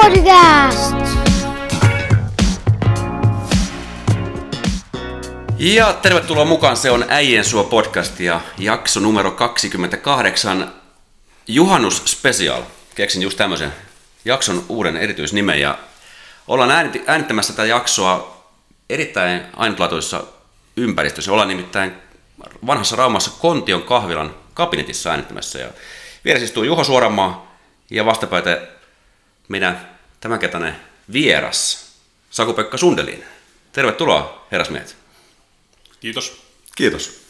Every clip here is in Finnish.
Podcast! Ja tervetuloa mukaan, se on Äijien suo podcast ja jakso numero 28, Juhannus Special. Keksin just tämmöisen jakson uuden erityisnimen ja ollaan äänit- äänittämässä tätä jaksoa erittäin ainutlaatuisessa ympäristössä. Ollaan nimittäin vanhassa Raumassa Kontion kahvilan kabinetissa äänittämässä ja vieressä istuu Juho Suoramaa ja vastapäätä meidän tämänkertainen vieras, Saku-Pekka Sundelin. Tervetuloa, herrasmiehet. Kiitos. Kiitos.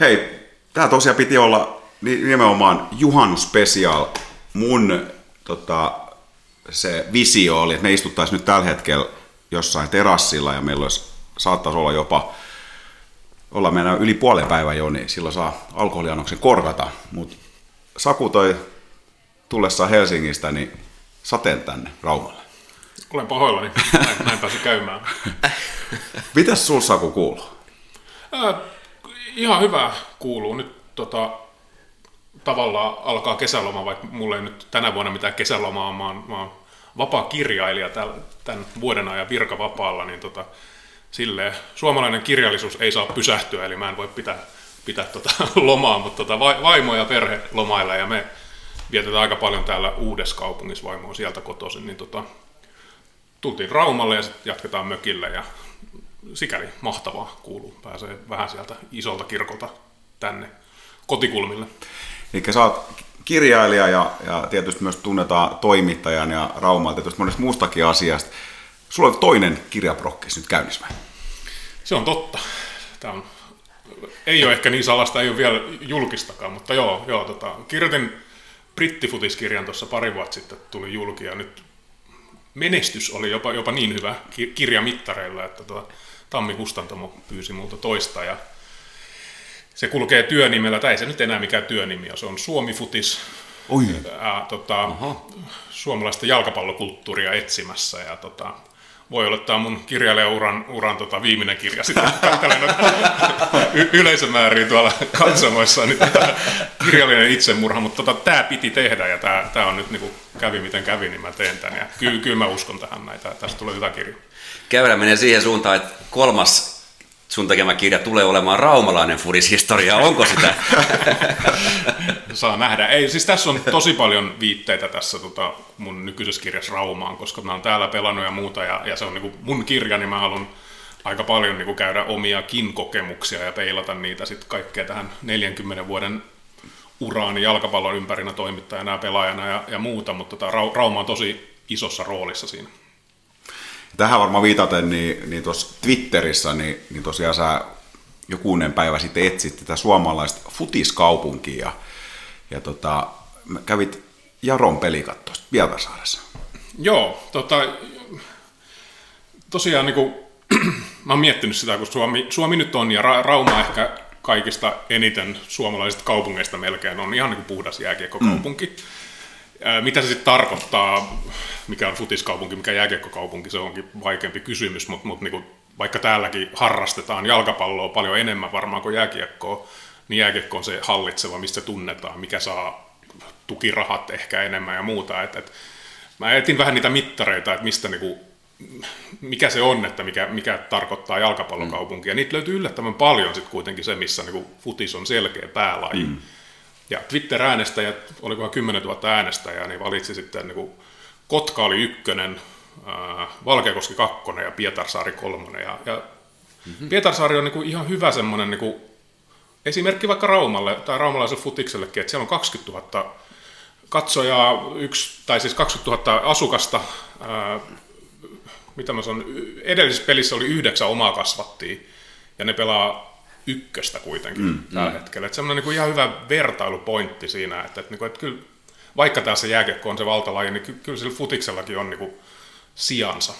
Hei, tämä tosiaan piti olla ni- nimenomaan Juhannus Special. Mun tota, se visio oli, että me istuttaisiin nyt tällä hetkellä jossain terassilla ja meillä olisi, saattaisi olla jopa, olla meidän yli puolen päivän jo, niin silloin saa alkoholiannoksen korvata. Mutta Saku toi tullessaan Helsingistä niin sateen tänne Raumalle. Olen pahoillani, näin, näin pääsi käymään. Mitäs sul Saku kuuluu? Ää, ihan hyvä kuuluu. Nyt tota, tavallaan alkaa kesäloma, vaikka mulla ei nyt tänä vuonna mitään kesälomaa, mä oon, mä oon vapaa kirjailija tämän vuoden ajan virkavapaalla, niin tota, silleen, suomalainen kirjallisuus ei saa pysähtyä, eli mä en voi pitää, pitää tota lomaa, mutta tota, vai- vaimo ja perhe lomailla ja me vietetään aika paljon täällä uudessa kaupungissa, vaimo on sieltä kotoisin, niin tota, tultiin Raumalle ja sitten jatketaan mökille ja sikäli mahtavaa kuuluu. Pääsee vähän sieltä isolta kirkolta tänne kotikulmille. Eli sä oot kirjailija ja, ja tietysti myös tunnetaan toimittajan ja Raumalta tietysti monesta muustakin asiasta. Sulla on toinen kirjaprokkis nyt käynnissä? Se on totta. Tämä on, ei ole ehkä niin salasta, ei ole vielä julkistakaan, mutta joo, joo tota, kirjoitin brittifutiskirjan tuossa pari vuotta sitten, tuli julki ja nyt menestys oli jopa, jopa niin hyvä ki- kirjamittareilla, että tota, Tammi Kustantomo pyysi multa toista ja se kulkee työnimellä, tai ei se nyt enää mikään työnimi se on Suomi-futis, Oi. ää, tota, suomalaista jalkapallokulttuuria etsimässä. Ja, tota, voi olla, tämä mun kirjailijauran uran tota, viimeinen kirja. Sitten katselen yleisömääriä tuolla katsomoissa, niin tota, kirjallinen itsemurha, mutta tota, tämä piti tehdä ja tämä, tämä on nyt niin kuin kävi miten kävi, niin mä teen tämän. Ja kyllä, kyllä mä uskon tähän näitä, tästä tulee hyvä kirja. Käyrä menee siihen suuntaan, että kolmas sun tekemä kirja tulee olemaan raumalainen fudishistoria. Onko sitä? Saa nähdä. Ei, siis tässä on tosi paljon viitteitä tässä tota, mun nykyisessä kirjassa Raumaan, koska mä oon täällä pelannut ja muuta, ja, ja se on niinku mun kirja, niin mä haluan aika paljon niinku käydä omiakin kokemuksia ja peilata niitä sitten kaikkea tähän 40 vuoden uraani jalkapallon ympärinä toimittajana ja pelaajana ja, ja muuta, mutta tota, Rau- Rauma on tosi isossa roolissa siinä. Tähän varmaan viitaten, niin, niin tuossa Twitterissä, niin, niin tosiaan sä jokunen päivä sitten etsit tätä suomalaista futiskaupunkia. Ja, ja tota, kävit Jaron pelikattoista Pietarsaaressa. Joo, tota, tosiaan niin kuin, mä oon miettinyt sitä, kun Suomi, Suomi nyt on, ja Ra- Rauma ehkä kaikista eniten suomalaisista kaupungeista melkein on ihan niin kuin puhdas jääkiekkokaupunki. Mm. Mitä se sitten tarkoittaa, mikä on futiskaupunki, mikä jääkiekkokaupunki, se onkin vaikeampi kysymys, mutta mut niinku, vaikka täälläkin harrastetaan jalkapalloa paljon enemmän varmaan kuin jääkiekkoa, niin jääkiekko on se hallitseva, mistä se tunnetaan, mikä saa tukirahat ehkä enemmän ja muuta. Et, et, mä etin vähän niitä mittareita, että mistä niinku, mikä se on, että mikä, mikä tarkoittaa jalkapallokaupunkia. Mm. Niitä löytyy yllättävän paljon sitten kuitenkin se, missä niinku futis on selkeä päälaji. Mm. Ja Twitter-äänestäjät, olikohan 10 000 äänestäjää, niin valitsi sitten niin kuin, Kotka oli ykkönen, ää, Valkeakoski kakkonen ja Pietarsaari kolmonen. Ja, ja mm-hmm. Pietarsaari on niin kuin, ihan hyvä semmoinen niin kuin, esimerkki vaikka Raumalle tai raumalaiselle futiksellekin, että siellä on 20 000 katsojaa, yksi, tai siis 20 000 asukasta, ää, mitä mä sanon, edellisessä pelissä oli yhdeksän omaa kasvattia, ja ne pelaa ykköstä kuitenkin mm, tällä mm. hetkellä. Että semmoinen niin ihan hyvä vertailupointti siinä, että, että, että, että kyllä, vaikka tässä jääkiekko on se valtalaji, niin ky- kyllä sillä futiksellakin on niin kuin sijansa.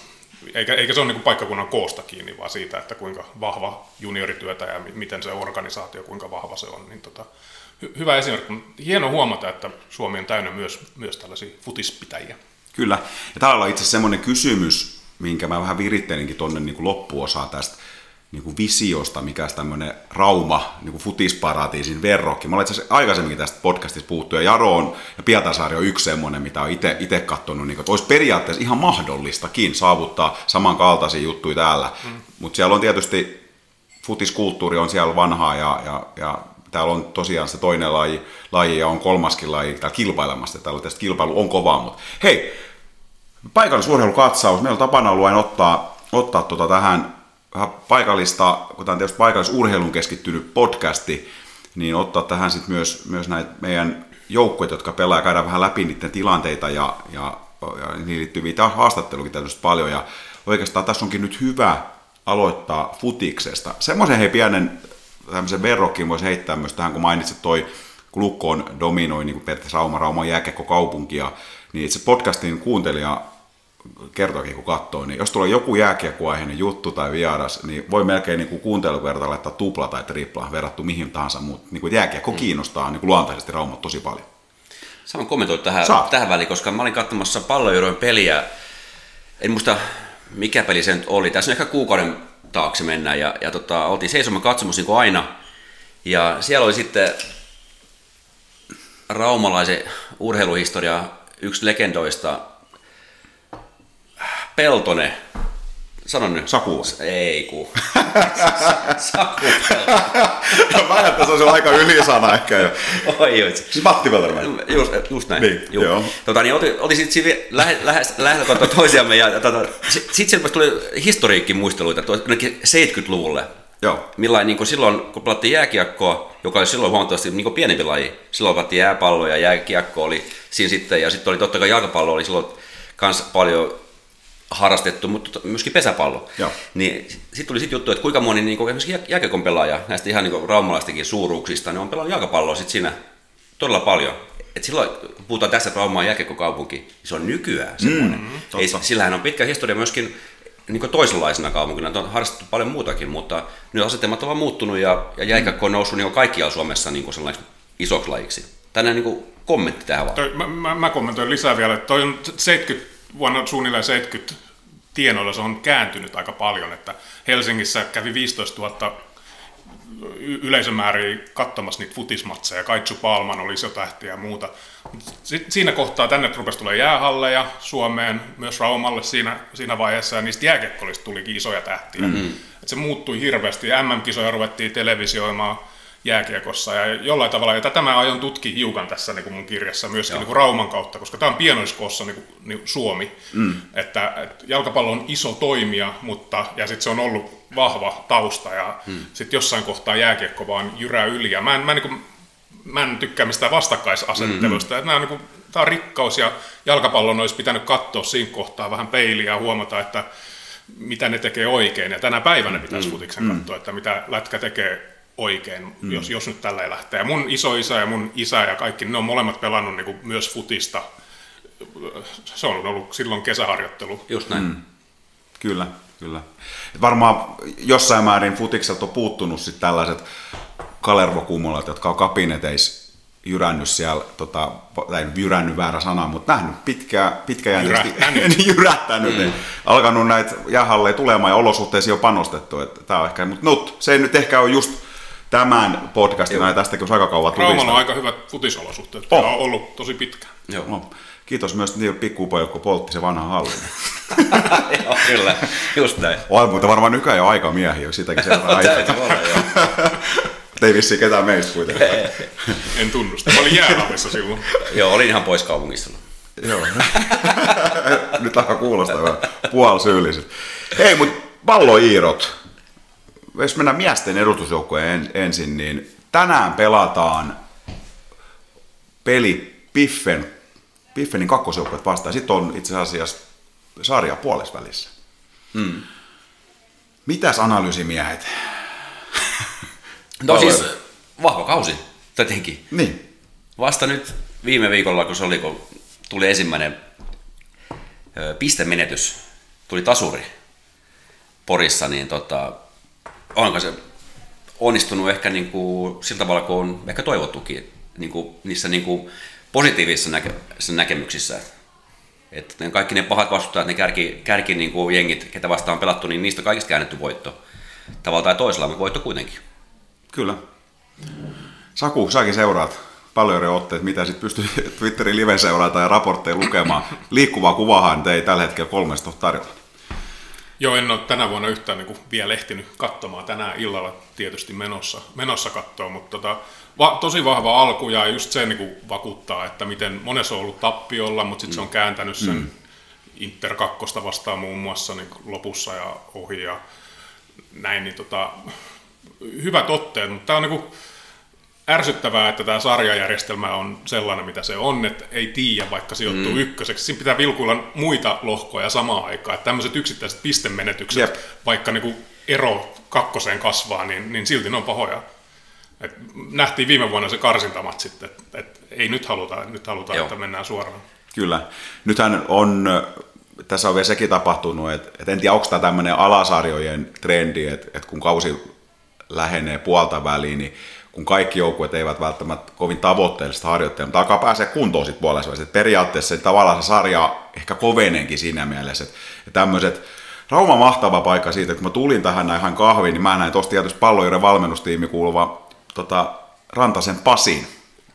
Eikä, eikä se ole niin kuin paikkakunnan koosta kiinni, vaan siitä, että kuinka vahva juniorityötä ja mi- miten se organisaatio, kuinka vahva se on. Niin tota, hy- hyvä esimerkki. Hieno huomata, että Suomi on täynnä myös, myös tällaisia futispitäjiä. Kyllä. Ja täällä on itse asiassa semmoinen kysymys, minkä mä vähän virittelinkin tuonne niin kuin loppuosaan tästä. Niin kuin visiosta, mikä tämmöinen Rauma, niin kuin futisparatiisin verrokki. Mä olen itse asiassa aikaisemminkin tästä podcastista puhuttu, ja Jaro on, ja Pietasaari on yksi semmoinen, mitä on itse katsonut, niin kuin, että olisi periaatteessa ihan mahdollistakin saavuttaa samankaltaisia juttuja täällä. Mm. Mutta siellä on tietysti, futiskulttuuri on siellä vanhaa, ja, ja, ja täällä on tosiaan se toinen laji, laji ja on kolmaskin laji täällä kilpailemassa. Täällä tästä kilpailu on kovaa, mutta hei, paikallisurheilukatsaus. Meillä on tapana ollut aina ottaa, ottaa tuota tähän vähän paikallista, kun tämä on tietysti paikallisurheilun keskittynyt podcasti, niin ottaa tähän sitten myös, myös näitä meidän joukkoja, jotka pelaa ja käydään vähän läpi niiden tilanteita ja, ja, ja niihin liittyviä haastattelukin tietysti paljon. Ja oikeastaan tässä onkin nyt hyvä aloittaa futiksesta. Semmoisen hei pienen tämmöisen verrokin voisi heittää myös tähän, kun mainitsit toi, kun Lukko on dominoi niin kuin periaatteessa Rauma, Rauma kaupunkia, niin itse podcastin kuuntelija kertoakin, kun katsoo, niin jos tulee joku jääkiekkoaiheinen juttu tai vieras, niin voi melkein niin kuunteluverta laittaa tupla tai tripla verrattu mihin tahansa, mutta niin kuin jääkiekko mm. kiinnostaa niin kuin luontaisesti Raumat tosi paljon. Saan kommentoida tähän, tähän väliin, koska mä olin katsomassa pallojurojen peliä, en muista mikä peli se nyt oli, tässä on ehkä kuukauden taakse mennään, ja, ja tota, oltiin seisomaan katsomassa niin kuin aina, ja siellä oli sitten raumalaisen urheiluhistoria yksi legendoista Peltone. Sano nyt. Saku. Ei ku. Saku Mä ajattelin, että se olisi aika ylisana ehkä jo. Oi, oi. Siis Matti Peltonen. Just, just näin. Niin, Juu. joo. Tota, niin oltiin, oltiin sitten lähe, lähe, katsoa toisiamme ja tota, sitten sieltä tuli historiikkin muisteluita 70-luvulle. Joo. Millain niin silloin, kun pelattiin jääkiekkoa, joka oli silloin huomattavasti niin pienempi laji, silloin pelattiin jääpallo ja jääkiekko oli siinä sitten, ja sitten oli totta kai jalkapallo oli silloin kans paljon harrastettu, mutta tota, myöskin pesäpallo. Joo. Niin sitten tuli sitten juttu, että kuinka moni niin esimerkiksi jääkiekon pelaaja näistä ihan niin raumalaistenkin suuruuksista, niin on pelannut jalkapalloa sitten siinä todella paljon. Et silloin, kun puhutaan tässä, että Rauma on jääkiekkokaupunki, niin se on nykyään semmoinen. Mm, Ei, sillähän on pitkä historia myöskin niin toisenlaisena kaupunkina, on harrastettu paljon muutakin, mutta nyt asetelmat ovat muuttunut ja, ja jääkiekko on noussut niin kaikkialla Suomessa niin sellaiksi isoksi lajiksi. Tänään niin kommentti tähän vaan. Toi, mä, mä, mä kommentoin lisää vielä, että toi on 70, vuonna suunnilleen 70 tienoilla se on kääntynyt aika paljon, että Helsingissä kävi 15 000 yleisömääriä katsomassa niitä futismatseja, Kaitsu Palman oli iso tähti ja muuta. Sitten siinä kohtaa tänne rupesi tulee jäähalleja Suomeen, myös Raumalle siinä, siinä vaiheessa, ja niistä jääkekkolista tulikin isoja tähtiä. Mm-hmm. Et se muuttui hirveästi, MM-kisoja ruvettiin televisioimaan, jääkiekossa ja jollain tavalla, ja tätä mä aion tutkia hiukan tässä niin kuin mun kirjassa myöskin niin kuin Rauman kautta, koska tämä on pienoiskoossa niin kuin, niin kuin Suomi, mm. että, että jalkapallo on iso toimija, mutta, ja sitten se on ollut vahva tausta, ja mm. sitten jossain kohtaa jääkiekko vaan jyrää yli, ja mä en, mä en, niin kuin, mä en tykkää mistään vastakkaisasettelusta, mm-hmm. että nämä on, niin kuin, tämä on rikkaus, ja jalkapallon olisi pitänyt katsoa siinä kohtaa vähän peiliä ja huomata, että mitä ne tekee oikein, ja tänä päivänä pitäisi mm. futiksen mm. katsoa, että mitä lätkä tekee oikein, mm. jos, jos nyt tällä lähtee. Ja mun isoisä ja mun isä ja kaikki, ne on molemmat pelannut niin kuin myös futista. Se on ollut silloin kesäharjoittelu. Just näin. Mm. Kyllä, kyllä. Et varmaan jossain määrin futikselta on puuttunut sitten tällaiset kalervokummolat, jotka on kabineteissa jyrännyt siellä, tota, tai jyrännyt väärä sana, mutta nähnyt pitkää, pitkäjänteisesti, jyrättänyt, jyrättänyt mm. alkanut näitä jäähalleja tulemaan ja olosuhteisiin on panostettu. Että tää on ehkä, mutta no, se nyt ehkä on just tämän podcastin ja tästä, kun aika kauan Raumalla on aika hyvät futisolosuhteet. Oh. on ollut tosi pitkään. Joo. No. Kiitos myös niille pikkupoille, kun poltti se vanha halli. Joo, kyllä, just näin. On, mutta varmaan nykyään jo aika miehiä, sitäkin se on joo. Ei vissiin ketään meistä kuitenkaan. en tunnusta. Mä olin jäähallissa silloin. Joo, olin ihan pois kaupungissa. Joo. Nyt alkaa kuulostaa vähän puolisyylliset. Hei, mutta palloiirot jos mennään miesten edustusjoukkueen ensin, niin tänään pelataan peli Piffen, Piffenin kakkosjoukkueet vastaan. Sitten on itse asiassa sarja puolesvälissä. Hmm. Mitäs analyysimiehet? No siis vahva kausi, tietenkin. Niin. Vasta nyt viime viikolla, kun se oli, kun tuli ensimmäinen pistemenetys, tuli tasuri Porissa, niin tota, onko se onnistunut ehkä niin kuin, sillä tavalla, kun on ehkä toivottukin niin kuin, niissä niin kuin, positiivisissa näke, näkemyksissä. Että ne kaikki ne pahat vastustajat, ne kärki, kärki niin kuin jengit, ketä vastaan on pelattu, niin niistä kaikista käännetty voitto. tavalla tai toisella, mutta voitto kuitenkin. Kyllä. Saku, säkin seuraat paljon otteet, mitä sitten pystyy Twitterin live seurata ja raportteja lukemaan. Liikkuvaa kuvahan ei tällä hetkellä kolmesta tarjolla. Joo, en ole tänä vuonna yhtään niin kuin vielä ehtinyt katsomaan. Tänään illalla tietysti menossa, menossa katsoa, mutta tota, va, tosi vahva alku ja just se niin kuin vakuuttaa, että miten monessa on ollut tappiolla, mutta sitten mm. se on kääntänyt sen mm. Inter 2 vastaan muun muassa niin lopussa ja ohi ja näin, niin tota, hyvät otteet, mutta tämä on niin kuin, ärsyttävää, että tämä sarjajärjestelmä on sellainen, mitä se on, että ei tiedä, vaikka sijoittuu mm. ykköseksi. Siinä pitää vilkuilla muita lohkoja samaan aikaan. Että tämmöiset yksittäiset pistemenetykset, Jep. vaikka niinku ero kakkoseen kasvaa, niin, niin silti ne on pahoja. Et nähtiin viime vuonna se karsintamat sitten, että et ei nyt haluta, nyt haluta että mennään suoraan. Kyllä. Nythän on, tässä on vielä sekin tapahtunut, että, että en tiedä, onko tämä tämmöinen alasarjojen trendi, että, että kun kausi lähenee puolta väliin, niin kun kaikki joukkueet eivät välttämättä kovin tavoitteellista harjoittele, mutta alkaa pääsee kuntoon sitten puolessa välissä. Periaatteessa tavallaan se sarja ehkä kovenenkin siinä mielessä, että tämmöiset Rauma mahtava paikka siitä, että kun mä tulin tähän näin ihan kahviin, niin mä näin tuosta tietysti pallojoiden valmennustiimi kuuluva tota, Rantasen Pasin,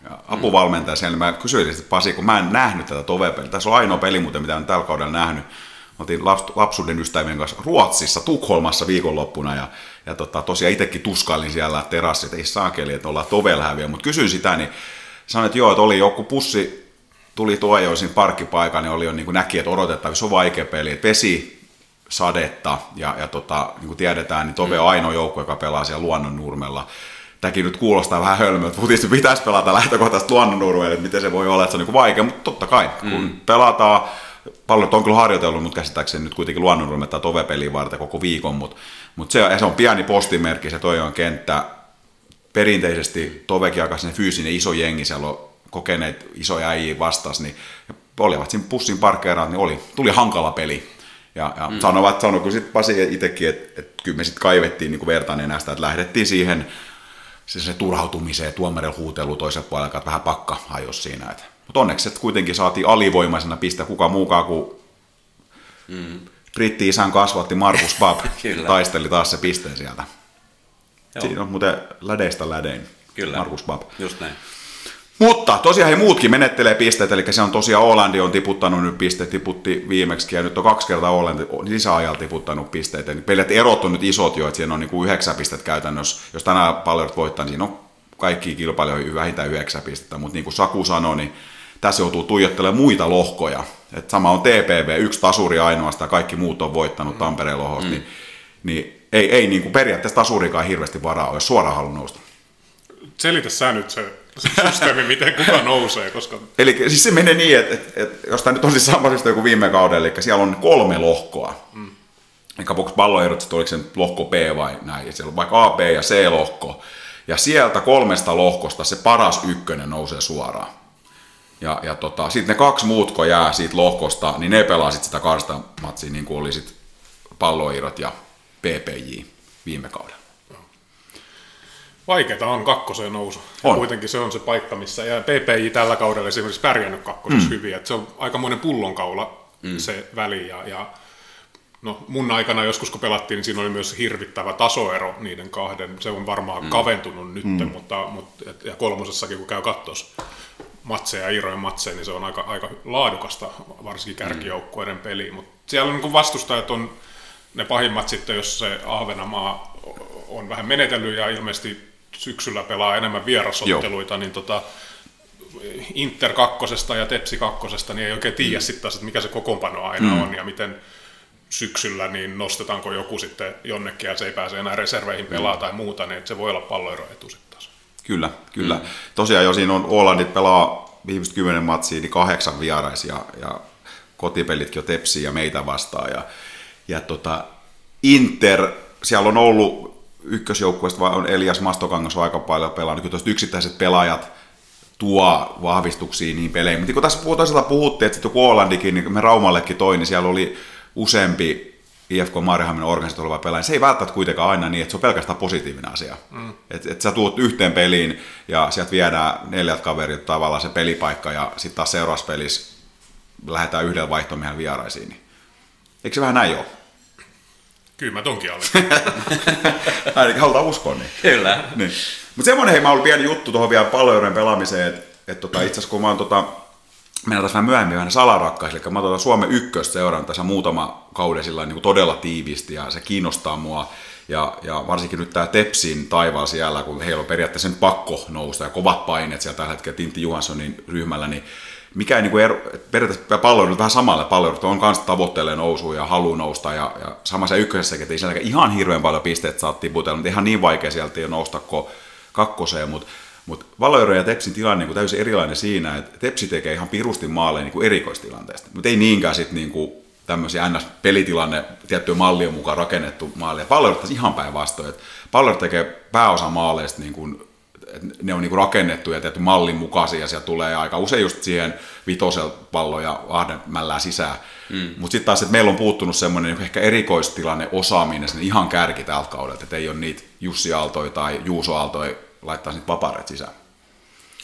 ja apuvalmentaja siellä, niin mä kysyin että Pasi, kun mä en nähnyt tätä tovepeliä. Tässä on ainoa peli muuten, mitä en tällä kaudella nähnyt. Oltiin lapsuuden ystävien kanssa Ruotsissa, Tukholmassa viikonloppuna ja ja tota, tosiaan itsekin tuskailin siellä terassi, että ei saakeli, että ollaan tovel häviä, mutta kysyin sitä, niin sanoin, että joo, että oli joku pussi, tuli tuojoisin parkkipaikan, niin oli jo niin kuin näki, että odotettavissa on vaikea peli, että vesi, sadetta ja, ja tota, niin kuin tiedetään, niin Tove on mm. ainoa joukko, joka pelaa siellä luonnonnurmella. Tämäkin nyt kuulostaa vähän hölmöltä, mutta pitäisi pelata lähtökohtaisesti luonnonnurmella, että miten se voi olla, että se on niin kuin vaikea, mutta totta kai, kun mm. pelataan pallot on kyllä harjoitellut, mutta käsittääkseni nyt kuitenkin luonnonruumetta tovepeliä varten koko viikon, mutta, mutta se, se, on pieni postimerkki, se toi on kenttä. Perinteisesti tovekin aika fyysinen iso jengi, siellä on kokeneet isoja äijiä vastas, niin olivat siinä pussin parkkeeraan, niin oli, tuli hankala peli. Ja, ja mm. sanovat, sanoiko sitten Pasi itsekin, että, että kyllä me sitten kaivettiin niin vertaan näistä, että lähdettiin siihen se, se turhautumiseen, tuomarin huutelu toisella puolella, että vähän pakka hajos siinä. Että mutta onneksi että kuitenkin saatiin alivoimaisena piste kuka muukaan kuin mm. britti-isän kasvatti Markus Bab taisteli taas se pisteen sieltä. Joo. Siinä on muuten lädeistä lädein. Kyllä. Markus Bab. Just näin. Mutta tosiaan he muutkin menettelee pisteet, eli se on tosiaan Olandi on tiputtanut nyt pisteet, tiputti viimeksi ja nyt on kaksi kertaa Olandi lisäajalla tiputtanut pisteet. Eli pelit erot on nyt isot jo, että siinä on niin kuin yhdeksän pistettä käytännössä. Jos tänään paljon voittaa, niin siinä on kaikki kilpailijoihin vähintään yhdeksän pistettä, mutta niin kuin Saku sanoi, niin tässä joutuu tuijottelemaan muita lohkoja. Et sama on TPV, yksi tasuri ainoastaan, kaikki muut on voittanut Tampereen lohos, mm. niin, niin ei, ei niin kuin periaatteessa tasurikaan hirveästi varaa, jos suoraan haluaa nousta. Selitä sä nyt se systeemi, miten kuka nousee. Koska... Eli siis se menee niin, että, että, että jos tämä nyt on siis samasta kuin viime kaudella, eli siellä on kolme lohkoa. Mm. Eli palloerot, että oliko se lohko B vai näin, ja siellä on vaikka A, B ja C-lohko. Ja sieltä kolmesta lohkosta se paras ykkönen nousee suoraan. Ja, ja tota, sitten ne kaksi muutko jää siitä lohkosta, niin ne pelaa sitten sitä karsta matsia, niin kuin oli sitten palloirot ja PPJ viime kaudella. Vaikeeta on kakkoseen nousu. On. kuitenkin se on se paikka, missä ja PPJ tällä kaudella esimerkiksi pärjännyt kakkosessa mm. hyvin. Että se on aikamoinen pullonkaula mm. se väli. Ja, ja no, mun aikana joskus kun pelattiin, niin siinä oli myös hirvittävä tasoero niiden kahden. Se on varmaan mm. kaventunut nyt, mm. mutta, mutta ja kolmosessakin kun käy kattos matseja, Irojen matseja, niin se on aika, aika laadukasta, varsinkin kärkijoukkueiden mm. peliä. Mutta siellä on niin vastustajat on ne pahimmat sitten, jos se Ahvenamaa on vähän menetellyt ja ilmeisesti syksyllä pelaa enemmän vierasotteluita, Joo. niin tota, Inter kakkosesta ja Tepsi kakkosesta, niin ei oikein tiedä mm. sitten taas, että mikä se kokoonpano aina mm. on ja miten syksyllä, niin nostetaanko joku sitten jonnekin ja se ei pääse enää reserveihin pelaa mm. tai muuta, niin se voi olla palloeroetu sitten. Kyllä, kyllä. Mm. Tosiaan jo siinä on Ålandit pelaa viimeiset kymmenen matsia, niin kahdeksan vierais ja, ja kotipelitkin jo tepsiä ja meitä vastaan. Ja, ja tota, Inter, siellä on ollut ykkösjoukkueesta, on Elias Mastokangas on aika paljon pelannut, kyllä yksittäiset pelaajat tuo vahvistuksia niin peleihin. Mutta kun tässä toisaalta puhuttiin, että sitten kun Ålandikin, niin me Raumallekin toi, niin siellä oli useampi IFK Mariehamnin organisaatio oleva pelaaja, se ei välttämättä kuitenkaan aina niin, että se on pelkästään positiivinen asia. Mm. Että et sä tuut yhteen peliin ja sieltä viedään neljät kaverit tavallaan se pelipaikka ja sitten taas seuraavassa pelissä lähdetään yhdellä vaihtomiehen vieraisiin. Niin. Eikö se vähän näin ole? Kyllä mä tonkin alle. Ainakin halutaan uskoa niin. Kyllä. niin. Mutta semmoinen, hei, mä ollut pieni juttu tuohon vielä pallojen pelaamiseen, että et tota, itse asiassa kun mä oon tota, mennään tässä vähän myöhemmin vähän salarakkaisi, eli mä oon Suomen ykköstä seuraan tässä muutama kauden sillä niin kuin todella tiiviisti ja se kiinnostaa mua. Ja, ja varsinkin nyt tämä Tepsin taivaalla siellä, kun heillä on periaatteessa sen pakko nousta ja kovat paineet siellä tällä hetkellä Tintti Johanssonin ryhmällä, niin mikä ei niin kuin ero, periaatteessa palloilut vähän samalle palloilut on kanssa tavoittelee nousua ja halu nousta ja, ja samassa ykkösessäkin, että ei siellä ihan hirveän paljon pisteet saa tiputella, mutta ihan niin vaikea sieltä ei nousta kuin kakkoseen, mutta mutta Valojärven ja Tepsin tilanne niin täysin erilainen siinä, että Tepsi tekee ihan pirusti maaleja niin erikoistilanteesta, mutta ei niinkään sitten niin tämmöisiä NS-pelitilanne tiettyä mallien mukaan rakennettu maaleja. Palloilut ihan päinvastoin, että palloilut tekee pääosa maaleista niin kuin, ne on niin kuin rakennettu ja tehty mallin mukaisia ja sieltä tulee aika usein just siihen vitosel pallo ja ahdemällää sisään. Mm. Mutta sitten taas, että meillä on puuttunut semmoinen niin ehkä erikoistilanne osaaminen sinne ihan kärki tältä kaudelta, että ei ole niitä Jussi Aaltoja tai Juuso Aaltoja laittaa sitten paparet sisään.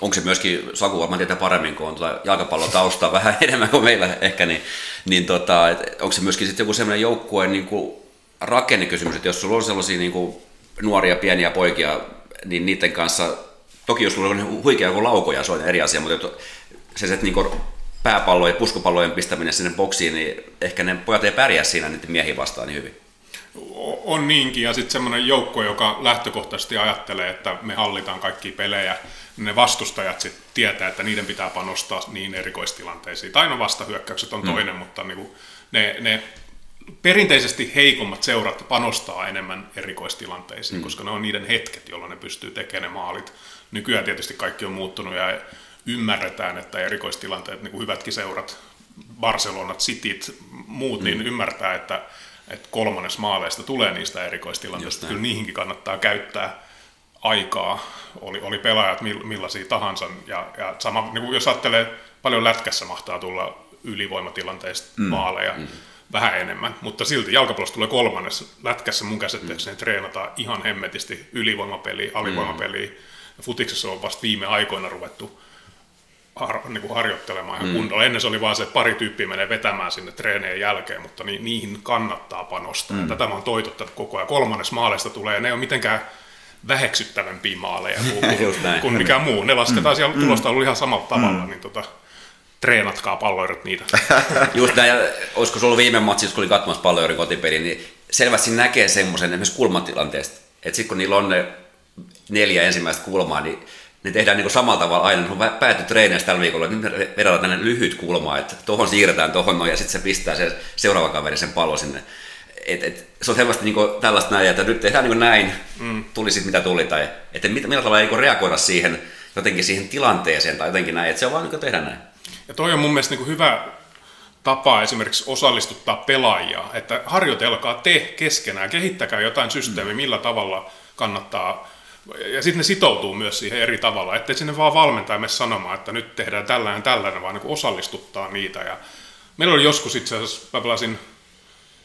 Onko se myöskin, Saku varmaan tietää paremmin, kun on tuota jalkapallon taustaa vähän enemmän kuin meillä ehkä, niin, niin tota, onko se myöskin sitten joku sellainen joukkueen niin kuin rakennekysymys, että jos sulla on sellaisia niin kuin nuoria pieniä poikia, niin niiden kanssa, toki jos sulla on huikea joku laukoja, se on eri asia, mutta se, se niin kuin pääpallojen ja puskupallojen pistäminen sinne boksiin, niin ehkä ne pojat ei pärjää siinä niiden miehiä vastaan niin hyvin on niinkin, ja sitten semmoinen joukko, joka lähtökohtaisesti ajattelee, että me hallitaan kaikki pelejä, ne vastustajat sitten tietää, että niiden pitää panostaa niin erikoistilanteisiin. Tai no vastahyökkäykset on mm. toinen, mm. mutta niinku ne, ne perinteisesti heikommat seurat panostaa enemmän erikoistilanteisiin, mm. koska ne on niiden hetket, jolloin ne pystyy tekemään ne maalit. Nykyään tietysti kaikki on muuttunut ja ymmärretään, että erikoistilanteet, niin kuin hyvätkin seurat, Barcelonat, Cityt, muut, niin mm. niin ymmärtää, että että kolmannes maaleista tulee niistä erikoistilanteista. Kyllä niihinkin kannattaa käyttää aikaa, oli, oli pelaajat millaisia tahansa. Ja, ja sama, niin kuin jos ajattelee, paljon lätkässä mahtaa tulla ylivoimatilanteista mm. maaleja, mm. vähän enemmän, mutta silti jalkapallossa tulee kolmannes. Lätkässä mun käsittääkseni mm. treenataan ihan hemmetisti ylivoimapeliä, alivoimapeliä. Mm. Futiksessa on vasta viime aikoina ruvettu har, niin kuin harjoittelemaan ihan mm. kunnolla. Ennen se oli vaan se, että pari tyyppiä menee vetämään sinne treeneen jälkeen, mutta ni, niihin kannattaa panostaa. Mm. tätä mä oon toitottanut koko ajan. Kolmannes maaleista tulee, ne ei ole mitenkään väheksyttävämpiä maaleja kuin, kuin mikään muu. Ne lasketaan mm. siellä mm. tulostaululla ihan samalla tavalla, mm. niin tota, treenatkaa palloirit niitä. Just näin, ja olisiko se ollut viime matsissa, kun oli katsomassa palloirin kotipeli, niin selvästi näkee semmoisen esimerkiksi kulmatilanteesta, että sitten kun niillä on ne neljä ensimmäistä kulmaa, niin ne tehdään niin samalla tavalla aina, kun pääty treeneistä tällä viikolla, niin vedetään tänne lyhyt kulma, että tuohon siirretään tuohon noin, ja sitten se pistää se seuraava kaveri sen pallon sinne. Et, et, se on selvästi niin tällaista näin, että nyt tehdään niin näin, mm. tuli sitten mitä tuli, tai että millä tavalla niin reagoida siihen, jotenkin siihen tilanteeseen tai jotenkin näin, että se on vaan niin tehdä näin. Ja toi on mun mielestä niin hyvä tapa esimerkiksi osallistuttaa pelaajia, että harjoitelkaa te keskenään, kehittäkää jotain systeemiä, mm. millä tavalla kannattaa ja sitten ne sitoutuu myös siihen eri tavalla, ettei sinne vaan valmentaja mene sanomaan, että nyt tehdään tällainen tällainen, vaan niin osallistuttaa niitä. Ja meillä oli joskus itse asiassa, mä pelasin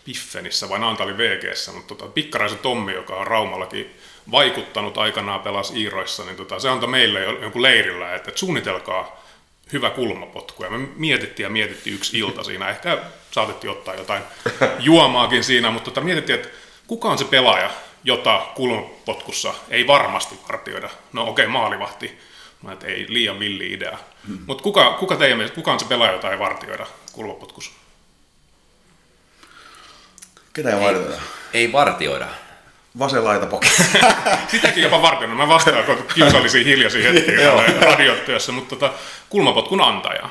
Piffenissä vai Naantalin VGssä, mutta tota, Pikkaraisen Tommi, joka on Raumallakin vaikuttanut aikanaan pelas Iiroissa, niin tota, se antoi meille jonkun leirillä, että, että suunnitelkaa hyvä kulmapotku. Ja me mietittiin ja mietittiin yksi ilta siinä. Ehkä saatettiin ottaa jotain juomaakin siinä, mutta tota, mietittiin, että kuka on se pelaaja, jota kulmapotkussa ei varmasti vartioida. No okei, okay, maalivahti, mä että ei liian villi idea. Hmm. Mutta kuka, kuka teidän mielestä, kuka on se pelaaja, jota ei vartioida kulmapotkussa? Ketä ei vartioida? Ei vartioida. Vasen laita poki. Sitäkin jopa vartioida. Mä vastaan, kun kiusallisia hiljaisia hetkiä radiotyössä, mutta tota, kulmapotkun antaja.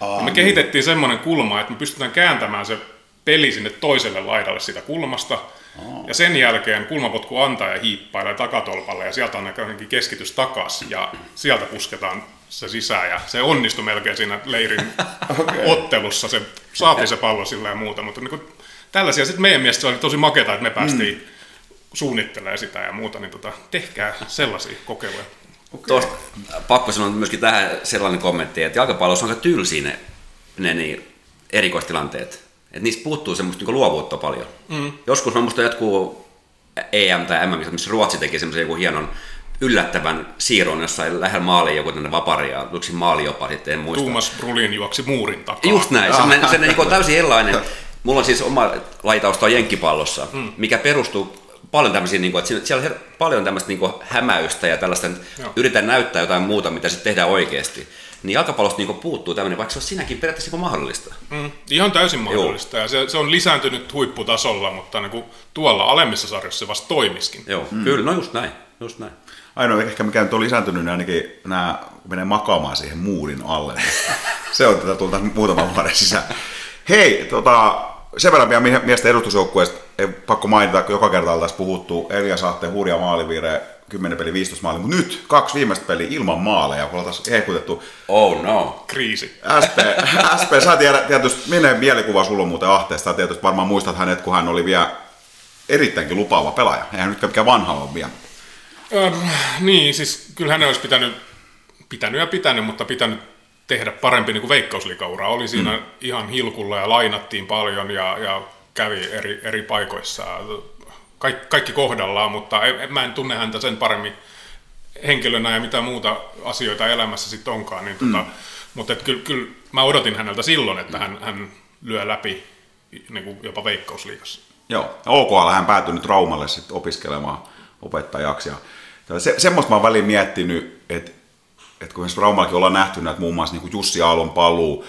Aa, me kehitettiin semmoinen kulma, että me pystytään kääntämään se peli sinne toiselle laidalle siitä kulmasta – Oh. Ja sen jälkeen kulmapotku antaa ja hiippailee takatolpalle ja sieltä on näköinenkin keskitys takas ja sieltä pusketaan se sisään ja se onnistui melkein siinä leirin okay. ottelussa. Se saatiin se pallo sillä ja muuta, mutta niin kuin, tällaisia sitten meidän mielestä se oli tosi maketa, että me päästiin mm. suunnittelemaan sitä ja muuta, niin tota, tehkää sellaisia kokeiluja. Okay. Tuosta pakko sanoa myöskin tähän sellainen kommentti, että jalkapallossa on aika tylsiä ne, ne niin erikoistilanteet. Että niistä puuttuu semmoista niinku luovuutta paljon. Mm. Joskus on musta jatkuu EM tai MM, missä Ruotsi teki semmoisen joku hienon yllättävän siirron jossain lähellä maaliin joku tänne vapari ja yksi maali jopa sitten, en muista. Tuomas Brulin juoksi muurin takaa. Just näin, se, se, se niin täysin erilainen. Mulla on siis oma lajitausta jenkkipallossa, mm. mikä perustuu paljon tämmöisiin, niin kuin, että siellä on paljon tämmöistä niin kuin, hämäystä ja tällaista, Joo. yritän näyttää jotain muuta, mitä sitten tehdään oikeasti. Niin jalkapallosta niin kuin, puuttuu tämmöinen, vaikka se on sinäkin periaatteessa niin mahdollista. Mm, ihan täysin mahdollista. Ja se, se, on lisääntynyt huipputasolla, mutta niin kuin tuolla alemmissa sarjoissa se vasta toimiskin. Joo, mm. kyllä, no just näin, just näin. Ainoa ehkä mikä nyt on lisääntynyt, niin ainakin nämä, menee makaamaan siihen muurin alle. Se on tätä tulta muutaman vuoden sisään. Hei, tota, sen verran vielä mie- miesten edustusjoukkueesta, ei pakko mainita, kun joka kerta oltaisiin puhuttu, Elias Ahteen hurja maalivirhe, 10 peli 15 maali, mutta nyt kaksi viimeistä peliä ilman maaleja, kun oltaisiin hehkutettu. Oh no. Kriisi. SP, SP sä tiedät tietysti, minne mielikuva sulla on muuten Ahteesta, sä tietysti varmaan muistat hänet, kun hän oli vielä erittäinkin lupaava pelaaja. Eihän nyt mikään vanha ole vielä. Öm, niin, siis kyllä hänen olisi pitänyt, pitänyt ja pitänyt, mutta pitänyt tehdä parempi niin kuin veikkausliikaura. Oli siinä mm. ihan hilkulla ja lainattiin paljon ja, ja kävi eri, eri paikoissa. Kaik, kaikki kohdallaan, mutta en, mä en tunne häntä sen paremmin henkilönä ja mitä muuta asioita elämässä sitten onkaan. Niin tota, Mutta et kyllä, kyllä mä odotin häneltä silloin, että hän, hän lyö läpi niin kuin jopa veikkausliigassa. Joo, OKL hän päätyi nyt Raumalle sitten opiskelemaan opettajaksi. Ja se, semmoista mä oon väliin miettinyt, että, että kun Raumallakin ollaan nähty näitä muun muassa niin kuin Jussi Aallon paluu,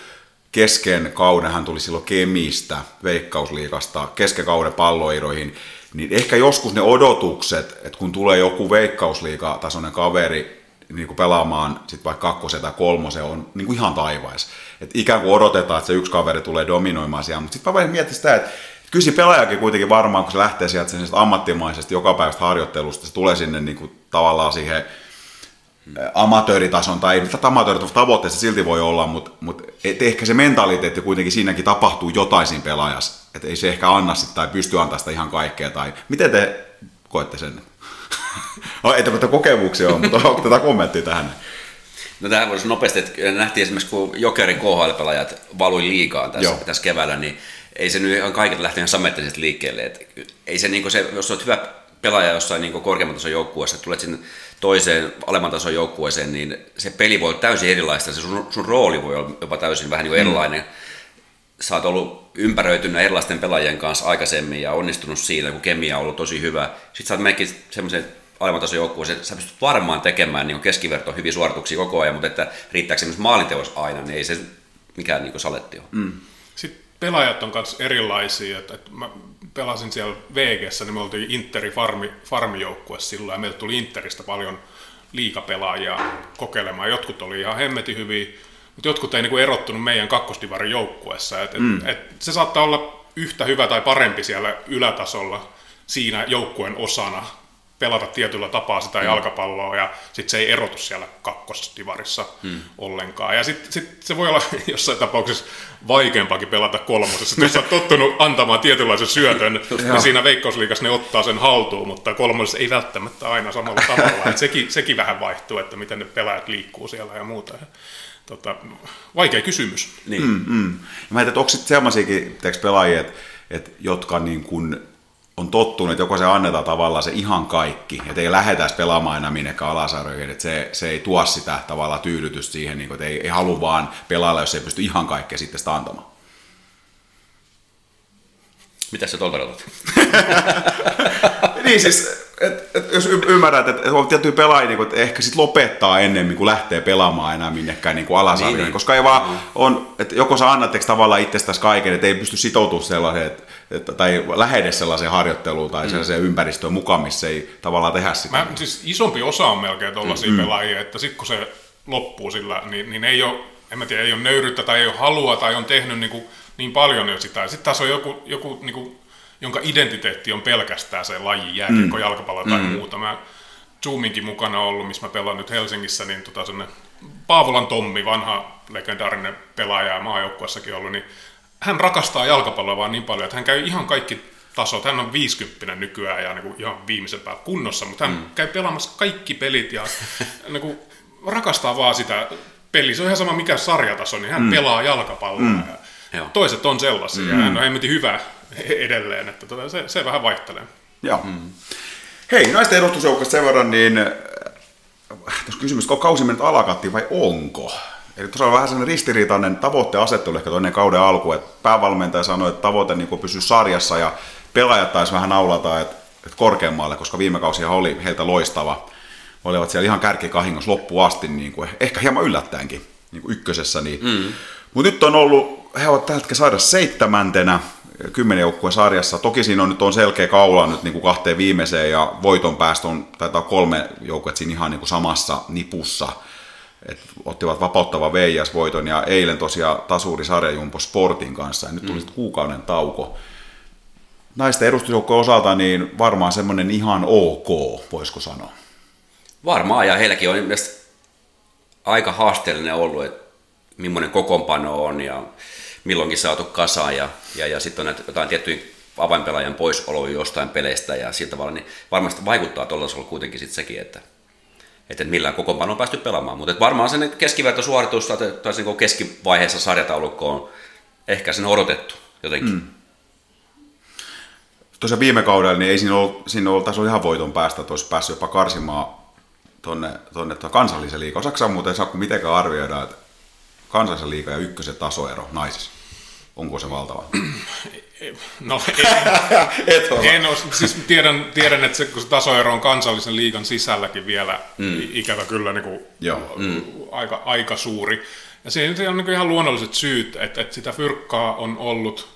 kesken kauden hän tuli silloin Kemistä, Veikkausliigasta, kesken kauden palloiroihin, niin ehkä joskus ne odotukset, että kun tulee joku Veikkausliiga-tasoinen kaveri niin kuin pelaamaan sit vaikka kakkosen tai kolmosen on niin kuin ihan taivais. Et ikään kuin odotetaan, että se yksi kaveri tulee dominoimaan siellä, mutta sitten mä vähän sitä, että kyllä se pelaajakin kuitenkin varmaan, kun se lähtee sieltä sen ammattimaisesta jokapäiväisestä harjoittelusta, se tulee sinne niin kuin tavallaan siihen amatööritason, tai ei nyt amatööritason tavoitteessa silti voi olla, mutta, mutta et ehkä se mentaliteetti kuitenkin siinäkin tapahtuu jotain siinä pelaajassa, että ei se ehkä anna sitä tai pysty antaa sitä ihan kaikkea, tai miten te koette sen? No, ei tämmöitä kokemuksia ole, mutta onko tätä kommenttia tähän? No tähän voisi nopeasti, että nähtiin esimerkiksi kun Jokerin KHL-pelaajat valui liikaa tässä, Joo. tässä keväällä, niin ei se nyt ihan kaikilta lähtenyt ihan liikkeelle. Et ei se, niin se, jos olet hyvä pelaaja jossain niin korkeamman tason joukkueessa, tulet sinne toiseen alemman tason joukkueeseen, niin se peli voi olla täysin erilaista, se sun, sun rooli voi olla jopa täysin vähän niin kuin erilainen. Sä oot ollut ympäröitynyt erilaisten pelaajien kanssa aikaisemmin ja onnistunut siinä, kun kemia on ollut tosi hyvä. Sitten sä oot menekin semmoisen alemman tason joukkueeseen, sä pystyt varmaan tekemään niin keskiverto hyviä suorituksia koko ajan, mutta että riittääkö se myös maalinteos aina, niin ei se mikään niin saletti ole. Mm. Sitten pelaajat on myös erilaisia. Et, et mä pelasin siellä VGssä, niin me oltiin Interi farmi, farmijoukkue silloin, ja meille tuli Interistä paljon liikapelaajia kokeilemaan. Jotkut oli ihan hemmetin hyviä, mutta jotkut ei niinku erottunut meidän kakkostivarin joukkueessa. Et, mm. et, et se saattaa olla yhtä hyvä tai parempi siellä ylätasolla siinä joukkueen osana pelata tietyllä tapaa sitä mm. jalkapalloa ja sitten se ei erotu siellä kakkostivarissa mm. ollenkaan. Ja sitten sit se voi olla jossain tapauksessa vaikeampaakin pelata kolmosessa. Jos sä oot tottunut antamaan tietynlaisen syötön, niin siinä veikkausliigassa ne ottaa sen haltuun, mutta kolmosessa ei välttämättä aina samalla tavalla. Et sekin, sekin vähän vaihtuu, että miten ne pelaajat liikkuu siellä ja muuta. Tota, vaikea kysymys. Niin. Mm, mm. Ja mä ajattelin, että onko sitten sellaisiakin pelaajia, että, että, jotka niin kun on tottunut, että joko se annetaan tavallaan se ihan kaikki, että ei lähetäisi pelaamaan enää minnekään alasarjoihin, että se, se ei tuo sitä tavallaan tyydytystä siihen, niin kun, että ei, ei halua vaan pelailla, jos ei pysty ihan kaikkea sitten sitä antamaan. Mitä sä tuolta katsot? niin siis, et, et, jos y- ymmärrät, että et on tiettyjä pelaajia, niin että ehkä sitten lopettaa ennemmin kuin lähtee pelaamaan enää minnekään niin alasarjoihin, Niin, niin. koska ei vaan on, että joko sä annat tavallaan itsestäsi kaiken, että ei pysty sitoutumaan sellaiseen, että, tai lähde sellaiseen harjoitteluun tai sellaiseen ympäristöön mukaan, missä ei tavallaan tehdä sitä. Mä, siis isompi osa on melkein tuollaisia mm. pelaajia, että sitten kun se loppuu sillä, niin, niin ei ole, en mä tiedä, ei ole nöyryyttä tai ei ole halua tai on tehnyt niin, kuin, niin paljon jo sitä. Sitten taas on joku, joku niin kuin, jonka identiteetti on pelkästään se laji, jääkiekko, mm. jalkapallo tai mm. muuta. Mä Zoominkin mukana ollut, missä mä pelaan nyt Helsingissä, niin tota Paavolan Tommi, vanha legendaarinen pelaaja ja maajoukkuessakin ollut, niin hän rakastaa jalkapalloa vaan niin paljon, että hän käy ihan kaikki tasot. Hän on 50 nykyään ja niin kuin ihan viimeisen päällä kunnossa, mutta hän mm. käy pelaamassa kaikki pelit ja niin kuin rakastaa vaan sitä peliä. Se on ihan sama mikä sarjataso, niin hän mm. pelaa jalkapalloa. Mm. Ja Joo. toiset on sellaisia mm. ja hän on hemmetin hyvä edelleen, että tota, se, se vähän vaihtelee. Joo. Mm. Hei, naisten edustusjoukkoista sen verran, niin äh, tuossa kysymys, onko kausi mennyt alakattiin vai onko? Eli tuossa on vähän sellainen ristiriitainen tavoitteen asettelu ehkä toinen kauden alku, että päävalmentaja sanoi, että tavoite niin pysyä sarjassa ja pelaajat taisi vähän naulata, että, että korkeammalle, koska viime kausi oli heiltä loistava. Olivat siellä ihan kärkikahingossa loppuun asti, niin kuin, ehkä hieman yllättäenkin niin kuin ykkösessä. Niin. Mm. Mutta nyt on ollut, he ovat tällä hetkellä saada seitsemäntenä, kymmenen joukkueen sarjassa. Toki siinä on nyt on selkeä kaula nyt niin kuin kahteen viimeiseen ja voiton päästä on, taitaa kolme joukkuetta siinä ihan niin kuin samassa nipussa. Et ottivat vapauttava Veijas voiton ja eilen tosiaan tasuri sarjajumpo Sportin kanssa ja nyt tuli mm. kuukauden tauko. Naisten edustusjoukkojen osalta niin varmaan semmoinen ihan ok, voisiko sanoa. Varmaan ja heilläkin on aika haasteellinen ollut, että millainen kokoonpano on ja milloinkin saatu kasaan ja, ja, ja sitten on näitä jotain tiettyjä avainpelaajan poisoloja jostain peleistä ja sillä tavalla, niin varmasti vaikuttaa tuolla kuitenkin sitten sekin, että, että millään kokoonpano on päästy pelaamaan. Mutta varmaan sen keskivertosuoritus tai, tai niin keskivaiheessa sarjataulukko on ehkä sen odotettu jotenkin. Mm. Tuossa viime kaudella niin ei siinä ollut, siinä ollut, ollut ihan voiton päästä, että olisi päässyt jopa karsimaan tuonne, tuonne kansallisen liikaa. Osaatko muuten Saku mitenkään arvioida, että kansallisen liiga ja ykkösen tasoero naisissa? Onko se valtava? No en, en ole, siis tiedän, tiedän, että se, kun se tasoero on kansallisen liigan sisälläkin vielä mm. ikävä kyllä niin kuin, Joo. Mm. Aika, aika suuri. Ja se on niin ihan luonnolliset syyt, että, että sitä fyrkkaa on ollut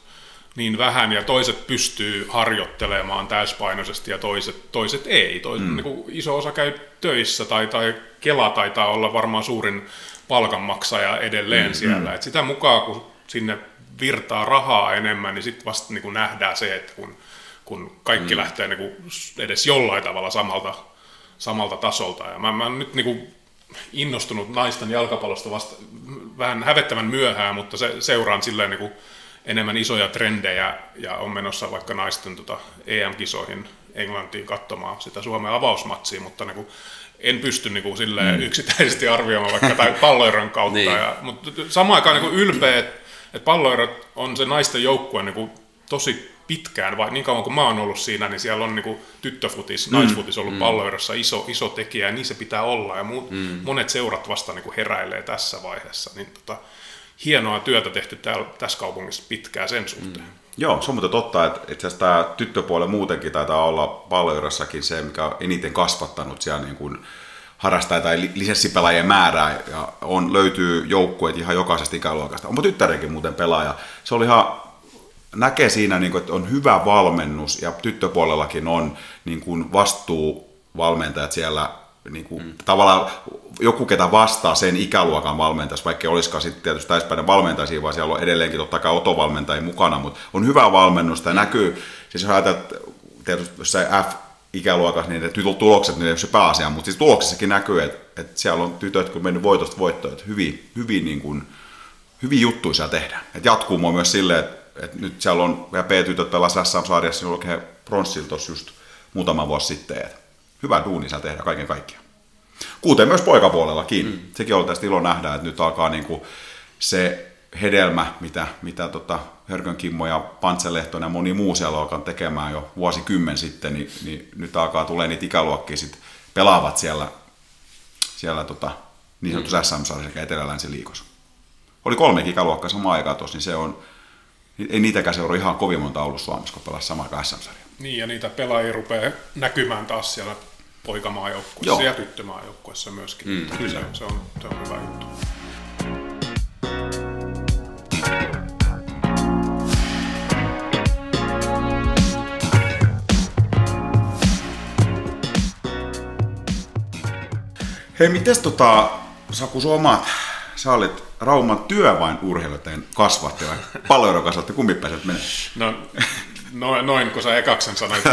niin vähän ja toiset pystyy harjoittelemaan täyspainoisesti ja toiset, toiset ei. Toiset, mm. niin kuin iso osa käy töissä tai, tai Kela taitaa olla varmaan suurin palkanmaksaja edelleen mm, siellä. Mm. Et sitä mukaan, kun sinne virtaa rahaa enemmän, niin sitten vasta niin kuin nähdään se, että kun, kun kaikki mm. lähtee niin kuin edes jollain tavalla samalta, samalta tasolta. Ja mä, mä oon nyt niin kuin innostunut naisten jalkapallosta vasta vähän hävettävän myöhään, mutta se, seuraan silleen niin kuin enemmän isoja trendejä ja on menossa vaikka naisten tota EM-kisoihin Englantiin katsomaan sitä Suomen avausmatsia, mutta niin kuin en pysty niin kuin silleen mm. yksittäisesti arvioimaan vaikka tai palloiron kautta. niin. ja, mutta samaan aikaan niin kuin ylpeä, että, että palloirot on se naisten joukkue niin kuin tosi pitkään, vai niin kauan kuin mä oon ollut siinä, niin siellä on niin kuin tyttöfutis, mm. naisfutis ollut mm. palloirossa iso, iso tekijä, ja niin se pitää olla, ja muut, mm. monet seurat vasta niin kuin heräilee tässä vaiheessa. Niin tota, hienoa työtä tehty täällä, tässä kaupungissa pitkään sen suhteen. Mm. Joo, se on muuten totta, että itse asiassa tämä tyttöpuoli muutenkin taitaa olla palloirossakin se, mikä on eniten kasvattanut siellä niin kuin harrastaa tai lisenssipelaajien määrää ja on, löytyy joukkueet ihan jokaisesta ikäluokasta. Onpa tyttärenkin muuten pelaaja. Se oli ihan, näkee siinä, niin kuin, että on hyvä valmennus ja tyttöpuolellakin on niin kuin vastuuvalmentajat siellä niin kuin, mm. tavallaan joku, ketä vastaa sen ikäluokan valmentaja, vaikka olisikaan sitten tietysti täyspäinen valmentaja, vaan siellä on edelleenkin totta kai otovalmentajia mukana, mutta on hyvä valmennusta ja mm. näkyy, siis jos ajatellaan, tietysti F ikäluokassa, niin ne tulokset niin ei ole se pääasia, mutta siis tuloksessakin näkyy, että, että siellä on tytöt, kun mennyt voitosta voittoon, että hyvin, hyvin, niin kuin, hyvin juttuja siellä tehdään. Että jatkuu myös silleen, että, että nyt siellä on, ja P-tytöt pelasivat SM-sarjassa, niin oikein pronssilta just muutama vuosi sitten, että hyvä duuni siellä tehdä kaiken kaikkiaan. Kuten myös poikapuolellakin. Mm. Sekin on tästä ilo nähdä, että nyt alkaa niinku se hedelmä, mitä, mitä tota Hörkön Kimmo ja Pantse Lehtonen ja moni muu siellä alkaa tekemään jo vuosikymmen sitten, niin, niin nyt alkaa tulee niitä ikäluokkia sit pelaavat siellä, siellä tota, niin sanotussa mm. SM-sarjassa sekä etelä liikossa. Oli kolme ikäluokkaa samaan aikaan tuossa, niin se on, ei niitäkään seura ihan kovin monta ollut Suomessa, kun pelasi samaan aikaan SM-sarjaa. Niin, ja niitä pelaajia rupeaa näkymään taas siellä poikamaajoukkuessa ja tyttömaajoukkuessa myöskin. Mm, kyllä. Se, se, on, se on hyvä juttu. Hei, mites tota, Saku, sun omat, sä olit Rauman työvain urheilijoiden kasvatti vai kasvatti, kumpi pääset menee? No noin, kun sä ekaksen sanoit,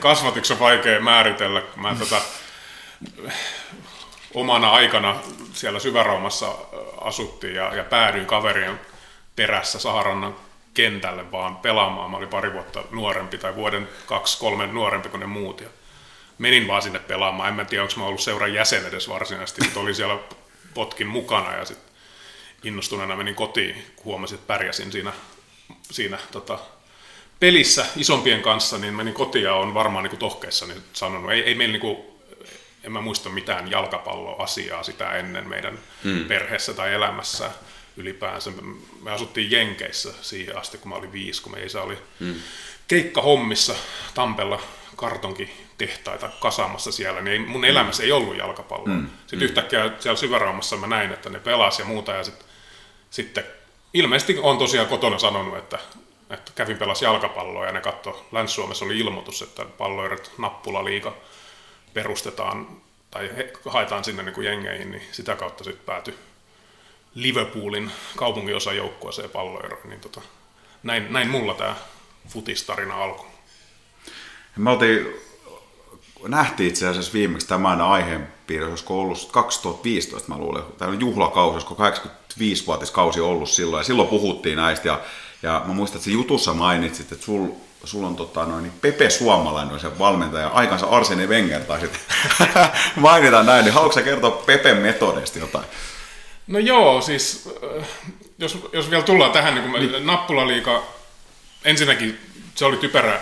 kasvatiksi on vaikea määritellä. Mä tota, omana aikana siellä Syväraumassa asuttiin ja, ja päädyin kaverien perässä Saharannan kentälle vaan pelaamaan. Mä olin pari vuotta nuorempi tai vuoden kaksi, kolme nuorempi kuin ne muut. Ja menin vaan sinne pelaamaan. En mä tiedä, onko mä ollut seuran jäsen edes varsinaisesti, mutta olin siellä potkin mukana ja sitten innostuneena menin kotiin, kun huomasin, että pärjäsin siinä, siinä tota, pelissä isompien kanssa, niin menin kotiin ja on varmaan niin tohkeissa niin sanonut, ei, ei meillä niin kuin, en mä muista mitään jalkapalloasiaa sitä ennen meidän mm. perheessä tai elämässä ylipäänsä. Me asuttiin Jenkeissä siihen asti, kun mä olin viisi, kun me isä oli mm. keikkahommissa Tampella kartonkitehtaita kasaamassa siellä, niin mun elämässä ei ollut jalkapalloa. Mm. Sitten mm. yhtäkkiä siellä syväraumassa mä näin, että ne pelas ja muuta, ja sit, sitten ilmeisesti on tosiaan kotona sanonut, että, että kävin pelas jalkapalloa, ja ne katto, Länsi-Suomessa oli ilmoitus, että palloiret nappulaliiga perustetaan, tai he, haetaan sinne niin kuin jengeihin, niin sitä kautta sitten päätyi Liverpoolin kaupunginosan joukkueeseen palloeroon, niin tota, näin, näin mulla tämä futistarina alkoi. Me oltiin, nähtiin itse asiassa viimeksi tämän aiheen piirissä, olisiko ollut 2015, mä luulen, tämä juhlakausi, olisiko 85-vuotiskausi ollut silloin, ja silloin puhuttiin näistä, ja, ja mä muistan, että jutussa mainitsit, että sul, sulla on tota, noin, niin Pepe Suomalainen se valmentaja, aikansa Arsene Wenger, tai sitten mainitaan näin, niin haluatko kertoa Pepen metodeista jotain? No joo, siis äh, jos, jos vielä tullaan tähän, niin kun niin. nappulaliika, ensinnäkin se oli typerä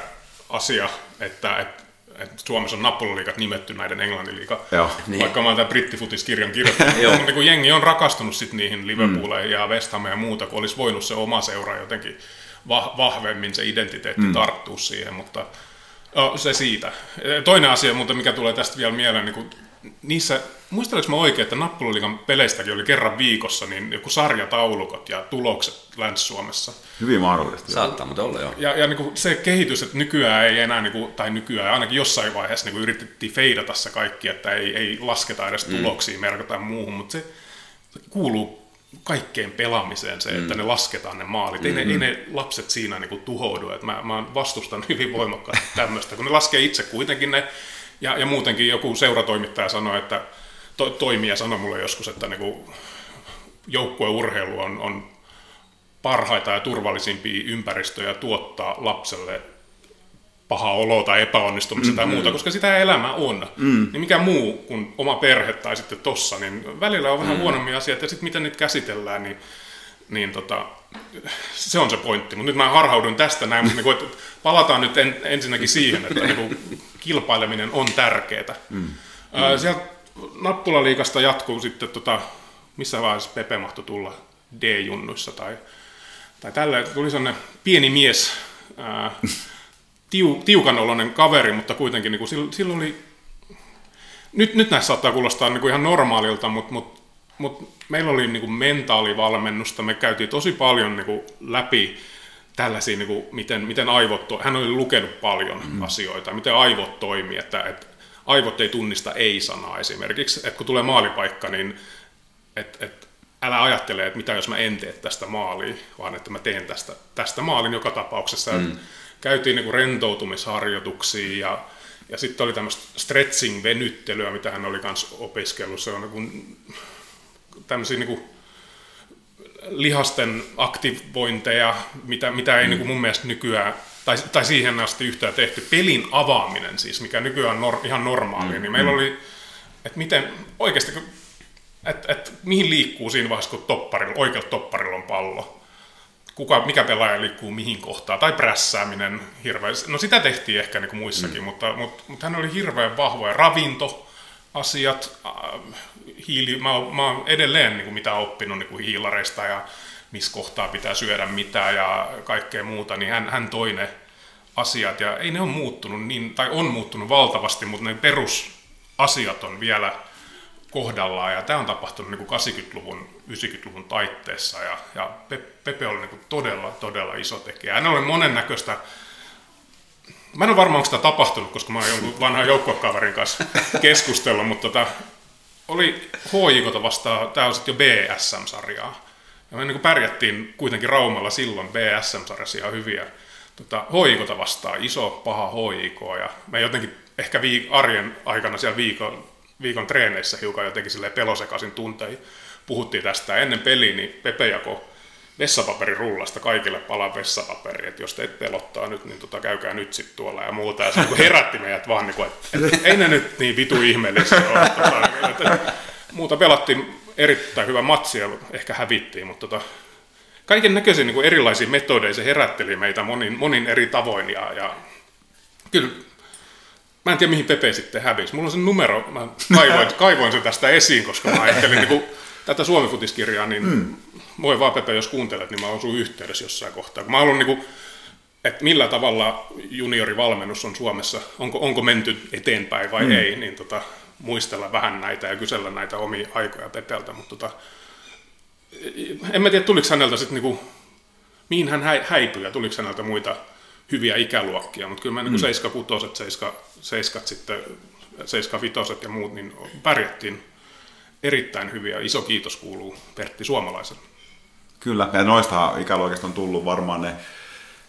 asia, että, että, että Suomessa on nappulaliikat nimetty näiden englannin liiga. Joo, niin. Vaikka mä oon tämän brittifutiskirjan kirjoittanut. mutta kun jengi on rakastunut sit niihin Liverpooleihin mm. ja West Hamia ja muuta, kun olisi voinut se oma seura jotenkin vahvemmin se identiteetti mm. tarttua siihen, mutta no, se siitä. Toinen asia, mutta mikä tulee tästä vielä mieleen, niin kun niissä, muistelenko mä oikein, että Nappulaliikan peleistäkin oli kerran viikossa niin joku sarjataulukot ja tulokset Länsi-Suomessa. Hyvin mahdollista. Saattaa mutta olla joo. Ja, ja niin kuin se kehitys, että nykyään ei enää, niin kuin, tai nykyään ainakin jossain vaiheessa niin kuin yritettiin feidata se kaikki, että ei, ei lasketa edes mm. tuloksia, mm. merkata muuhun, mutta se kuuluu kaikkeen pelaamiseen se, että mm. ne lasketaan ne maalit. Mm-hmm. Ei, ne, ei ne lapset siinä niin kuin tuhoudu. että mä, mä vastustan hyvin voimakkaasti tämmöistä, kun ne laskee itse kuitenkin ne ja, ja muutenkin joku seuratoimittaja sanoi, että to, toimija sanoi mulle joskus, että niin joukkueurheilu on, on parhaita ja turvallisimpia ympäristöjä tuottaa lapselle paha olo tai epäonnistumista mm, tai muuta, koska sitä elämä on. Mm. Niin mikä muu kuin oma perhe tai sitten tossa, niin välillä on vähän mm. huonommin asiat ja sitten miten niitä käsitellään, niin, niin tota, se on se pointti. Mutta nyt mä harhaudun tästä näin, mutta niin kuin, että palataan nyt en, ensinnäkin siihen, että niin kuin, kilpaileminen on tärkeää. Mm. Mm. Sieltä Nappulaliikasta jatkuu sitten, tota, missä vaiheessa Pepe mahtoi tulla D-junnuissa tai, tai tällä, tuli sellainen pieni mies, ää, tiu, tiukanoloinen kaveri, mutta kuitenkin niin kuin, sillä oli, nyt, nyt näissä saattaa kuulostaa niin kuin ihan normaalilta, mutta, mutta, mutta meillä oli niin kuin mentaalivalmennusta, me käytiin tosi paljon niin kuin läpi tällaisia, niin kuin, miten, miten aivot, to- hän oli lukenut paljon mm. asioita, miten aivot toimii, että, että aivot ei tunnista ei-sanaa esimerkiksi, että kun tulee maalipaikka, niin että, että älä ajattele, että mitä jos mä en tee tästä maalia, vaan että mä teen tästä, tästä maalin joka tapauksessa. Mm. Käytiin niin kuin rentoutumisharjoituksia ja, ja sitten oli tämmöistä stretching-venyttelyä, mitä hän oli myös opiskellut. Se on niin kuin, tämmöisiä niin kuin, lihasten aktivointeja, mitä, mitä ei mm. niin kuin mun mielestä nykyään, tai, tai siihen asti yhtään tehty. Pelin avaaminen siis, mikä nykyään on nor, ihan normaalia, mm. niin meillä mm. oli, että miten oikeasti, että et, mihin liikkuu siinä vaiheessa, kun topparilla, oikealla topparilla on pallo. Kuka, mikä pelaaja liikkuu mihin kohtaan, tai prässääminen hirveän. No sitä tehtiin ehkä niin kuin muissakin, mm. mutta, mutta, mutta hän oli hirveän vahvoja. Ravinto, asiat, hiili, mä, oon, mä oon edelleen niin kuin mitä oppinut niin kuin hiilareista ja missä kohtaa pitää syödä mitä ja kaikkea muuta, niin hän, hän toi ne asiat ja ei ne ole muuttunut niin, tai on muuttunut valtavasti, mutta ne perusasiat on vielä kohdallaan ja tämä on tapahtunut niin kuin 80-luvun, 90-luvun taitteessa ja, ja Pepe oli niin kuin todella, todella iso tekijä. Hän oli monennäköistä Mä en ole varma, onko sitä tapahtunut, koska mä oon jonkun vanhan joukkuekaverin kanssa keskustellut, mutta tota, oli HJKta vastaan, tämä on sitten jo BSM-sarjaa. Ja me niin pärjättiin kuitenkin Raumalla silloin BSM-sarjassa ihan hyviä. Tota, HJKta vastaan, iso paha HJK. Ja me jotenkin ehkä viik- arjen aikana siellä viikon, viikon treeneissä hiukan jotenkin pelosekaisin tuntein puhuttiin tästä. Ennen peliä niin Pepe jako vessapaperirullasta kaikille pala vessapaperi, että jos teitä pelottaa nyt, niin tota, käykää nyt sitten tuolla ja muuta. Ja se niin herätti meidät vaan, niin kuin, että, että ei ne nyt niin vitu ihmeellistä ole. Tota, muuta pelattiin erittäin hyvä matsi ja ehkä hävittiin, mutta tota, kaiken näköisiä niin erilaisia metodeja se herätteli meitä monin, monin eri tavoin ja, ja kyllä mä en tiedä mihin Pepe sitten hävisi. Mulla on se numero, mä kaivoin, kaivoin sen tästä esiin, koska mä ajattelin niin kuin, tätä Suomi-futiskirjaa, niin mm. Voi vaan Pepe, jos kuuntelet, niin mä oon sun yhteydessä jossain kohtaa. Kun mä haluan niin että millä tavalla juniorivalmennus on Suomessa, onko, onko menty eteenpäin vai mm. ei, niin tota, muistella vähän näitä ja kysellä näitä omia aikoja Pepeltä, mutta tota, en mä tiedä, tuliko häneltä sitten niinku, mihin hän häipyi ja tuliko häneltä muita hyviä ikäluokkia, mutta kyllä mä niin 76, 7, 7 sitten, 75 ja muut, niin pärjättiin erittäin hyviä. Iso kiitos kuuluu Pertti Suomalaiselle. Kyllä, ja noista ikäluokista on tullut varmaan ne,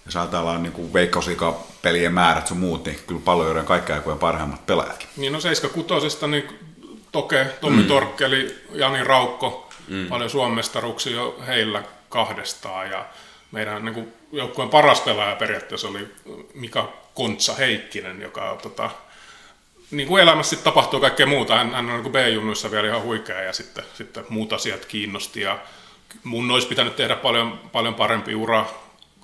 jos ajatellaan niin kuin veikkauslikapelien määrät sun muut, niin kyllä paljon kaikkea aikojen parhaimmat pelaajatkin. Niin no 76 niin Toke, Tommi mm. Torkkeli, Jani Raukko, mm. paljon Suomestaruksia jo heillä kahdestaan ja meidän niin kuin, joukkueen paras pelaaja periaatteessa oli Mika Kontsa Heikkinen, joka tota, niin kuin elämässä sitten tapahtuu kaikkea muuta. Hän, hän on niin B-junnuissa vielä ihan huikea ja sitten, sitten muut asiat kiinnosti ja mun olisi pitänyt tehdä paljon, paljon parempi ura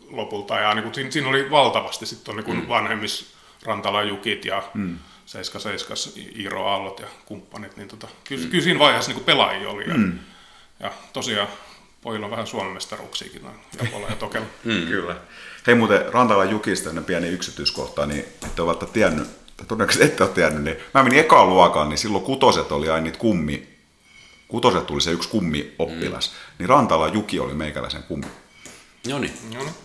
lopulta ja niin kuin, siinä, siinä, oli valtavasti sitten niin kuin mm. vanhemmis Rantala Jukit ja mm. 77 Iiro Aallot ja kumppanit, niin tota, kyllä, mm. kyllä siinä vaiheessa niin pelaajia oli. Ja, mm. ja tosiaan pojilla on vähän Suomen mestaruuksiakin noin Japolla ja Tokella. Mm. Kyllä. Hei muuten Rantala Jukista ennen pieni yksityiskohta, niin ette ole välttämättä tiennyt, tai todennäköisesti ette ole tiennyt, niin mä menin ekaan luokaan, niin silloin kutoset oli aina niitä kummi, kutoset tuli se yksi kummi oppilas, mm. niin Rantala Juki oli meikäläisen kummi. No niin.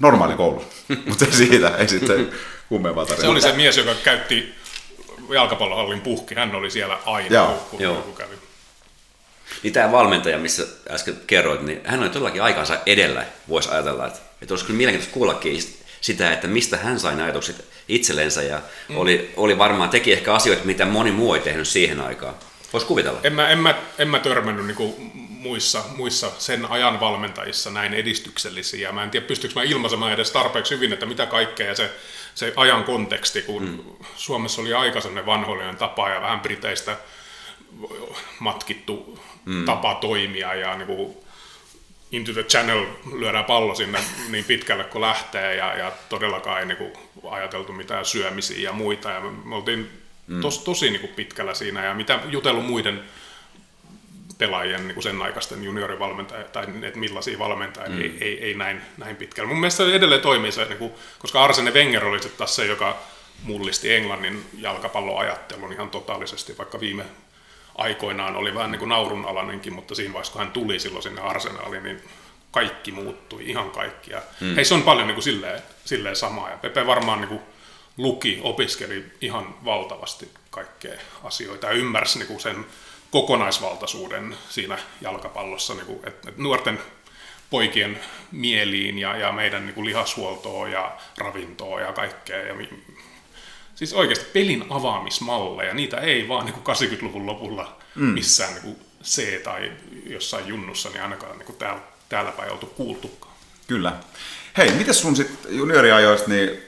Normaali koulu, mutta siitä, ei sitten kummempaa Se oli se mies, joka käytti jalkapallohallin puhki, hän oli siellä aina, Joo. kun, Joo. kävi. Niin tämä valmentaja, missä äsken kerroit, niin hän oli todellakin aikansa edellä, voisi ajatella, että, että olisi kyllä mielenkiintoista kuullakin sitä, että mistä hän sai ne ajatukset itsellensä ja mm. oli, oli varmaan, teki ehkä asioita, mitä moni muu ei tehnyt siihen aikaan. Voisi kuvitella. En mä, en mä, en mä törmännyt niinku muissa, muissa sen ajan valmentajissa näin edistyksellisiä. Mä en tiedä, pystyykö mä ilmaisemaan edes tarpeeksi hyvin, että mitä kaikkea ja se, se ajan konteksti, kun mm. Suomessa oli aika vanhoillinen tapa ja vähän Briteistä matkittu mm. tapa toimia ja niin kuin into the channel lyödään pallo sinne niin pitkälle kuin lähtee ja, ja todellakaan ei niin kuin ajateltu mitään syömisiä ja muita ja me oltiin mm. tos, tosi niin kuin pitkällä siinä ja mitä jutellut muiden pelaajien niin kuin sen aikaisten juniorivalmentajia tai että millaisia valmentajia mm. ei, ei, ei näin, näin pitkällä. Mun mielestä se edelleen toimii se, niin kuin, koska Arsene Wenger oli sitten taas se, joka mullisti Englannin jalkapalloajattelun ihan totaalisesti, vaikka viime aikoinaan oli vähän niin kuin naurunalainenkin, mutta siinä vaiheessa, kun hän tuli silloin sinne arsenaaliin, niin kaikki muuttui, ihan kaikki. Ja mm. Hei, se on paljon niin kuin silleen, silleen samaa. Ja Pepe varmaan niin kuin luki, opiskeli ihan valtavasti kaikkea asioita ja ymmärsi niin kuin sen kokonaisvaltaisuuden siinä jalkapallossa, niin kuin, että, että nuorten poikien mieliin ja, ja meidän niin kuin lihashuoltoa ja ravintoa ja kaikkea. Ja siis oikeasti pelin avaamismalleja, niitä ei vaan niin kuin 80-luvun lopulla mm. missään niin kuin C- tai jossain junnussa, niin ainakaan niin kuin täällä, täällä päin oltu kuultukaan. Kyllä. Hei, miten sun sitten junioriajoista, niin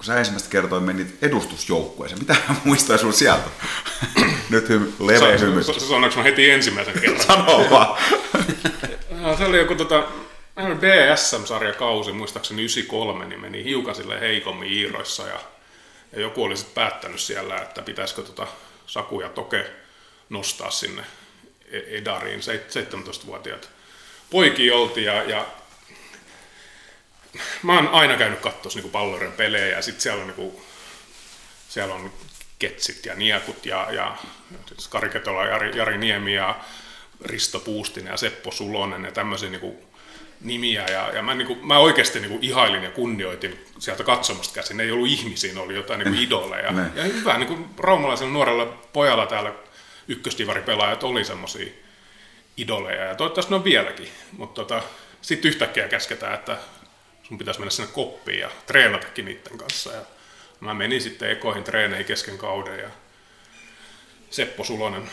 kun sä ensimmäistä kertoin menit edustusjoukkueeseen, mitä muistaa sun sieltä? Nyt hym, leveä hymy. Sanoinko mä heti ensimmäisen kerran? Sano vaan. no, se oli joku tota, BSM-sarjakausi, muistaakseni 93, niin meni hiukan sille heikommin Iiroissa ja ja joku oli sitten päättänyt siellä, että pitäisikö tota Saku ja Toke nostaa sinne e- Edariin, 17-vuotiaat poikia oltiin ja, ja mä oon aina käynyt katsoa niin palloren pelejä ja sitten siellä on, niin siellä on ketsit ja niekut ja, ja Kari Ketola, Jari, Jari Niemi ja Risto Puustinen ja Seppo Sulonen ja tämmöisiä niin nimiä ja, ja mä, niin kuin, mä oikeasti niin kuin ihailin ja kunnioitin sieltä katsomasta käsin. Ne ei ollut ihmisiä, oli jotain niin kuin idoleja. ja hyvä, niin kuin raumalaisella nuorella pojalla täällä ykköstivaripelaajat oli semmoisia idoleja ja toivottavasti ne on vieläkin. Mutta tota, sitten yhtäkkiä käsketään, että sun pitäisi mennä sinne koppiin ja treenatakin niiden kanssa. Ja mä menin sitten ekoihin treeneihin kesken kauden ja Seppo Sulonen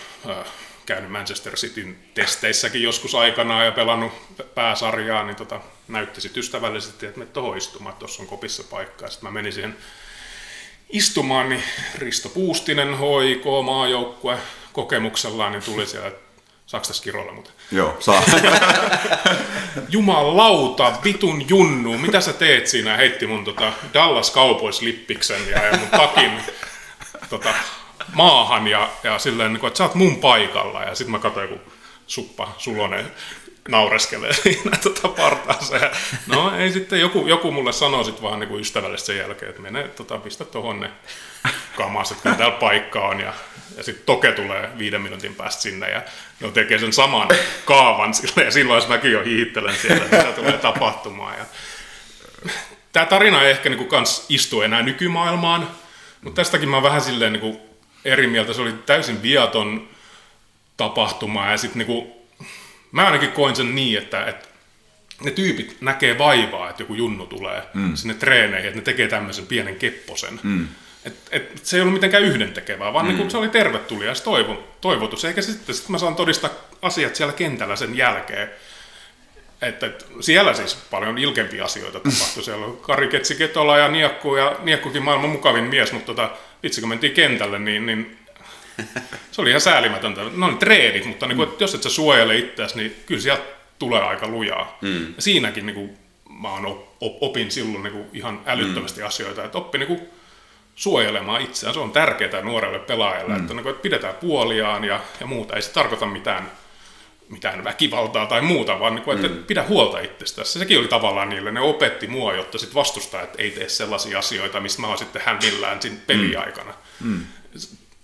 käynyt Manchester Cityn testeissäkin joskus aikanaan ja pelannut pääsarjaa, niin tota, näytti sitten ystävällisesti, että me tuohon istumaan, tuossa on kopissa paikka. Sitten mä menin siihen istumaan, niin Risto Puustinen, HIK, maajoukkue, kokemuksellaan, niin tuli siellä, että saako tässä kiroilla mutta? Joo, saa. Jumalauta, vitun junnu, mitä sä teet siinä? Heitti mun tota Dallas Cowboys lippiksen ja, ja mun takin tota, maahan ja, ja silleen, niin kuin, että sä oot mun paikalla. Ja sitten mä katsoin, kun suppa Sulonen naureskelee siinä tota partaansa. Ja, no ei sitten, joku, joku mulle sanoi sitten vaan niin kuin ystävällisesti sen jälkeen, että mene, tota, pistä tuohon ne kamas, että täällä paikka on. Ja, ja sitten Toke tulee viiden minuutin päästä sinne ja ne tekee sen saman kaavan sille, ja silloin jos mäkin jo hiittelen siellä, mitä tulee tapahtumaan. Ja tämä tarina ei ehkä niin kans istu enää nykymaailmaan, mutta tästäkin mä oon vähän silleen niin kuin eri mieltä. Se oli täysin viaton tapahtuma ja sitten niin mä ainakin koin sen niin, että, että ne tyypit näkee vaivaa, että joku junnu tulee mm. sinne treeneihin, että ne tekee tämmöisen pienen kepposen. Mm. Et, et, se ei ollut mitenkään yhdentekevää, vaan mm. niin se oli tervetulias toivo, toivotus. Eikä sitten sit mä saan todistaa asiat siellä kentällä sen jälkeen. Että, et, siellä siis paljon ilkempiä asioita tapahtui. Siellä oli Kari Ketsi Ketola ja Niakku, ja Niakkukin maailman mukavin mies, mutta tota, vitsi kun mentiin kentälle, niin, niin se oli ihan säälimätöntä. Ne oli treenit, mutta niin kuin, jos et sä suojele itseäsi, niin kyllä sieltä tulee aika lujaa. Mm. Ja siinäkin niin kuin, mä opin silloin niin kuin, ihan älyttömästi mm. asioita, että oppi niin kuin, suojelemaan itseään. Se on tärkeää nuorelle pelaajalle, mm. että, niin kuin, että pidetään puoliaan ja, ja muuta. Ei se tarkoita mitään, mitään väkivaltaa tai muuta, vaan niin kuin, että mm. pidä huolta itsestäsi. Sekin oli tavallaan niille. Ne opetti mua, jotta sit vastustaa, että ei tee sellaisia asioita, mistä mä oon sitten hämillään siinä peliaikana. Mm. mm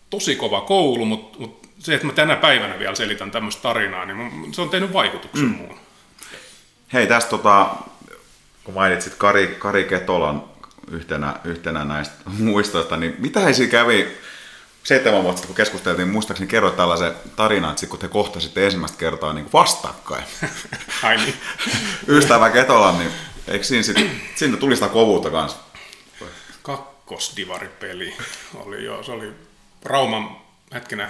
tosi kova koulu, mutta, mutta se, että mä tänä päivänä vielä selitän tämmöistä tarinaa, niin se on tehnyt vaikutuksen mm. muun. Hei, tästä tota, kun mainitsit Kari, Kari Ketolan yhtenä, yhtenä näistä muistoista, niin mitä he siinä kävi seitsemän vuotta sitten, kun keskusteltiin, muistaakseni kerroit tällaisen tarinan, että kun te kohtasitte ensimmäistä kertaa niin vastakkain. Ai niin. Ystävä Ketolan, niin eikö siinä, sit, siinä tuli sitä kovuutta kanssa? Kakkosdivaripeli oli jo, se oli Rauman, hetkinen,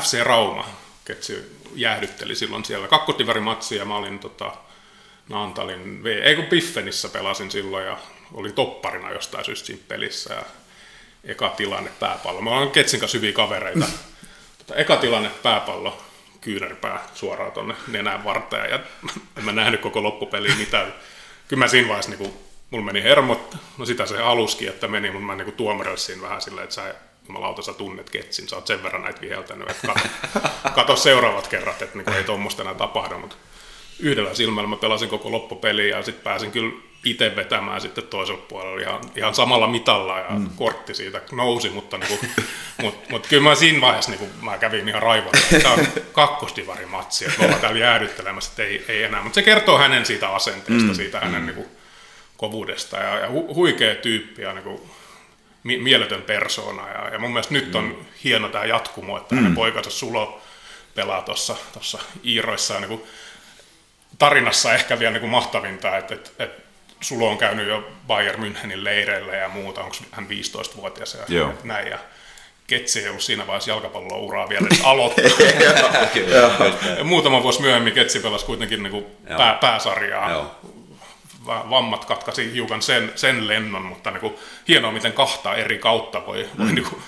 FC Rauma, ketsi jäähdytteli silloin siellä kakkosdivarimatsi ja mä olin tota, Naantalin, ei kun Piffenissä pelasin silloin ja oli topparina jostain syystä siinä pelissä ja eka tilanne pääpallo. Mä olen Ketsin kanssa hyviä kavereita. Tota, eka tilanne pääpallo, kyynärpää suoraan tonne nenän varteen ja en mä nähnyt koko loppupeliä mitään. Kyllä mä siinä vaiheessa niin mulla meni hermot, no sitä se aluskin, että meni, mutta mä niin tuomarille siinä vähän silleen, että sä jumalauta sä tunnet ketsin, sä oot sen verran näitä viheltänyt, että kato, kato seuraavat kerrat, että niin ei tuommoista enää tapahdu, mutta yhdellä silmällä mä pelasin koko loppupeliä ja sitten pääsin kyllä itse vetämään sitten toisella puolella ihan, ihan samalla mitalla ja mm. kortti siitä nousi, mutta, niin kuin, mut, mut kyllä mä siinä vaiheessa niin kuin, mä kävin ihan raivon, että tämä on kakkostivarimatsi, että me ollaan täällä jäädyttelemässä, että ei, ei enää, mutta se kertoo hänen siitä asenteesta, mm. siitä hänen mm. niin kuin, kovuudesta ja, ja hu, huikea tyyppi ja niin kuin, mieletön persona. Ja, ja mun mielestä nyt on mm. hieno tämä jatkumo, että mm. hänen poikansa Sulo pelaa tuossa Iiroissa. Ja niin kuin, tarinassa ehkä vielä niin kuin mahtavinta, että, että, että Sulo on käynyt jo Bayern Münchenin leireillä ja muuta, onko hän 15-vuotias ja Joo. näin. Ja Ketsi ei ollut siinä vaiheessa jalkapallouraa vielä edes aloittaa. Muutama vuosi myöhemmin Ketsi pelasi kuitenkin niin kuin pää, pääsarjaa Joo vammat katkaisi hiukan sen, sen lennon, mutta niin kuin, hienoa, miten kahta eri kautta voi, voi mm. niin kuin,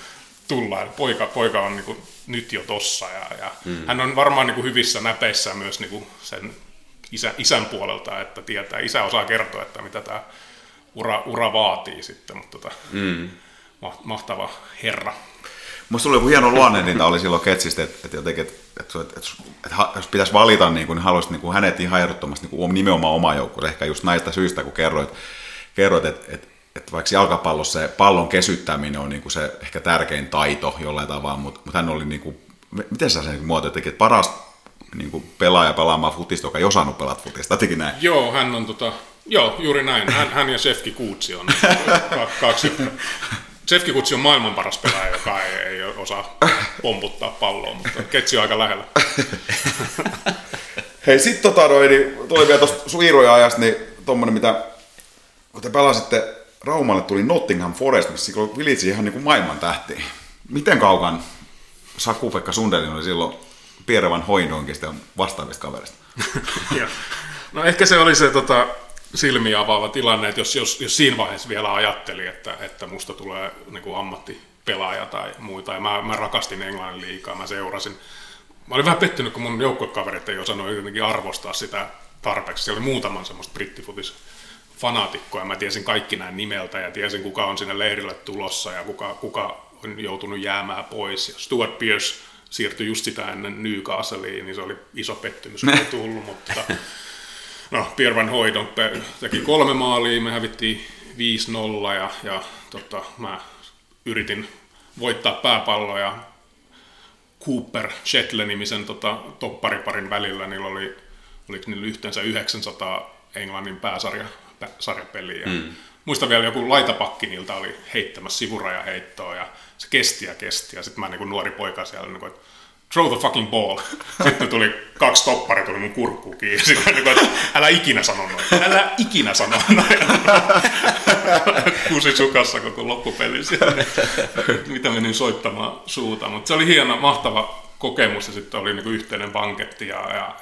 tulla. Poika, poika on niin kuin, nyt jo tossa ja, ja mm. hän on varmaan niin kuin, hyvissä näpeissä myös niin kuin, sen isä, isän puolelta, että tietää, isä osaa kertoa, että mitä tämä ura, ura vaatii sitten, mutta tota, mm. mahtava herra. Musta oli joku hieno luonnehtinta oli silloin Ketsistä, että, että jotenkin, että, että, että, että, jos pitäisi valita, niin kuin, niin haluaisit niin kuin hänet ihan ehdottomasti niin kuin nimenomaan oma joukkueelle, ehkä just näistä syistä, kun kerroit, kerroit että, että, että vaikka jalkapallossa se pallon kesyttäminen on niin kuin se ehkä tärkein taito jollain tavalla, mutta, mutta hän oli, niin kuin, miten sä sen muoto että paras niin kuin pelaaja pelaamaan futista, joka ei osannut pelata futista, jotenkin näin. Joo, hän on tota, joo, juuri näin. Hän, hän ja Sefki Kuutsi on kaksi, jotka Sefki Kutsi on maailman paras pelaaja, joka ei, ei osaa pomputtaa palloa, mutta Ketsi on aika lähellä. Hei, sit tota noin, niin tuli vielä tuosta Suiroja ajasta, niin tommonen mitä, kun te pelasitte Raumalle tuli Nottingham Forest, missä vilitsi ihan niin kuin maailman tähti. Miten kaukan Saku-Pekka Sundelin oli silloin Hoindonkista ja vastaavista kaverista? no ehkä se oli se tota, silmiä avaava tilanne, että jos, jos, jos siinä vaiheessa vielä ajatteli, että, että musta tulee niin kuin ammattipelaaja tai muita, ja mä, mä rakastin Englannin liikaa, mä seurasin. Mä olin vähän pettynyt, kun mun joukkuekaverit ei osannut jotenkin arvostaa sitä tarpeeksi. Siellä oli muutaman semmoista brittifutis fanaatikkoa, mä tiesin kaikki näin nimeltä, ja tiesin kuka on sinne leirille tulossa, ja kuka, kuka on joutunut jäämään pois. Ja Stuart Pierce siirtyi just sitä ennen Newcastleiin, niin se oli iso pettymys, kun ei tullut, mutta no, Pierre Van Hooydonk teki kolme maalia, me hävittiin 5-0 ja, ja tota, mä yritin voittaa pääpalloja Cooper Shetle-nimisen tota, toppariparin välillä. Niillä oli, oliko niillä yhteensä 900 Englannin pääsarja, sarjapeliä. Mm. Muistan vielä joku laitapakki niiltä oli heittämässä sivurajaheittoa ja se kesti ja kesti. Ja sitten mä niin nuori poika siellä, niin kuin, throw the fucking ball. Sitten tuli kaksi topparia, tuli mun kurkkuun kiinni. Sitten niin kuin, että älä ikinä sano noin. Älä ikinä sano noin. Kusi sukassa koko loppupeli siellä. Mitä menin soittamaan suuta. Mutta se oli hieno, mahtava kokemus ja sitten oli niin kuin yhteinen banketti ja, ja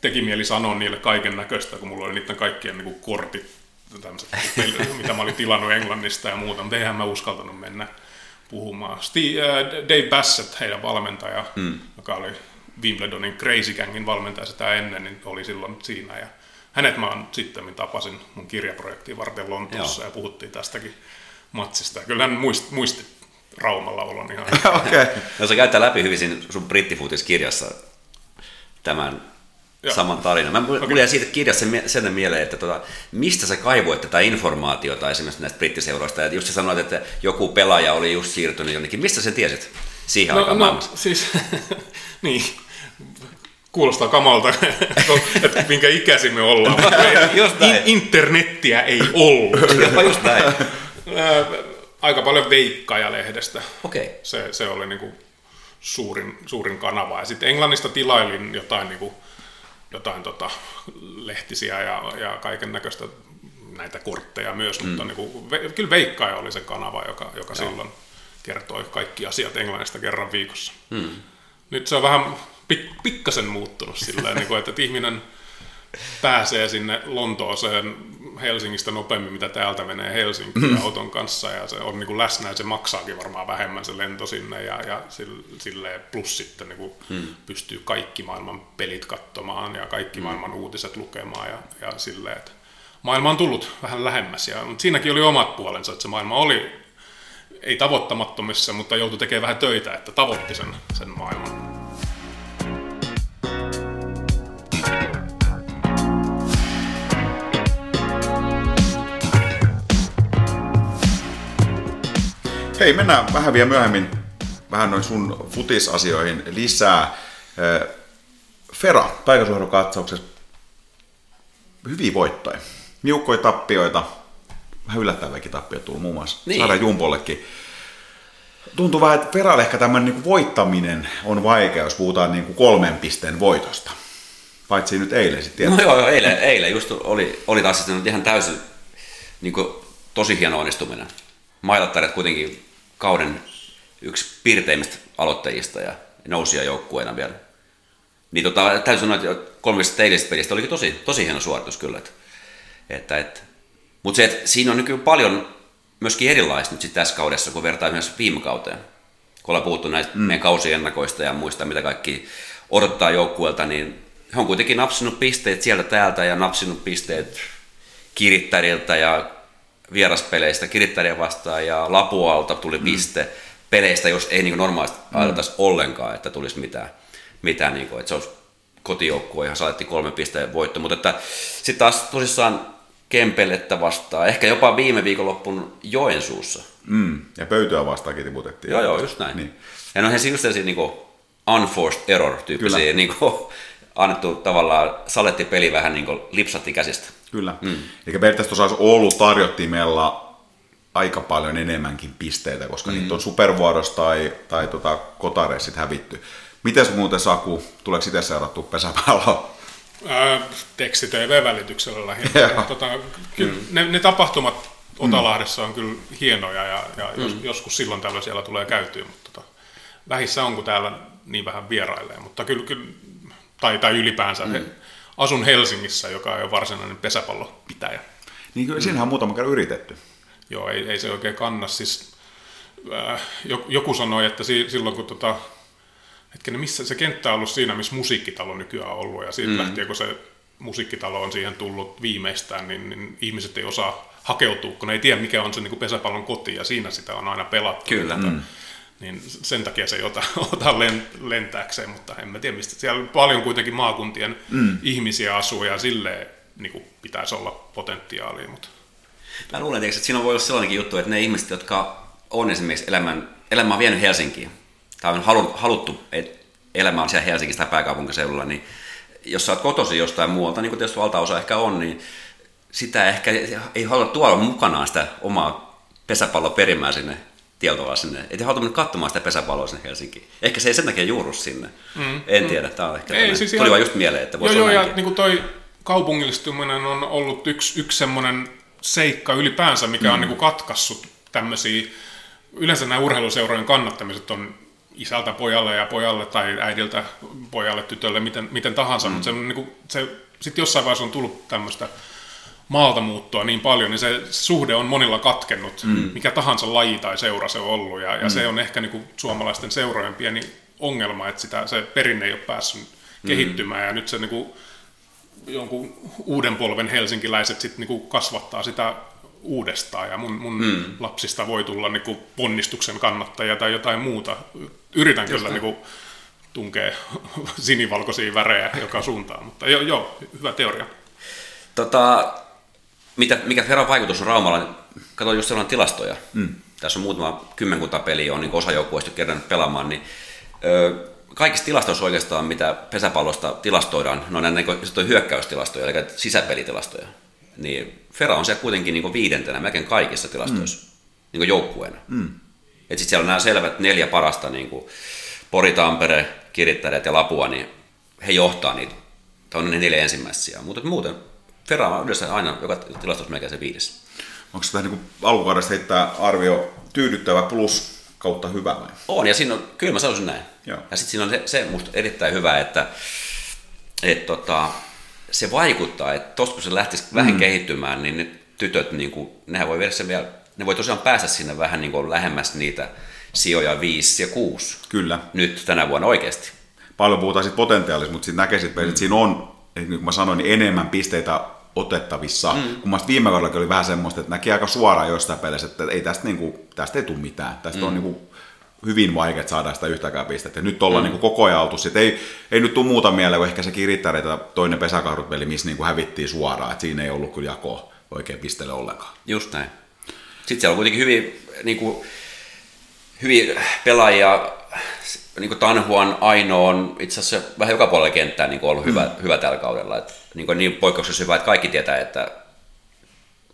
teki mieli sanoa niille kaiken näköistä, kun mulla oli niiden kaikkien niin kuin kortit, mitä mä olin tilannut Englannista ja muuta, mutta eihän mä uskaltanut mennä puhumaan. Steve, äh, Dave Bassett, heidän valmentaja, mm. joka oli Wimbledonin Crazy Gangin valmentaja sitä ennen, niin oli silloin siinä. Ja hänet mä sitten tapasin mun kirjaprojektiin varten Lontoossa Joo. ja puhuttiin tästäkin matsista. Kyllä hän muisti, muisti Raumalla olon ihan. okay. No se käyttää läpi hyvin sun brittifutiskirjassa tämän Joo. saman tarinan. Mä okay. mulla siitä kirjassa sen, sen mieleen, että tota, mistä sä kaivoit tätä informaatiota esimerkiksi näistä brittiseuroista. Ja just sä sanoit, että joku pelaaja oli just siirtynyt jonnekin. Mistä sä tiesit siihen no, aikaan no, siis, niin, kuulostaa kamalta, että minkä ikäisiä me ollaan. näin. Internettiä ei ollut. Jopa just näin. Aika paljon Veikkaja-lehdestä. Okay. Se, se oli niinku suurin, suurin kanava. Ja sitten Englannista tilailin jotain niinku, jotain tota, lehtisiä ja, ja kaiken näköistä näitä kortteja myös, mm. mutta niin kuin, ve, kyllä Veikkaaja oli se kanava, joka, joka silloin kertoi kaikki asiat Englannista kerran viikossa. Mm. Nyt se on vähän pik, pikkasen muuttunut silleen, niin kuin, että, että ihminen pääsee sinne Lontooseen Helsingistä nopeammin, mitä täältä menee Helsinkiin mm. auton kanssa, ja se on niin kuin läsnä, ja se maksaakin varmaan vähemmän se lento sinne, ja, ja sille plus sitten niin kuin mm. pystyy kaikki maailman pelit katsomaan, ja kaikki mm. maailman uutiset lukemaan, ja, ja silleen, että maailma on tullut vähän lähemmäs, ja, mutta siinäkin oli omat puolensa, että se maailma oli ei tavoittamattomissa, mutta joutui tekemään vähän töitä, että tavoitti sen, sen maailman. Hei, mennään vähän vielä myöhemmin vähän noin sun futisasioihin lisää. Fera, taikasuohdokatsaukset, hyviä voittoja. Niukkoja tappioita, vähän yllättäviäkin tappioita tullut muun muassa. Niin. Saadaan Jumpollekin. Tuntuu vähän, että Feralle ehkä tämmöinen niin voittaminen on vaikea, jos puhutaan niin kuin kolmen pisteen voitosta. Paitsi nyt eilen sitten. No joo, joo eilen, eilen just oli, oli taas sitten ihan täysin niin kuin, tosi hieno onnistuminen. Mailattaret kuitenkin kauden yksi piirteimmistä aloittajista ja nousia joukkueena vielä. Niin tota, täytyy sanoa, että kolmesta eilisestä pelistä oli tosi, tosi hieno suoritus kyllä. Että, että, että. Mutta se, että siinä on nykyään paljon myöskin erilaista nyt tässä kaudessa, kun vertaa myös viime kauteen. Kun ollaan puhuttu näistä mm. meidän kausiennakoista ja muista, mitä kaikki odottaa joukkueelta, niin he on kuitenkin napsinut pisteet sieltä täältä ja napsinut pisteet Kirittäriltä ja vieraspeleistä Kirittäriä vastaan ja Lapualta tuli mm. piste mm. peleistä, jos ei niin normaalisti mm. ajateltaisi ollenkaan, että tulisi mitään, mitään niin kuin, että se olisi kotijoukkue ihan saatiin kolme pisteen voitto, mutta että sitten taas tosissaan Kempelettä vastaan, ehkä jopa viime viikonloppun Joensuussa. Mm. Ja pöytöä vastaakin tiputettiin. Joo, joo, just näin. Niin. Ja no he just sellaisia niin kuin unforced error tyyppisiä, niin kuin, annettu tavallaan saletti peli vähän niin kuin lipsatti käsistä. Kyllä. Mm. Eli periaatteessa tuossa olisi ollut tarjottimella aika paljon enemmänkin pisteitä, koska mm. niitä on supervuodossa tai, tai tota, kotareissit hävitty. Mites muuten Saku, tuleeko itse seurattu pesäpalloa? teksti TV-välityksellä lähinnä. tota, kyllä, mm. ne, ne, tapahtumat Otalahdessa on kyllä hienoja ja, ja mm. jos, joskus silloin tällöin siellä tulee käytyä, mutta tota, vähissä on, kun täällä niin vähän vierailee, mutta kyllä, kyllä tai, tai ylipäänsä mm. he, asun Helsingissä, joka on varsinainen pesäpallopitäjä. Niin kyllä siinähän on muutama kerran yritetty. Joo, ei, ei se oikein kanna. Siis, äh, joku sanoi, että si, silloin kun tota, hetkinen, missä se kenttä on ollut siinä, missä musiikkitalo nykyään on ollut, ja siitä mm. lähtien, kun se musiikkitalo on siihen tullut viimeistään, niin, niin ihmiset ei osaa hakeutua, kun ne ei tiedä mikä on se niin kuin pesäpallon koti ja siinä sitä on aina pelattu. Kyllä. Mm. Niin sen takia se ei ota, ota lentääkseen, mutta en mä tiedä mistä. Siellä paljon kuitenkin maakuntien mm. ihmisiä asuu ja silleen niin kuin pitäisi olla potentiaalia. Mutta. Mä luulen, että siinä voi olla sellainenkin juttu, että ne ihmiset, jotka on esimerkiksi elämän, elämä on vienyt Helsinkiin, tai on haluttu, että elämä on siellä Helsingissä tai pääkaupunkiseudulla, niin jos sä oot kotosi jostain muualta, niin kuin tietysti valtaosa ehkä on, niin sitä ehkä ei halua tuoda mukanaan sitä omaa pesäpalloperimää sinne Tieltolaan sinne. Ei halua mennä katsomaan sitä pesäpalloa sinne Helsinkiin. Ehkä se ei sen takia juuru sinne. Mm, en mm. tiedä, tämä on ehkä ei, siis tuli vaan just mieleen, että voisi joo, joo, ja niin kuin toi kaupungillistuminen on ollut yksi, yksi semmoinen seikka ylipäänsä, mikä mm. on niin kuin katkassut tämmöisiä, yleensä nämä urheiluseurojen kannattamiset on isältä pojalle ja pojalle tai äidiltä pojalle, tytölle, miten, miten tahansa, mm. mutta se, niin kuin, se sitten jossain vaiheessa on tullut tämmöistä maalta muuttoa niin paljon, niin se suhde on monilla katkennut, mm. mikä tahansa laji tai seura se on ollut, ja, ja mm. se on ehkä niin kuin suomalaisten seurojen pieni ongelma, että sitä, se perinne ei ole päässyt mm. kehittymään, ja nyt se niin kuin, jonkun uuden polven helsinkiläiset sitten niin kuin kasvattaa sitä uudestaan, ja mun, mun mm. lapsista voi tulla niin kuin ponnistuksen kannattajia tai jotain muuta. Yritän Just kyllä niin kuin, tunkea sinivalkoisia värejä joka suuntaan, mutta joo, joo hyvä teoria. Tota, mitä, mikä Ferran vaikutus on Raumalla, katsoin just sellainen tilastoja. Mm. Tässä on muutama kymmenkunta peliä, on niin osa joukkueista kerran pelaamaan, niin ö, kaikissa tilastoissa oikeastaan, mitä pesäpallosta tilastoidaan, no näin niin hyökkäystilastoja, eli sisäpelitilastoja, niin Fera on se kuitenkin niin viidentenä melkein kaikissa tilastoissa mm. niin joukkueena. Mm. Sitten siellä on nämä selvät neljä parasta, niin kuin Pori, Tampere, Kirittäjät ja Lapua, niin he johtaa niitä. Tämä on ne neljä ensimmäistä sijaa. Mutta muuten Ferra on yleensä aina joka tilastossa melkein se viides. Onko se niin alkukaudesta heittää arvio tyydyttävä plus kautta hyvä vai? On, ja siinä on, kyllä mä sanoisin näin. Joo. Ja sitten siinä on se, se musta erittäin hyvä, että et, tota, se vaikuttaa, että tosta kun se lähtisi mm. vähän kehittymään, niin ne tytöt, niin kuin, nehän voi viedä sen vielä, ne voi tosiaan päästä sinne vähän niin kuin lähemmäs niitä sijoja 5 ja 6. Kyllä. Nyt tänä vuonna oikeasti. Paljon puhutaan siitä potentiaalista, mutta sitten näkee, että mm. siinä on, niin kuin mä sanoin, niin enemmän pisteitä otettavissa. Mm. Kun mä viime kaudella oli vähän semmoista, että näki aika suoraan joistain peleissä, että ei tästä, niin kuin, tästä ei tule mitään. Tästä mm. on niin kuin, hyvin vaikea saada sitä yhtäkään pistettä. Nyt ollaan mm. niin koko ajan oltu, että ei, ei nyt tule muuta mieleen kuin ehkä se kirittäri toinen pesäkahdut-peli, missä niin kuin hävittiin suoraan, että siinä ei ollut kyllä jakoa oikein pistele ollenkaan. Just näin. Sitten siellä on kuitenkin hyvin, niin kuin, hyvin pelaajia, niin kuin Tanhuan Aino on itse asiassa vähän joka puolella kenttää niin kuin ollut hyvä, mm. hyvä tällä kaudella. Että, niin, kuin niin poikkeuksessa hyvä, että kaikki tietää, että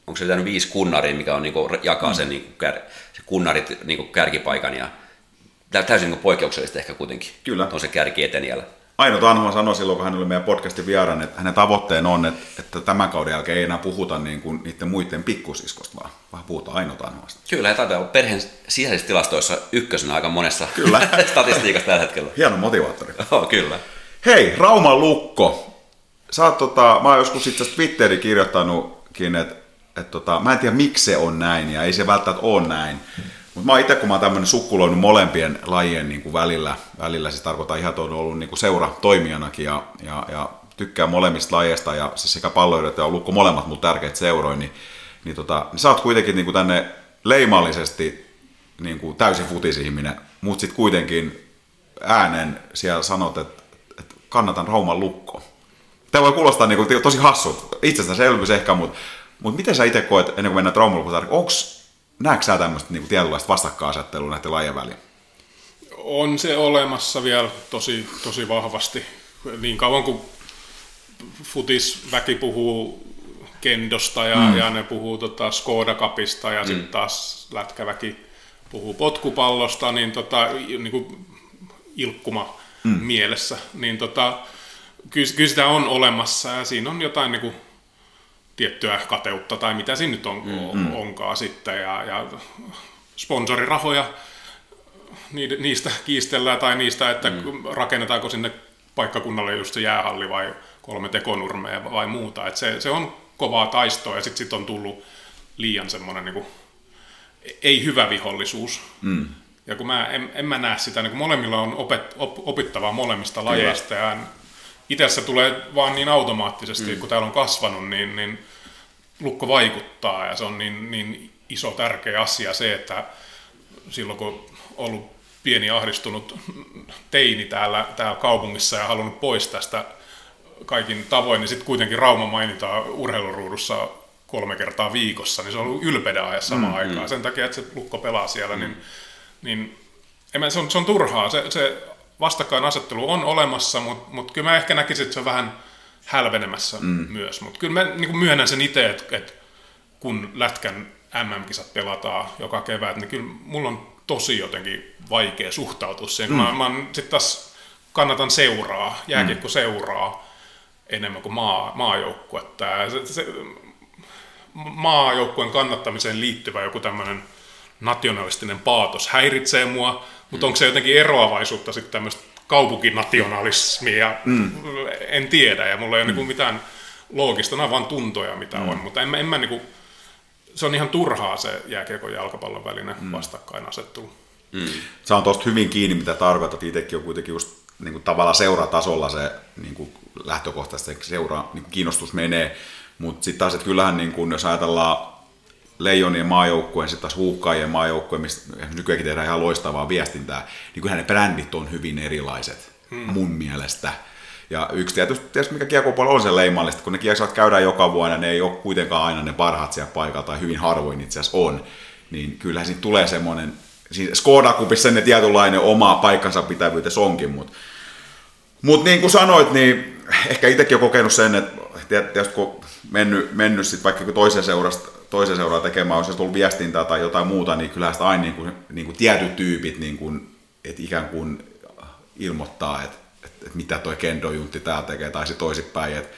onko se pitänyt viisi kunnaria, mikä on niin kuin, jakaa mm. sen, niin kuin, kär, se kunnarit niin kuin kärkipaikan ja täysin niin poikkeuksellista ehkä kuitenkin. Kyllä. On se kärki eteniällä. Aino Tanhua sanoi silloin, kun hän oli meidän podcastin vieraan, että hänen tavoitteen on, että, että tämän kauden jälkeen ei enää puhuta niin kuin niiden muiden pikkusiskosta, vaan, vaan puhutaan Aino Tanhuasta. Kyllä, ja taitaa olla perheen sisäisissä tilastoissa ykkösenä aika monessa kyllä. statistiikassa tällä hetkellä. Hieno motivaattori. oh, kyllä. Hei, Rauman Lukko. Sä oot, tota, mä oon joskus itse Twitteriin kirjoittanutkin, että, että tota, mä en tiedä miksi se on näin, ja ei se välttämättä ole näin. Mutta mä itse, kun mä oon tämmöinen sukkuloinut molempien lajien niin kuin välillä, välillä siis tarkoittaa ihan, että on ollut niin kuin seura toimijanakin ja, ja, ja tykkää molemmista lajeista ja siis sekä palloilijat ja Lukko molemmat mun tärkeät seuroin, niin, niin, tota, niin sä oot kuitenkin niin kuin tänne leimallisesti niin kuin täysin futisihminen, mutta sitten kuitenkin äänen siellä sanot, että, että kannatan Rauman Lukko. Tämä voi kuulostaa niin kuin tosi hassu, itsestäänselvyys ehkä, mutta, mutta miten sä itse koet, ennen kuin mennään Rauman Lukkoon, onko näetkö sä tämmöistä niin tietynlaista vastakkainasettelua näiden lajien väliin? On se olemassa vielä tosi, tosi vahvasti. Niin kauan kuin futisväki puhuu kendosta ja, mm. ja ne puhuu tota Skoda Cupista ja mm. sitten taas lätkäväki puhuu potkupallosta, niin, tota, niin kuin ilkkuma mm. mielessä, niin tota, kyllä, kyllä sitä on olemassa ja siinä on jotain niin kuin tiettyä kateutta tai mitä siinä nyt on, mm, onkaan sitten. Ja, ja sponsorirahoja, niistä kiistellään tai niistä, että mm. rakennetaanko sinne paikkakunnalle just se jäähalli vai kolme tekonurmea vai muuta. Et se, se on kovaa taistoa ja sitten sit on tullut liian semmoinen niin ei hyvä vihollisuus. Mm. Ja kun mä en, en mä näe sitä, niin kun molemmilla on opet, op, opittavaa molemmista lajeista ja itse se tulee vaan niin automaattisesti, mm. kun täällä on kasvanut, niin, niin lukko vaikuttaa ja se on niin, niin iso tärkeä asia se, että silloin kun ollut pieni ahdistunut teini täällä, täällä kaupungissa ja halunnut pois tästä kaikin tavoin, niin sitten kuitenkin Rauma mainitaan urheiluruudussa kolme kertaa viikossa, niin se on ollut ylpeyden ajan samaan mm, aikaan. Sen takia, että se lukko pelaa siellä, niin, mm. niin, niin se, on, se on turhaa. Se, se vastakkainasettelu on olemassa, mutta mut kyllä mä ehkä näkisin, että se on vähän hälvenemässä mm. myös. Mutta kyllä mä niin myönnän sen itse, että, että kun Lätkän MM-kisat pelataan joka kevät, niin kyllä mulla on tosi jotenkin vaikea suhtautua siihen. Mm. Mä, mä sitten taas kannatan seuraa, jääkiekko mm. seuraa enemmän kuin maa, maajoukkuetta. Se, se, maajoukkueen kannattamiseen liittyvä joku tämmöinen nationalistinen paatos häiritsee mua, mutta mm. onko se jotenkin eroavaisuutta sitten tämmöistä kaupunkinationalismia, mm. en tiedä, ja mulla ei ole niinku mm. mitään loogista, nämä vaan tuntoja, mitä mm. on, mutta en, en mä niinku, se on ihan turhaa se jääkiekon jalkapallon välinen mm. vastakkainasettelu. Mm. Se on tuosta hyvin kiinni, mitä tarkoitat. Itsekin on kuitenkin just niin kuin tavallaan seuratasolla se niin kuin lähtökohtaisesti seura, niin kuin kiinnostus menee. Mutta sitten taas, että kyllähän niin kuin, jos ajatellaan Leijonien maajoukkueen, sitten taas Huuhkaajien maajoukkueen, mistä nykyäänkin tehdään ihan loistavaa viestintää, niin kyllähän ne brändit on hyvin erilaiset hmm. mun mielestä. Ja yksi tietysti, tietysti mikä kiekopuolella on se leimallista, kun ne kiekot käydään joka vuonna, ne ei ole kuitenkaan aina ne parhaat siellä paikalla, tai hyvin harvoin itse asiassa on, niin kyllähän siitä tulee semmoinen, siinä Skoda-kupissa ne tietynlainen oma paikkansa pitävyytes onkin, mutta mut niin kuin sanoit, niin ehkä itsekin olen kokenut sen, että tietysti kun mennyt, mennyt sit vaikka toisen seurasta toisen seuraa tekemään, olisi tullut viestintää tai jotain muuta, niin kyllä sitä aina niin kuin, niin kuin tietyt tyypit niin kuin, että ikään kuin ilmoittaa, että, että, että mitä toi Kendo-juntti täällä tekee, tai se toisinpäin, että,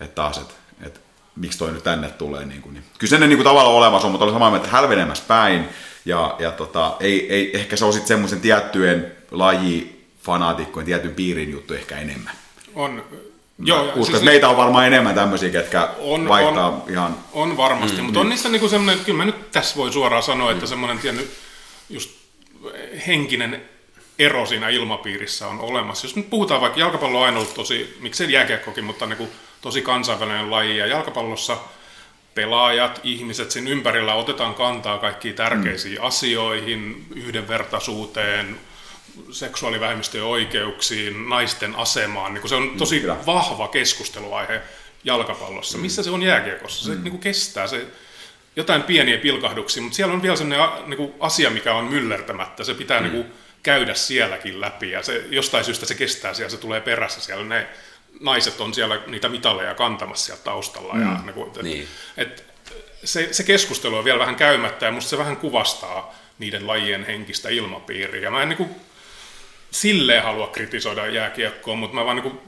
että taas, että, että miksi toi nyt tänne tulee. Niin kuin, niin. Kyllä se niin kuin tavallaan olemassa on, mutta oli samaa mieltä hälvenemässä päin, ja, ja tota, ei, ei, ehkä se on sitten semmoisen tiettyjen laji fanaatikkojen tietyn piirin juttu ehkä enemmän. On, Joo, uskon, siis, että meitä on varmaan enemmän tämmöisiä, ketkä on, vaihtaa on, ihan... On varmasti, mm, mutta on niissä niinku semmoinen, kyllä mä nyt tässä voi suoraan sanoa, että mm. semmoinen tiennyt, just henkinen ero siinä ilmapiirissä on olemassa. Jos nyt puhutaan vaikka jalkapallo on aina ollut tosi, miksei jääkiekkokin, mutta niin kuin tosi kansainvälinen laji ja jalkapallossa pelaajat, ihmiset sen ympärillä otetaan kantaa kaikkiin tärkeisiin mm. asioihin, yhdenvertaisuuteen, seksuaalivähemmistöjen oikeuksiin, naisten asemaan. Niin se on mm, tosi Kyllä. vahva keskusteluaihe jalkapallossa. Mm. Missä se on jääkiekossa? Se mm. niin kuin kestää se jotain pieniä pilkahduksia, mutta siellä on vielä sellainen niin kuin asia, mikä on myllertämättä. Se pitää mm. niin kuin käydä sielläkin läpi ja se, jostain syystä se kestää siellä, se tulee perässä siellä. Ne naiset on siellä niitä mitaleja kantamassa siellä taustalla. Mm. Ja, niin kuin, et, niin. Et, se, se keskustelu on vielä vähän käymättä ja musta se vähän kuvastaa niiden lajien henkistä ilmapiiriä. Mä en niin kuin, silleen halua kritisoida jääkiekkoa, mutta mä vaan niin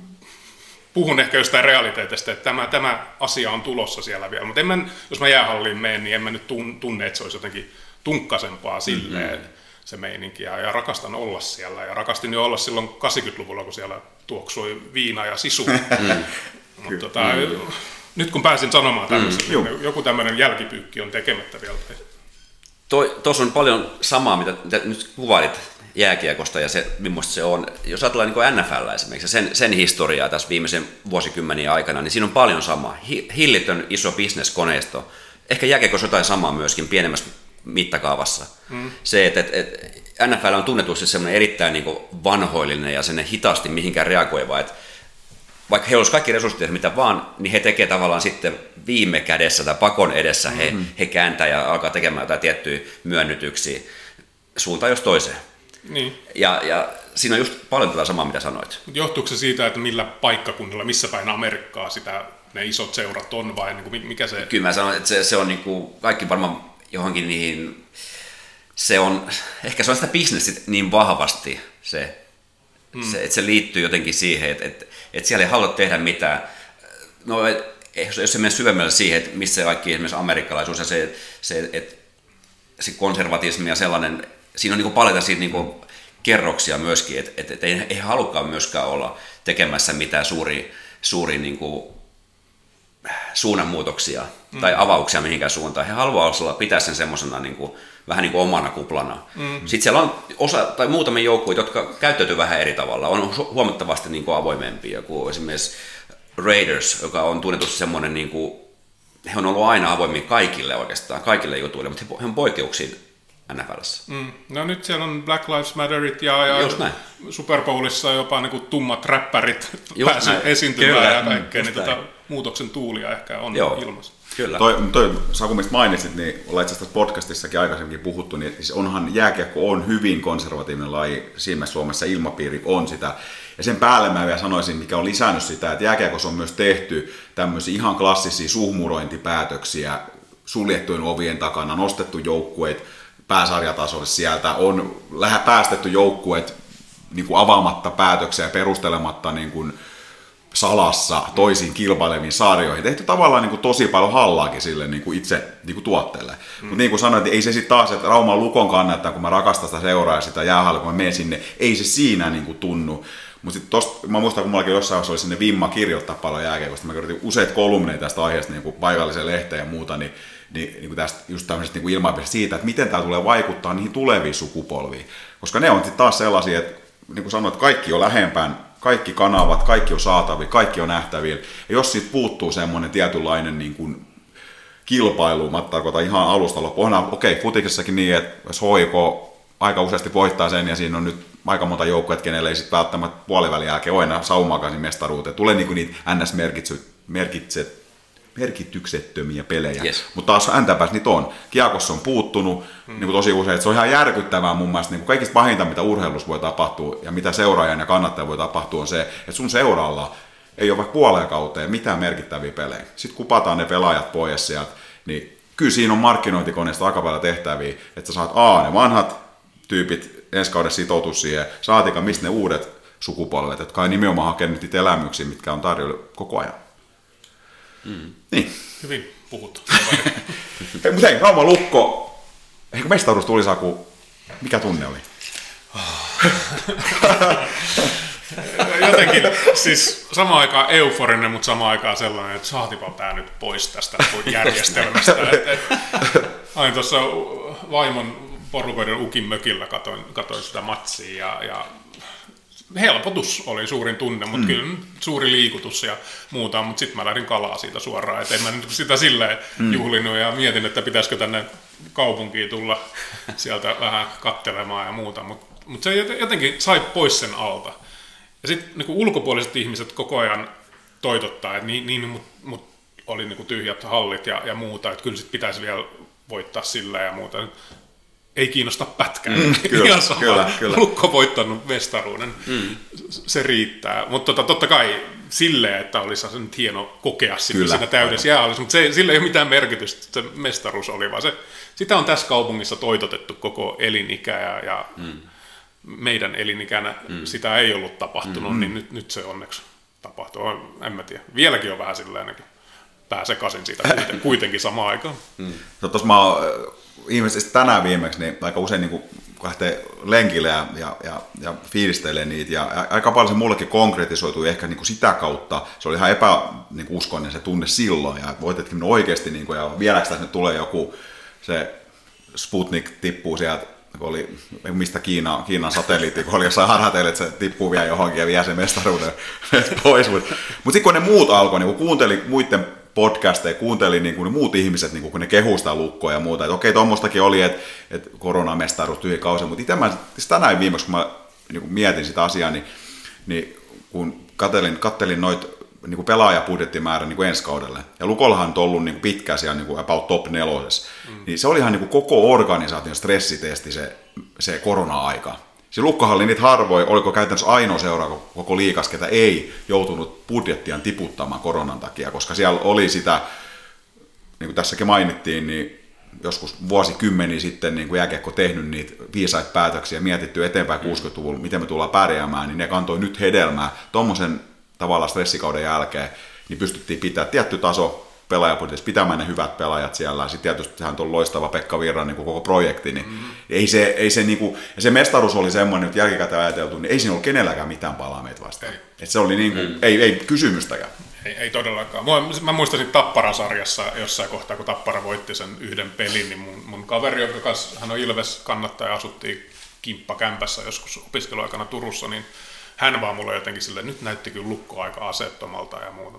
puhun ehkä jostain realiteetista, että tämä, tämä asia on tulossa siellä vielä. Mutta mä, jos mä jäähalliin menen, niin en mä nyt tunne, että se olisi jotenkin tunkkasempaa silleen mm-hmm. se meininki. Ja, ja rakastan olla siellä. Ja rakastin jo olla silloin 80-luvulla, kun siellä tuoksui viina ja sisu. Mm. mutta tota, mm. nyt kun pääsin sanomaan tämmöisen, mm, niin joku tämmöinen jälkipyykki on tekemättä vielä. Tuossa on paljon samaa, mitä, mitä nyt kuvailit jääkiekosta ja se, millaista se on. Jos ajatellaan niin NFL esimerkiksi sen, sen historiaa tässä viimeisen vuosikymmenen aikana, niin siinä on paljon samaa. Hillitön iso bisneskoneisto. Ehkä jääkiekossa jotain samaa myöskin pienemmässä mittakaavassa. Mm. Se, että, että, että NFL on tunnetusti semmoinen erittäin niin vanhoillinen ja sen hitaasti mihinkään reagoiva, että vaikka he olisivat kaikki resurssit mitä vaan, niin he tekevät tavallaan sitten viime kädessä tai pakon edessä, he, mm-hmm. he kääntää ja alkaa tekemään jotain tiettyjä myönnytyksiä suuntaan jos toiseen. Niin. Ja, ja siinä on just paljon tätä samaa, mitä sanoit. Johtuuko se siitä, että millä paikkakunnalla, missä päin Amerikkaa sitä ne isot seurat on vai niin kuin, mikä se... Kyllä mä sanon, että se, se on niin kuin, kaikki varmaan johonkin niihin, se on, ehkä se on sitä bisnestä niin vahvasti se, hmm. se, että se liittyy jotenkin siihen, että, että, että siellä ei halua tehdä mitään. No, jos se menee syvemmälle siihen, että missä kaikki esimerkiksi amerikkalaisuus ja se, se, että se konservatismi ja sellainen siinä on niin paljon siitä niin kerroksia myöskin, että et, et ei, ei halukkaan myöskään olla tekemässä mitään suuria, suuria niin kuin, suunnanmuutoksia mm. tai avauksia mihinkään suuntaan. He haluavat olla, pitää sen semmoisena niin kuin, vähän niin kuin omana kuplana. Mm. Sitten siellä on osa, tai muutamia joukkueita, jotka käyttäytyy vähän eri tavalla. On huomattavasti niin kuin avoimempia, kuin esimerkiksi Raiders, joka on tunnetusti semmoinen niin kuin, he on ollut aina avoimia kaikille oikeastaan, kaikille jutuille, mutta he on poikkeuksia NFLssä. Mm. No nyt siellä on Black Lives Matterit ja, ja Just näin. Super Bowlissa jopa niin kuin tummat räppärit Just näin. esiintymään Kyllä. ja kaikkea, Mm, niin just tota, muutoksen tuulia ehkä on Joo, ilmassa. kyllä. Toi, toi Saku, mistä mainitsit, niin ollaan itse asiassa podcastissakin aikaisemminkin puhuttu, niin siis onhan jääkiekko on hyvin konservatiivinen laji, siinä Suomessa ilmapiiri on sitä. Ja sen päälle mä vielä sanoisin, mikä on lisännyt sitä, että jääkiekossa on myös tehty tämmöisiä ihan klassisia suhmurointipäätöksiä suljettujen ovien takana, nostettu joukkueet pääsarjatasolle sieltä, on lähe päästetty joukkueet niin kuin avaamatta päätöksiä ja perustelematta niin kuin salassa toisiin kilpaileviin sarjoihin. Tehty tavallaan niin kuin tosi paljon hallaakin sille niin kuin itse niin kuin tuotteelle. Mm. Mutta niin kuin sanoin, että ei se sitten taas, että Rauman lukon kannattaa, kun mä rakastan sitä seuraa ja sitä jäähallilla, kun mä menen sinne, ei se siinä niin kuin tunnu. Mutta sitten tosta, mä muistan, kun mullakin jossain vaiheessa oli sinne vimma kirjoittaa paljon jääkiekosta, mä kirjoitin useita kolumneita tästä aiheesta niin kuin paikalliseen lehteen ja muuta, niin niin, niin kuin tästä just tämmöisestä niin ilmapiiristä siitä, että miten tämä tulee vaikuttaa niihin tuleviin sukupolviin. Koska ne on sitten taas sellaisia, että niin kuin sanoit, kaikki on lähempään, kaikki kanavat, kaikki on saatavilla, kaikki on nähtävillä. Ja jos siitä puuttuu semmoinen tietynlainen niin kuin kilpailu, mä tarkoitan ihan alusta loppuun. Okei, okay, futikissakin niin, että jos HIK aika useasti voittaa sen ja siinä on nyt aika monta joukkuetta, kenelle ei sitten välttämättä puolivälin jälkeen ole enää saumaakaan mestaruuteen. Tulee niinku niitä NS-merkitset, merkityksettömiä pelejä. Yes. Mutta taas NTPS niitä on. Kiekossa on puuttunut mm. niin kuin tosi usein. että Se on ihan järkyttävää mun mielestä. Niin kuin kaikista pahinta, mitä urheilussa voi tapahtua ja mitä seuraajan ja kannattajan voi tapahtua, on se, että sun seuralla ei ole vaikka puoleen kauteen mitään merkittäviä pelejä. Sitten kupataan ne pelaajat pois sieltä, niin kyllä siinä on markkinointikoneesta aika paljon tehtäviä, että sä saat A, ne vanhat tyypit ensi kaudessa sitoutu siihen, saatika mistä ne uudet sukupolvet, jotka ei nimenomaan hakenut niitä elämyksiä, mitkä on tarjolla koko ajan. Mm. Niin. Hyvin puhuttu. Hei, mutta hei, Rauma Lukko, eikö mestaruus tuli Saku, mikä tunne oli? Jotenkin siis samaan aikaan euforinen, mutta samaan aikaan sellainen, että saatipa tämä nyt pois tästä järjestelmästä. Aina tuossa vaimon porukoiden ukin mökillä katoin, katoin sitä matsia ja, ja helpotus oli suurin tunne, mutta mm. kyllä suuri liikutus ja muuta, mutta sitten mä lähdin kalaa siitä suoraan, että en mä nyt sitä silleen mm. juhlinut ja mietin, että pitäisikö tänne kaupunkiin tulla sieltä vähän kattelemaan ja muuta, mutta mut se jotenkin sai pois sen alta. Ja sitten niin ulkopuoliset ihmiset koko ajan toitottaa, että niin, niin mut, mut oli niin tyhjät hallit ja, ja muuta, että kyllä sit pitäisi vielä voittaa sillä ja muuta. Ei kiinnosta pätkää. Mm, kyllä, Ihan sama. kyllä, kyllä. Lukko voittanut mestaruuden. Mm. Se riittää. Mutta tota, totta kai silleen, että olisi se nyt hieno kokea sitä Kyllä, siinä täydessä jäähallissa, mutta se, sillä ei ole mitään merkitystä, että se mestaruus oli, vaan se, sitä on tässä kaupungissa toitotettu koko elinikä ja, ja mm. meidän elinikänä mm. sitä ei ollut tapahtunut, mm. niin nyt, nyt se onneksi tapahtuu. En mä tiedä. Vieläkin on vähän silleen, että pää sekaisin siitä kuiten- kuitenkin samaan aikaan. Mm. Tuossa mä oon ihmeellisesti tänään viimeksi niin aika usein niin lähtee lenkille ja, ja, ja, ja fiilistelee niitä. Ja aika paljon se mullekin konkretisoitui ehkä niin kuin sitä kautta. Se oli ihan epäuskoinen se tunne silloin. Ja voitetkin oikeasti, niin kuin, ja vieläkö tässä nyt tulee joku se Sputnik tippuu sieltä kun oli, mistä Kiina, Kiinan satelliitti, kun oli jossain harhateille, että se tippuu vielä johonkin ja vie sen mestaruuden pois. Mutta mut sitten kun ne muut alkoi, niin kun kuunteli muiden podcasteja, kuunteli niin kuin muut ihmiset, niin kun ne kehuu sitä lukkoa ja muuta, että okei, tuommoistakin oli, että, että koronamestaruus tyhjä kausi, mutta itse mä, siis tänään viimeksi, kun mä niin kun mietin sitä asiaa, niin, niin kun kattelin, kattelin noita niin kuin pelaajapudjettimäärä niin kuin ensi kaudelle. Ja Lukollahan on ollut niin kuin pitkään siellä niin kuin about top nelosessa. Mm. Niin se oli ihan niin kuin koko organisaation stressitesti se, se korona-aika. Se Lukkohan oli niitä harvoin, oliko käytännössä ainoa seura koko liikas, ketä ei joutunut budjettiaan tiputtamaan koronan takia, koska siellä oli sitä, niin kuin tässäkin mainittiin, niin joskus vuosikymmeniä sitten niin kuin jääkiekko tehnyt niitä viisaita päätöksiä, mietitty eteenpäin 60-luvulla, miten me tullaan pärjäämään, niin ne kantoi nyt hedelmää. Tuommoisen tavallaan stressikauden jälkeen, niin pystyttiin pitää tietty taso pelaajapudjetissa, pitämään ne hyvät pelaajat siellä. Sitten tietysti sehän on loistava Pekka Virran niin koko projekti, niin mm. ei se, ei se, niin kuin, ja se mestaruus oli semmoinen, että jälkikäteen ajateltu, niin ei siinä ollut kenelläkään mitään palaa meitä vastaan. Ei. Et se oli niin kuin, mm. ei, ei kysymystäkään. Ei, ei todellakaan. Mä, mä muistan Tappara-sarjassa jossain kohtaa, kun Tappara voitti sen yhden pelin, niin mun, mun kaveri, joka kanssa, hän on Ilves kannattaja, asuttiin kimppakämpässä joskus opiskeluaikana Turussa, niin hän vaan mulle jotenkin sille, nyt näytti kyllä lukko aika asettomalta ja muuta.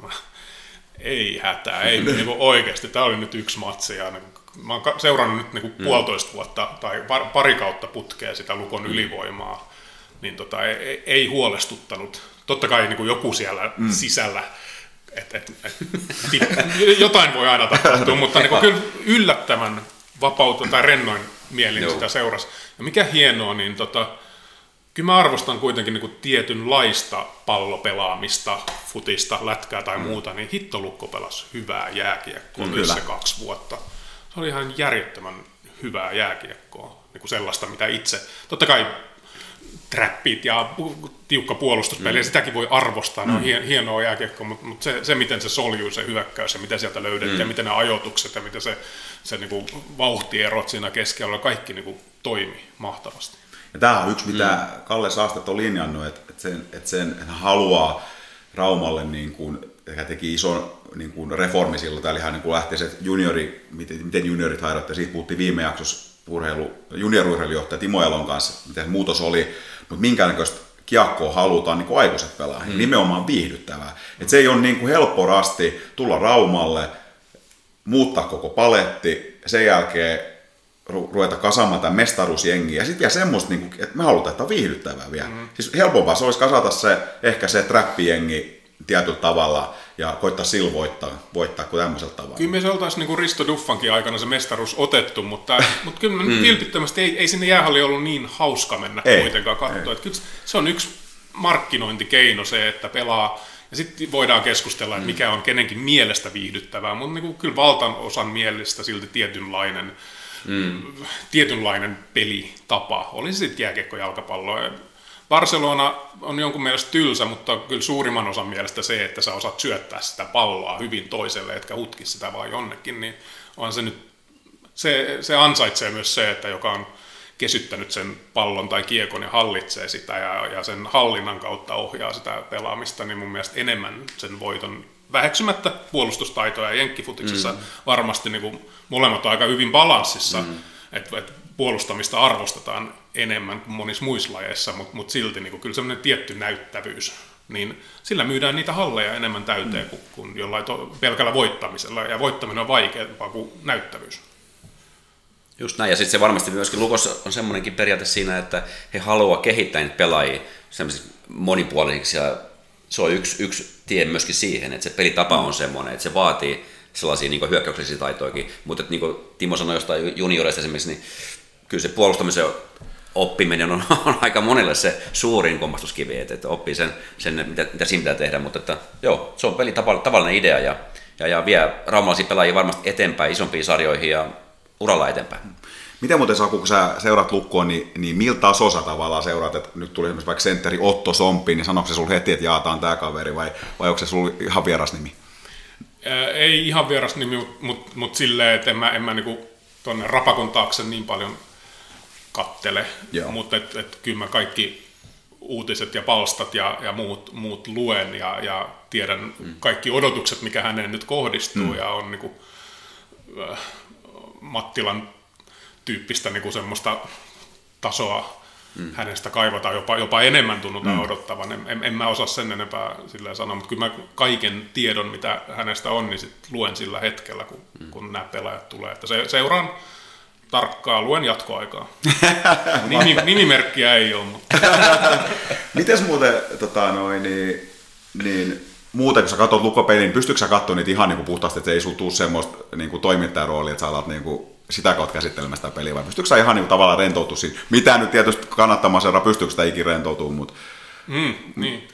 Ei hätää, ei niinku oikeasti. Tämä oli nyt yksi matsi ja niinku, mä oon seurannut nyt niinku mm. puolitoista vuotta tai pari kautta putkea sitä Lukon ylivoimaa, niin tota, ei, ei huolestuttanut. Totta kai niinku joku siellä mm. sisällä et, et, et, jotain voi aina tapahtua, mutta niin kyllä yllättävän vapautta tai rennoin mielin Joo. sitä seurasi. Ja mikä hienoa, niin tota, kyllä mä arvostan kuitenkin niin tietynlaista pallopelaamista, futista, lätkää tai mm. muuta, niin hittolukko pelasi hyvää jääkiekkoa mm, se kaksi vuotta. Se oli ihan järjettömän hyvää jääkiekkoa, niin kuin sellaista, mitä itse, totta kai trappit ja tiukka puolustuspeli, mm. sitäkin voi arvostaa, ne on mm. hienoa jääkiekkoa, mutta, mutta se, se, miten se soljuu, se hyökkäys ja mitä sieltä löydettiin mm. ja miten ne ajoitukset ja miten se, se niin kuin vauhtierot siinä keskellä, kaikki niin kuin toimi mahtavasti. Ja tämä on yksi, mitä mm. Kalle Saastet on linjannut, että, että, sen, että sen että haluaa Raumalle, niin kuin, hän teki ison niin kuin reformi silloin, eli hän niin kuin lähti se juniori, miten, miten juniorit hairatte, siitä puhuttiin viime jaksossa urheilu, juniorurheilujohtaja Timo Elon kanssa, miten se muutos oli, mutta minkäännäköistä kiekkoa halutaan niin kuin aikuiset pelaa, mm. nimenomaan viihdyttävää. Et se ei ole niin kuin helppo rasti tulla Raumalle, muuttaa koko paletti, sen jälkeen ruveta kasaamaan tämän mestaruusjengiä. Ja sitten vielä semmoista, niin kuin, että me halutaan, että on viihdyttävää vielä. Mm. Siis helpompaa se olisi kasata se, ehkä se trappijengi tietyllä tavalla ja koittaa sillä voittaa, voittaa kuin tämmöisellä tavalla. Kyllä me se oltaisiin niin Risto Duffankin aikana se mestaruus otettu, mutta, mutta kyllä mm. vilpittömästi ei, ei sinne jäähalli ollut niin hauska mennä ei, kuitenkaan katsoa. Että kyllä se on yksi markkinointikeino se, että pelaa ja sitten voidaan keskustella, että mikä on kenenkin mielestä viihdyttävää, mutta niin kuin kyllä valtan osan mielestä silti tietynlainen, mm. tietynlainen pelitapa. Oli se sitten jääkiekko, jalkapallo. Barcelona on jonkun mielestä tylsä, mutta kyllä suurimman osan mielestä se, että sä osaat syöttää sitä palloa hyvin toiselle, etkä hutki sitä vaan jonnekin, niin on se nyt, se, se ansaitsee myös se, että joka on kesyttänyt sen pallon tai kiekon ja hallitsee sitä ja, ja sen hallinnan kautta ohjaa sitä pelaamista, niin mun mielestä enemmän sen voiton väheksymättä puolustustaitoja ja jenkkifutiksessa mm. varmasti niin kuin molemmat on aika hyvin balanssissa, mm. että et puolustamista arvostetaan enemmän kuin monissa muissa lajeissa, mutta mut silti niin kuin, kyllä semmoinen tietty näyttävyys, niin sillä myydään niitä halleja enemmän täyteen mm. kuin, kuin jollain to, pelkällä voittamisella, ja voittaminen on vaikeampaa kuin näyttävyys. Just näin, ja sitten se varmasti myöskin Lukossa on semmoinenkin periaate siinä, että he haluaa kehittää niitä pelaajia semmoisiksi monipuolisiksi, ja se on yksi, yksi tie myöskin siihen, että se pelitapa on semmoinen, että se vaatii sellaisia niin hyökkäyksellisiä taitoikin, mutta niin kuin Timo sanoi jostain junioreista esimerkiksi, niin kyllä se puolustamisen oppiminen on, on aika monelle se suurin kompastuskivi, että, että oppii sen, sen mitä, mitä siinä pitää tehdä, mutta että, joo, se on peli tavallinen idea ja, ja, ja vie raumalaisia pelaajia varmasti eteenpäin isompiin sarjoihin ja uralla eteenpäin. Miten muuten Saku, kun sä seurat lukkoa, niin, niin miltä tasossa tavallaan seuraat, että nyt tuli esimerkiksi vaikka sentteri Otto Sompi, niin sanoiko se sulle heti, että jaataan tämä kaveri vai, vai onko se sulle ihan vieras nimi? Ei ihan vieras nimi, mutta mut, mut silleen, että en mä, en mä niinku tuonne rapakon taakse niin paljon kattele, Joo. mutta et, et, kyllä mä kaikki uutiset ja palstat ja, ja muut, muut luen ja, ja tiedän mm. kaikki odotukset, mikä häneen nyt kohdistuu mm. ja on niin kuin, äh, Mattilan tyyppistä niin kuin semmoista tasoa mm. hänestä kaivataan, jopa, jopa enemmän tunnutaan mm. odottavan. En, en, en mä osaa sen enempää sillä sanoa, mutta kyllä mä kaiken tiedon, mitä hänestä on, niin sit luen sillä hetkellä, kun, mm. kun nämä pelaajat tulee. Että se, seuraan tarkkaa, luen jatkoaikaa. Nimi, nimimerkkiä ei ole. Mutta. Mites muuten, tota, noin, niin, niin, muuten kun sä katsot lukopelin, niin pystytkö sä katsoa niitä ihan niin kuin puhtaasti, että ei sulla tule semmoista niin kuin toimittajaroolia, että sä alat niin kuin sitä kautta käsittelemään sitä peliä, vai pystytkö sä ihan niin kuin, tavallaan rentoutua siitä? Mitä nyt tietysti kannattamaan seura, pystyykö sitä ikinä rentoutumaan, mutta... Mm, niin.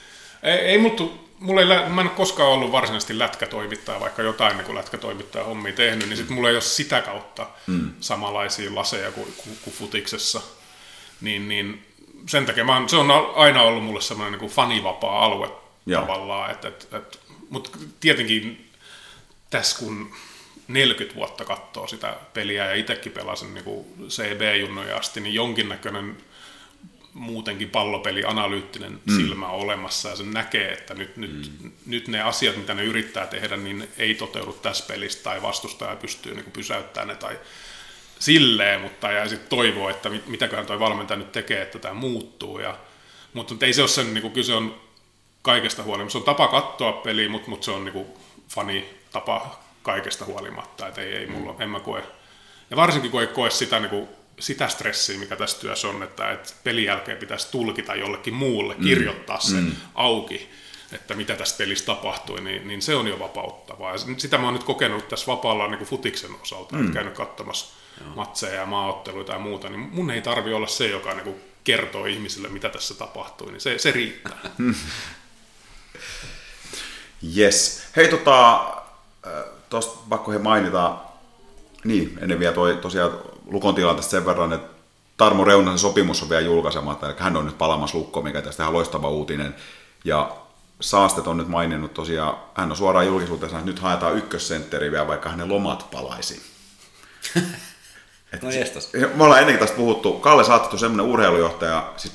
Ei, ei mutta mulla ei, mä en ole koskaan ollut varsinaisesti lätkätoimittaja, vaikka jotain niin lätkätoimittaja hommia tehnyt, niin sitten mulla ei ole sitä kautta mm. samanlaisia laseja kuin, kuin, kuin futiksessa. Niin, niin sen takia mä, se on aina ollut mulle semmoinen niin fanivapaa alue Joo. tavallaan. Et, et, et, Mutta tietenkin tässä kun 40 vuotta katsoo sitä peliä ja itsekin pelasin niin CB-junnoja asti, niin jonkinnäköinen muutenkin pallopeli analyyttinen mm. silmä on olemassa ja se näkee, että nyt, nyt, mm. nyt ne asiat, mitä ne yrittää tehdä, niin ei toteudu tässä pelissä tai vastustaja pystyy niin pysäyttämään ne tai silleen, mutta ja sitten toivoo, että mit, mitäköhän toi valmentaja nyt tekee, että tämä muuttuu. Ja, mutta ei se ole sen, niin kuin, kyse on kaikesta huolimatta. Se on tapa katsoa peliä, mutta, mutta se on niin kuin, fanitapa kaikesta huolimatta, että ei, ei mulla, en mä koe. Ja varsinkin kun ei koe sitä, niin kuin, sitä stressiä, mikä tässä työssä on, että, että pelin jälkeen pitäisi tulkita jollekin muulle, kirjoittaa se mm. auki, että mitä tästä pelissä tapahtui, niin, niin se on jo vapauttavaa. Ja sitä mä oon nyt kokenut tässä vapaalla niin kuin futiksen osalta, mm. että käynyt katsomassa Joo. matseja ja maaotteluita ja muuta, niin mun ei tarvi olla se, joka niin kuin kertoo ihmisille, mitä tässä tapahtui, niin se, se riittää. yes. Hei, tota, tuosta pakko he mainita, niin, ennen vielä toi, tosiaan Lukon tilanteesta sen verran, että Tarmo Reunasen sopimus on vielä julkaisematta, eli hän on nyt palaamassa lukkoon, mikä tästä ihan loistava uutinen. Ja Saastet on nyt maininnut tosiaan, hän on suoraan julkisuuteen että nyt haetaan ykkössentteri vielä, vaikka hänen lomat palaisi. Et no jestas. Me ollaan ennenkin tästä puhuttu. Kalle Saattu semmoinen urheilujohtaja, siis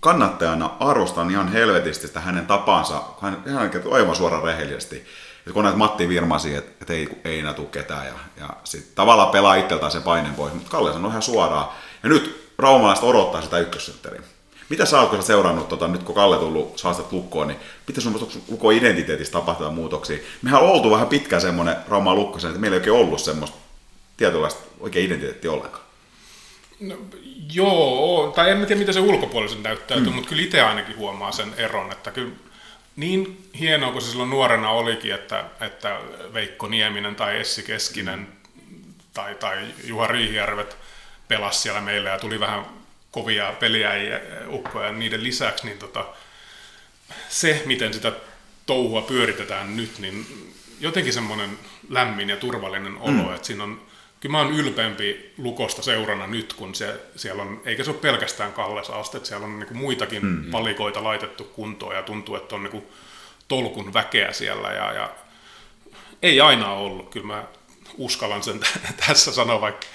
kannattajana arvostan ihan helvetisti sitä hänen tapansa, hän, hän aivan suoraan rehellisesti. Et kun näitä Matti virmasi, että et ei, ei enää tule ketään ja, ja sitten tavallaan pelaa itseltään se paine pois, mutta Kalle sanoi ihan suoraan. Ja nyt raumalaiset odottaa sitä ykkössentteriä. Mitä sä ootko seurannut, tota, nyt kun Kalle tullut saastet lukkoon, niin mitä sun lukko identiteetissä tapahtuu muutoksia? Mehän on oltu vähän pitkään semmoinen Raumaa lukkosen, että meillä ei oikein ollut semmoista tietynlaista oikein identiteettiä ollenkaan. No, joo, tai en tiedä, miten se ulkopuolisen näyttäytyy, mm. mutta kyllä itse ainakin huomaa sen eron, että kyllä niin hienoa kuin se silloin nuorena olikin, että, että Veikko Nieminen tai Essi Keskinen tai, tai Juha Riihijärvet pelasi siellä meillä ja tuli vähän kovia peliä ja ukkoja niiden lisäksi, niin tota, se, miten sitä touhua pyöritetään nyt, niin jotenkin semmoinen lämmin ja turvallinen olo, mm. että siinä on kyllä mä oon ylpeämpi Lukosta seurana nyt, kun se, siellä on, eikä se ole pelkästään Kalle Saaste, että siellä on niin muitakin mm-hmm. palikoita laitettu kuntoon ja tuntuu, että on niin tolkun väkeä siellä ja, ja ei aina ollut, kyllä mä uskallan sen tässä sanoa, vaikka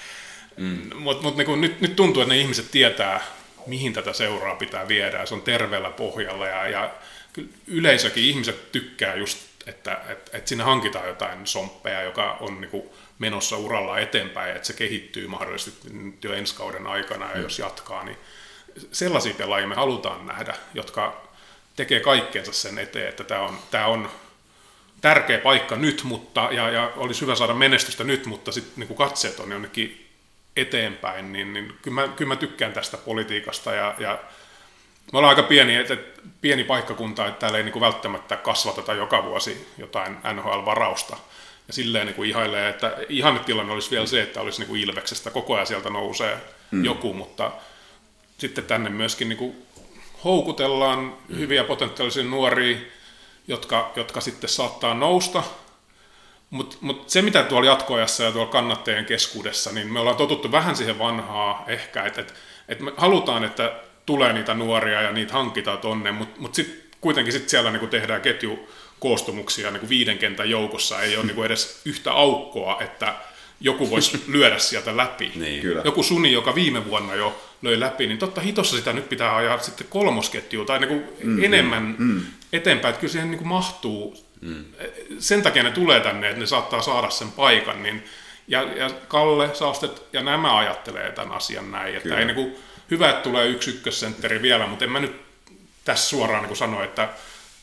mm. mutta mut niin nyt, nyt tuntuu, että ne ihmiset tietää, mihin tätä seuraa pitää viedä ja se on terveellä pohjalla ja, ja kyllä yleisökin ihmiset tykkää just, että, että, että sinne hankitaan jotain somppeja, joka on niin kuin menossa uralla eteenpäin, että se kehittyy mahdollisesti jo ensi kauden aikana ja mm. jos jatkaa, niin sellaisia pelaajia me halutaan nähdä, jotka tekee kaikkeensa sen eteen, että tämä on, tämä on tärkeä paikka nyt, mutta, ja, ja olisi hyvä saada menestystä nyt, mutta sitten niin katseet on jonnekin eteenpäin, niin, niin kyllä, mä, kyllä mä tykkään tästä politiikasta ja, ja me ollaan aika pieni, että, pieni paikkakunta, että täällä ei niin kuin välttämättä kasvateta joka vuosi jotain NHL-varausta, ja silleen niin kuin ihailee, että ihannetilanne olisi vielä se, että olisi niin kuin Ilveksestä koko ajan sieltä nousee mm. joku, mutta sitten tänne myöskin niin kuin houkutellaan mm. hyviä potentiaalisia nuoria, jotka, jotka sitten saattaa nousta. Mutta mut se, mitä tuolla jatkoajassa ja tuolla kannattajien keskuudessa, niin me ollaan totuttu vähän siihen vanhaa ehkä, että et, et me halutaan, että tulee niitä nuoria ja niitä hankitaan tonne, mutta mut sitten kuitenkin sit siellä niinku tehdään ketju koostumuksia niin kuin viiden kentän joukossa ei ole niin kuin edes yhtä aukkoa, että joku voisi lyödä sieltä läpi. niin. Kyllä. Joku suni, joka viime vuonna jo löi läpi, niin totta hitossa sitä nyt pitää ajaa sitten kolmosketjua tai niin kuin mm, enemmän mm, mm. eteenpäin, että kyllä siihen niin kuin mahtuu. Mm. Sen takia ne tulee tänne, että ne saattaa saada sen paikan. Niin, ja, ja Kalle, Saastet ja nämä ajattelee tämän asian näin, että ei niin kuin, hyvä, että tulee yksi ykkössentteri vielä, mutta en mä nyt tässä suoraan niin kuin sano, että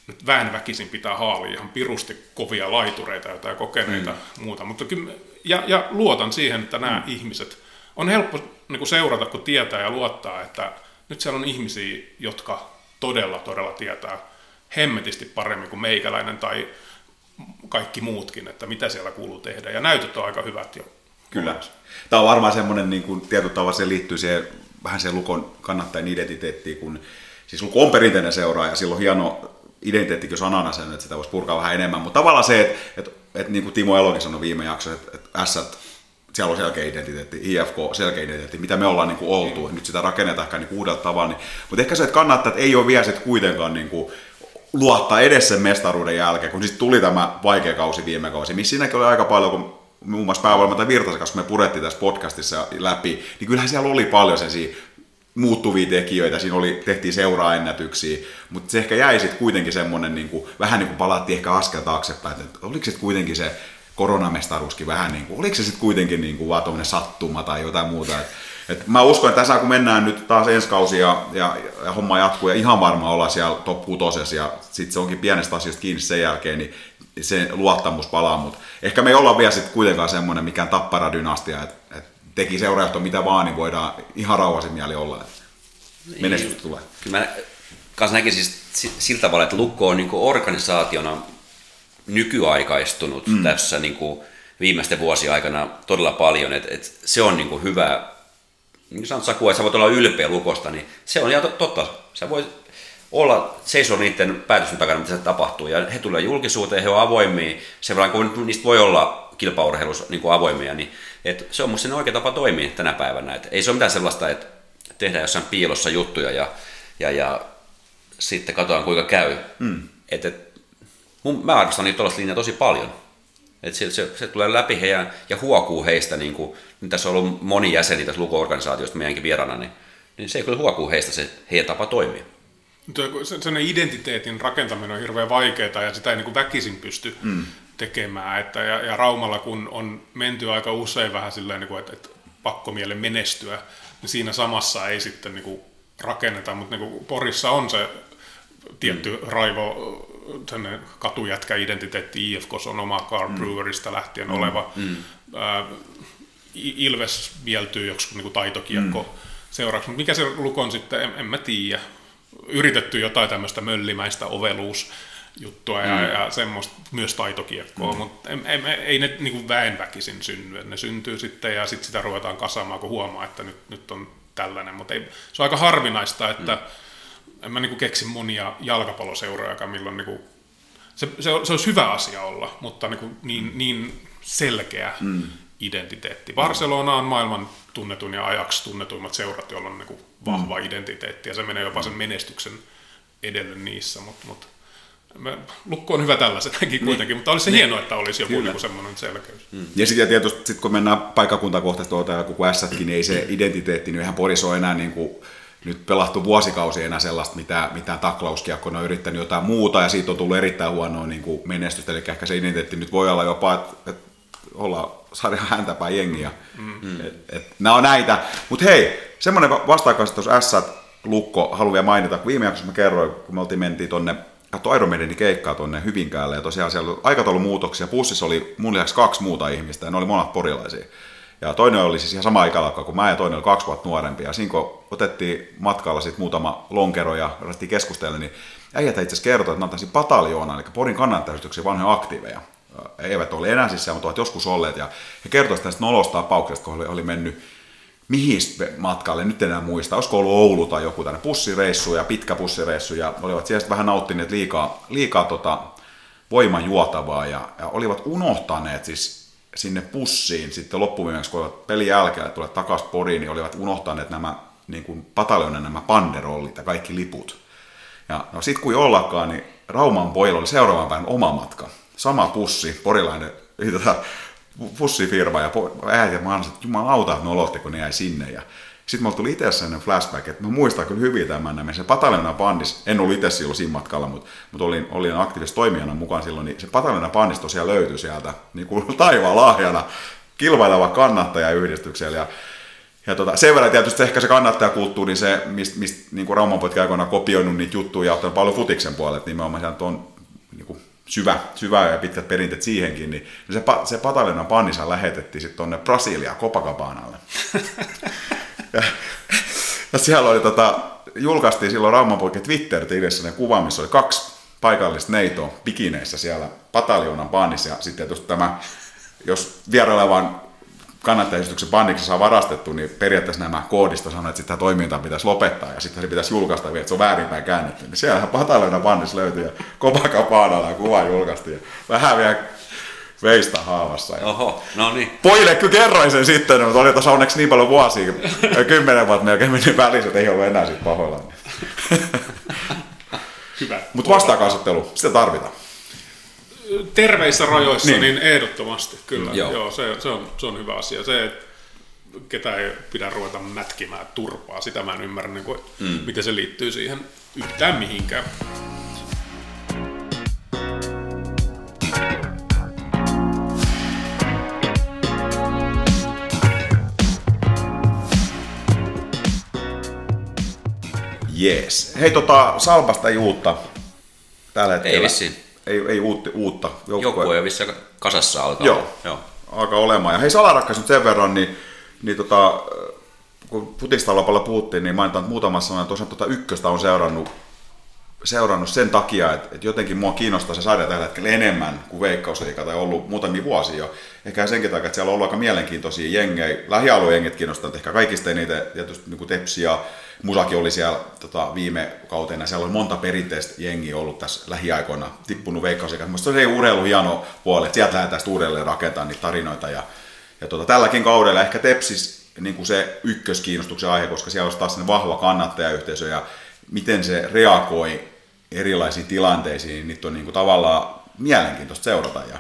nyt väkisin pitää haalia ihan pirusti kovia laitureita, jotain kokeneita mm. muuta. Mutta kyllä, ja, ja luotan siihen, että nämä mm. ihmiset, on helppo niin kuin seurata, kun tietää ja luottaa, että nyt siellä on ihmisiä, jotka todella, todella tietää hemmetisti paremmin kuin meikäläinen tai kaikki muutkin, että mitä siellä kuuluu tehdä. Ja näytöt on aika hyvät jo. Kyllä. Tämä on varmaan semmoinen, niin kuin tietyllä tavalla se liittyy siihen, vähän siihen Lukon kannattajan identiteettiin, kun siis Luko on perinteinen seuraaja, sillä on hieno identiteettikin sanana sen, että sitä voisi purkaa vähän enemmän, mutta tavallaan se, että, että, että niin kuin Timo Elokin sanoi viime jaksossa, että, että S, siellä on selkeä identiteetti, IFK selkeä identiteetti, mitä me ollaan niin kuin oltu, nyt sitä rakennetaan ehkä niin uudella tavalla, niin, mutta ehkä se, että kannattaa, että ei ole vielä sitten kuitenkaan niin kuin, luottaa edes sen mestaruuden jälkeen, kun sitten tuli tämä vaikea kausi viime kausi, missä siinäkin oli aika paljon, kun muun muassa päävoima Virtasen kanssa me purettiin tässä podcastissa läpi, niin kyllähän siellä oli paljon sen muuttuvia tekijöitä, siinä oli, tehtiin seuraennätyksiä, mutta se ehkä jäi sitten kuitenkin semmoinen, niin kuin, vähän niin kuin palattiin ehkä askel taaksepäin, että oliko se kuitenkin se koronamestaruuskin vähän niin kuin, oliko se sitten kuitenkin niin kuin vaan sattuma tai jotain muuta, et, et mä uskon, että tässä kun mennään nyt taas ensi kausi ja, ja, ja homma jatkuu ja ihan varma olla siellä top 6 ja sitten se onkin pienestä asioista kiinni sen jälkeen, niin se luottamus palaa, mutta ehkä me ei olla vielä sitten kuitenkaan semmoinen mikään tapparadynastia, että, että teki seuraajat mitä vaan, niin voidaan ihan rauhaisin mieli olla, että menestystä tulee. Kyllä mä kanssa näkisin siis sillä tavalla, että Lukko on niin organisaationa nykyaikaistunut mm. tässä niin kuin viimeisten vuosien aikana todella paljon, että, että se on niin kuin hyvä, niin kuin sanot Saku, että sä voit olla ylpeä Lukosta, niin se on ihan totta. Sä voit olla, seisoo niiden päätösten takana, mitä se tapahtuu, ja he tulee julkisuuteen, he on avoimia, sen verran kun niistä voi olla kilpaurheilussa niin kuin avoimia, niin että se on musta oikea tapa toimia tänä päivänä. että ei se ole mitään sellaista, että tehdään jossain piilossa juttuja ja, ja, ja sitten katsotaan kuinka käy. Mm. Et, et, mun, mä arvostan niitä tuollaista linjaa tosi paljon. Et se, se, se, tulee läpi heidän ja huokuu heistä, niin kuin, nyt tässä on ollut moni jäseni tässä lukuorganisaatiosta meidänkin vierana, niin, niin se kyllä huokuu heistä se heidän tapa toimia. Sen identiteetin rakentaminen on hirveän vaikeaa ja sitä ei niin kuin väkisin pysty mm. tekemään. Että, ja, ja Raumalla kun on menty aika usein vähän silleen, niin kuin, että, että pakko mielen menestyä, niin siinä samassa ei sitten niin kuin rakenneta, mutta niin kuin Porissa on se tietty mm. raivo, katujätkä-identiteetti IFK on oma Car mm. Brewerista lähtien mm. oleva. Mm. Äh, Ilves mieltyy joku niin taitokiekko mm. seuraavaksi, mutta mikä se lukon sitten, en, en mä tiedä. Yritetty jotain tämmöistä möllimäistä oveluus juttua ja, mm. ja semmoista myös taitokiekkoa, mm. mutta ei, ei, ei ne niin väenväkisin synny. Ne syntyy sitten ja sitten sitä ruvetaan kasaamaan, kun huomaa, että nyt, nyt on tällainen. Mutta ei, se on aika harvinaista, että mm en mä niin kuin keksi monia jalkapalloseuroja, milloin niin kuin, se, se, se olisi hyvä asia olla, mutta niin, kuin niin, niin selkeä mm. identiteetti. Barcelona on maailman tunnetun ja ajaksi tunnetuimmat seurat, joilla on niin kuin vahva mm. identiteetti ja se menee jopa sen menestyksen edelle niissä, mutta, mutta Lukko on hyvä tällaisenkin niin. kuitenkin, mutta olisi se niin. hienoa, että olisi joku niin semmoinen selkeys. Mm. Ja sitten tietysti sit kun mennään paikkakuntakohtaisesti tuota, kun S-kin, niin ei se identiteetti, niin ihan Porissa on enää niin kuin nyt pelattu vuosikausi enää sellaista, mitä, mitään taklauskiekkoa, ne on yrittänyt jotain muuta ja siitä on tullut erittäin huonoa niin kuin menestystä, eli ehkä se identiteetti nyt voi olla jopa, että, että ollaan sarjan häntäpäin jengiä. Mm. Et, et, nämä on näitä. Mutta hei, semmoinen vastaakaisesti tuossa S, Lukko, vielä mainita, kun viime jaksossa mä kerroin, kun me oltiin mentiin tonne katso Iron Maidenin keikkaa tonne Hyvinkäälle, ja tosiaan siellä oli aikataulumuutoksia, pussissa oli mun lisäksi kaksi muuta ihmistä, ja ne oli monet porilaisia. Ja toinen oli siis ihan sama ikäluokka kuin mä ja toinen oli kaksi vuotta nuorempi. Ja siinä kun otettiin matkalla sitten muutama lonkero ja ruvettiin keskustella, niin äijät itse asiassa kertoi, että ne on pataljoona, eli Porin kannattajayhdistyksen vanhoja aktiiveja. Eivät ole enää siis mutta ovat joskus olleet. Ja he kertoivat tästä nolosta tapauksesta, kun oli mennyt mihin matkalle, nyt en enää muista, olisiko ollut Oulu tai joku tänne pussireissu ja pitkä pussireissu, ja olivat siellä vähän nauttineet liikaa, liikaa tota voiman juotavaa, ja, ja olivat unohtaneet siis sinne pussiin sitten loppuviimeksi, kun olivat pelin jälkeen tulee takaisin poriin, niin olivat unohtaneet nämä niin kuin pataljonen nämä panderollit ja kaikki liput. Ja no sit kun ollakaan, niin Rauman pojilla oli seuraavan päivän oma matka. Sama pussi, porilainen pussifirma ja äiti ja mä että jumalauta, että nolotti, kun ne jäi sinne. Ja sitten mulla tuli itse sellainen flashback, että mä muistan kyllä hyvin tämän, se Pataljona bandis, en ollut itse silloin siinä matkalla, mutta, mutta olin, olin aktiivisesti toimijana mukaan silloin, niin se Pataljona bandis tosiaan löytyi sieltä niin kuin taivaan lahjana kilpaileva kannattajayhdistyksellä. Ja, ja tota, sen verran tietysti ehkä se kannattajakulttuuri, niin se, mistä mist, niin Rauman aikoinaan kopioinut niitä juttuja ja ottanut paljon futiksen puolelle, niin nimenomaan sieltä on niin kuin syvä, syvä ja pitkät perinteet siihenkin, niin se, se Pataljona bandissa lähetettiin sitten tuonne Brasiliaan Copacabanalle. Ja, ja siellä oli tota, julkaistiin silloin Raumanpoikien Twitter-tilissä ne kuva, missä oli kaksi paikallista neitoa pikineissä siellä pataljoonan bannissa. Ja sitten tietysti tämä, jos vierailevan kannattajistuksen bandiksi saa varastettu, niin periaatteessa nämä koodista sanoo, että sitä toimintaa pitäisi lopettaa ja sitten se pitäisi julkaista vielä, että se on väärinpäin käännetty. Niin siellä pataljoonan bandissa löytyi ja Copacabana kuva julkaistiin. Ja vähän vielä veistä haavassa. Ja Oho, no niin. Pojille kyllä kerroin sen sitten, mutta oli tuossa onneksi niin paljon vuosia, kymmenen vuotta melkein meni välissä, että ei ollut enää siitä pahoilla. Hyvä. Mutta vastaakasattelu, sitä tarvitaan. Terveissä rajoissa, niin, niin ehdottomasti kyllä. Joo. Joo se, se, on, se on hyvä asia. Se, että ketä ei pidä ruveta mätkimään turpaa, sitä mä en ymmärrä, niin kuin, mm. miten se liittyy siihen yhtään mihinkään. Jees. Hei tota, Salpasta ei uutta tällä hetkellä. Ei vissiin. Ei, ei uutta, uutta Joukkue on vissi kasassa alkaa. Joo. Joo. alkaa olemaan. Ja hei Salarakkas nyt sen verran, niin, niin tota, kun futista paljon puhuttiin, niin mainitaan että muutama sana, että tosiaan tota ykköstä on seurannut, seurannut sen takia, että, että jotenkin mua kiinnostaa se sarja tällä hetkellä enemmän kuin Veikkausliiga tai ollut muutamia vuosia jo. Ehkä senkin takia, että siellä on ollut aika mielenkiintoisia jengejä. Lähialueen jengit kiinnostaa ehkä kaikista eniten, tietysti niin kuin Tepsi ja Musakin oli siellä tota, viime kautena. Siellä on monta perinteistä jengiä ollut tässä lähiaikoina tippunut Veikkausliigaan. Mielestäni se urheilu hieno puoli, että sieltä lähdetään uudelleen rakentamaan niitä tarinoita. Ja, ja tota, tälläkin kaudella ehkä Tepsis niin kuin se ykköskiinnostuksen aihe, koska siellä olisi taas vahva kannattajayhteisö ja miten se reagoi erilaisiin tilanteisiin, niin niitä on niin kuin tavallaan mielenkiintoista seurata. Ja,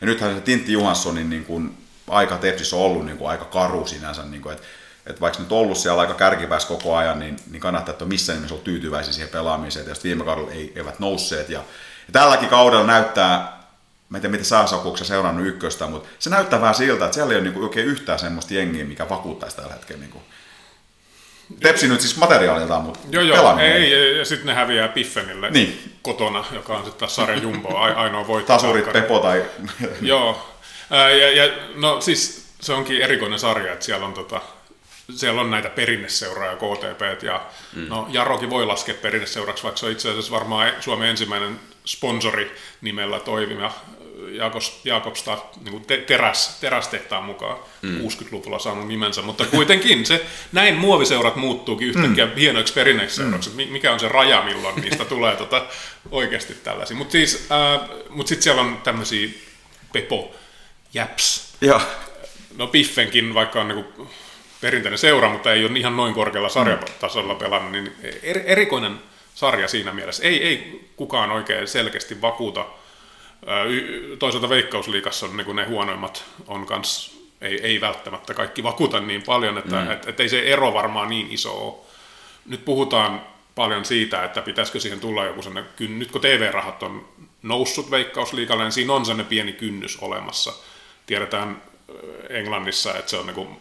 ja nythän se Tintti Johanssonin niin kuin aika Tepsissä on ollut niin kuin aika karu sinänsä, niin kuin, että, että vaikka nyt ollut siellä aika kärkipäis koko ajan, niin, niin kannattaa, että on missään nimessä ollut tyytyväisiä siihen pelaamiseen, ja viime kaudella ei, eivät nousseet. Ja, ja tälläkin kaudella näyttää, mä en tiedä miten sä Sakuuksa seurannut ykköstä, mutta se näyttää vähän siltä, että siellä ei ole niin kuin oikein yhtään semmoista jengiä, mikä vakuuttaisi tällä hetkellä. Niin kuin. Tepsi nyt siis materiaaliltaan, mutta Joo, joo, ei, ei, ja sitten ne häviää Piffenille Niin. kotona, joka on sitten taas sarjan jumbo, ainoa voitto. Tasurit, Pepo tai... Joo, ja, ja, no siis se onkin erikoinen sarja, että siellä on, tota, siellä on näitä perinneseuraa ja KTP, ja mm. no Jarokin voi laskea perinneseuraksi, vaikka se on itse asiassa varmaan Suomen ensimmäinen sponsori nimellä toimiva Jaakos, Jaakobsta niin te, teräs, terästehtaan mukaan mm. 60-luvulla saanut nimensä, mutta kuitenkin se, näin muoviseurat muuttuukin yhtäkkiä mm. hienoiksi perinneisseuraksi, mm. mikä on se raja, milloin niistä tulee tota, oikeasti tällaisia. Mutta siis, äh, mut sitten siellä on tämmöisiä Pepo, Japs, Joo. no Piffenkin, vaikka on niinku perinteinen seura, mutta ei ole ihan noin korkealla sarjatasolla pelannut, niin er, erikoinen sarja siinä mielessä. Ei, ei kukaan oikein selkeästi vakuuta. Toisaalta Veikkausliikassa on niinku ne huonoimmat on kans, ei, ei välttämättä kaikki vakuuta niin paljon, että mm. et, et ei se ero varmaan niin iso ole. Nyt puhutaan paljon siitä, että pitäisikö siihen tulla joku sellainen, kyn- nyt kun TV-rahat on noussut Veikkausliikalle, niin siinä on sellainen pieni kynnys olemassa. Tiedetään Englannissa, että se on niin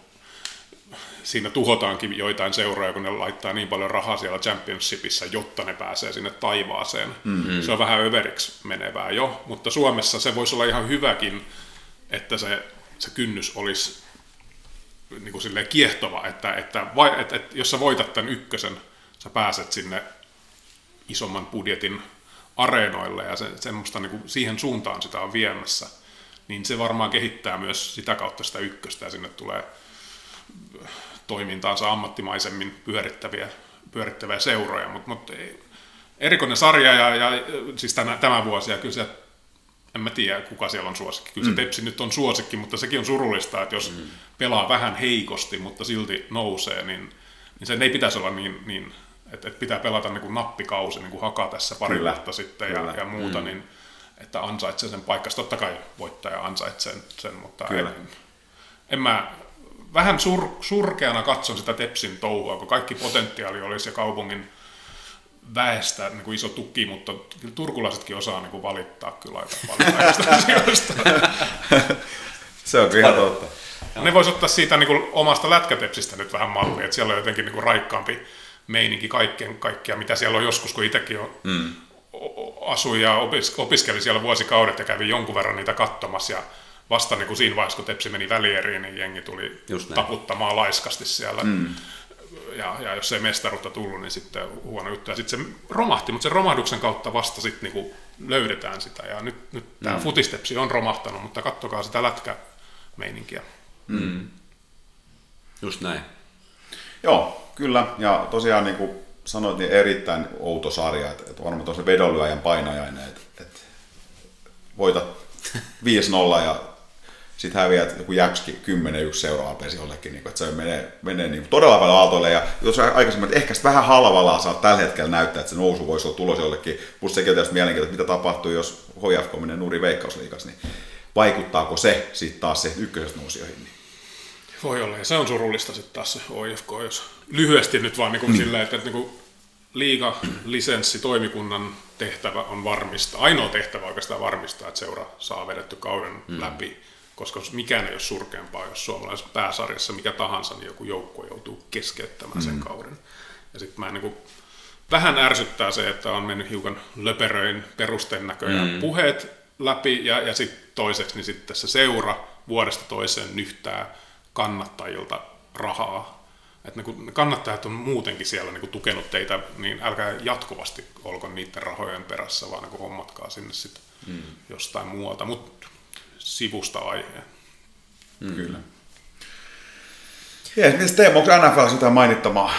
siinä tuhotaankin joitain seuroja, kun ne laittaa niin paljon rahaa siellä championshipissa, jotta ne pääsee sinne taivaaseen. Mm-hmm. Se on vähän överiksi menevää jo, mutta Suomessa se voisi olla ihan hyväkin, että se, se kynnys olisi niin kuin silleen kiehtova, että, että, vai, että, että jos sä voitat tämän ykkösen, sä pääset sinne isomman budjetin areenoille ja se, semmoista niin kuin siihen suuntaan sitä on viemässä, niin se varmaan kehittää myös sitä kautta sitä ykköstä ja sinne tulee toimintaansa ammattimaisemmin pyörittäviä, pyörittäviä seuroja, mutta mut, erikoinen sarja ja, ja siis tänä, tämä vuosi ja kyllä se, en mä tiedä kuka siellä on suosikki. Kyllä se Tepsi nyt on suosikki, mutta sekin on surullista, että jos mm. pelaa vähän heikosti, mutta silti nousee, niin, niin sen ei pitäisi olla niin, niin että, että pitää pelata niin kuin nappikausi, niin kuin Haka tässä pari Kyllä. vuotta sitten ja, ja muuta, mm. niin että ansaitsee sen paikkansa. Totta kai voittaja ansaitsee sen, sen mutta Kyllä. en, en mä, vähän sur, surkeana katson sitä Tepsin touhua, kun kaikki potentiaali olisi ja kaupungin väestä niin kuin iso tuki, mutta kyllä turkulaisetkin osaa niin kuin valittaa kyllä aika paljon näistä asioista. Se on ihan totta. Ne voisi ottaa siitä niin kuin omasta lätkätepsistä nyt vähän mallia, että siellä on jotenkin niin kuin raikkaampi meininki kaikkien, kaikkia, mitä siellä on joskus, kun itsekin on, mm. asui ja opis, opiskeli siellä vuosikaudet ja kävi jonkun verran niitä katsomassa ja vasta niin kuin siinä vaiheessa, kun Tepsi meni välieriin, niin jengi tuli taputtamaan laiskasti siellä. Mm. Ja, ja, jos ei mestaruutta tullut, niin sitten huono juttu. Ja sitten se romahti, mutta sen romahduksen kautta vasta sitten niin löydetään sitä. Ja nyt, nyt tämä mm. futistepsi on romahtanut, mutta kattokaa sitä lätkämeininkiä. Just näin. Joo, kyllä. Ja tosiaan niin kuin sanoit, niin erittäin outo sarja. Että, että varmaan tuossa vedonlyöjän painajainen, että, että voitat 5-0 ja sitten häviät joku jäpski 10-1 seuraava pesi jollekin, niin kuin, että se menee, menee niin kuin todella paljon aaltoille. Ja jos aikaisemmin, että ehkä vähän halvalla saat tällä hetkellä näyttää, että se nousu voisi olla tulos jollekin. Plus sekin on tietysti mielenkiintoista, mitä tapahtuu, jos HFK menee nurin veikkausliikas, niin vaikuttaako se sitten taas se ykkösestä nousijoihin. Niin. Voi olla, ja se on surullista sitten taas se OIFK, jos lyhyesti nyt vaan niin kuin silleen, että, että niin kuin liiga lisenssi toimikunnan tehtävä on varmistaa, ainoa tehtävä oikeastaan varmistaa, että seura saa vedetty kauden mm. läpi, koska mikään ei ole surkeampaa, jos suomalaisessa pääsarjassa mikä tahansa, niin joku joukko joutuu keskeyttämään sen kauden. Ja sitten mä en niin kuin, vähän ärsyttää se, että on mennyt hiukan löperöin perusten näköjään mm. puheet läpi, ja, ja sitten toiseksi niin sitten se seura vuodesta toiseen nyhtää kannattajilta rahaa. Että niin ne kannattajat on muutenkin siellä niin kuin tukenut teitä, niin älkää jatkuvasti olko niiden rahojen perässä, vaan niin hommatkaa sinne sitten mm. jostain muualta, mutta sivusta aiheen. Mm. Kyllä. Jees, miten Teemu, onko NFL jotain mainittamaa?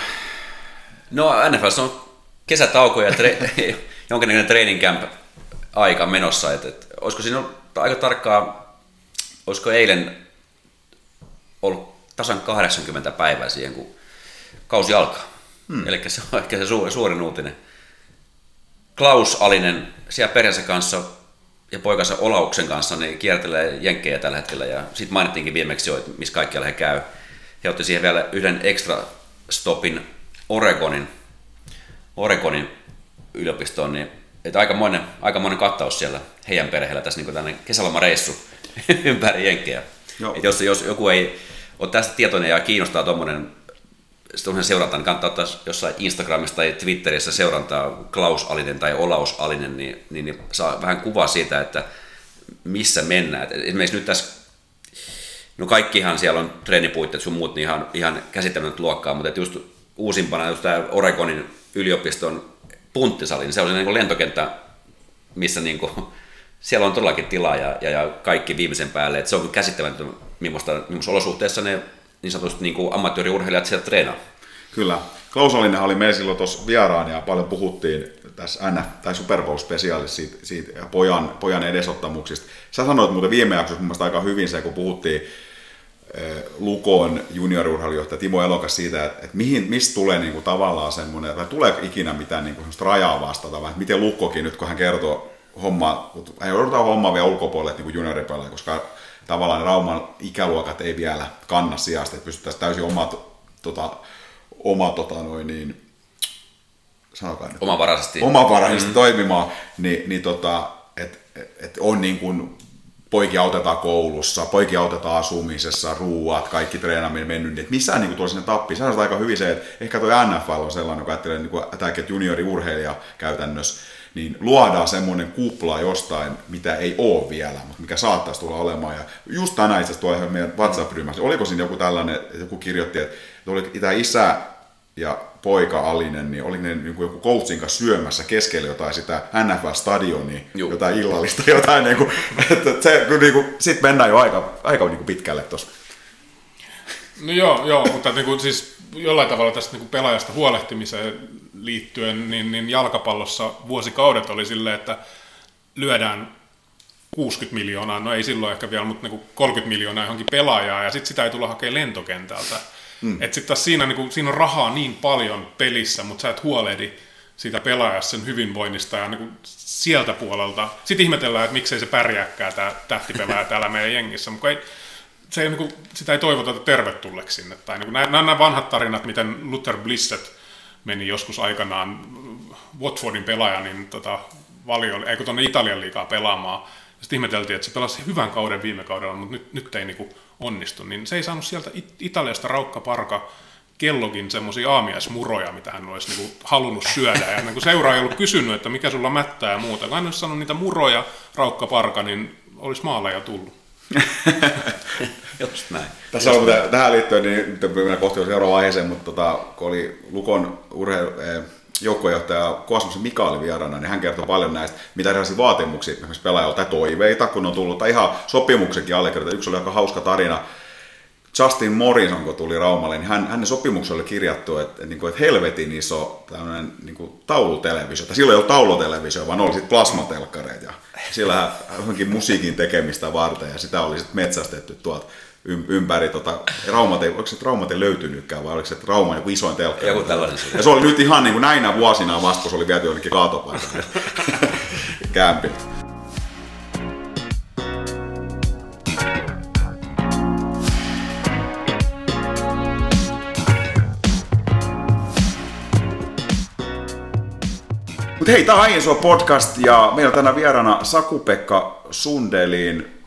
No NFL on kesätauko ja tre- jonkinlainen training camp aika menossa. Et, et, olisiko siinä aika tarkkaa, olisiko eilen ollut tasan 80 päivää siihen, kun kausi alkaa. Hmm. Eli se on ehkä se suuri, suurin uutinen. Klaus Alinen siellä perheensä kanssa ja poikansa Olauksen kanssa niin kiertelee jenkkejä tällä hetkellä. Ja sitten mainittiinkin viimeksi jo, että missä kaikkialla he käy. He otti siihen vielä yhden extra stopin Oregonin, Oregonin yliopistoon, niin että aikamoinen, aikamoinen kattaus siellä heidän perheellä tässä niin kesälomareissu ympäri jenkkejä. jos, jos joku ei ole tästä tietoinen ja kiinnostaa tuommoinen seuranta, niin kannattaa ottaa jossain Instagramissa tai Twitterissä seurantaa Klaus Alinen tai Olaus Alinen, niin, niin, niin saa vähän kuvaa siitä, että missä mennään. Et esimerkiksi nyt tässä, no kaikkihan siellä on treenipuitteet sun muut, niin ihan, ihan käsittämätöntä luokkaa, mutta just uusimpana just tämä Oregonin yliopiston punttisali, niin se on niin lentokenttä, missä niin kuin, siellä on todellakin tilaa ja, ja, ja kaikki viimeisen päälle. Et se on käsittämätöntä, millaista, millaista olosuhteissa ne niin sanotusti niin kuin ammattiurheilijat siellä treenaa. Kyllä. Klaus Alinen oli meillä silloin tuossa vieraan ja paljon puhuttiin tässä NF, tai Super Bowl specialissa siitä, siitä ja pojan, pojan edesottamuksista. Sä sanoit muuten viime jaksossa mun aika hyvin se, kun puhuttiin Lukon juniorurheilijohtaja Timo Elokas siitä, että, että mihin, mistä tulee niin kuin tavallaan semmoinen, että tulee ikinä mitään niin kuin rajaa vastata, vai miten Lukkokin nyt, kun hän kertoo homma, hän joudutaan hommaa vielä ulkopuolelle niin junioripelaaja, koska tavallaan Rauman ikäluokat ei vielä kanna sijasta, että pystyttäisiin täysin omat, tota, oma, tota, noin, niin, sanotaan nyt, omavaraisesti, omavaraisesti mm. toimimaan, niin, niin tota, että et on niin kuin poikia autetaan koulussa, poikia autetaan asumisessa, ruuat, kaikki treenaaminen mennyt, niin missään niin tuolla sinne tappiin. Se on aika hyvin se, että ehkä tuo NFL on sellainen, joka ajattelee niin kuin, juniori-urheilija käytännössä, niin luodaan semmoinen kupla jostain, mitä ei ole vielä, mutta mikä saattaisi tulla olemaan. Ja just tänään itse asiassa meidän WhatsApp-ryhmässä, oliko siinä joku tällainen, että joku kirjoitti, että oli tämä isä ja poika Alinen, niin oli ne niin kuin joku coachin kanssa syömässä keskellä jotain sitä NFL-stadionia, jotain illallista, jotain niin kuin, että se, niin kuin, sit mennään jo aika, aika niin kuin pitkälle tuossa. No joo, joo mutta niin kuin, siis jollain tavalla tästä niin kuin pelaajasta huolehtimiseen liittyen, niin, niin jalkapallossa vuosikaudet oli silleen, että lyödään 60 miljoonaa, no ei silloin ehkä vielä, mutta niin 30 miljoonaa johonkin pelaajaa, ja sitten sitä ei tulla hakemaan lentokentältä. Mm. Että sitten taas siinä, niin kuin, siinä on rahaa niin paljon pelissä, mutta sä et huolehdi siitä pelaajasta sen hyvinvoinnista ja niin kuin sieltä puolelta. Sitten ihmetellään, että miksei se pärjääkään tämä tähtipelaaja täällä meidän jengissä, mutta ei, se ei, niin kuin, sitä ei toivota tervetulleeksi sinne. Tai niin kuin, nämä, nämä vanhat tarinat, miten Luther Blissett meni joskus aikanaan Watfordin pelaaja, niin tota, valio, eikö tuonne Italian liikaa pelaamaan. Sitten ihmeteltiin, että se pelasi hyvän kauden viime kaudella, mutta nyt, nyt ei niinku onnistu. Niin se ei saanut sieltä Italiasta Raukka Parka kellogin semmoisia aamiaismuroja, mitä hän olisi niinku halunnut syödä. Ja niin seura ei ollut kysynyt, että mikä sulla mättää ja muuta. Kun hän olisi sanonut niitä muroja Raukka Parka, niin olisi maalle ja tullut. Just näin. Tässä Just on näin. tähän liittyen, niin nyt mennään kohti seuraavaan aiheeseen, mutta tota, kun oli Lukon urheilu, eh, joukkuejohtaja Kosmosen Mika oli vieraana, niin hän kertoi paljon näistä, mitä erilaisia vaatimuksia esimerkiksi pelaajalta toiveita, kun on tullut, tai ihan sopimuksenkin allekirjoitettu. Yksi oli aika hauska tarina, Justin Morrison, kun tuli Raumalle, niin hän, hänen sopimuksella oli kirjattu, että, että, että helvetin iso tämmöinen niin kuin taulutelevisio, tai silloin ei ollut taulutelevisio, vaan oli sitten plasmatelkkareita, ja sillä johonkin musiikin tekemistä varten, ja sitä oli sitten metsästetty tuolta ympäri, tota, Raumat ei, oliko se Raumat ei löytynytkään, vai oliko se Rauma joku isoin telkkari? Joku tällainen. Ja se oli nyt ihan niin kuin näinä vuosina vasta, kun se oli viety jonnekin kaatopaikalle kämpiltä. Mutta hei, tämä on podcast ja meillä on tänään vieraana Saku-Pekka Sundelin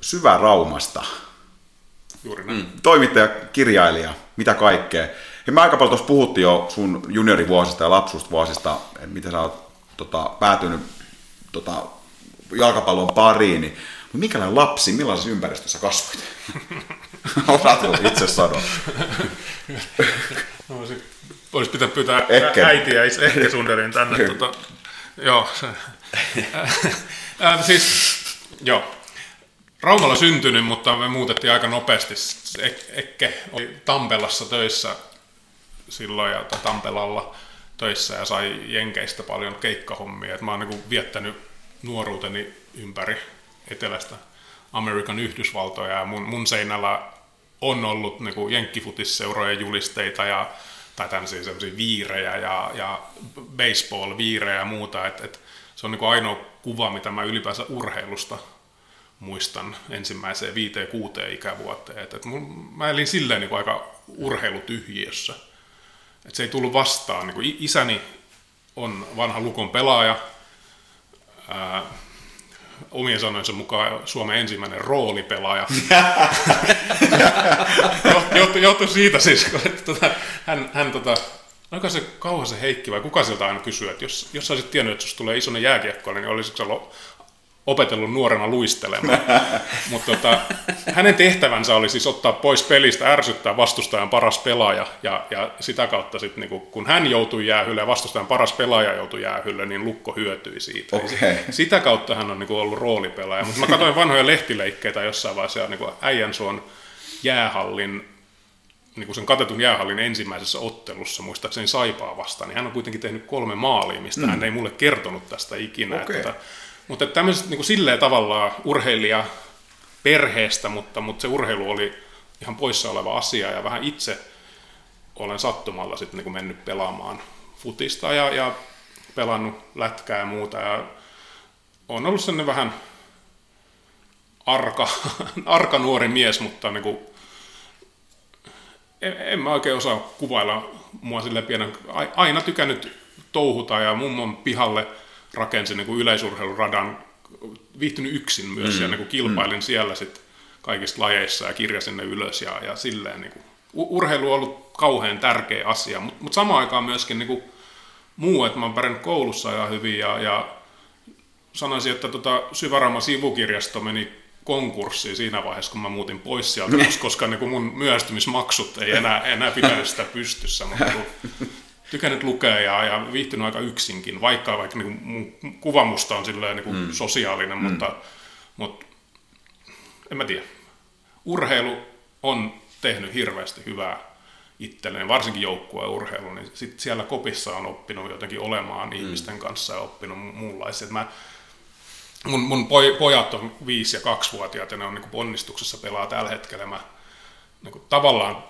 Syväraumasta. Juuri näin. Mm. Toimittaja, kirjailija, mitä kaikkea. Hei, me aika paljon tuossa puhuttiin jo sun juniorivuosista ja lapsuusvuosista, että miten sä oot tota, päätynyt tota, jalkapallon pariin, niin mutta minkälainen lapsi, millaisessa ympäristössä kasvoit? Osaatko itse sanoa? no, sit olisi pitää pyytää Ekken. äitiä Ekke Sunderin tänne. tota, joo, äh, siis, joo. Raumalla syntynyt, mutta me muutettiin aika nopeasti. Ek- Ekke oli Tampelassa töissä silloin ja Tampelalla töissä ja sai Jenkeistä paljon keikkahommia. Et mä oon niinku viettänyt nuoruuteni ympäri etelästä Amerikan Yhdysvaltoja ja mun, mun seinällä on ollut niinku jenkkifutisseurojen julisteita ja tai tämmöisiä semmoisia viirejä ja, ja baseball-viirejä ja muuta. Et, et se on niinku ainoa kuva, mitä mä ylipäänsä urheilusta muistan ensimmäiseen viiteen kuuteen ikävuoteen. Et, et mun, mä elin silleen niinku aika urheilutyhjiössä. Et se ei tullut vastaan. Niinku isäni on vanha Lukon pelaaja, ää, omien sanojensa mukaan Suomen ensimmäinen roolipelaaja. Johtui johtu siitä siis, kun että, tota, hän, hän tota, Oliko se Kauhasen Heikki vai kuka sieltä aina kysyy, että jos, jos sä olisit tiennyt, että jos tulee isonen jääkiekkoille, niin olisitko sä lo- opetellut nuorena luistelemaan. Mutta tota, hänen tehtävänsä oli siis ottaa pois pelistä, ärsyttää vastustajan paras pelaaja, ja, ja sitä kautta sitten, niin kun hän joutui jäähylle ja vastustajan paras pelaaja joutui jäähylle, niin Lukko hyötyi siitä. Okei. Sitä kautta hän on niin ollut roolipelaaja. Mutta mä katsoin vanhoja lehtileikkeitä jossain vaiheessa, niin Äijänsuon jäähallin niin sen katetun jäähallin ensimmäisessä ottelussa, muistaakseni Saipaa vastaan, niin hän on kuitenkin tehnyt kolme maalia, mistä mm. hän ei mulle kertonut tästä ikinä. Okei. Että, mutta tämmöiset niin kuin silleen tavallaan urheilija perheestä, mutta, mutta se urheilu oli ihan poissa oleva asia ja vähän itse olen sattumalla sitten niin kuin mennyt pelaamaan futista ja, ja pelannut lätkää ja muuta. Ja on ollut sellainen vähän arka, arka nuori mies, mutta niin kuin en, en mä oikein osaa kuvailla mua sille pienen, aina tykännyt touhuta ja mummon pihalle rakensin niin kuin yleisurheiluradan, viihtynyt yksin myös mm. ja niin kuin kilpailin mm. siellä sit kaikista lajeissa ja kirjasin ne ylös ja, ja silleen niin kuin, urheilu on ollut kauhean tärkeä asia, mutta mut samaan aikaan myöskin niin kuin muu, että mä oon pärjännyt koulussa ja hyvin ja, ja sanoisin, että tota, Syvärama sivukirjasto meni konkurssiin siinä vaiheessa, kun mä muutin pois sieltä, koska niin kuin mun myöhästymismaksut ei enää, enää pitänyt sitä pystyssä, mutta kun tykännyt lukea ja, ja viihtynyt aika yksinkin, vaikka, vaikka niin kuin mun kuva musta on silleen niin kuin mm. sosiaalinen, mm. mutta, mutta en mä tiedä. Urheilu on tehnyt hirveästi hyvää itselleen, varsinkin joukkueurheilu, niin sit siellä kopissa on oppinut jotenkin olemaan mm. ihmisten kanssa ja oppinut mu- muunlaisia. Mä, mun, mun poj, pojat on viisi- ja kaksivuotiaat ja ne on niin ponnistuksessa pelaa tällä hetkellä. Mä niin kuin tavallaan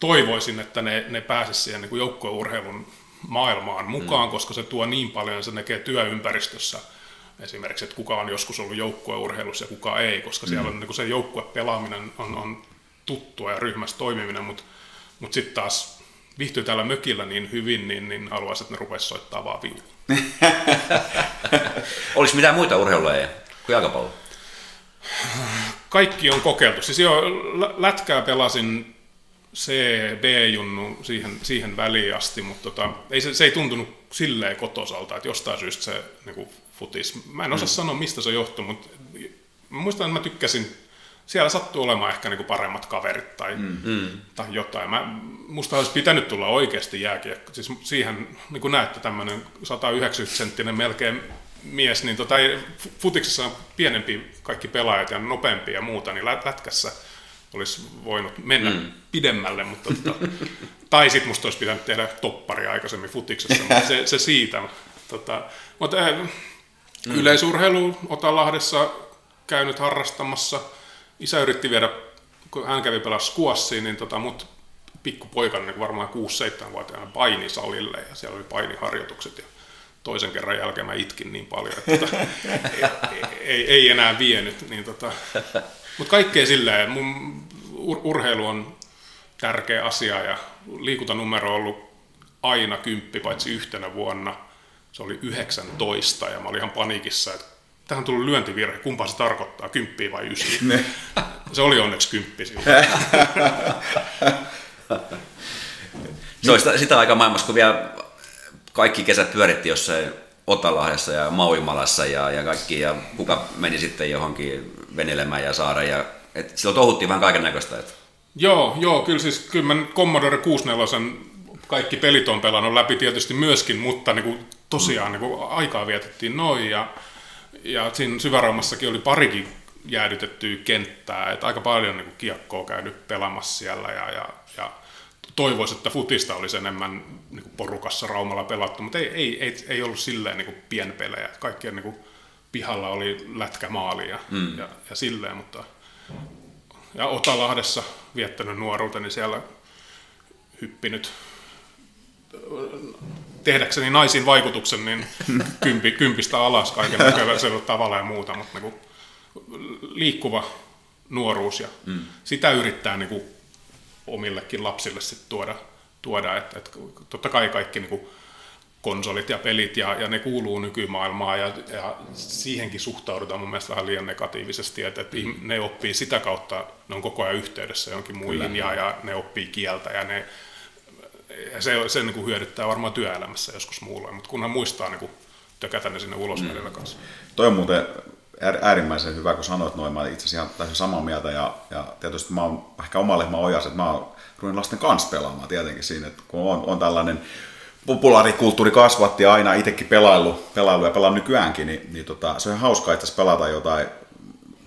toivoisin, että ne, ne pääsisivät siihen niin joukkueurheilun maailmaan mukaan, mm. koska se tuo niin paljon, se näkee työympäristössä esimerkiksi, että kuka on joskus ollut joukkueurheilussa ja kuka ei, koska mm. siellä on niin se joukkuepelaaminen on, on tuttua ja ryhmässä toimiminen, mutta mut sitten taas viihtyy täällä mökillä niin hyvin, niin, niin haluaisin, että ne rupesivat soittaa vaan viulua. Olisi mitään muita urheilulajeja kuin jalkapallo? Kaikki on kokeiltu. Siis jo lä- lätkää pelasin C, B-junnu siihen, siihen väliin asti, mutta tota, ei se, se ei tuntunut silleen kotosalta, että jostain syystä se niin futis. Mä en osaa mm. sanoa, mistä se johtui, mutta mä muistan, että mä tykkäsin, siellä sattuu olemaan ehkä niin paremmat kaverit tai, mm. tai jotain. Mä, musta olisi pitänyt tulla oikeasti jääkiekko. Siis siihen, niin kuin näette, tämmöinen 190 senttinen melkein mies, niin tota, futiksessa on pienempi kaikki pelaajat ja nopeampi ja muuta, niin lät- lätkässä olisi voinut mennä mm. pidemmälle, mutta tota, tai sitten musta olisi pitänyt tehdä toppari aikaisemmin futiksessa, mutta se, se siitä. Tota, mutta äh, mm. yleisurheilu Otalahdessa käynyt harrastamassa. Isä yritti viedä, kun hän kävi pelaa skuassiin, niin tota, mut pikkupoikana niin varmaan 6-7-vuotiaana painisalille ja siellä oli painiharjoitukset ja toisen kerran jälkeen mä itkin niin paljon, että tota, ei, ei, ei, enää vienyt. Niin tota, mutta kaikkea silleen, mun ur- urheilu on tärkeä asia ja liikuntanumero on ollut aina kymppi, paitsi yhtenä vuonna. Se oli 19 ja mä olin ihan paniikissa, että tähän on tullut lyöntivirhe, kumpa se tarkoittaa, kymppiä vai ysi. Se oli onneksi kymppi silloin. Se oli sitä, sitä aikaa maailmassa, kun vielä kaikki kesät pyöritti jossain Otalahdessa ja Mauimalassa ja, ja kaikki, ja kuka meni sitten johonkin venelemään ja saada, ja et silloin tohuttiin vähän kaiken näköistä. Joo, joo, kyllä siis kyllä Commodore 64 kaikki pelit on pelannut läpi tietysti myöskin, mutta niin kuin, tosiaan niin kuin, aikaa vietettiin noin, ja, ja siinä syväraumassakin oli parikin jäädytettyä kenttää, että aika paljon niin kuin, kiekkoa käynyt pelaamassa siellä, ja, ja, ja toivoisi, että futista olisi enemmän niin kuin porukassa Raumalla pelattu, mutta ei, ei, ei, ei ollut silleen niin kuin pienpelejä. Kaikkien niin kuin pihalla oli lätkämaali ja, mm. ja, ja silleen, mutta ja Otalahdessa viettänyt nuoruuteni siellä hyppinyt tehdäkseni naisiin vaikutuksen, niin kympi, kympistä alas kaiken näköisellä tavalla ja muuta, mutta niin kuin liikkuva nuoruus ja mm. sitä yrittää niin kuin omillekin lapsille sit tuoda, tuoda että, että totta kai kaikki niin kuin konsolit ja pelit ja, ja ne kuuluu nykymaailmaan ja, ja siihenkin suhtaudutaan mun mielestä vähän liian negatiivisesti, että, että mm. ne oppii sitä kautta, ne on koko ajan yhteydessä jonkin muihin ja, ja ne oppii kieltä ja ne ja se, se niin kuin hyödyttää varmaan työelämässä joskus muulla, mutta kunhan muistaa niin kuin, tökätä ne sinne ulos mm. kanssa. Toi on muuten äärimmäisen hyvä, kun sanoit noin. Mä itse asiassa täysin samaa mieltä ja, ja tietysti mä oon ehkä oma lehmä ojas, että mä oon ruvennut lasten kanssa pelaamaan tietenkin siinä, että kun on, on tällainen populaarikulttuuri kasvatti aina itsekin pelailu, pelailu ja pelaan nykyäänkin, niin, niin tota, se on hauskaa itse pelata jotain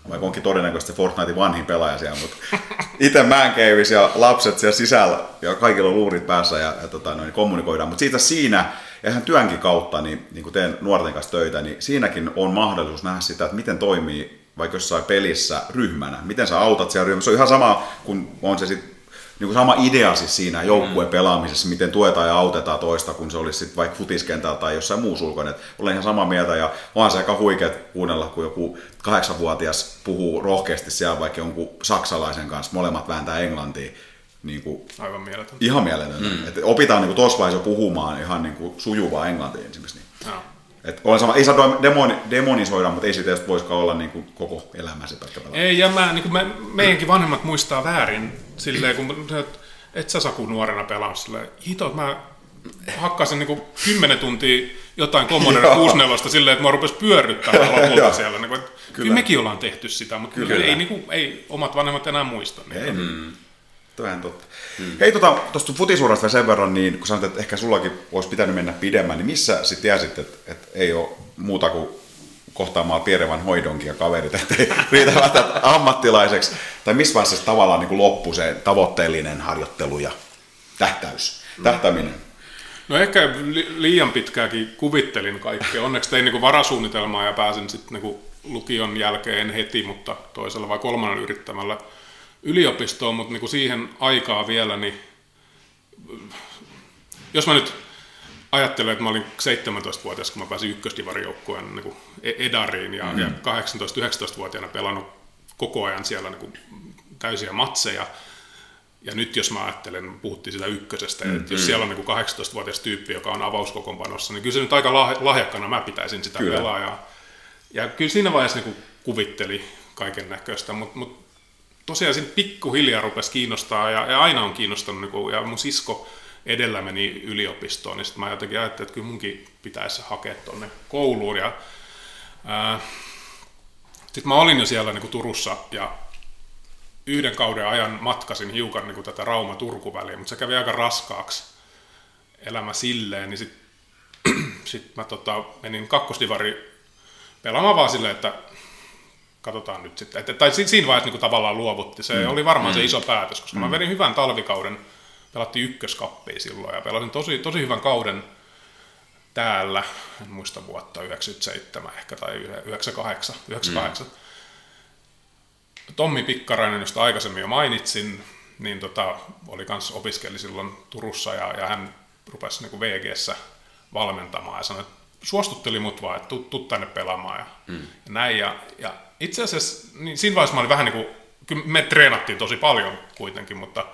vaikka onkin todennäköisesti Fortnitein vanhin pelaaja siellä, mutta itse Mancaveissa ja lapset siellä sisällä ja kaikilla on luurit päässä ja, ja tota, noin, kommunikoidaan. Mutta siitä siinä, ja ihan työnkin kautta, niin, niin kun teen nuorten kanssa töitä, niin siinäkin on mahdollisuus nähdä sitä, että miten toimii vaikka jossain pelissä ryhmänä. Miten sä autat siellä ryhmässä. Se on ihan sama, kun on se sitten niin kuin sama idea siis siinä joukkueen mm. pelaamisessa, miten tuetaan ja autetaan toista, kun se olisi sitten vaikka futiskentällä tai jossain muussa ulkona. Olen ihan samaa mieltä ja onhan se aika huikeat kuunnella, kun joku kahdeksanvuotias puhuu rohkeasti siellä vaikka jonkun saksalaisen kanssa, molemmat vääntää englantia. Niin kuin, Aivan mieletöntä. Ihan mieletöntä. Mm. Opitaan niin tuossa vaiheessa purkumaan ihan niin kuin sujuvaa englantia ensimmäisenä. Niin. No. Et olen sama, ei saa demoni, demonisoida, mutta ei siitä voisikaan olla niin kuin koko elämäsi pelkkä Ei, ja mä, niin kuin me, meidänkin vanhemmat muistaa väärin silleen, kun et, et sä Saku nuorena pelaa silleen, hito, mä hakkasin niin 10 tuntia jotain Commodore 64 silleen, että mä rupes pyörryttämään lopulta siellä. Niin kuin, että kyllä. kyllä mekin ollaan tehty sitä, mutta kyllä. Ei, niin kuin, ei omat vanhemmat enää muista. Niin. Ei, mm. Toihan totta. Hmm. Hei, tota, tuosta futisuurasta sen verran, niin kun sanoit, että ehkä sullakin olisi pitänyt mennä pidemmän, niin missä sitten tiesit, että, että ei ole muuta kuin kohtaamaan pierevän hoidonkin ja kaverit, ettei riitä välttämättä ammattilaiseksi. Tai missä vaiheessa tavallaan niin loppui se tavoitteellinen harjoittelu ja tähtäys, hmm. tähtäminen? No ehkä liian pitkääkin kuvittelin kaikkea. Onneksi tein niin varasuunnitelmaa ja pääsin sitten niin lukion jälkeen heti, mutta toisella vai kolmannen yrittämällä yliopistoon, mutta niin kuin siihen aikaa vielä, niin jos mä nyt ajattelen, että mä olin 17-vuotias, kun mä pääsin ykkösdivarijoukkueen niin Edariin ja, mm. ja 18-19-vuotiaana pelannut koko ajan siellä niin kuin täysiä matseja. Ja nyt jos mä ajattelen, puhuttiin sitä ykkösestä, mm, että jos mm. siellä on niin 18-vuotias tyyppi, joka on avauskokoonpanossa, niin kyllä se nyt aika lahjakkana mä pitäisin sitä kyllä. pelaa. Ja, ja kyllä siinä vaiheessa niin kuvitteli kaiken näköistä, mutta mut tosiaan siinä pikkuhiljaa rupesi kiinnostaa ja, ja aina on kiinnostanut, niin kuin, ja mun sisko edellä meni yliopistoon, niin sitten mä jotenkin ajattelin, että kyllä munkin pitäisi hakea tuonne kouluun. Ja, sitten mä olin jo siellä niin kuin Turussa ja yhden kauden ajan matkasin hiukan niin kuin tätä Rauma-Turku-väliä, mutta se kävi aika raskaaksi elämä silleen, niin sitten sit mä tota, menin kakkosdivari pelaamaan vaan silleen, että katsotaan nyt sitten. Et, tai siinä vaiheessa niin tavallaan luovutti. Se mm. oli varmaan mm. se iso päätös, koska mm. mä vedin hyvän talvikauden, pelattiin ykköskappia silloin ja pelasin tosi, tosi hyvän kauden täällä, en muista vuotta, 97 ehkä tai 98. 98. Mm. Tommi Pikkarainen, josta aikaisemmin jo mainitsin, niin tota, oli kans opiskeli silloin Turussa ja, ja hän rupesi niin VGssä valmentamaan ja sanoi, että suostutteli mut vaan, että tuu, tuu tänne pelaamaan ja, mm. ja näin. Ja, ja itse asiassa niin siinä vaiheessa mä olin vähän niin kuin, kyllä me treenattiin tosi paljon kuitenkin, mutta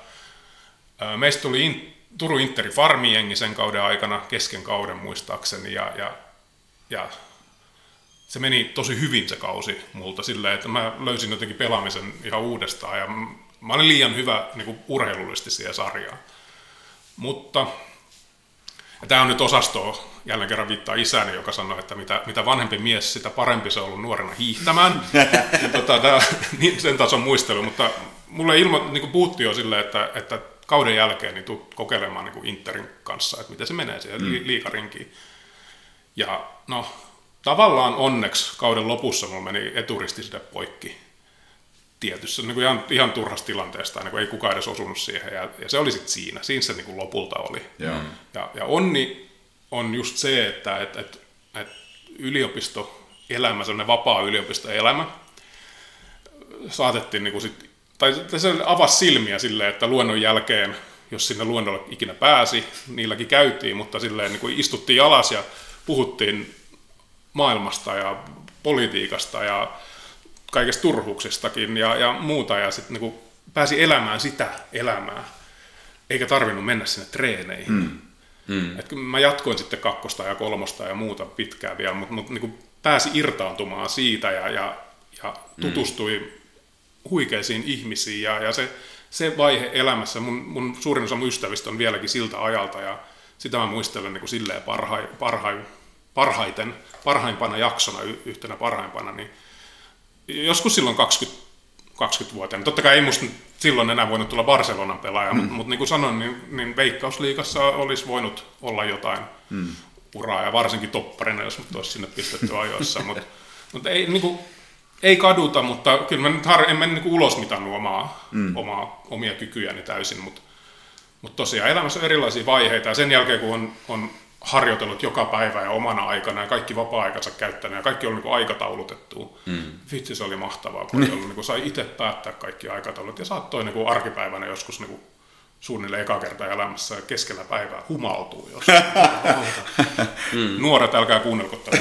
meistä tuli in, Turun Interi Farmiengi sen kauden aikana, kesken kauden muistaakseni, ja, ja, ja se meni tosi hyvin se kausi multa silleen, että mä löysin jotenkin pelaamisen ihan uudestaan, ja mä olin liian hyvä niin kuin urheilullisesti siihen sarjaan. Mutta ja tämä on nyt osastoa, jälleen kerran viittaa isäni, joka sanoi, että mitä, mitä vanhempi mies, sitä parempi se on ollut nuorena hiihtämään. ja tota, tämä, niin sen tason muistelu, mutta mulle ilmo, niin puhuttiin jo silleen, että, että kauden jälkeen niin tulet kokeilemaan niin Interin kanssa, että miten se menee siihen mm. liikarinkiin. Ja no, tavallaan onneksi kauden lopussa mulla meni eturisti sitä poikki tietyssä niin kuin ihan, ihan turhasta tilanteesta, niin kuin ei kukaan edes osunut siihen. Ja, ja se oli sitten siinä, siinä se niin kuin lopulta oli. Yeah. Ja, ja onni on just se, että et, et, et yliopistoelämä, sellainen vapaa yliopistoelämä, saatettiin niin kuin sit, tai se avasi silmiä silleen, että luennon jälkeen, jos sinne luennolle ikinä pääsi, niilläkin käytiin, mutta silleen niin kuin istuttiin alas ja puhuttiin maailmasta ja politiikasta ja kaikesta turhuuksistakin ja, ja muuta, ja sitten niin pääsi elämään sitä elämää, eikä tarvinnut mennä sinne treeneihin. Mm. Mm. Et mä jatkoin sitten kakkosta ja kolmosta ja muuta pitkään vielä, mutta mut, niin pääsi irtaantumaan siitä ja, ja, ja mm. tutustui mm. huikeisiin ihmisiin, ja, ja se, se vaihe elämässä, mun, mun suurin osa mun ystävistä on vieläkin siltä ajalta, ja sitä mä muistelen niin kuin silleen parhai, parhai, parhaiten, parhaimpana jaksona, yhtenä parhaimpana, niin joskus silloin 20, 20-vuotiaana. Totta kai ei musta silloin enää voinut tulla Barcelonan pelaaja, mm. mutta, niin kuin sanoin, niin, niin Veikkausliigassa olisi voinut olla jotain mm. uraa, ja varsinkin topparina, jos mut olisi sinne pistetty ajoissa. mutta, mutta ei, niin kuin, ei kaduta, mutta kyllä mä nyt har, en mä niin kuin ulos mitannut omaa, mm. omaa, omia kykyjäni täysin, mutta, mutta tosiaan elämässä on erilaisia vaiheita, ja sen jälkeen kun on, on harjoitellut joka päivä ja omana aikana ja kaikki vapaa-aikansa käyttänyt ja kaikki oli niin aikataulutettu. Mm. Vitsi, se oli mahtavaa, kun, mm. niin kuin, sai itse päättää kaikki aikataulut ja saattoi niin kuin arkipäivänä joskus niin kuin, suunnilleen eka kertaa elämässä keskellä päivää humaltuu. Jos mm. Nuoret, älkää kuunnelko tätä.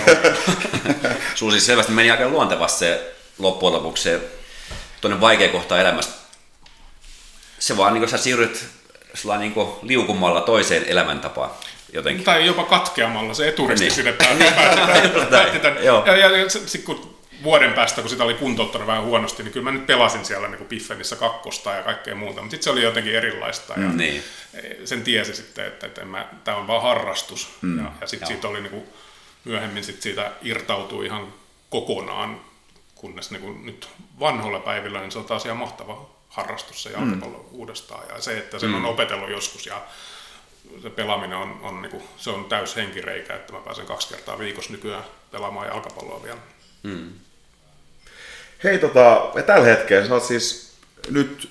Sulla siis selvästi meni aika luontevasti se loppujen lopuksi se tuonne vaikea kohta elämästä. Se vaan niin kuin sä siirryt niin liukumalla toiseen elämäntapaan jotenkin. Tai jopa katkeamalla se eturisti niin. sinne päätti, tämän. Ja, ja, ja sitten kun vuoden päästä, kun sitä oli kuntouttanut vähän huonosti, niin kyllä mä nyt pelasin siellä niin Piffenissä kakkosta ja kaikkea muuta, mutta sitten se oli jotenkin erilaista. Ja mm, niin. Sen tiesi sitten, että, että tämä on vaan harrastus. Mm, ja, ja sitten siitä oli niin kuin, myöhemmin sit siitä irtautui ihan kokonaan, kunnes niin kuin nyt vanhoilla päivillä niin se on taas ihan mahtava harrastus se jalkapallo mm. uudestaan. Ja se, että sen mm. on opetellut joskus ja se pelaaminen on, on, niin kuin, se on täys henkireikä, että mä pääsen kaksi kertaa viikossa nykyään pelaamaan jalkapalloa vielä. Hmm. Hei, tota, tällä hetkellä sä oot siis nyt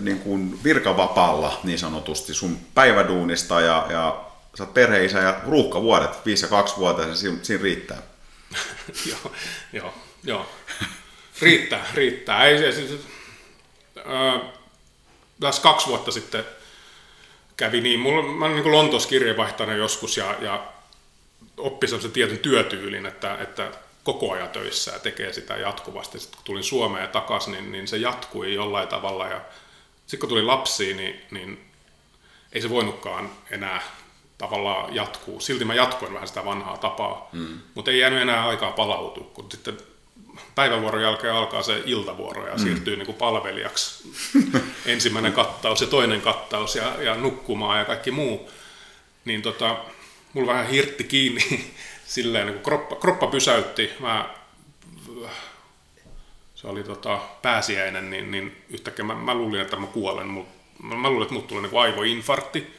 niin kuin virkavapaalla niin sanotusti sun päiväduunista ja, ja sä oot perheisä ja ruuhkavuodet, 5 ja 2 vuotta, ja siinä, siinä riittää. joo, joo, joo. Riittää, riittää. Ei, siis, äh, tässä kaksi vuotta sitten kävi niin. Mulla, mä olen niin Lontoossa kirjeenvaihtajana joskus ja, ja oppi sellaisen tietyn työtyylin, että, että koko ajan töissä ja tekee sitä jatkuvasti. Sitten kun tulin Suomeen takaisin, niin, niin se jatkui jollain tavalla. Ja sitten kun tuli lapsi, niin, niin ei se voinutkaan enää tavallaan jatkuu. Silti mä jatkoin vähän sitä vanhaa tapaa, mm. mutta ei jäänyt enää aikaa palautua, kun sitten päivävuoron jälkeen alkaa se iltavuoro ja mm. siirtyy niin kuin palvelijaksi. Ensimmäinen kattaus ja toinen kattaus ja, ja nukkumaan ja kaikki muu. Niin tota, mulla vähän hirtti kiinni silleen, niin kuin kroppa, kroppa pysäytti. Mä, se oli tota, pääsiäinen, niin, niin yhtäkkiä mä, mä luulin, että mä kuolen. Mä, mä luulin, että mut tulee niin kuin aivoinfarkti.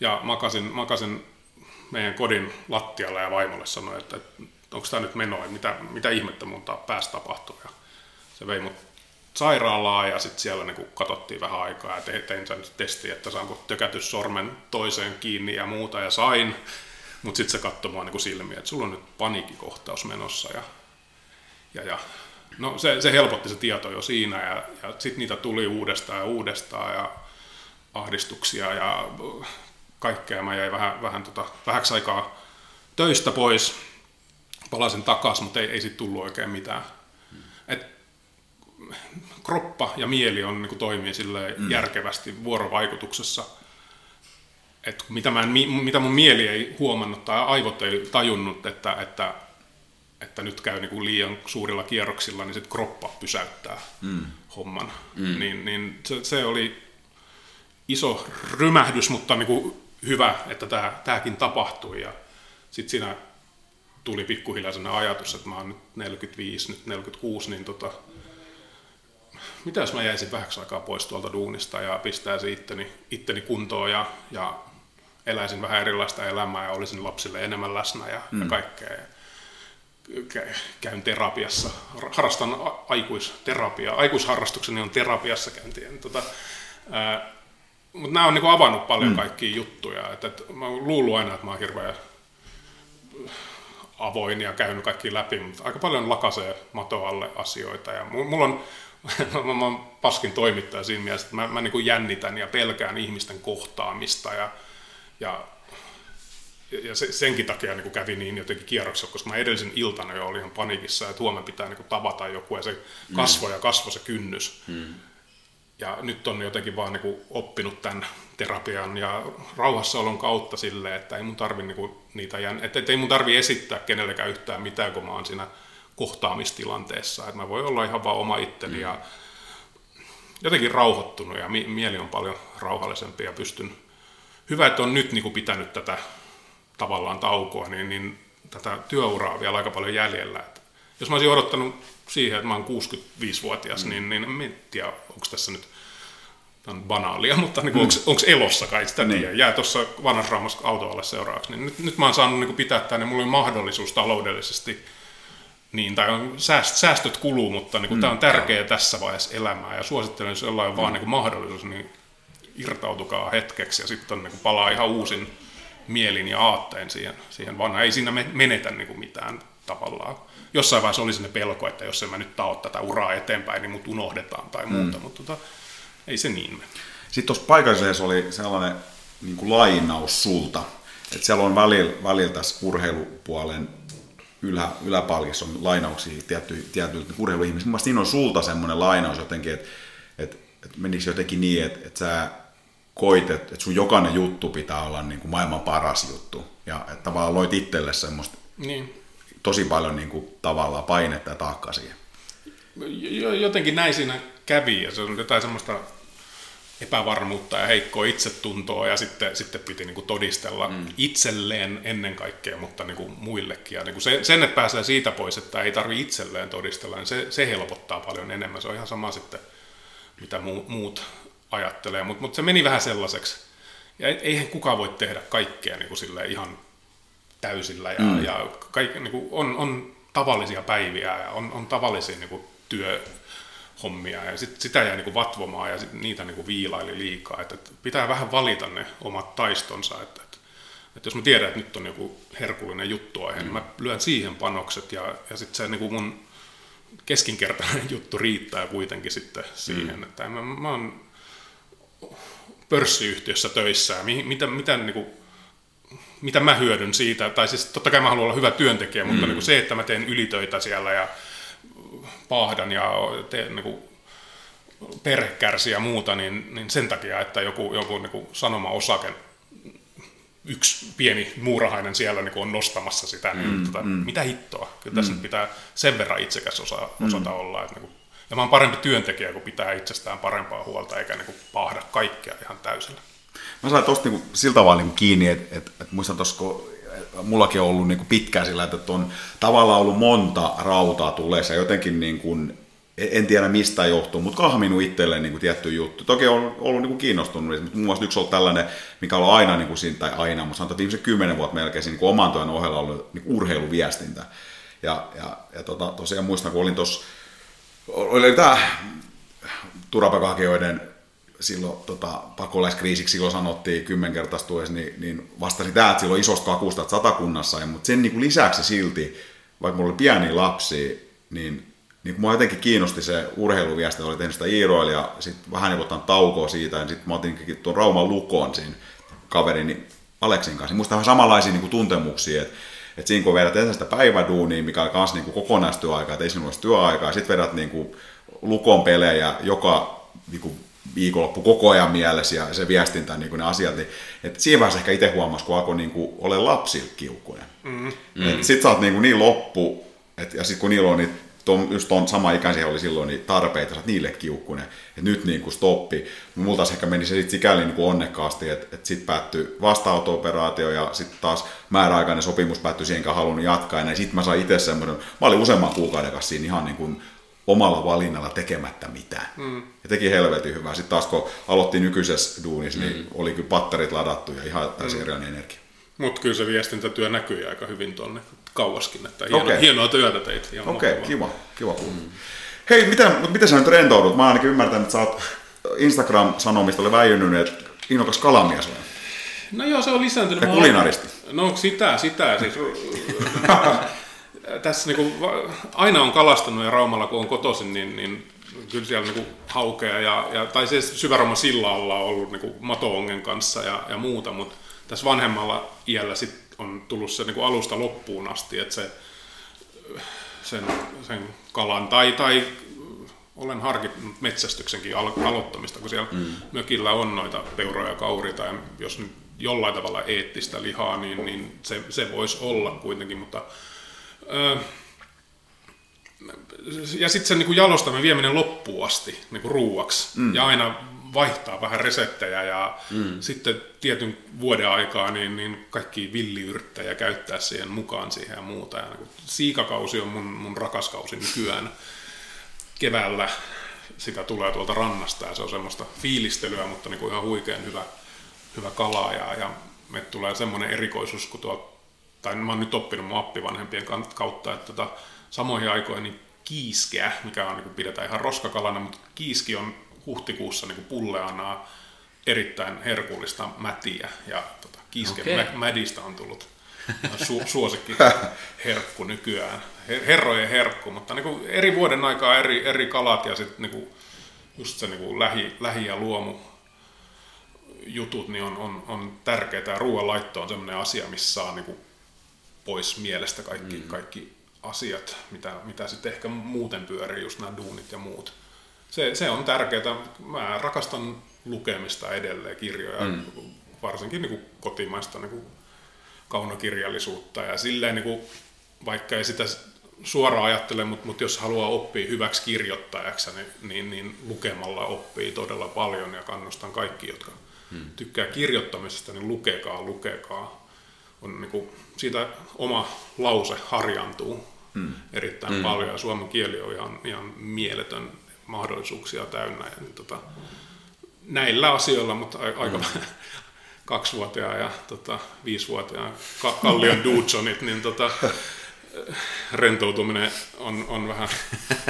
Ja makasin, makasin meidän kodin lattialla ja vaimolle sanoin, että, että onko tämä nyt menoa, mitä, mitä ihmettä mun päästä tapahtuu. Ja se vei mut sairaalaan ja sitten siellä niin katsottiin vähän aikaa ja tein sen testi, että saanko tökätys sormen toiseen kiinni ja muuta ja sain. Mutta sitten se katsoi mua niin silmiä, että sulla on nyt paniikkikohtaus menossa ja, ja, ja no se, se helpotti se tieto jo siinä ja, ja sitten niitä tuli uudestaan ja uudestaan ja ahdistuksia ja kaikkea. Mä jäin vähän, vähän tota, vähäksi aikaa töistä pois palasin takaisin, mutta ei, ei sitten tullut oikein mitään. Mm. Et kroppa ja mieli on, niin kuin, toimii sille mm. järkevästi vuorovaikutuksessa. Et mitä, mä en, mitä mun mieli ei huomannut tai aivot ei tajunnut, että, että, että nyt käy niin kuin liian suurilla kierroksilla, niin sitten kroppa pysäyttää mm. homman. Mm. Niin, niin se, se oli iso rymähdys, mutta niin kuin hyvä, että tämä, tämäkin tapahtui. Ja sitten siinä tuli pikkuhiljaa sellainen ajatus, että mä oon nyt 45, nyt 46, niin tota, mitä jos mä jäisin vähäksi aikaa pois tuolta duunista ja pistäisin itteni, itteni kuntoon ja, ja eläisin vähän erilaista elämää ja olisin lapsille enemmän läsnä ja, mm. ja kaikkea. Ja käyn terapiassa, harrastan aikuisterapiaa. Aikuisharrastukseni on terapiassa käynti. Tota, mutta nämä on niinku avannut paljon mm. kaikkia juttuja. Et, et, mä oon luullut aina, että mä oon hirveän avoin ja käynyt kaikki läpi, mutta aika paljon lakasee matoalle asioita. Ja mulla on, mä oon paskin toimittaja siinä mielessä, että mä, mä niin jännitän ja pelkään ihmisten kohtaamista ja, ja ja se, senkin takia niin kävi niin jotenkin kierroksella, koska mä edellisen iltana jo olin ihan panikissa, että huomenna pitää niin tavata joku ja se kasvoi mm. ja kasvoi se kynnys. Mm. Ja nyt on jotenkin vaan niin oppinut tämän terapian ja rauhassaolon kautta silleen, että ei mun tarvi niin niitä jän... että, että ei mun tarvi esittää kenellekään yhtään mitään, kun mä oon siinä kohtaamistilanteessa. Että mä voin olla ihan vaan oma itteni mm. ja jotenkin rauhoittunut ja mieli on paljon rauhallisempi ja pystyn... Hyvä, että on nyt niin kuin pitänyt tätä tavallaan taukoa, niin, niin tätä työuraa on vielä aika paljon jäljellä. Että jos mä olisin odottanut siihen, että mä oon 65-vuotias, mm. niin, niin en tiedä, onko tässä nyt on banaalia, mutta niin mm. onko elossa kai sitä niin. tiedä. Jää tuossa vanhassa raamassa autoalle seuraavaksi. Niin nyt, nyt mä oon saanut niin pitää niin mulla oli mahdollisuus taloudellisesti niin, tai on sääst, säästöt kuluu, mutta niin mm. tämä on tärkeää tässä vaiheessa elämää ja suosittelen, jos jollain on mm. vaan niin mahdollisuus, niin irtautukaa hetkeksi ja sitten niin palaa ihan uusin mielin ja aatteen siihen, siihen vanhaan. Ei siinä menetä niin kuin mitään tavallaan. Jossain vaiheessa oli sinne pelko, että jos en mä nyt tao tätä uraa eteenpäin, niin mut unohdetaan tai muuta, mm. mutta tota, ei se niin mene. Sitten tuossa paikallisessa oli sellainen niin kuin lainaus sulta, että siellä on välillä, välillä tässä urheilupuolen ylä, yläpalkissa on lainauksia tietty, tietyiltä urheiluihmisistä. Mielestäni siinä on sulta semmoinen lainaus jotenkin, että, että, että menisi jotenkin niin, että, että sä koit, että, että sun jokainen juttu pitää olla niin kuin maailman paras juttu. Ja että tavallaan loit itselle semmoista niin. tosi paljon niin kuin, tavallaan painetta ja taakkaa siihen. Jotenkin näin siinä kävi ja se on jotain semmoista epävarmuutta ja heikkoa itsetuntoa ja sitten, sitten piti niin kuin todistella mm. itselleen ennen kaikkea, mutta niin kuin muillekin. Ja niin kuin se, sen, että pääsee siitä pois, että ei tarvi itselleen todistella, niin se, se helpottaa paljon enemmän. Se on ihan sama sitten, mitä muut ajattelee, mutta mut se meni vähän sellaiseksi. Ja eihän kukaan voi tehdä kaikkea niin kuin ihan täysillä ja, mm. ja kaik, niin kuin on, on tavallisia päiviä ja on, on tavallisia niin kuin työhommia ja sit, sitä jäi niin kuin vatvomaan ja sit niitä niin kuin viilaili liikaa. Että, että pitää vähän valita ne omat taistonsa, että, että, että jos mä tiedän, että nyt on joku herkullinen juttu aihe, mm. niin mä lyön siihen panokset ja, ja sitten se niin kuin mun keskinkertainen juttu riittää kuitenkin sitten siihen, mm. että mä, mä oon pörssiyhtiössä töissä ja mitä, mitä, niin kuin, mitä mä hyödyn siitä, tai siis totta kai mä haluan olla hyvä työntekijä, mutta mm. niin kuin se, että mä teen ylitöitä siellä ja paahdan ja teen niin kuin, perhe kärsii ja muuta, niin, niin sen takia, että joku, joku niin kuin sanoma-osake, yksi pieni muurahainen siellä niin kuin on nostamassa sitä, niin mm, tota, mm. mitä hittoa. Kyllä tässä mm. pitää sen verran itsekäs osa, osata mm. olla, että niin kuin, ja mä oon parempi työntekijä, kun pitää itsestään parempaa huolta, eikä niin pahda kaikkea ihan täysillä. Mä sain tosta niin sillä tavalla niin kiinni, että et, et muistan tuossa, kun mullakin on ollut niin pitkään sillä, että on tavallaan ollut monta rautaa tuleessa ja jotenkin niin kuin, en tiedä mistä johtuu, mutta kahminut itselleen niin kuin tietty juttu. Toki on ollut niin kuin kiinnostunut, mutta muun muassa yksi on tällainen, mikä on aina, niin kuin siinä, tai aina, mutta sanotaan, että viimeisen kymmenen vuotta melkein niin oman työn ohella ollut niin urheiluviestintä. Ja, ja, ja tota, tosiaan muistan, kun olin tuossa oli tämä turvapaikanhakijoiden silloin tota, pakolaiskriisiksi silloin sanottiin kymmenkertaistuessa, niin, niin vastasi tämä, että silloin isosta kakusta että satakunnassa, ja, mutta sen niin kuin lisäksi silti, vaikka mulla oli pieni lapsi, niin, niin kun mua jotenkin kiinnosti se urheiluviesti, oli tehnyt sitä Iiroilla ja sitten vähän niin ottanut taukoa siitä, ja sitten mä otin tuon Rauman lukon siinä kaverini Aleksin kanssa. Muista vähän samanlaisia niin kuin tuntemuksia, että että siinä kun vedät ensin sitä päiväduunia, mikä on myös niin kokonaistyöaikaa, että ei sinulla olisi työaikaa, sitten vedät niin kuin lukon pelejä joka niin kuin viikonloppu koko ajan mielessä ja se viestintä, niin kuin ne asiat, niin että siinä vaiheessa ehkä itse huomasi, kun alkoi niin kuin ole lapsille kiukkuinen. Mm. Mm. Sitten sä oot niin, kuin niin loppu, et, ja sitten kun niillä on niitä ton, just ton sama ikäisiä oli silloin niin tarpeita, että niille kiukkunen, että nyt niin kuin stoppi. Mulla taas ehkä meni se sitten sikäli niin kuin onnekkaasti, että, että sitten päättyi vastaanotto-operaatio ja sitten taas määräaikainen sopimus päättyi siihen, enkä halunnut jatkaa. Ja sitten mä sain itse semmoinen, mä olin useamman kuukauden kanssa siinä ihan niin kuin omalla valinnalla tekemättä mitään. Mm. Ja teki helvetin hyvää. Sitten taas kun aloitti nykyisessä duunissa, niin mm. oli kyllä patterit ladattu ja ihan täysin mm. erilainen energia. Mutta kyllä se viestintätyö näkyy aika hyvin tuonne kauaskin, että hieno, okay. hienoa työtä teit. Okei, okay, kiva, kiva kuulla. Mm. Hei, miten, miten sä nyt rentoudut? Mä ainakin ymmärtänyt, että sä oot Instagram-sanomista oli väijynyt, että innokas kalamies vai? No joo, se on lisääntynyt. Ja kulinaristi. No sitä, sitä siis. Tässä niinku, aina on kalastanut ja Raumalla kun on kotoisin, niin, niin kyllä siellä niinku haukea ja, ja tai se syväroma sillalla on ollut niinku mato kanssa ja, ja muuta, mutta tässä vanhemmalla iällä sit on tullut se niin alusta loppuun asti, että se, sen, sen kalan tai, tai olen harkinnut metsästyksenkin alo- aloittamista, kun siellä mm. mökillä on noita peuroja ja kaurita, ja jos nyt jollain tavalla eettistä lihaa, niin, niin se, se voisi olla kuitenkin, mutta ja sitten se niin jalostaminen vieminen loppuun asti niin kuin ruuaksi. Mm. Ja aina vaihtaa vähän reseptejä ja mm. sitten tietyn vuoden aikaa niin, niin kaikki villiyrttejä käyttää siihen mukaan siihen ja muuta. Ja niin siikakausi on mun, mun rakaskausi nykyään. Keväällä sitä tulee tuolta rannasta ja se on semmoista fiilistelyä, mutta niin kuin ihan huikean hyvä, hyvä kala. Ja, ja me tulee semmoinen erikoisuus, kun tuo, tai mä oon nyt oppinut mun appivanhempien kautta, että tota, samoihin aikoihin niin kiiskeä, mikä on, niin kuin pidetään ihan roskakalana, mutta kiiski on huhtikuussa niin pulleanaa erittäin herkullista mätiä ja tota, kiisken okay. mädistä on tullut su- suosikki herkku nykyään. Her- herrojen herkku, mutta niin kuin eri vuoden aikaa eri, eri kalat ja sitten niin just se niin kuin lähi, lähi- ja luomu jutut niin on, on, on tärkeää. Ruoanlaitto on sellainen asia, missä saa niin kuin pois mielestä kaikki, mm. kaikki asiat, mitä, mitä sitten ehkä muuten pyörii, just nämä duunit ja muut se, se on tärkeää. Mä rakastan lukemista edelleen, kirjoja, mm. varsinkin niin kuin kotimaista niin kuin kaunokirjallisuutta. Ja silleen, niin kuin, vaikka ei sitä suoraan ajattele, mutta, mutta jos haluaa oppia hyväksi kirjoittajaksi, niin, niin, niin lukemalla oppii todella paljon ja kannustan kaikki, jotka mm. tykkää kirjoittamisesta, niin lukekaa, lukekaa. On, niin kuin, siitä oma lause harjantuu mm. erittäin mm. paljon ja suomen kieli on ihan, ihan mieletön mahdollisuuksia täynnä. Ja, niin, tota, näillä asioilla, mutta aika mm. kaksivuotiaan ja tota, viisivuotiaan Kallion Dudsonit, niin tota, rentoutuminen on, on vähän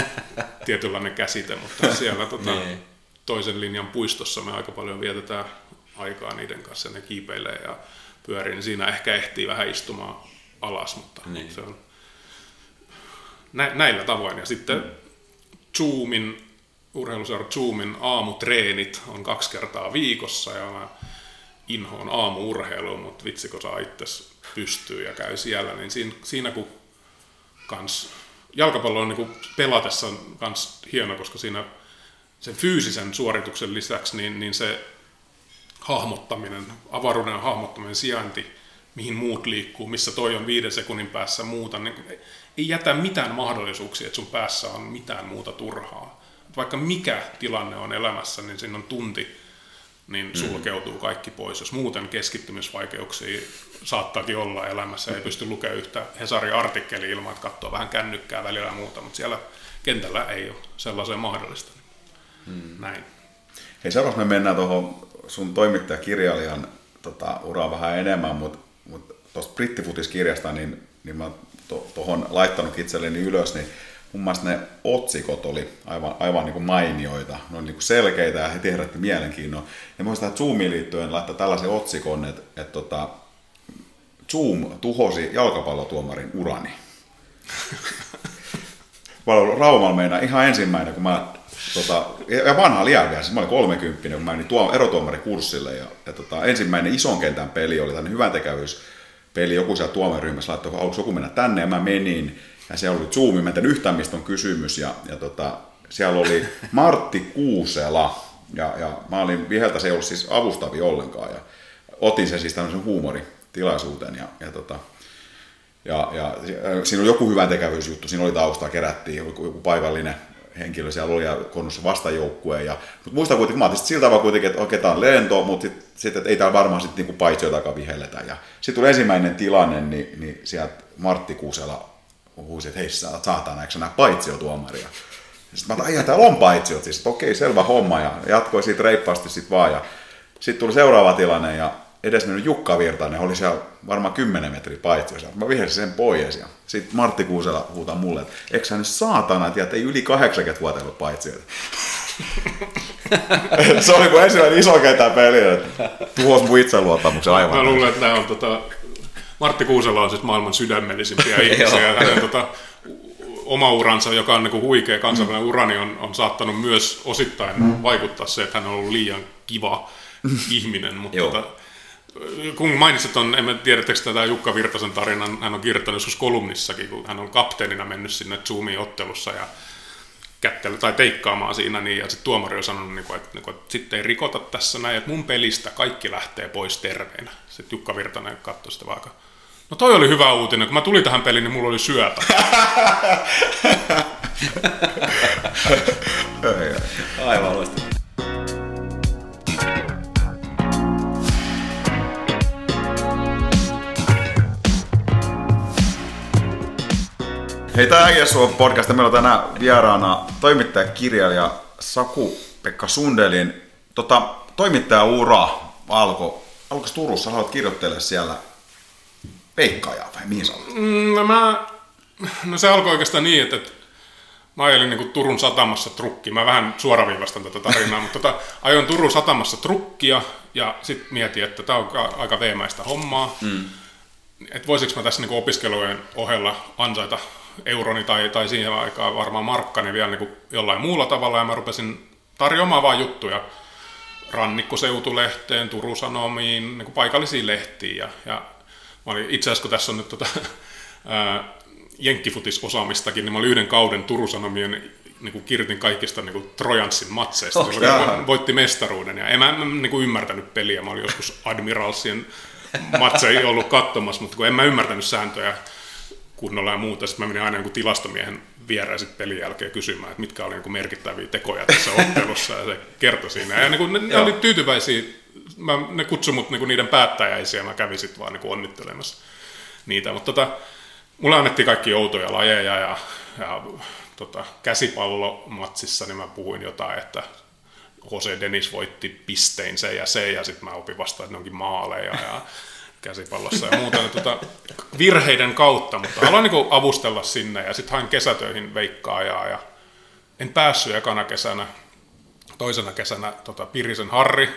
tietynlainen käsite, mutta siellä tota, niin. toisen linjan puistossa me aika paljon vietetään aikaa niiden kanssa, ne kiipeilee ja pyörii, niin siinä ehkä ehtii vähän istumaan alas, mutta niin. se on nä, näillä tavoin. Ja sitten. Zoomin urheiluseura Zoomin aamutreenit on kaksi kertaa viikossa ja mä inhoon aamuurheilua, mutta vitsi kun saa itse pystyy ja käy siellä, niin siinä, siinä kun kans, jalkapallo on niin pelatessa on kans hieno, koska siinä sen fyysisen suorituksen lisäksi niin, niin se hahmottaminen, avaruuden hahmottaminen, sijainti, mihin muut liikkuu, missä toi on viiden sekunnin päässä muuta, niin ei jätä mitään mahdollisuuksia, että sun päässä on mitään muuta turhaa vaikka mikä tilanne on elämässä, niin siinä on tunti, niin mm. sulkeutuu kaikki pois. Jos muuten keskittymisvaikeuksia saattaakin olla elämässä, ei pysty lukemaan yhtä Hesarin artikkeli ilman, että katsoo vähän kännykkää välillä ja muuta, mutta siellä kentällä ei ole sellaiseen mahdollista. Mm. Näin. Hei, seuraavaksi me mennään tuohon sun toimittajakirjailijan tota, uraan vähän enemmän, mutta mut tuosta brittifutiskirjasta, niin, niin mä tuohon to, laittanut itselleni ylös, niin mun mielestä ne otsikot oli aivan, aivan niin kuin mainioita, ne oli niin kuin selkeitä ja heti herätti mielenkiinnon. Ja muistan, että Zoomiin liittyen laittaa tällaisen otsikon, että, että tota, Zoom tuhosi jalkapallotuomarin urani. Raumalla meinaa ihan ensimmäinen, kun mä Tota, ja vanha liäviä, siis mä olin 30, kun mä menin tuo, erotuomarikurssille ja, ja tota, ensimmäinen ison kentän peli oli tämmöinen hyväntekävyyspeli, joku siellä tuomariryhmässä laittoi, että joku mennä tänne? Ja mä menin ja se oli Zoom, mä en yhtään mistä on kysymys, ja, ja tota, siellä oli Martti Kuusela, ja, ja mä olin viheltä, se ei ollut siis avustavi ollenkaan, ja otin sen siis tämmöisen huumoritilaisuuteen, ja, ja tota, Ja, ja siinä oli joku hyvä tekevyysjuttu, siinä oli taustaa, kerättiin joku, joku paikallinen henkilö siellä oli ja konnussa vastajoukkueen. Ja, mutta muista kuitenkin, mä ajattelin siltä tavalla kuitenkin, että okei, tämä on lento, mutta sitten sit, ei täällä varmaan sitten niinku paitsioitakaan vihelletä. Ja sitten tuli ensimmäinen tilanne, niin, niin sieltä Martti Kuusela huusi, että hei sä saatana, eikö sä näe paitsiotuomaria? Sitten mä ajattelin, täällä on paitsiot, siis okei, selvä homma, ja jatkoi siitä reippaasti sitten vaan. Ja sitten tuli seuraava tilanne, ja edesmennyt Jukka Virtanen oli siellä varmaan 10 metriä paitsiossa. Mä vihelsin sen pois ja sitten Martti Kuusela huutaa mulle, että eikö hän nyt saatana, että ei yli 80 vuotta ollut paitsioita. se oli kuin ensimmäinen iso kentän peli, että tuhos mun itseluottamuksen aivan. Mä luulen, että nämä on tota, Martti Kuusela on siis maailman sydämellisimpiä ihmisiä. hänen tota, oma uransa, joka on niin huikea kansainvälinen mm. urani, on, on saattanut myös osittain mm. vaikuttaa se, että hän on ollut liian kiva ihminen. Mutta tota, kun mainitsit on, en tiedä, tätä Jukka Virtasen tarinan, hän on kirjoittanut joskus kolumnissakin, kun hän on kapteenina mennyt sinne Zoomiin ottelussa ja kättely tai teikkaamaan siinä, niin, ja sitten tuomari on sanonut, niin kuin, että, niin kuin, että sitten ei rikota tässä näin, että mun pelistä kaikki lähtee pois terveinä. Sitten Jukka Virtanen katsoi sitä vaikka, no toi oli hyvä uutinen, kun mä tulin tähän peliin, niin mulla oli syöpä. Aivan loistavaa. Hei, tämä Äijäsuo podcast. Meillä on tänään vieraana toimittaja, kirjailija Saku-Pekka Sundelin. Tota, toimittaja ura alkoi alko Turussa, haluat kirjoittele siellä peikkaajaa vai mihin sä mm, no, mä, no se alkoi oikeastaan niin, että, että mä ajelin niin Turun satamassa trukki. Mä vähän suoraviivastan tätä tarinaa, mutta tota, ajoin Turun satamassa trukkia ja sitten mietin, että tämä on aika veemäistä hommaa. Mm. Että voisiko mä tässä niin opiskelujen ohella ansaita euroni tai, tai siihen aikaan varmaan markkani vielä niin jollain muulla tavalla ja mä rupesin tarjoamaan vain juttuja. Rannikkoseutulehteen, Turun Sanomiin, niin kuin paikallisiin lehtiin ja, ja mä olin, itse asiassa kun tässä on nyt tota, jenkkifutisosaamistakin, niin mä olin yhden kauden Turun Sanomien niin kuin kirjoitin kaikista niin kuin Trojanssin matseista, oh, joka voitti mestaruuden. Ja en mä niin kuin ymmärtänyt peliä, mä olin joskus Admiralsien matseja ollut katsomassa, mutta kun en mä ymmärtänyt sääntöjä, kunnolla ja muuta. Sitten mä menin aina niin tilastomiehen viereen sitten pelin jälkeen kysymään, että mitkä oli niin merkittäviä tekoja tässä ottelussa, ja se kertoi siinä. Ja niin kuin ne, ne oli tyytyväisiä, mä, ne kutsui mut niin kuin niiden päättäjäisiä, mä kävin sitten vaan niin kuin onnittelemassa niitä. Mutta tota, mulle annettiin kaikki outoja lajeja, ja, ja tota, käsipallomatsissa niin mä puhuin jotain, että Jose Dennis voitti pistein se ja se, ja sitten mä opin vasta, että ne onkin maaleja. Ja käsipallossa ja muuta tuota, virheiden kautta, mutta haluan niin avustella sinne ja sitten hain kesätöihin veikkaajaa ja en päässyt ekana kesänä, toisena kesänä tota, Pirisen Harri,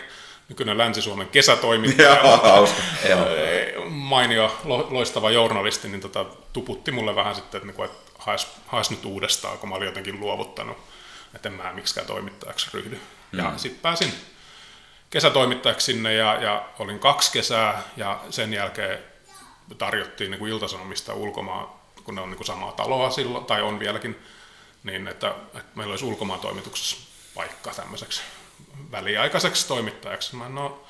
nykyinen Länsi-Suomen kesätoimittaja, mainio, loistava journalisti, niin tota, tuputti mulle vähän sitten, että, niin että hais, hais nyt uudestaan, kun mä olin jotenkin luovuttanut, että en mä miksikään toimittajaksi ryhdy. Mm. Ja sitten pääsin kesätoimittajaksi sinne ja, ja olin kaksi kesää ja sen jälkeen tarjottiin niin kuin iltasanomista ulkomaan, kun ne on niin kuin samaa taloa silloin, tai on vieläkin, niin että, että meillä olisi ulkomaan toimituksessa paikka tämmöiseksi väliaikaiseksi toimittajaksi. Mä no,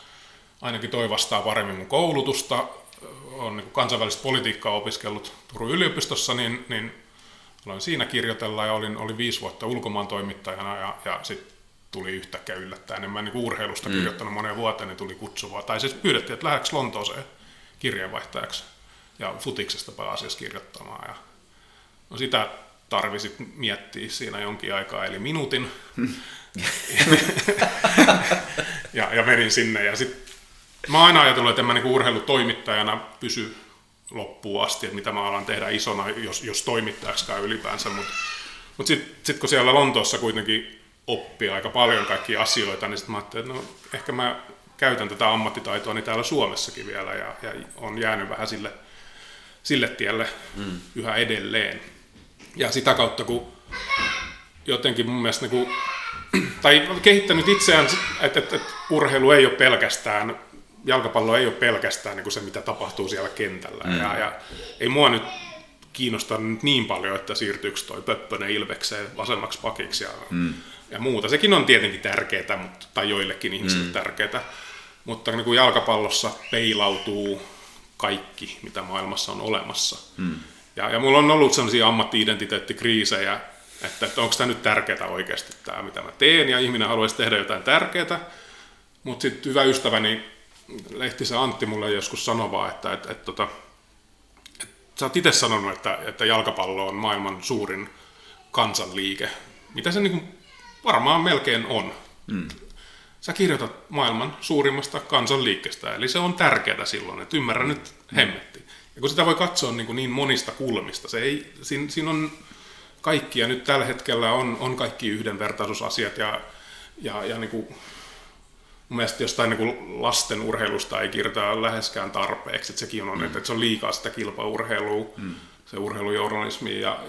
ainakin toi vastaa paremmin mun koulutusta, on niin kansainvälistä politiikkaa opiskellut Turun yliopistossa, niin, niin aloin siinä kirjoitella ja olin, olin viisi vuotta ulkomaan toimittajana ja, ja sitten tuli yhtäkkiä yllättäen. En mä niin urheilusta mm. kirjoittanut moneen vuoteen, niin tuli kutsuvaa. Tai siis pyydettiin, että lähdekö Lontooseen kirjeenvaihtajaksi ja futiksesta pääasiassa kirjoittamaan. Ja no sitä tarvisi miettiä siinä jonkin aikaa, eli minuutin. ja, ja menin sinne. Ja sit, mä oon aina ajatellut, että en mä niin urheilutoimittajana pysy loppuun asti, että mitä mä alan tehdä isona, jos, jos toimittajaksikaan ylipäänsä. Mutta mut, mut sitten sit kun siellä Lontoossa kuitenkin oppia aika paljon kaikkia asioita, niin sitten mä ajattelin, että no, ehkä mä käytän tätä ammattitaitoa niin täällä Suomessakin vielä ja, ja on jäänyt vähän sille, sille tielle mm. yhä edelleen. Ja sitä kautta, kun jotenkin mun mielestä, niin kuin, tai kehittänyt itseään, että, että, että urheilu ei ole pelkästään, jalkapallo ei ole pelkästään niin kuin se, mitä tapahtuu siellä kentällä. Mm. Ja, ja ei mua nyt kiinnosta nyt niin paljon, että siirtyykö toi Pöppönen Ilvekseen vasemmaksi pakiksi ja mm ja muuta. Sekin on tietenkin tärkeää, mutta, tai joillekin ihmisille mm. tärkeää. Mutta niin kuin jalkapallossa peilautuu kaikki, mitä maailmassa on olemassa. Mm. Ja, ja mulla on ollut sellaisia ammatti-identiteettikriisejä, että, että onko tämä nyt tärkeää oikeasti tämä, mitä mä teen, ja ihminen haluaisi tehdä jotain tärkeää, mutta sitten hyvä ystäväni Lehtisen Antti mulle joskus sanoi vaan, että, että, että, että, että sä oot itse sanonut, että, että jalkapallo on maailman suurin kansanliike, mitä se niin varmaan melkein on. Mm. Sä kirjoitat maailman suurimmasta kansanliikkeestä, eli se on tärkeää silloin, että ymmärrä nyt hemmetti. Ja kun sitä voi katsoa niin, kuin niin monista kulmista, se ei, siinä, siinä on kaikki, ja nyt tällä hetkellä on, on kaikki yhdenvertaisuusasiat, ja, ja, ja niin kuin, mun mielestä jostain niin kuin lasten urheilusta ei kirjoita läheskään tarpeeksi, että sekin on, mm. että, että se on liikaa sitä kilpaurheilua, mm. se urheilujournalismi, ja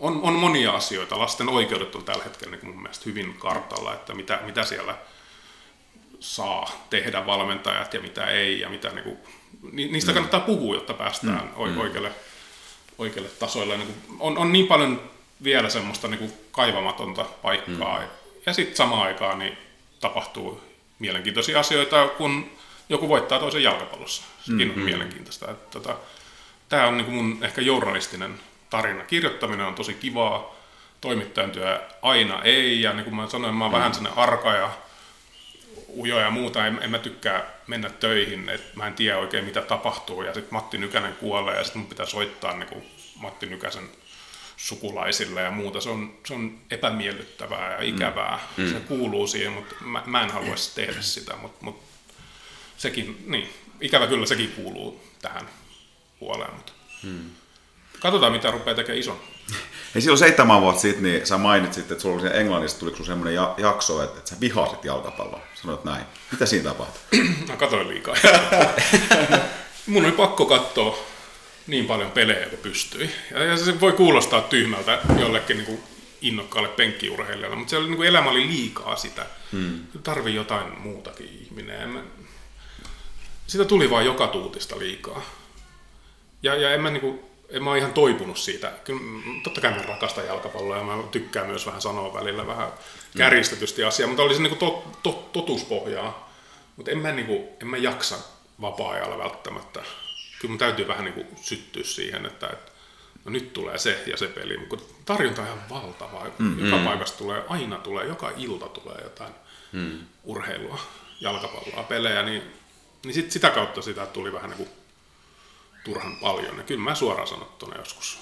on, on monia asioita. Lasten oikeudet on tällä hetkellä niin mun mielestä hyvin kartalla, että mitä, mitä siellä saa tehdä valmentajat ja mitä ei, ja mitä niin kuin, niistä mm. kannattaa puhua, jotta päästään mm. oikealle, oikealle tasoille. Niin kuin, on, on niin paljon vielä semmoista niin kuin kaivamatonta paikkaa, mm. ja sitten samaan aikaan niin tapahtuu mielenkiintoisia asioita, kun joku voittaa toisen jalkapallossa. Sekin mm-hmm. on mielenkiintoista. Että, tota, tämä on niin kuin mun ehkä journalistinen tarina. Kirjoittaminen on tosi kivaa, toimittajan työ aina ei, ja niin kuin mä sanoin, mä oon mm. vähän sellainen arka ja ujo ja muuta, en, en mä tykkää mennä töihin, että mä en tiedä oikein mitä tapahtuu, ja sitten Matti Nykänen kuolee, ja sitten mun pitää soittaa niin kuin Matti Nykäsen sukulaisille ja muuta. Se on, se on epämiellyttävää ja ikävää. Mm. Se kuuluu siihen, mutta mä, mä en haluaisi tehdä sitä, mutta, mutta sekin, niin, ikävä kyllä sekin kuuluu tähän puoleen. Mutta. Mm. Katsotaan, mitä rupeaa tekemään ison. Hei, silloin seitsemän vuotta sitten, niin sä mainitsit, että sulla oli Englannissa tuli semmoinen jakso, että, että sä vihasit jalkapalloa. Sanoit näin. Mitä siinä tapahtui? Mä katoin liikaa. Mun oli pakko katsoa niin paljon pelejä kuin pystyi. Ja se voi kuulostaa tyhmältä jollekin niin kuin innokkaalle penkkiurheilijalle, mutta se oli, niin kuin elämä oli liikaa sitä. Hmm. Tarvii jotain muutakin ihminen. Mä... Sitä tuli vain joka tuutista liikaa. Ja, ja en mä niin kuin, en mä ole ihan toipunut siitä. Kyllä, totta kai mä rakastan jalkapalloa ja mä tykkään myös vähän sanoa välillä vähän kärjistetysti asiaa, mutta olisi niin to, to, totuuspohjaa. Mutta en mä, niin kuin, en mä jaksa vapaa-ajalla välttämättä. Kyllä mun täytyy vähän niin kuin syttyä siihen, että, että no nyt tulee se ja se peli, mutta tarjonta on ihan valtava. Mm, joka mm. paikasta tulee, aina tulee, joka ilta tulee jotain mm. urheilua, jalkapalloa, pelejä, niin, niin sit, sitä kautta sitä tuli vähän niin kuin turhan paljon. Ja kyllä mä suoraan sanottuna joskus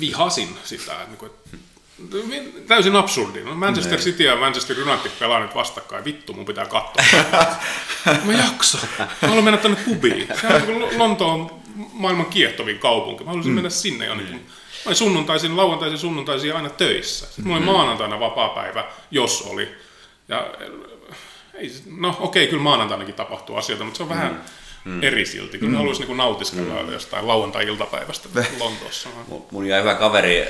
vihasin sitä, että, että täysin absurdi. No Manchester City ja Manchester United pelaa nyt vastakkain. Vittu, mun pitää katsoa. mä jaksa. Mä haluan mennä tänne pubiin. Se on niin Lontoon maailman kiehtovin kaupunki. Mä haluaisin mm. mennä sinne jonnekin. Mä olin sunnuntaisin, lauantaisin, sunnuntaisin aina töissä. Sitten mulla oli mm. maanantaina vapaa-päivä, jos oli. Ja, ei, no okei, kyllä maanantainakin tapahtuu asioita, mutta se on vähän... Mm mm. eri silti, kun mm. haluaisi niin nautiskella mm. jostain lauantai-iltapäivästä Lontoossa. Mun jäi hyvä kaveri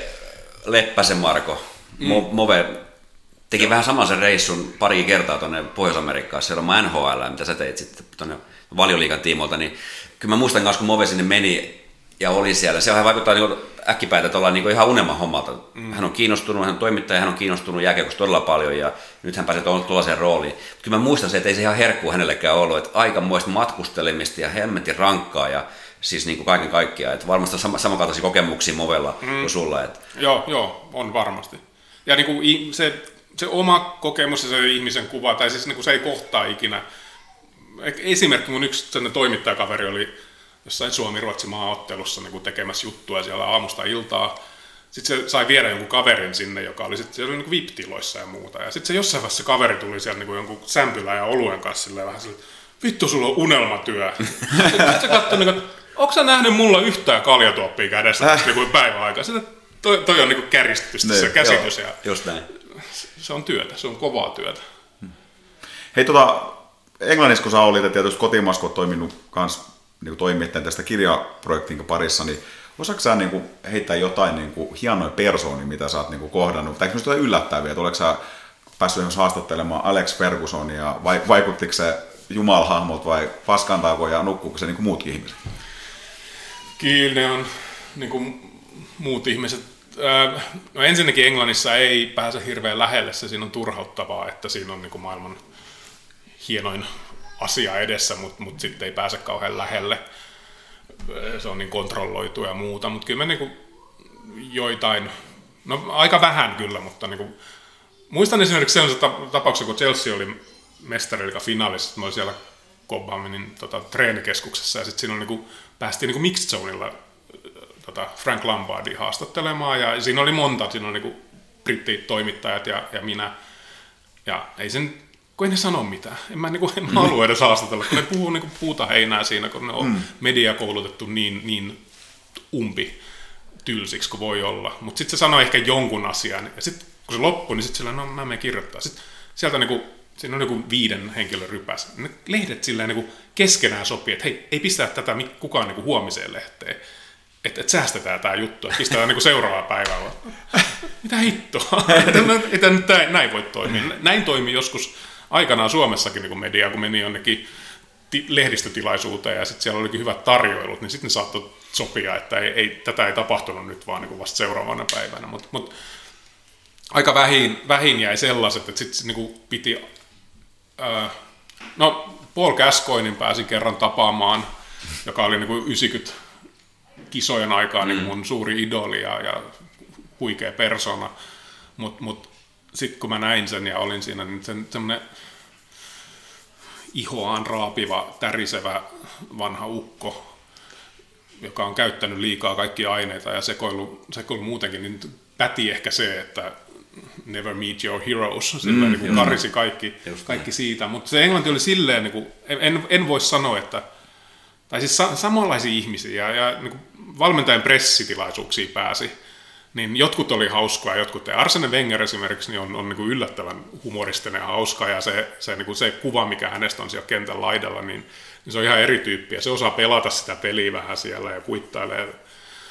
Leppäsen Marko, mm. Move, teki vähän saman sen reissun pari kertaa tuonne Pohjois-Amerikkaan seuraamaan NHL, mitä sä teit sitten tuonne valioliikan tiimoilta, niin kyllä mä muistan kanssa, kun Move sinne meni ja oli siellä, se vaikuttaa niin että ollaan niin ihan unelman hommalta. Mm. Hän on kiinnostunut, hän on toimittaja, hän on kiinnostunut jääkiekosta todella paljon ja nyt hän pääsee tuollaiseen rooliin. Mutta kyllä mä muistan se, että ei se ihan herkku hänellekään ollut, että aikamoista matkustelemista ja hemmetin rankkaa ja siis niin kuin kaiken kaikkiaan. Että varmasti sama, samankaltaisia kokemuksia Movella mm. kuin sulla. Että... Joo, joo, on varmasti. Ja niin kuin se, se oma kokemus ja se ihmisen kuva, tai siis niin kuin se ei kohtaa ikinä. Esimerkki mun yksi toimittajakaveri oli jossain Suomi-Ruotsi maaottelussa niin tekemässä juttua siellä aamusta iltaa. Sitten se sai viedä jonkun kaverin sinne, joka oli sitten siellä niin VIP-tiloissa ja muuta. Ja sitten se jossain vaiheessa se kaveri tuli siellä niin jonkun sämpylän ja oluen kanssa silleen vähän silleen, vittu sulla on unelmatyö. sitten se katsoi, niin kuin, onko sä nähnyt mulla yhtään kaljatuoppia kädessä äh. niin päivän aikaa? Sitten toi, toi on niin kärjistetty niin, se käsitys. Joo, ja just näin. Se on työtä, se on kovaa työtä. Hei tota, Englannissa kun sä olit ja tietysti kotimaassa kun toiminut kanssa niin toimittajan tästä kirjaprojektin parissa, niin osaatko sä niin kuin, heittää jotain niin kuin, hienoja persoonia, mitä sä oot niin kuin, kohdannut? Tai jotain yllättäviä, että oletko sä päässyt esimerkiksi haastattelemaan Alex Fergusonia, vai vaikuttiko se jumalhahmolta vai paskantaako ja nukkuuko se niin kuin muutkin ihmiset? Kyllä ne on niin kuin muut ihmiset. No ensinnäkin Englannissa ei pääse hirveän lähelle, se siinä on turhauttavaa, että siinä on niin kuin maailman hienoin asia edessä, mutta mut sitten ei pääse kauhean lähelle. Se on niin kontrolloitu ja muuta, mutta kyllä me niin kuin joitain, no aika vähän kyllä, mutta niin kuin, muistan esimerkiksi sellaisen tapauksen, kun Chelsea oli mestariliiga finaalissa, mä olin siellä Cobhaminin tota, treenikeskuksessa ja sitten siinä niin kuin, päästiin niin mixed zoneilla tota Frank Lombardia haastattelemaan ja siinä oli monta, siinä oli niin brittitoimittajat ja, ja minä. Ja ei sen, kun ei ne sano mitään. En mä, niin kuin, en mä halua edes haastatella, kun ne puhuu niin kuin puuta heinää siinä, kun ne on mm. mediakoulutettu niin, niin umpi tylsiksi kuin voi olla. Mutta sitten se sanoi ehkä jonkun asian, ja sitten kun se loppui, niin sitten sillä no mä menen kirjoittaa. Sitten sieltä niin kuin, siinä on niin viiden henkilön rypäs. Ne lehdet silleen niin kuin keskenään sopii, että hei, ei pistää tätä kukaan niin kuin huomiseen lehteen että et säästetään tämä juttu, että pistetään niinku seuraavaa päivää. Mitä hittoa? Että nyt näin voi toimia. Näin toimii joskus aikanaan Suomessakin niin media, kun meni jonnekin lehdistötilaisuuteen ja sitten siellä olikin hyvät tarjoilut, niin sitten ne saattoi sopia, että ei, ei, tätä ei tapahtunut nyt vaan niin vasta seuraavana päivänä. Mutta mut, aika vähin, vähin jäi sellaiset, että sitten niin piti... Äh, no, Paul Gascoinin pääsi kerran tapaamaan, joka oli niin kuin 90 kisojen aikaan niin mm. niin mun suuri idoli ja, ja huikea persona. Mutta mut, sitten kun mä näin sen ja olin siinä, niin sen, semmoinen ihoaan raapiva, tärisevä vanha ukko, joka on käyttänyt liikaa kaikkia aineita ja sekoilu, sekoilu muutenkin, niin päti ehkä se, että never meet your heroes, sillä mm, niin kuin karisi kaikki, kaikki siitä, mutta se englanti oli silleen, niin kuin, en, en voi sanoa, että tai siis sa- samanlaisia ihmisiä ja niin kuin valmentajan pressitilaisuuksiin pääsi, niin jotkut oli hauskaa, jotkut ei. Arsene Wenger esimerkiksi niin on, on niin kuin yllättävän humoristinen ja hauska, ja se, se, niin kuin se kuva, mikä hänestä on siellä kentän laidalla, niin, niin se on ihan eri tyyppiä. Se osaa pelata sitä peliä vähän siellä ja kuittailee.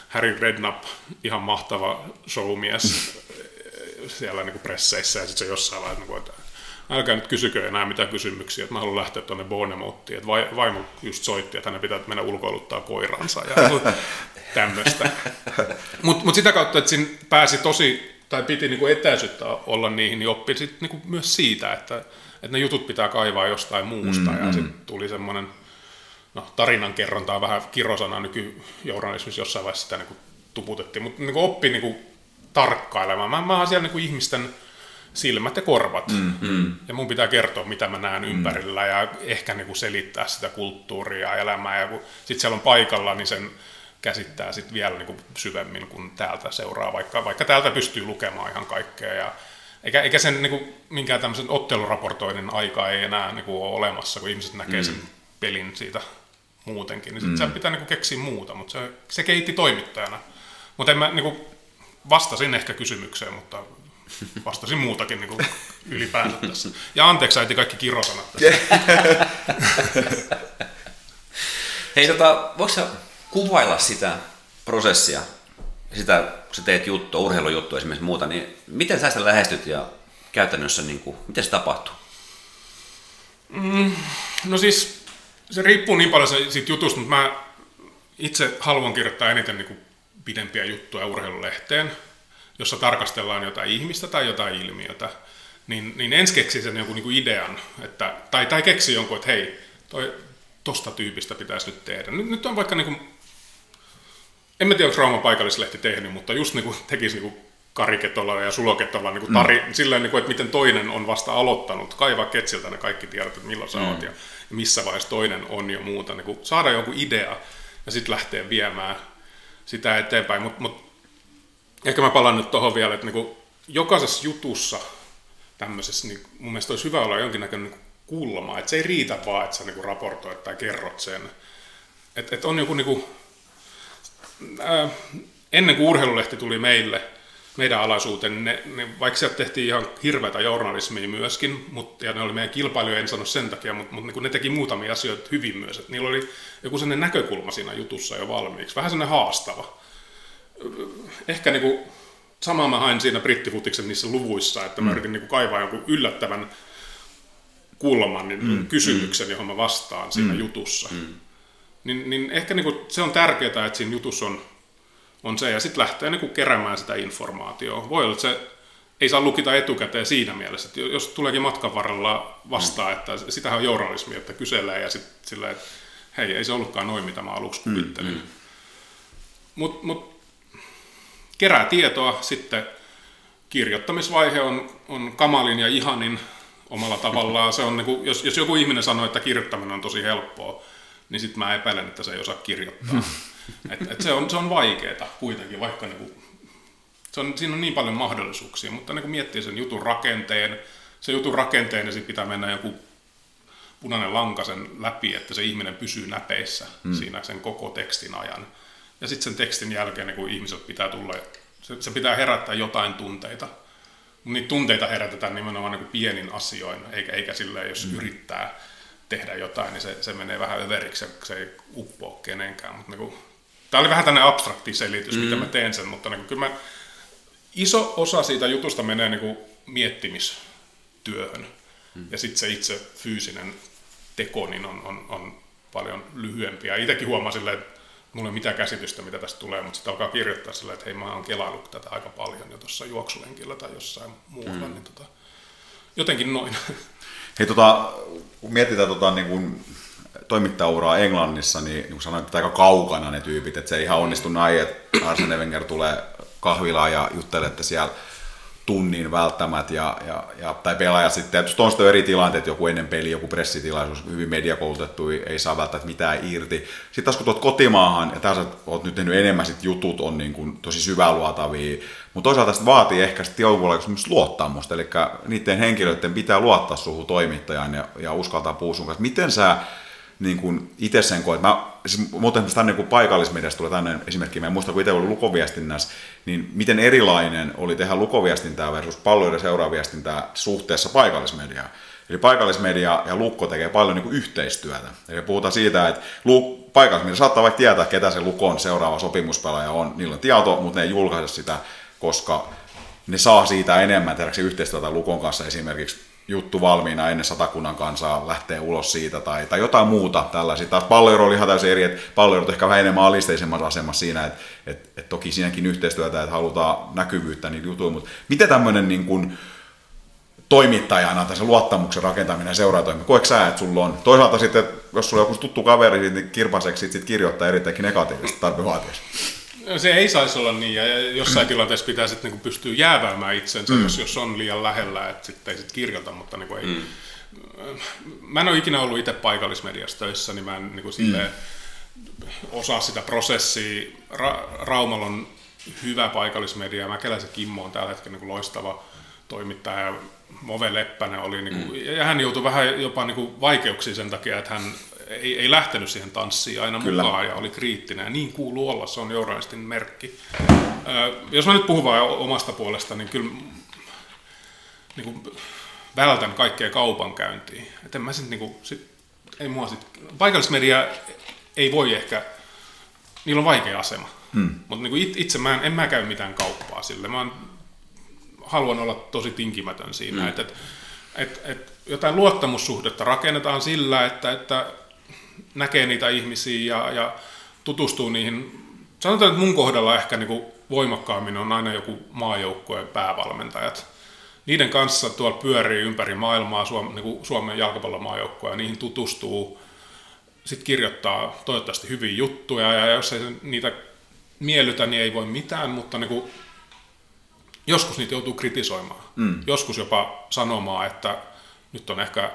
Harry Redknapp, ihan mahtava showmies siellä niin kuin presseissä, ja sitten se jossain vaiheessa, niin kuin, älkää nyt kysykö enää mitään kysymyksiä, että mä haluan lähteä tuonne Bournemouthiin, että vaimo just soitti, että hänen pitää mennä ulkoiluttaa koiransa ja tämmöistä. Mutta mut sitä kautta, että siinä pääsi tosi, tai piti niinku etäisyyttä olla niihin, niin oppi sit niinku myös siitä, että, että ne jutut pitää kaivaa jostain muusta, mm, ja sitten tuli semmoinen, no tarinankerronta on vähän kirosana nykyjournalismissa jossain vaiheessa sitä niinku tuputettiin, mutta niinku oppi niinku tarkkailemaan. Mä, mä oon siellä niinku ihmisten silmät ja korvat. Mm, mm. Ja mun pitää kertoa, mitä mä näen mm. ympärillä ja ehkä niin kuin selittää sitä kulttuuria ja elämää. Ja kun sit siellä on paikalla, niin sen käsittää sit vielä niin kuin syvemmin kuin täältä seuraa, vaikka, vaikka täältä pystyy lukemaan ihan kaikkea. Ja eikä, eikä sen niin kuin, minkään tämmöisen otteluraportoinnin aika ei enää niin kuin, ole olemassa, kun ihmiset näkee mm. sen pelin siitä muutenkin. Niin sitten mm. pitää niin kuin, keksiä muuta, mutta se, se kehitti toimittajana. Mutta en mä niin kuin, vastasin ehkä kysymykseen, mutta vastasin muutakin niin kuin ylipäänsä tässä. Ja anteeksi äiti kaikki kirosanat tässä. Hei, tota, voiko sä kuvailla sitä prosessia, sitä, kun sä teet juttua, urheilujuttua esimerkiksi muuta, niin miten sä sitä lähestyt ja käytännössä, niin kuin, miten se tapahtuu? Mm, no siis, se riippuu niin paljon siitä jutusta, mutta mä itse haluan kirjoittaa eniten niin kuin pidempiä juttuja urheilulehteen jossa tarkastellaan jotain ihmistä tai jotain ilmiötä, niin, niin ensin keksi sen jonkun niin kuin idean, että, tai, tai keksi jonkun, että hei, toi, tosta tyypistä pitäisi nyt tehdä. Nyt, nyt on vaikka, niin kuin, en mä tiedä, onko Rauman paikallislehti tehnyt, mutta just niin kuin tekisi niin kuin Kariketolla ja Suloketolla niin kuin tari, mm. silleen, niin kuin, että miten toinen on vasta aloittanut, kaivaa ketsiltä ne kaikki tiedot, että milloin sä mm. oot ja, ja missä vaiheessa toinen on jo muuta, niin kuin saada joku idea ja sitten lähteä viemään sitä eteenpäin, mutta mut ehkä mä palaan nyt tuohon vielä, että niin jokaisessa jutussa tämmöisessä, niin mun mielestä olisi hyvä olla jonkinnäköinen niin kulma, että se ei riitä vaan, että sä niin raportoit tai kerrot sen. Että et on joku, niin kuin, ää, ennen kuin urheilulehti tuli meille, meidän alaisuuteen, ne, ne, vaikka sieltä tehtiin ihan hirveätä journalismia myöskin, mutta, ja ne oli meidän kilpailijoita, en sano sen takia, mutta, mutta niin ne teki muutamia asioita hyvin myös, että niillä oli joku sellainen näkökulma siinä jutussa jo valmiiksi, vähän sellainen haastava ehkä niin kuin, samaa mä hain siinä brittifutiksen niissä luvuissa, että mä mm. yritin niin kuin kaivaa jonkun yllättävän kulman, niin mm. kysymyksen, mm. johon mä vastaan siinä mm. jutussa. Mm. Niin, niin ehkä niin kuin, se on tärkeää, että siinä jutussa on, on se, ja sitten lähtee niin kuin keräämään sitä informaatiota. Voi olla, että se ei saa lukita etukäteen siinä mielessä, että jos tuleekin matkan varrella vastaan, että sitähän on journalismi, että kyselee ja sitten sillä, että hei, ei se ollutkaan noin, mitä mä aluksi kuvittelin. Mm, mm. Mutta mut, kerää tietoa, sitten kirjoittamisvaihe on, on kamalin ja ihanin omalla tavallaan. Se on, niin kuin, jos, jos joku ihminen sanoo, että kirjoittaminen on tosi helppoa, niin sitten mä epäilen, että se ei osaa kirjoittaa. et, et se, on, se on vaikeaa kuitenkin, vaikka niin kuin, se on, siinä on niin paljon mahdollisuuksia, mutta niin kuin miettii sen jutun rakenteen, se jutun rakenteen ja sitten pitää mennä joku punainen lanka sen läpi, että se ihminen pysyy näpeissä mm. siinä sen koko tekstin ajan. Ja sitten sen tekstin jälkeen niin kun ihmiset pitää tulla, se, se pitää herättää jotain tunteita. Niitä tunteita herätetään nimenomaan niin pienin asioin, eikä, eikä silleen, jos mm. yrittää tehdä jotain, niin se, se menee vähän överiksi, se ei uppoa kenenkään. Mutta niin kuin, tämä oli vähän tämmöinen abstrakti selitys, mm. mitä mä teen sen, mutta niin kuin, kyllä mä, iso osa siitä jutusta menee niin kuin miettimistyöhön. Mm. Ja sitten se itse fyysinen teko niin on, on, on paljon lyhyempi. Ja itsekin huomasin, että mulla ei ole mitään käsitystä, mitä tästä tulee, mutta sitten alkaa kirjoittaa sillä, että hei, mä oon kelaillut tätä aika paljon jo tuossa juoksulenkillä tai jossain muualla, mm. niin tota, jotenkin noin. Hei, tota, kun mietitään tota, niin kun toimittajauraa Englannissa, niin, niin kuin sanoin, että aika kaukana ne tyypit, että se ei ihan onnistu näin, että Arsene Wenger tulee kahvilaan ja juttelee, että siellä tunnin välttämät ja, ja, ja tai pelaaja sitten, tietysti on sitten eri tilanteet, joku ennen peli, joku pressitilaisuus, hyvin mediakoulutettu, ei saa välttämättä mitään irti. Sitten taas kun tuot kotimaahan, ja tässä olet nyt tehnyt enemmän, sit jutut on niin kuin tosi syväluotavia, mutta toisaalta sitä vaatii ehkä sitten myös luottamusta, eli niiden henkilöiden pitää luottaa suhun toimittajan ja, ja uskaltaa puhua sun kanssa. Miten sä niin kuin itse sen koet. Mä, siis, muuten tänne kun paikallismediasta tulee tänne esimerkki, mä en muista kun itse oli lukoviestinnässä, niin miten erilainen oli tehdä lukoviestintää versus palloiden seuraaviestintää suhteessa paikallismediaan. Eli paikallismedia ja Lukko tekee paljon niin kuin yhteistyötä. Eli puhutaan siitä, että paikallismedia saattaa vaikka tietää, ketä se Lukon seuraava sopimuspelaaja on. Niillä on tieto, mutta ne ei julkaise sitä, koska ne saa siitä enemmän tehdäksä yhteistyötä Lukon kanssa esimerkiksi juttu valmiina ennen satakunnan kansaa lähtee ulos siitä tai, tai jotain muuta tällaisia. Taas palloero oli ihan täysin eri, että palloero ehkä vähän enemmän alisteisemmassa asemassa siinä, että, että, että toki siinäkin yhteistyötä, että halutaan näkyvyyttä niitä jutuja, mutta miten tämmöinen niin kuin, toimittajana tai se luottamuksen rakentaminen ja seuraatoimi, koetko sä, että sulla on? Toisaalta sitten, jos sulla on joku tuttu kaveri, niin kirpaseksi sit kirjoittaa erittäin negatiivisesti tarpeen vaatiessa. Se ei saisi olla niin, ja jossain tilanteessa pitää sitten niin pystyä jääväämään itsensä, mm. jos, jos on liian lähellä, että sitten ei sit kirjoita, mutta niin ei. Mm. Mä en ole ikinä ollut itse paikallismediassa töissä, niin mä en niin kuin mm. osaa sitä prosessia. Ra- Raumalla on hyvä paikallismedia, Mäkeläisen Kimmo on tällä hetkellä niin loistava toimittaja, ja Move Leppänen oli, niin kuin, mm. ja hän joutui vähän jopa niin kuin vaikeuksiin sen takia, että hän ei, ei lähtenyt siihen tanssiin aina Kyllä. mukaan ja oli kriittinen. Ja niin kuuluu olla, se on journalistin merkki. Ö, jos mä nyt puhun vain omasta puolesta, niin kyllä niin kuin, vältän kaikkea kaupankäyntiä. Et en mä sit, niin kuin, sit, ei mua sit, paikallismedia ei voi ehkä, niillä on vaikea asema. Hmm. Mutta niin itse mä en, en mä käy mitään kauppaa sille. Mä haluan olla tosi tinkimätön siinä, hmm. että et, et, et jotain luottamussuhdetta rakennetaan sillä, että, että näkee niitä ihmisiä ja, ja tutustuu niihin. Sanotaan, että mun kohdalla ehkä niin kuin voimakkaammin on aina joku maajoukkueen päävalmentajat. Niiden kanssa tuolla pyörii ympäri maailmaa Suomen, niin kuin Suomen jalkapallomaajoukkoja ja niihin tutustuu. Sitten kirjoittaa toivottavasti hyviä juttuja ja jos ei niitä miellytä, niin ei voi mitään, mutta niin kuin joskus niitä joutuu kritisoimaan. Mm. Joskus jopa sanomaan, että nyt on ehkä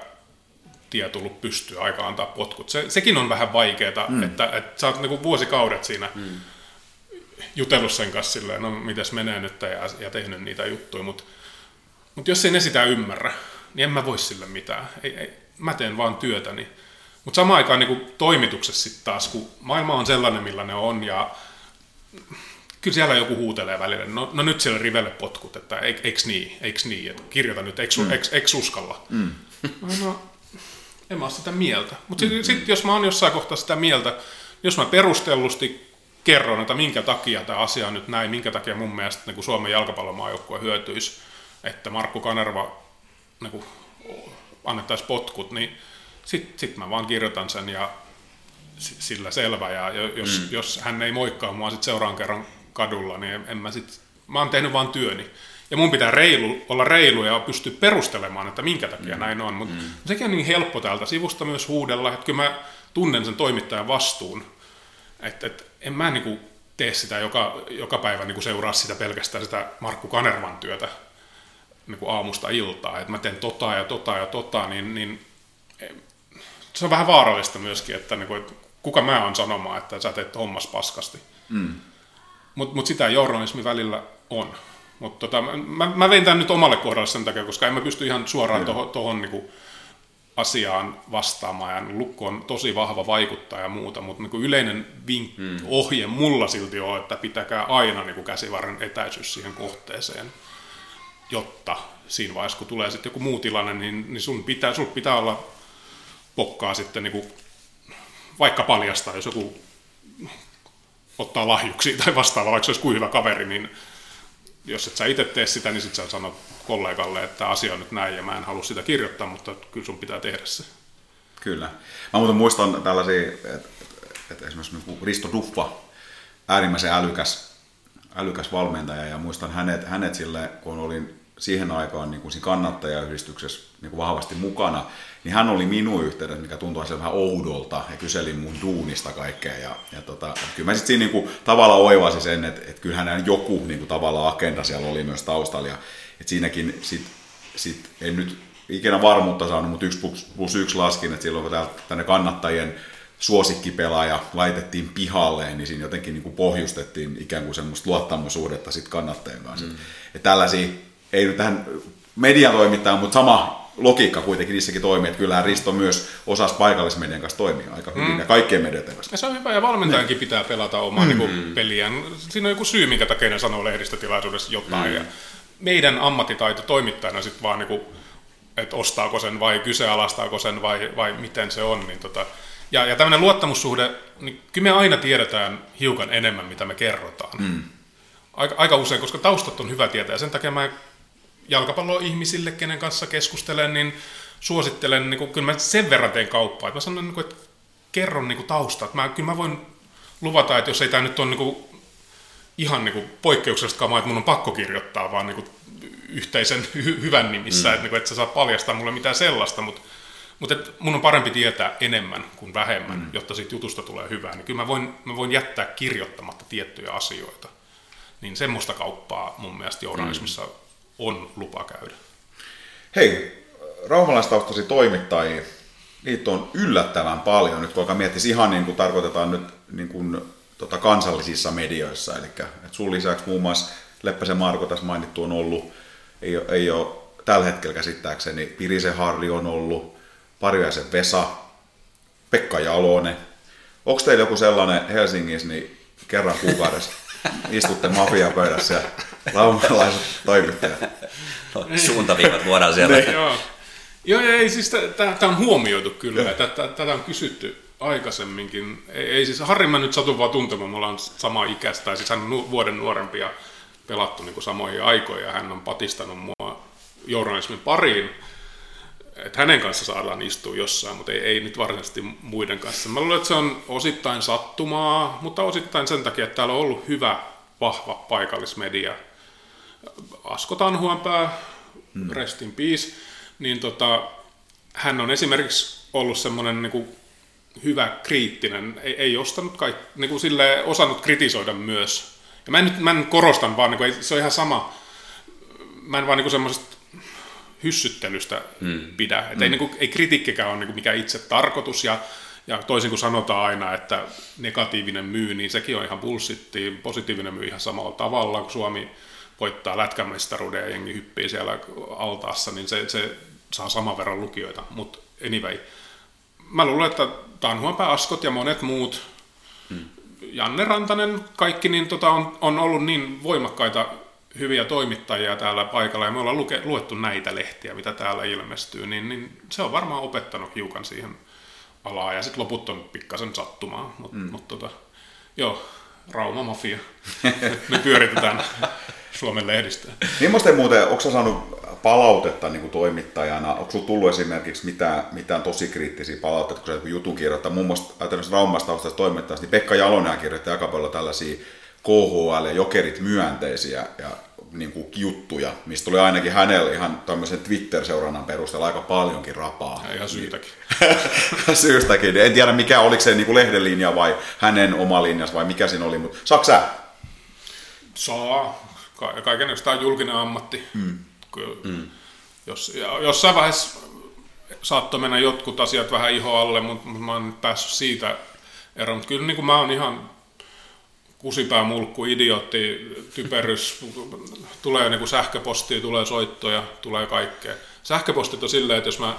tie tullut pystyä aika antaa potkut. Se, sekin on vähän vaikeaa, mm. että, että sä oot niinku vuosikaudet siinä mm. jutellut sen kanssa silleen, no mitäs menee nyt ja, ja tehnyt niitä juttuja, mutta mut jos ei ne sitä ymmärrä, niin en mä voi sille mitään. Ei, ei, mä teen vaan työtäni. Mutta samaan aikaan niin toimituksessa sitten taas, kun maailma on sellainen, millainen on, ja kyllä siellä joku huutelee välillä, no, no nyt siellä rivelle potkut, että eikö niin, eikö niin, että kirjoita nyt, eikö, mm. uskalla. Mm. No, en mä ole sitä mieltä. Mutta sitten sit, jos mä oon jossain kohtaa sitä mieltä, jos mä perustellusti kerron, että minkä takia tämä asia on nyt näin, minkä takia mun mielestä niin Suomen jalkapallomaajoukkue hyötyisi, että Markku Kanerva niin annettaisiin potkut, niin sitten sit mä vaan kirjoitan sen ja sillä selvä. Ja jos, mm. jos hän ei moikkaa mua sit seuraan kerran kadulla, niin en, en mä sit, mä oon tehnyt vaan työni. Ja mun pitää reilu, olla reilu ja pystyä perustelemaan, että minkä takia mm. näin on. Mutta mm. sekin on niin helppo täältä sivusta myös huudella, että kyllä mä tunnen sen toimittajan vastuun. Että et, en mä niin kuin tee sitä joka, joka päivä niin kuin seuraa sitä pelkästään sitä Markku Kanervan työtä niin kuin aamusta iltaa. Että mä teen tota ja tota ja tota, niin, niin se on vähän vaarallista myöskin, että, niin kuin, että kuka mä oon sanomaan, että sä teet hommas paskasti. Mm. Mutta mut sitä journalismi välillä on. Mutta tota, mä, mä vein tämän nyt omalle kohdalle sen takia, koska en mä pysty ihan suoraan tuohon toho, niin asiaan vastaamaan. Ja lukko on tosi vahva vaikuttaa ja muuta, mutta niin yleinen vink, mm. ohje mulla silti on, että pitäkää aina niin käsivarren etäisyys siihen kohteeseen, jotta siinä vaiheessa, kun tulee sitten joku muu tilanne, niin, niin sun pitää, sun pitää olla pokkaa sitten niin kuin, vaikka paljastaa, jos joku ottaa lahjuksi tai vastaava, vaikka se olisi kuin hyvä kaveri, niin jos et sä itse tee sitä, niin sitten sä sanot kollegalle, että asia on nyt näin ja mä en halua sitä kirjoittaa, mutta kyllä sun pitää tehdä se. Kyllä. Mä muuten muistan tällaisia, että, että esimerkiksi niin Risto Duffa, äärimmäisen älykäs, älykäs valmentaja ja muistan hänet, hänet sille, kun olin siihen aikaan niin kuin siinä kannattajayhdistyksessä niin kuin vahvasti mukana, niin hän oli minun yhteydessä, mikä tuntui vähän oudolta ja kyseli mun duunista kaikkea. Ja, ja tota, kyllä mä sitten siinä niin kuin, tavallaan oivasin sen, että, että kyllähän joku niin kuin, tavallaan agenda siellä oli myös taustalla. Ja, että siinäkin sit, sit en nyt ikinä varmuutta saanut, mutta yksi plus, plus yksi laskin, että silloin kun tänne kannattajien suosikkipelaaja laitettiin pihalle, niin siinä jotenkin niin kuin pohjustettiin ikään kuin semmoista luottamusuhdetta sit kannattajien kanssa. Mm. Ja tällaisia, ei nyt tähän mediatoimittajaan, mutta sama logiikka kuitenkin niissäkin toimii, että kyllähän Risto myös osasi paikallismedian kanssa toimia aika hyvin mm. ja kaikkien medioiden kanssa. Ja se on hyvä ja valmentajankin niin. pitää pelata omaa mm. niin peliään. Siinä on joku syy, minkä takia ne sanoo lehdistötilaisuudessa jotain. Mm. Ja meidän ammattitaito toimittajana sitten vaan niin kuin, että ostaako sen vai kyseenalaistaako sen vai, vai miten se on. Niin tota, ja, ja tämmöinen luottamussuhde, niin kyllä me aina tiedetään hiukan enemmän, mitä me kerrotaan. Mm. Aika, aika usein, koska taustat on hyvä tietää. Ja sen takia mä jalkapalloihmisille, kenen kanssa keskustelen, niin suosittelen, niin kuin, kyllä mä sen verran teen kauppaa, että mä sanon, niin kuin, että kerron niin kuin, taustat. Mä, kyllä mä voin luvata, että jos ei tämä nyt ole niin kuin, ihan niin kuin, poikkeuksellista kamaa, että mun on pakko kirjoittaa, vaan niin kuin, yhteisen hy- hyvän nimissä, mm. että, niin kuin, että sä saa paljastaa mulle mitään sellaista, mutta mutta mun on parempi tietää enemmän kuin vähemmän, mm. jotta siitä jutusta tulee hyvää. Niin kyllä mä voin, mä voin jättää kirjoittamatta tiettyjä asioita. Niin semmoista kauppaa mun mielestä journalismissa mm on lupa käydä. Hei, rauhmalaistaustasi toimittajia, niitä on yllättävän paljon, nyt kun alkaa miettiä, ihan niin kuin tarkoitetaan nyt niin kuin, tota, kansallisissa medioissa, eli että sun lisäksi muun muassa Leppäsen Marko tässä mainittu on ollut, ei ole, ei ole tällä hetkellä käsittääkseni, Pirisen Harri on ollut, Parjaisen Vesa, Pekka Jalonen. Onko teillä joku sellainen Helsingissä, niin kerran kuukaudessa istutte mafiapöydässä ja laumalaiset toimittajat. No, suuntaviivat luodaan siellä. Niin. Joo. Joo, ei siis tämä on huomioitu kyllä. Tätä on kysytty aikaisemminkin. Ei, ei siis, Harri mä nyt satun vaan tuntemaan, mulla on sama ikäistä, tai siis hän on vuoden nuorempi ja pelattu niin kuin samoihin aikoihin, ja hän on patistanut mua journalismin pariin, että hänen kanssa saadaan istua jossain, mutta ei, ei nyt varsinaisesti muiden kanssa. Mä luulen, että se on osittain sattumaa, mutta osittain sen takia, että täällä on ollut hyvä, vahva paikallismedia – Asko Tanhuanpää, mm. rest in peace, niin tota, hän on esimerkiksi ollut semmoinen niin kuin hyvä kriittinen, ei, ei ostanut kaik, niin kuin sille osannut kritisoida myös. Ja mä en nyt mä en korostan vaan, niin kuin, se on ihan sama, mä en vaan niin semmoisesta hyssyttelystä mm. pidä. Et mm. ei, niin kuin, ei kritiikkikään ole niin kuin mikään itse tarkoitus, ja, ja toisin kuin sanotaan aina, että negatiivinen myy, niin sekin on ihan bullshittiin, positiivinen myy ihan samalla tavalla, kun Suomi voittaa lätkämestaruuden ja jengi hyppii siellä altaassa, niin se, se saa saman verran lukijoita. Mutta anyway, mä luulen, että Tanhuanpää Askot ja monet muut, hmm. Janne Rantanen, kaikki niin tota, on, on ollut niin voimakkaita hyviä toimittajia täällä paikalla ja me ollaan luke, luettu näitä lehtiä, mitä täällä ilmestyy, niin, niin se on varmaan opettanut hiukan siihen alaa ja sitten loput on pikkasen sattumaa, mutta mm. mut, tota, joo, Rauma Mafia, me pyöritetään Suomen lehdistöä. Millaista muuten, onko sä saanut palautetta niin kuin toimittajana? Onko sinulla tullut esimerkiksi mitään, mitään tosi kriittisiä palautteita, kun sä jutun kirjoittaa? Muun muassa ajatellaan Raumasta toimittajasta, niin Pekka Jalonen kirjoitti aika paljon tällaisia KHL ja jokerit myönteisiä ja niin kuin juttuja, mistä tuli ainakin hänellä ihan tämmöisen Twitter-seurannan perusteella aika paljonkin rapaa. Ja ihan syytäkin. Syystäkin. En tiedä mikä, oliko se niin kuin lehden linja vai hänen oma linjas vai mikä siinä oli, mutta saako sä? Saa. Ka- kaiken tämä on julkinen ammatti. Mm. Mm. Jos, ja jossain vaiheessa saattoi mennä jotkut asiat vähän iho alle, mutta, mä oon nyt päässyt siitä eroon. Mutta kyllä niin kuin mä oon ihan kusipää mulkku, idiootti, typerys, tulee niin kuin sähköpostia, tulee soittoja, tulee kaikkea. Sähköpostit on silleen, että jos, mä,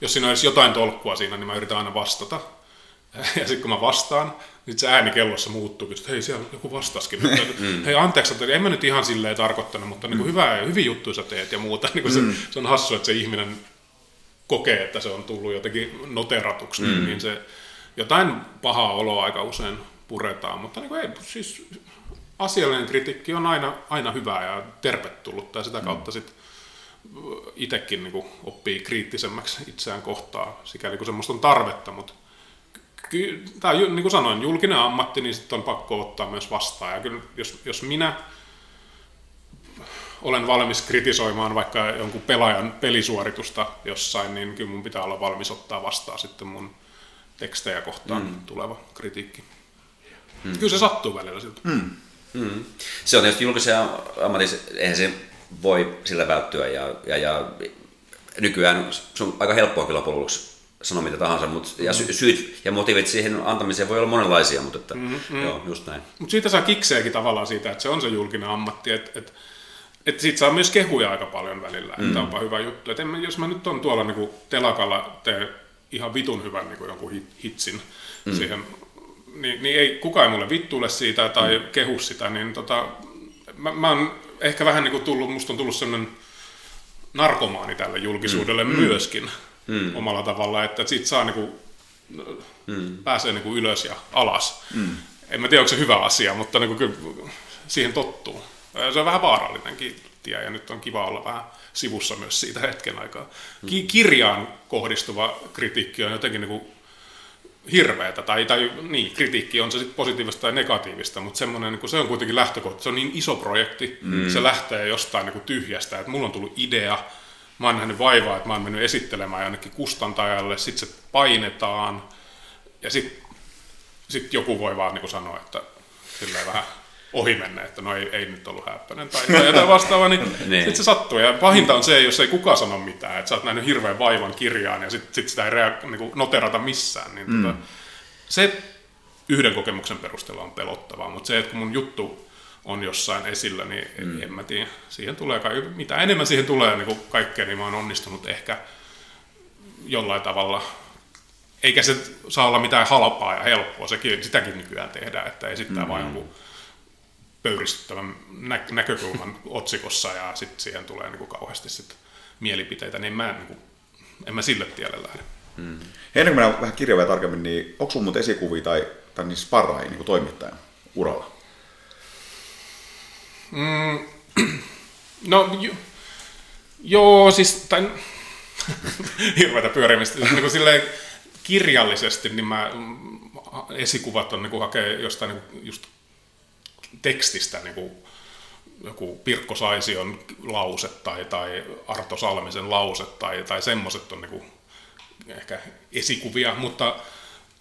jos siinä edes jotain tolkkua siinä, niin mä yritän aina vastata. Ja sitten kun mä vastaan, niin se ääni kellossa muuttuu, että hei siellä joku vastaskin. mm. Hei anteeksi, että en mä nyt ihan silleen tarkoittanut, mutta niin kuin mm. hyvää ja hyvin juttuja sä teet ja muuta. Niin kuin mm. se, se, on hassu, että se ihminen kokee, että se on tullut jotenkin noteratuksi, mm. niin se jotain pahaa oloa aika usein puretaan, mutta niin kuin ei, siis asiallinen kritiikki on aina, aina hyvää ja tervetullutta ja sitä mm. kautta sitten itsekin niin oppii kriittisemmäksi itseään kohtaa, sikäli kun semmoista on tarvetta, mutta tämä, niin kuin sanoin, julkinen ammatti, niin sitten on pakko ottaa myös vastaan. Ja kyllä, jos, jos minä olen valmis kritisoimaan vaikka jonkun pelaajan pelisuoritusta jossain, niin kyllä mun pitää olla valmis ottaa vastaan sitten mun tekstejä kohtaan mm. tuleva kritiikki. Mm. Kyllä se sattuu välillä siltä. Mm. Mm. Se on tietysti julkisen ammatissa, eihän se voi sillä välttyä ja, ja, ja nykyään se on aika helppoa kyllä sanoa mitä tahansa, mutta, ja sy- syyt ja motiivit siihen antamiseen voi olla monenlaisia, mutta että, mm-hmm. joo, just näin. Mutta siitä saa kikseäkin tavallaan siitä, että se on se julkinen ammatti, että, että, että siitä saa myös kehuja aika paljon välillä, mm. että onpa hyvä juttu. Että en, jos mä nyt on tuolla niin telakalla tee ihan vitun hyvän niin jonkun hitsin mm. siihen niin, niin ei, kukaan ei mulle vittuille siitä tai mm. kehu sitä, niin tota, mä, mä oon ehkä vähän niin kuin tullut, musta on tullut sellainen narkomaani tälle julkisuudelle mm. myöskin mm. omalla tavalla, että sit saa niin kuin, mm. pääsee niin kuin ylös ja alas. Mm. En mä tiedä, onko se hyvä asia, mutta niin kuin, kyllä siihen tottuu. Se on vähän vaarallinenkin tie ja nyt on kiva olla vähän sivussa myös siitä hetken aikaa. Ki- kirjaan kohdistuva kritiikki on jotenkin niin kuin hirveätä, tai, tai niin, kritiikki on se sitten positiivista tai negatiivista, mutta semmoinen, niin se on kuitenkin lähtökohta, se on niin iso projekti, mm. se lähtee jostain niin kuin tyhjästä, että mulla on tullut idea, mä oon nähnyt vaivaa, että mä oon mennyt esittelemään jonnekin kustantajalle, sitten se painetaan, ja sitten sit joku voi vaan niin sanoa, että silleen vähän ohi mennä, että no ei, ei nyt ollut häppäinen tai, tai jotain vastaavaa, niin, niin. sitten se sattuu. Ja pahinta on se, jos ei kukaan sano mitään, että sä oot nähnyt hirveän vaivan kirjaan ja sitten sit sitä ei rea, niin noterata missään. Niin mm. tota, se yhden kokemuksen perusteella on pelottavaa, mutta se, että kun mun juttu on jossain esillä, niin mm. en mä tiedä. Siihen tulee, kai, mitä enemmän siihen tulee niin kuin kaikkea, niin mä oon onnistunut ehkä jollain tavalla eikä se saa olla mitään halpaa ja helppoa, sekin, sitäkin nykyään tehdään, että esittää mm. vain jonkun pöyristyttävän nä- näkökulman otsikossa ja sitten siihen tulee niin kuin kauheasti sit mielipiteitä, niin mä en, niin kuin, en mä sille tielle lähde. Hmm. Ennen kuin mennään vähän kirjaa tarkemmin, niin onko sun muuten esikuvia tai, tai niin sparrai niin toimittajan uralla? Mm, no jo, joo, siis tai, hirveätä pyörimistä. Siis, niin kuin silleen, kirjallisesti niin mä, esikuvat on niin kuin hakee jostain niin kuin just tekstistä niin kuin joku Pirkko Saision lause tai, tai Arto Salmisen lause tai, tai semmoiset on niin kuin ehkä esikuvia, mutta,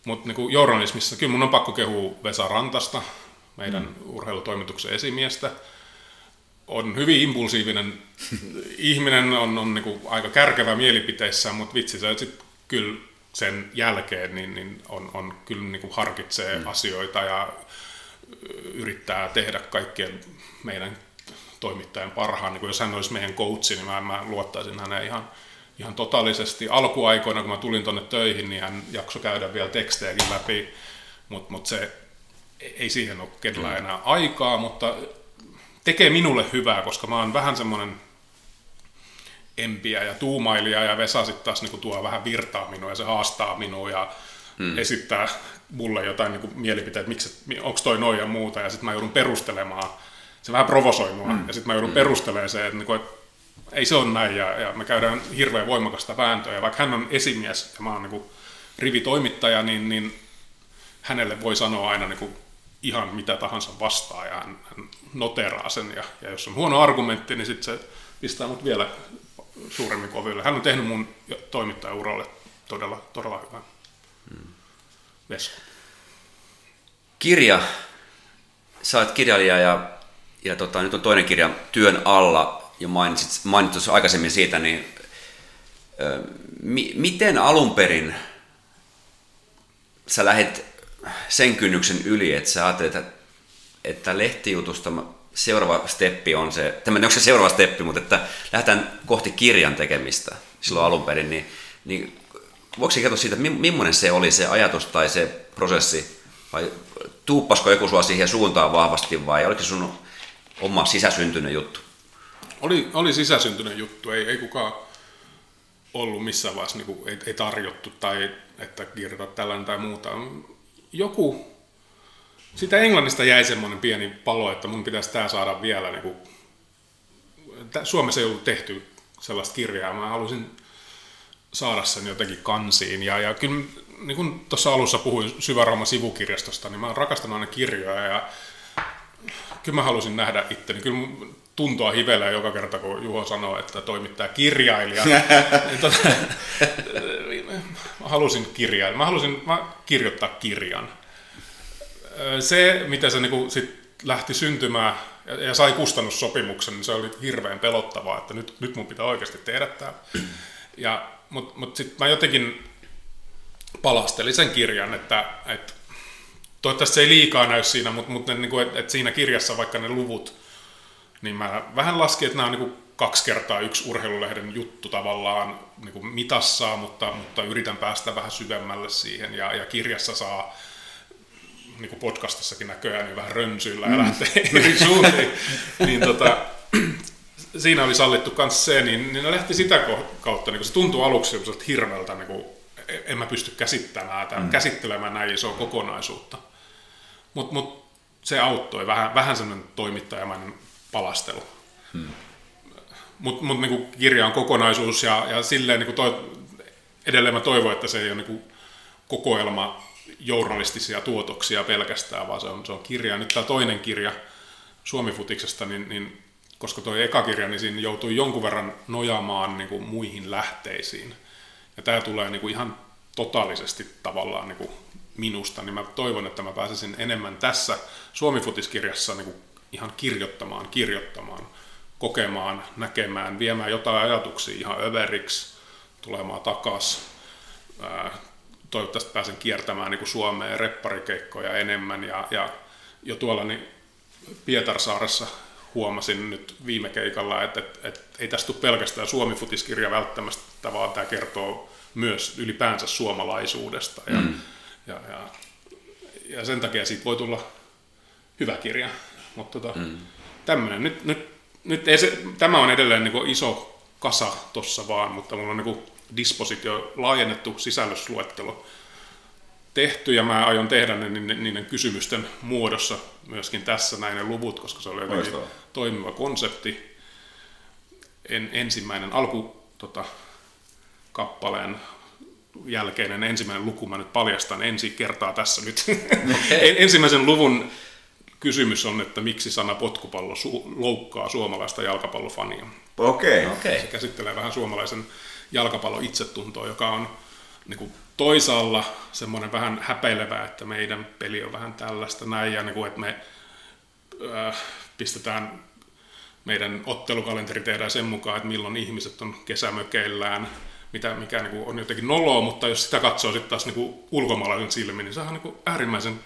mutta niin kuin journalismissa kyllä mun on pakko kehua Vesa Rantasta, meidän mm. urheilutoimituksen esimiestä. On hyvin impulsiivinen ihminen, on, on niin aika kärkevä mielipiteissään, mutta vitsi se sitten kyllä sen jälkeen niin, niin on, on kyllä niin kuin harkitsee mm. asioita ja yrittää tehdä kaikkien meidän toimittajan parhaan. Niin kuin jos hän olisi meidän coachi, niin mä, mä luottaisin häneen ihan, ihan totaalisesti. Alkuaikoina, kun mä tulin tuonne töihin, niin hän jaksoi käydä vielä tekstejäkin läpi, mutta mut se ei siihen ole kenellään mm. enää aikaa, mutta tekee minulle hyvää, koska mä oon vähän semmoinen empiä ja tuumailija ja Vesa sitten taas niin tuo vähän virtaa minua ja se haastaa minua ja mm. esittää mulle jotain niin mielipiteitä, miksi, onko toi noin ja muuta, ja sitten mä joudun perustelemaan, se vähän provosoi mua, mm. ja sitten mä joudun mm. perustelemaan se, että, niin kuin, että ei se ole näin, ja, ja me käydään hirveän voimakasta vääntöä, ja vaikka hän on esimies, ja mä oon niin rivitoimittaja, niin, niin hänelle voi sanoa aina niin kuin ihan mitä tahansa vastaan ja hän, hän noteraa sen. Ja, ja jos on huono argumentti, niin sitten se pistää mut vielä suuremmin koville. Hän on tehnyt mun toimittajauralle todella, todella hyvän hmm. veskun. Kirja. Sä olet kirjailija ja, ja tota, nyt on toinen kirja työn alla jo mainitsit, mainittu aikaisemmin siitä, niin ö, mi, miten alun perin sä lähdet sen kynnyksen yli, että sä ajattelet, että, että lehtijutusta seuraava steppi on se, tämä onko se seuraava steppi, mutta että lähdetään kohti kirjan tekemistä silloin alun perin, niin, niin voiko kertoa siitä, että millainen se oli se ajatus tai se prosessi, vai tuuppasko joku sua siihen suuntaan vahvasti vai oliko se sun oma sisäsyntyinen juttu? Oli, oli sisäsyntyinen juttu, ei, ei kukaan ollut missään vaiheessa, niin kuin, ei, ei tarjottu tai että kirjoita tällainen tai muuta. Joku, sitä Englannista jäi semmoinen pieni palo, että mun pitäisi tämä saada vielä, niin kuin, Suomessa ei ollut tehty sellaista kirjaa, mä halusin saada sen jotenkin kansiin. Ja, ja kyllä, niin kuin tuossa alussa puhuin Syvärooma sivukirjastosta, niin mä rakastan aina kirjoja ja kyllä mä halusin nähdä itteni. Kyllä tuntoa hivelee joka kerta, kun Juho sanoo, että toimittaa kirjailija. Tota, mä halusin kirjailla. Mä halusin mä kirjoittaa kirjan. Se, mitä se niin sit lähti syntymään ja, ja sai kustannussopimuksen, niin se oli hirveän pelottavaa, että nyt, nyt mun pitää oikeasti tehdä tämä. Mutta mut sitten mä jotenkin palastelin sen kirjan, että, että toivottavasti se ei liikaa näy siinä, mutta, mutta niin kuin, että, että siinä kirjassa vaikka ne luvut niin mä vähän laskin, että nämä on niin kaksi kertaa yksi urheilulehden juttu tavallaan niin kuin mitassa, mutta, mutta yritän päästä vähän syvemmälle siihen ja, ja kirjassa saa niin kuin podcastissakin näköjään niin vähän rönsyillä ja mm. lähtee eri suuntiin. niin tota, siinä oli sallittu myös se, niin, niin ne lähti sitä kautta, niin se tuntui aluksi hirveältä, niin kuin, en mä pysty käsittämään tai mm. käsittelemään näin isoa kokonaisuutta. Mutta mut, se auttoi, vähän, vähän semmoinen toimittajamainen palastelu. Hmm. Mutta mut, niinku kirja on kokonaisuus ja, ja silleen niinku toi, edelleen mä toivon, että se ei ole niinku kokoelma journalistisia tuotoksia pelkästään, vaan se on, se on kirja. Nyt tämä toinen kirja Suomifutiksesta, niin, niin koska tuo eka kirja, niin siinä joutui jonkun verran nojaamaan niin kuin muihin lähteisiin. Ja tämä tulee niin kuin ihan totaalisesti tavallaan niin kuin minusta, niin mä toivon, että mä pääsisin enemmän tässä Suomifutiskirjassa niin kuin ihan kirjoittamaan, kirjoittamaan, kokemaan, näkemään, viemään jotain ajatuksia ihan överiksi, tulemaan takaisin. Toivottavasti pääsen kiertämään niin kuin Suomeen repparikeikkoja enemmän ja, ja jo tuolla niin Pietarsaaressa huomasin nyt viime keikalla, että, että, että ei tästä tule pelkästään Suomi-futiskirja välttämättä, vaan tämä kertoo myös ylipäänsä suomalaisuudesta. Ja, mm. ja, ja, ja sen takia siitä voi tulla hyvä kirja. Mutta tota, mm. tämmöinen, nyt, nyt, nyt ei se, tämä on edelleen niin iso kasa tuossa vaan, mutta mulla on niin dispositio laajennettu sisällysluettelo tehty ja mä aion tehdä ne niiden, niiden kysymysten muodossa myöskin tässä näin ne luvut, koska se oli jotenkin toimiva konsepti. En, ensimmäinen alku tota, kappaleen jälkeinen ensimmäinen luku, mä nyt paljastan ensi kertaa tässä nyt. Okay. ensimmäisen luvun kysymys on, että miksi sana potkupallo su- loukkaa suomalaista jalkapallofania. Okei. Okay. Okay. Se käsittelee vähän suomalaisen jalkapallon itsetuntoa, joka on niin kuin toisaalla semmoinen vähän häpeilevä, että meidän peli on vähän tällaista näin, ja niin kuin, että me äh, pistetään meidän ottelukalenteri tehdään sen mukaan, että milloin ihmiset on kesämökeillään, mitä, mikä niin kuin on jotenkin noloa, mutta jos sitä katsoo sitten taas niin kuin ulkomaalaisen silmin, niin se on niin kuin äärimmäisen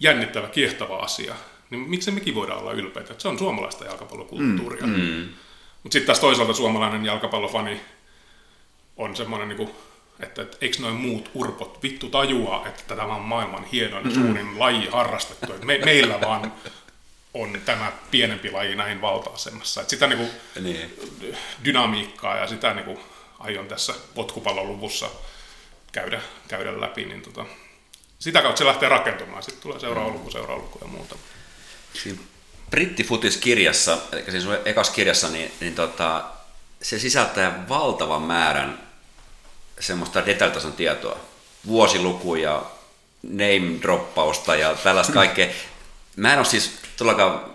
jännittävä, kiehtova asia. Niin miksi mekin voidaan olla ylpeitä? Että se on suomalaista jalkapallokulttuuria. Mm, mm. Mutta sitten taas toisaalta suomalainen jalkapallofani on semmoinen, niin kuin, että, että eikö noin muut urpot vittu tajua, että tämä on maailman hienoin mm. suurin laji harrastettu. Että me, meillä vaan on tämä pienempi laji näin valta-asemassa. Että sitä niin kuin, niin. dynamiikkaa ja sitä niin kuin, aion tässä potkupalloluvussa käydä, käydä läpi. Niin tota, sitä kautta se lähtee rakentumaan. Sitten tulee seuraava luku, seuraava luku ja muuta. Siinä Brittifutis-kirjassa, eli siinä sun ekas kirjassa, niin, niin tota, se sisältää valtavan määrän semmoista detailtason tietoa. Vuosilukuja, name-droppausta ja tällaista kaikkea. Mä en ole siis todellakaan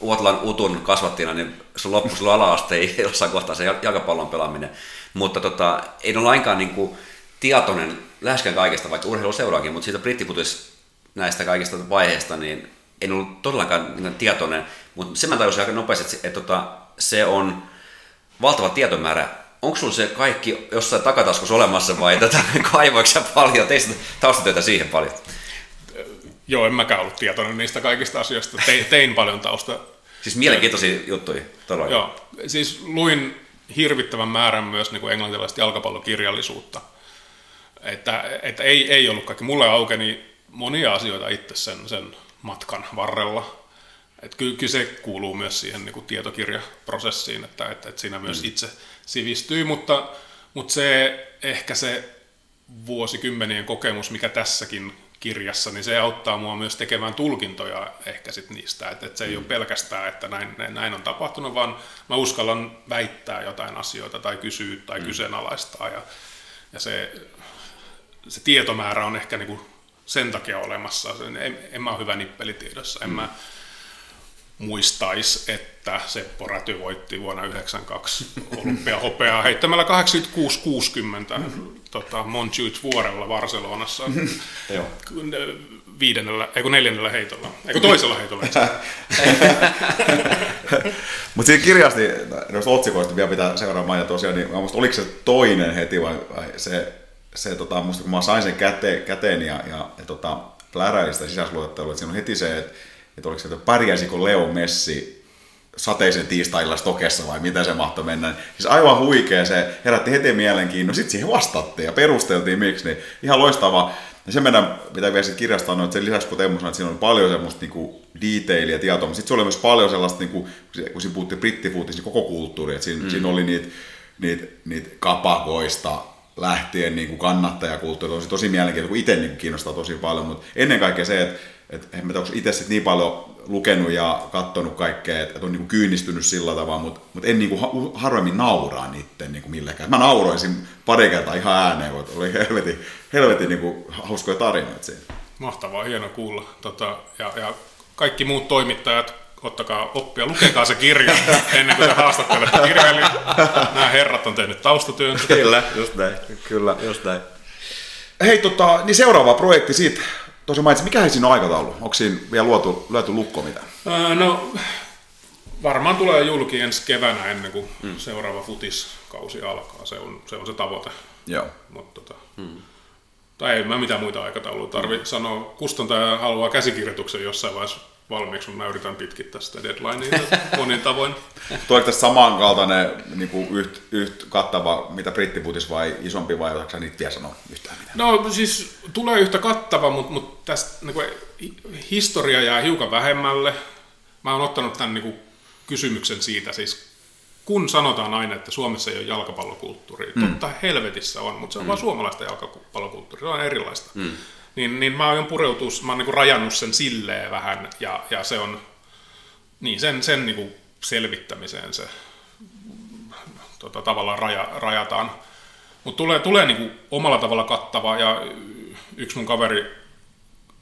Uotlan Utun kasvattina, niin sun loppu sulla ala-aste ei jossain kohtaa se jalkapallon pelaaminen. Mutta tota, ei ole lainkaan niin kuin tietoinen läheskään kaikesta, vaikka urheilu seuraakin, mutta siitä brittiputis näistä kaikista vaiheista, niin en ollut todellakaan niin tietoinen, mutta sen mä tajusin aika nopeasti, että, että, että, että se on valtava tietomäärä onko sulla se kaikki jossain takataskussa olemassa vai tätä kaivoiko paljon? Teistä taustatyötä siihen paljon? Joo, en mäkään ollut tietoinen niistä kaikista asioista. Tein, tein paljon tausta. Siis mielenkiintoisia juttuja, todella. Joo, siis luin hirvittävän määrän myös niin kuin englantilaista jalkapallokirjallisuutta. Että, että ei, ei ollut kaikki. Mulle aukeni monia asioita itse sen, sen matkan varrella. Että kyllä, kyllä se kuuluu myös siihen niin kuin tietokirjaprosessiin, että, että, että siinä myös mm. itse sivistyy, mutta, mutta se ehkä se vuosikymmenien kokemus, mikä tässäkin kirjassa, niin se auttaa mua myös tekemään tulkintoja ehkä sit niistä, että, että se ei mm. ole pelkästään, että näin, näin on tapahtunut, vaan mä uskallan väittää jotain asioita tai kysyä tai mm. kyseenalaistaa ja, ja se, se tietomäärä on ehkä niinku sen takia olemassa. En, en mä ole hyvä nippelitiedossa, en mm. mä muistaisi, että Seppo Räty voitti vuonna 1992 olympiahopeaa heittämällä 86-60 tota, Montjuic vuorella Barcelonassa viidennellä, eikö neljännellä heitolla, eikö toisella heitolla. Mutta siinä kirjasti, noista otsikoista vielä pitää seuraava mainita tosiaan, niin musta, oliko se toinen heti vai, vai se, se tota, musta, kun mä sain sen käteen, käteen ja, ja, ja tota, pläräilin sitä sisäisluettelua, että siinä on heti se, että että oliko se, että pärjäisikö Leo Messi sateisen tiistailla Stokessa vai mitä se mahtoi mennä. Siis aivan huikea, se herätti heti mielenkiinnon. Sitten siihen vastattiin ja perusteltiin miksi, niin ihan loistava. Ja se meidän pitää vielä sitten kirjastaa, no, että sen lisäksi kun Teemu sanoi, että siinä oli paljon semmoista niinku detailia tietoa, mutta sitten se oli myös paljon sellaista, niinku, kun siinä puhuttiin brittifuutis, niin koko kulttuuri, että siinä, mm. siinä oli niitä niitä, niitä kapakoista lähtien niin kuin kannattajakulttuuri, tosi, tosi mielenkiintoista, kun itse niin kiinnostaa tosi paljon, mutta ennen kaikkea se, että et en mä itse sit niin paljon lukenut ja katsonut kaikkea, että et on niinku kyynistynyt sillä tavalla, mutta mut en niinku harvemmin nauraa niiden niinku millekään. Mä nauroisin pari kertaa ihan ääneen, kun oli helvetin, helvetin niinku hauskoja tarinoita siinä. Mahtavaa, hieno kuulla. Tota, ja, ja kaikki muut toimittajat, ottakaa oppia, lukekaa se kirja ennen kuin te haastattelette kirjailijan. Nämä herrat on tehnyt taustatyön. Kyllä, just näin. Kyllä, just näin. Hei, tota, niin seuraava projekti siitä Tosi mainitsin, mikä siinä on aikataulu? Onko siinä vielä luotu, lyöty lukko mitä? Öö, no, varmaan tulee julki ensi keväänä ennen kuin mm. seuraava futiskausi alkaa. Se on se, on se tavoite. Joo. Mut, tota, mm. Tai ei mä mitään muita aikatauluja tarvi mm. sanoa. Kustantaja haluaa käsikirjoituksen jossain vaiheessa valmiiksi, mutta mä yritän pitkittää sitä deadlinea monin tavoin. Tuleeko tässä samankaltainen niin kuin yht, yht kattava, mitä brittiputis vai isompi vai osaatko niitä vielä sanoa yhtään mitään? No siis tulee yhtä kattava, mutta, mutta tästä niin kuin, historia jää hiukan vähemmälle. Mä oon ottanut tämän niin kuin, kysymyksen siitä siis kun sanotaan aina, että Suomessa ei ole jalkapallokulttuuria, mm. totta helvetissä on, mutta se on mm. vain suomalaista jalkapallokulttuuria, se on erilaista. Mm niin, niin mä oon pureutus, mä oon niin rajannut sen silleen vähän, ja, ja se on niin sen, sen niin selvittämiseen se tota, tavallaan raja, rajataan. Mutta tulee, tulee niin omalla tavalla kattava, ja yksi mun kaveri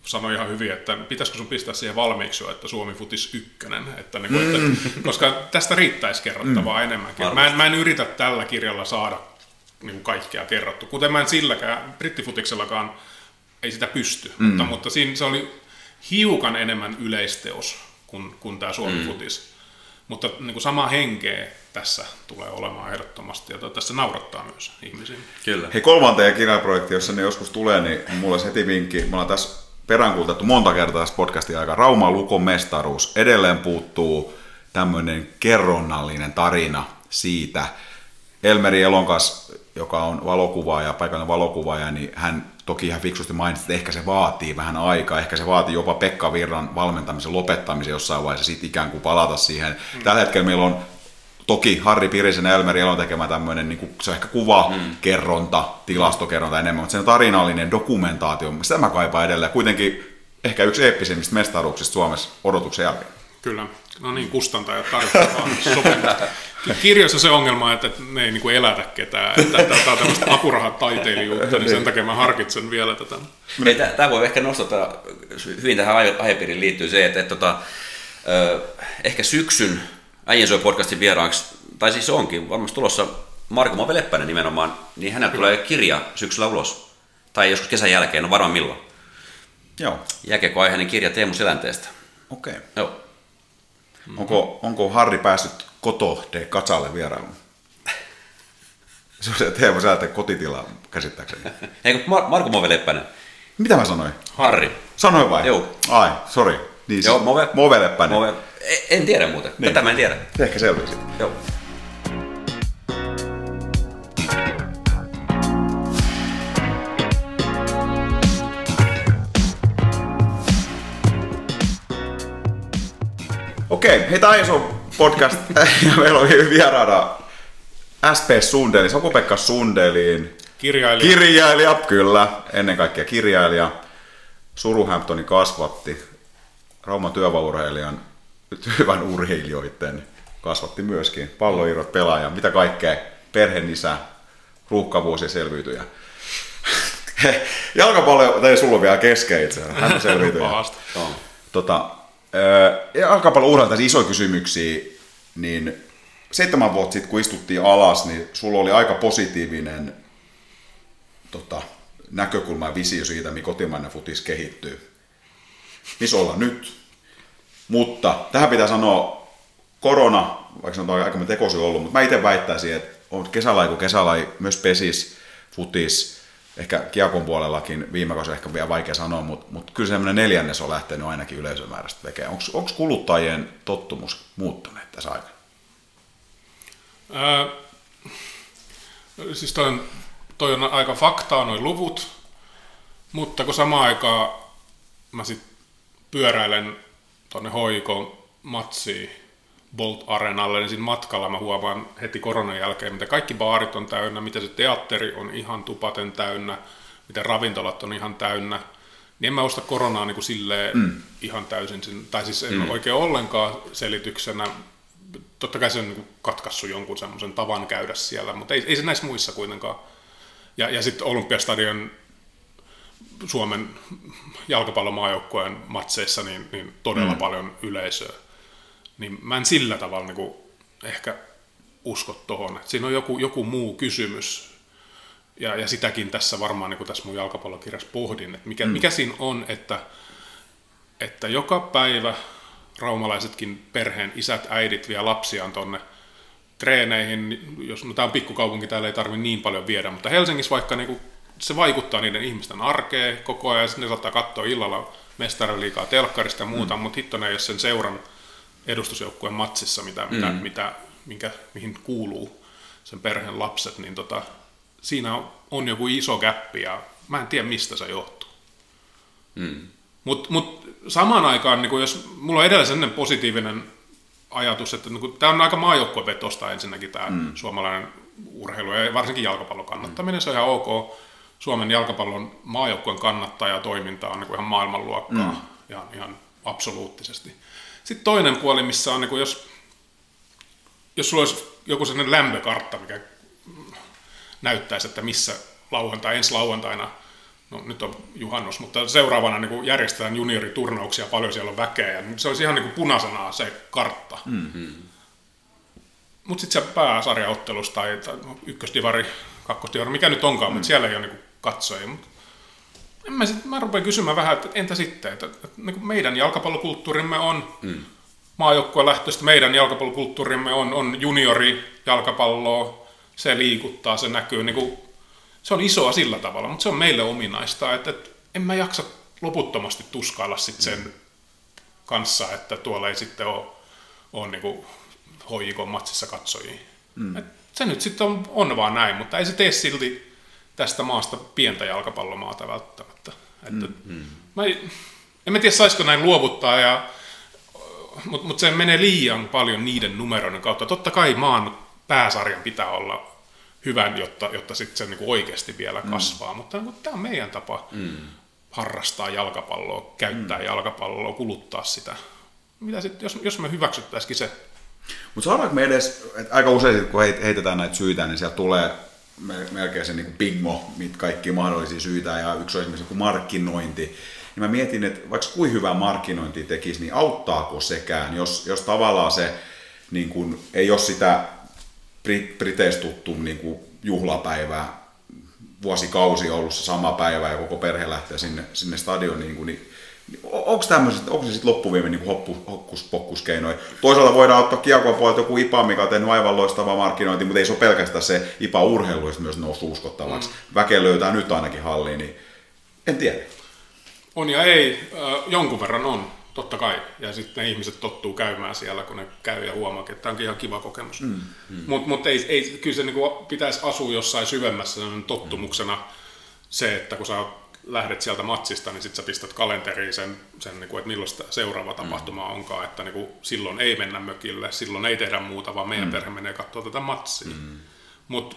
sanoi ihan hyvin, että pitäisikö sun pistää siihen valmiiksi jo, että Suomi futis ykkönen, että, niin kuin, mm. että, koska tästä riittäisi kerrottavaa mm. enemmänkin. Mä en, mä en yritä tällä kirjalla saada niin kuin kaikkea kerrottu, kuten mä en silläkään, brittifutiksellakaan ei sitä pysty, mm. mutta, mutta siinä se oli hiukan enemmän yleisteos kuin, kuin tämä Suomi mm. futis. Mutta niin kuin sama henkeä tässä tulee olemaan ehdottomasti ja tässä naurattaa myös ihmisiä. Kyllä. Hei kolmanteen kirjaprojekti, jos ne joskus tulee, niin mulla olisi heti vinkki. Me ollaan tässä peräänkuultettu monta kertaa tässä podcastin aikaa. Rauma Lukon mestaruus. Edelleen puuttuu tämmöinen kerronnallinen tarina siitä. Elmeri Elonkas, joka on valokuvaaja, paikallinen valokuvaaja, niin hän toki ihan fiksusti mainitsi, että ehkä se vaatii vähän aikaa, ehkä se vaatii jopa Pekka Virran valmentamisen lopettamisen jossain vaiheessa, sitten ikään kuin palata siihen. Mm. Tällä hetkellä meillä on toki Harri Pirisen ja Elmeri Elon tekemä tämmöinen, niin kuin, se on ehkä kuvakerronta, mm. tilastokerronta enemmän, mutta sen tarinallinen dokumentaatio, sitä mä kaipaan edelleen. Kuitenkin ehkä yksi eeppisimmistä mestaruuksista Suomessa odotuksen jälkeen. Kyllä. No niin, kustantajat tarvitaan sopimusta. Kirjoissa se ongelma, että ne ei niinku elätä ketään. Että tämä on tämmöistä apurahataiteilijuutta, niin sen takia mä harkitsen vielä tätä. Tämä voi ehkä nostaa, hyvin tähän aihepiiriin liittyy se, että, että tota, ehkä syksyn Äijänsuo podcastin vieraaksi, tai siis onkin varmasti tulossa Marko Move Leppänen nimenomaan, niin hänellä tulee kirja syksyllä ulos. Tai joskus kesän jälkeen, no varmaan milloin. Joo. Jääkiekkoaiheinen kirja Teemu Selänteestä. Okei. Okay. Joo. Mm-hmm. Onko, onko Harri päässyt koto de Katsalle vierailuun? Se on se Teemu Selänteen kotitila käsittääkseni. Eikö Mar- Marko Move Leppänen? Mitä mä sanoin? Harri. Sanoin vai? Joo. Ai, sorry. Niin, Joo, Move. Move Leppänen. Move. En tiedä muuten. Niin. Tätä mä en tiedä. Ehkä selvisit. Joo. Okei, hei tämä on podcast ja meillä on vieraana SP Sundeli, Saku-Pekka Sundelin. Kirjailija. Kirjailija, kyllä. Ennen kaikkea kirjailija. Suruhamptoni kasvatti. Rauman työvaurheilijan, hyvän urheilijoiden kasvatti myöskin. Palloirot pelaaja, mitä kaikkea. Perheenisä, ruuhkavuosia selviytyjä. Jalkapallo, tai sulla on vielä kesken itse asiassa, hän selviytyjä. Pahasta. Tota, jalkapallon urheilta isoja kysymyksiä, niin seitsemän vuotta sitten, kun istuttiin alas, niin sulla oli aika positiivinen tota, näkökulma ja visio siitä, mihin kotimainen futis kehittyy. Missä ollaan nyt? Mutta tähän pitää sanoa, korona, vaikka on aika tekosi ollut, mutta mä itse väittäisin, että on kesälai kuin kesälai, myös pesis, futis, ehkä kiekon puolellakin viime kausi ehkä vielä vaikea sanoa, mutta, mutta kyllä semmoinen neljännes on lähtenyt ainakin yleisömäärästä tekemään. Onko kuluttajien tottumus muuttuneet tässä aikana? Ää, siis toi on, toi on aika faktaa noin luvut, mutta kun samaan aikaan mä sitten pyöräilen tuonne hoiko matsiin Bolt Arenalle, niin siinä matkalla mä huomaan heti koronan jälkeen, mitä kaikki baarit on täynnä, mitä se teatteri on ihan tupaten täynnä, miten ravintolat on ihan täynnä, niin en mä osta koronaa niin kuin silleen mm. ihan täysin, tai siis en mm. oikein ollenkaan selityksenä. Totta kai se on niin katkassut jonkun semmoisen tavan käydä siellä, mutta ei, ei se näissä muissa kuitenkaan. Ja, ja sitten Olympiastadion Suomen jalkapallomaajoukkueen matseissa niin, niin todella mm. paljon yleisöä. Niin mä en sillä tavalla niin kuin ehkä usko tuohon. Siinä on joku, joku muu kysymys. Ja, ja sitäkin tässä varmaan niin kuin tässä mun jalkapallokirjassa pohdin, että mikä, mm. mikä siinä on, että, että joka päivä raumalaisetkin perheen isät, äidit vie lapsiaan tonne treeneihin. Jos, no, tämä on pikkukaupunki, täällä ei tarvitse niin paljon viedä, mutta Helsingissä vaikka niin kuin, se vaikuttaa niiden ihmisten arkeen koko ajan, ne saattaa katsoa illalla mestariliikaa telkkarista ja muuta, mm. mutta hittonen, jos sen seuran edustusjoukkueen matsissa, mitä, mitä, mm. mitä, minkä, mihin kuuluu sen perheen lapset, niin tota, siinä on, on joku iso käppi ja mä en tiedä mistä se johtuu. Mm. Mutta mut samaan aikaan, niin jos mulla on edelleen sellainen positiivinen ajatus, että niin tämä on aika maajoukkuevetosta ensinnäkin tämä mm. suomalainen urheilu ja varsinkin jalkapallon kannattaminen, mm. se on ihan ok. Suomen jalkapallon maajoukkueen kannattaja toiminta on niin ihan maailmanluokkaa mm. ihan, ihan absoluuttisesti. Sitten toinen puoli, missä on, niin kuin jos, jos sulla olisi joku sellainen lämpökartta, mikä näyttäisi, että missä lauantai, ensi lauantaina, no nyt on juhannus, mutta seuraavana niin kuin järjestetään junioriturnauksia, paljon siellä on väkeä, ja se olisi ihan niin kuin se kartta. Mm-hmm. Mutta sitten se pääsarjaottelus tai, tai ykkösdivari, kakkosdivari, mikä nyt onkaan, mm. mutta siellä ei ole niin katsojia. Mut en mä, sit, mä rupean kysymään vähän, että entä sitten, että, että, että niin meidän jalkapallokulttuurimme on mm. lähtöistä, meidän jalkapallokulttuurimme on, on juniori jalkapalloa, se liikuttaa, se näkyy, niin kuin, se on isoa sillä tavalla, mutta se on meille ominaista, että, että en mä jaksa loputtomasti tuskailla sit sen mm. kanssa, että tuolla ei sitten ole, ole niin hoikon matsissa katsojia. Mm. Et se nyt sitten on, on vaan näin, mutta ei se tee silti tästä maasta pientä jalkapallomaata välttämättä. Että mm, Mä, en mä tiedä, saisiko näin luovuttaa, ja, mutta mut se menee liian paljon niiden numeroiden kautta. Totta kai maan pääsarjan pitää olla hyvän, jotta, jotta sitten se niinku oikeasti vielä mm. kasvaa, mm. mutta tämä on meidän tapa mm. harrastaa jalkapalloa, käyttää mm. jalkapalloa, kuluttaa sitä. mitä sit, jos, jos me hyväksyttäisikin se? Mutta saadaanko me edes, että aika usein kun heitetään näitä syitä, niin sieltä tulee melkein se niin kuin pingmo, mit kaikki mahdollisia syitä, ja yksi on esimerkiksi markkinointi. Niin mä mietin, että vaikka kuin hyvää markkinointi tekisi, niin auttaako sekään, jos, jos tavallaan se niin kuin, ei ole sitä Briteistä tuttu niin kuin juhlapäivää, vuosikausi ollut se sama päivä ja koko perhe lähtee sinne, sinne stadioniin, niin, kuin, niin onko tämmöiset, onko se sitten loppuviimein niin hoppu, hokkuspokkuskeinoja? Toisaalta voidaan ottaa kiekon puolelta joku IPA, mikä on tehnyt aivan loistava markkinointi, mutta ei se ole pelkästään se IPA-urheilu, myös noussut uskottavaksi. Mm. Väkeä löytää nyt ainakin halliin, niin en tiedä. On ja ei, jonkun verran on, totta kai. Ja sitten ne ihmiset tottuu käymään siellä, kun ne käy ja huomaa, että tämä onkin ihan kiva kokemus. Mm. Mm. Mutta mut ei, ei, kyllä se niinku pitäisi asua jossain syvemmässä tottumuksena se, että kun sä lähdet sieltä matsista, niin sitten sä pistät kalenteriin sen, sen niin kuin, että milloin seuraava mm. tapahtuma onkaan, että niin kuin, silloin ei mennä mökille, silloin ei tehdä muuta, vaan meidän mm. perhe menee katsoa tätä matsia. Mm. Mut,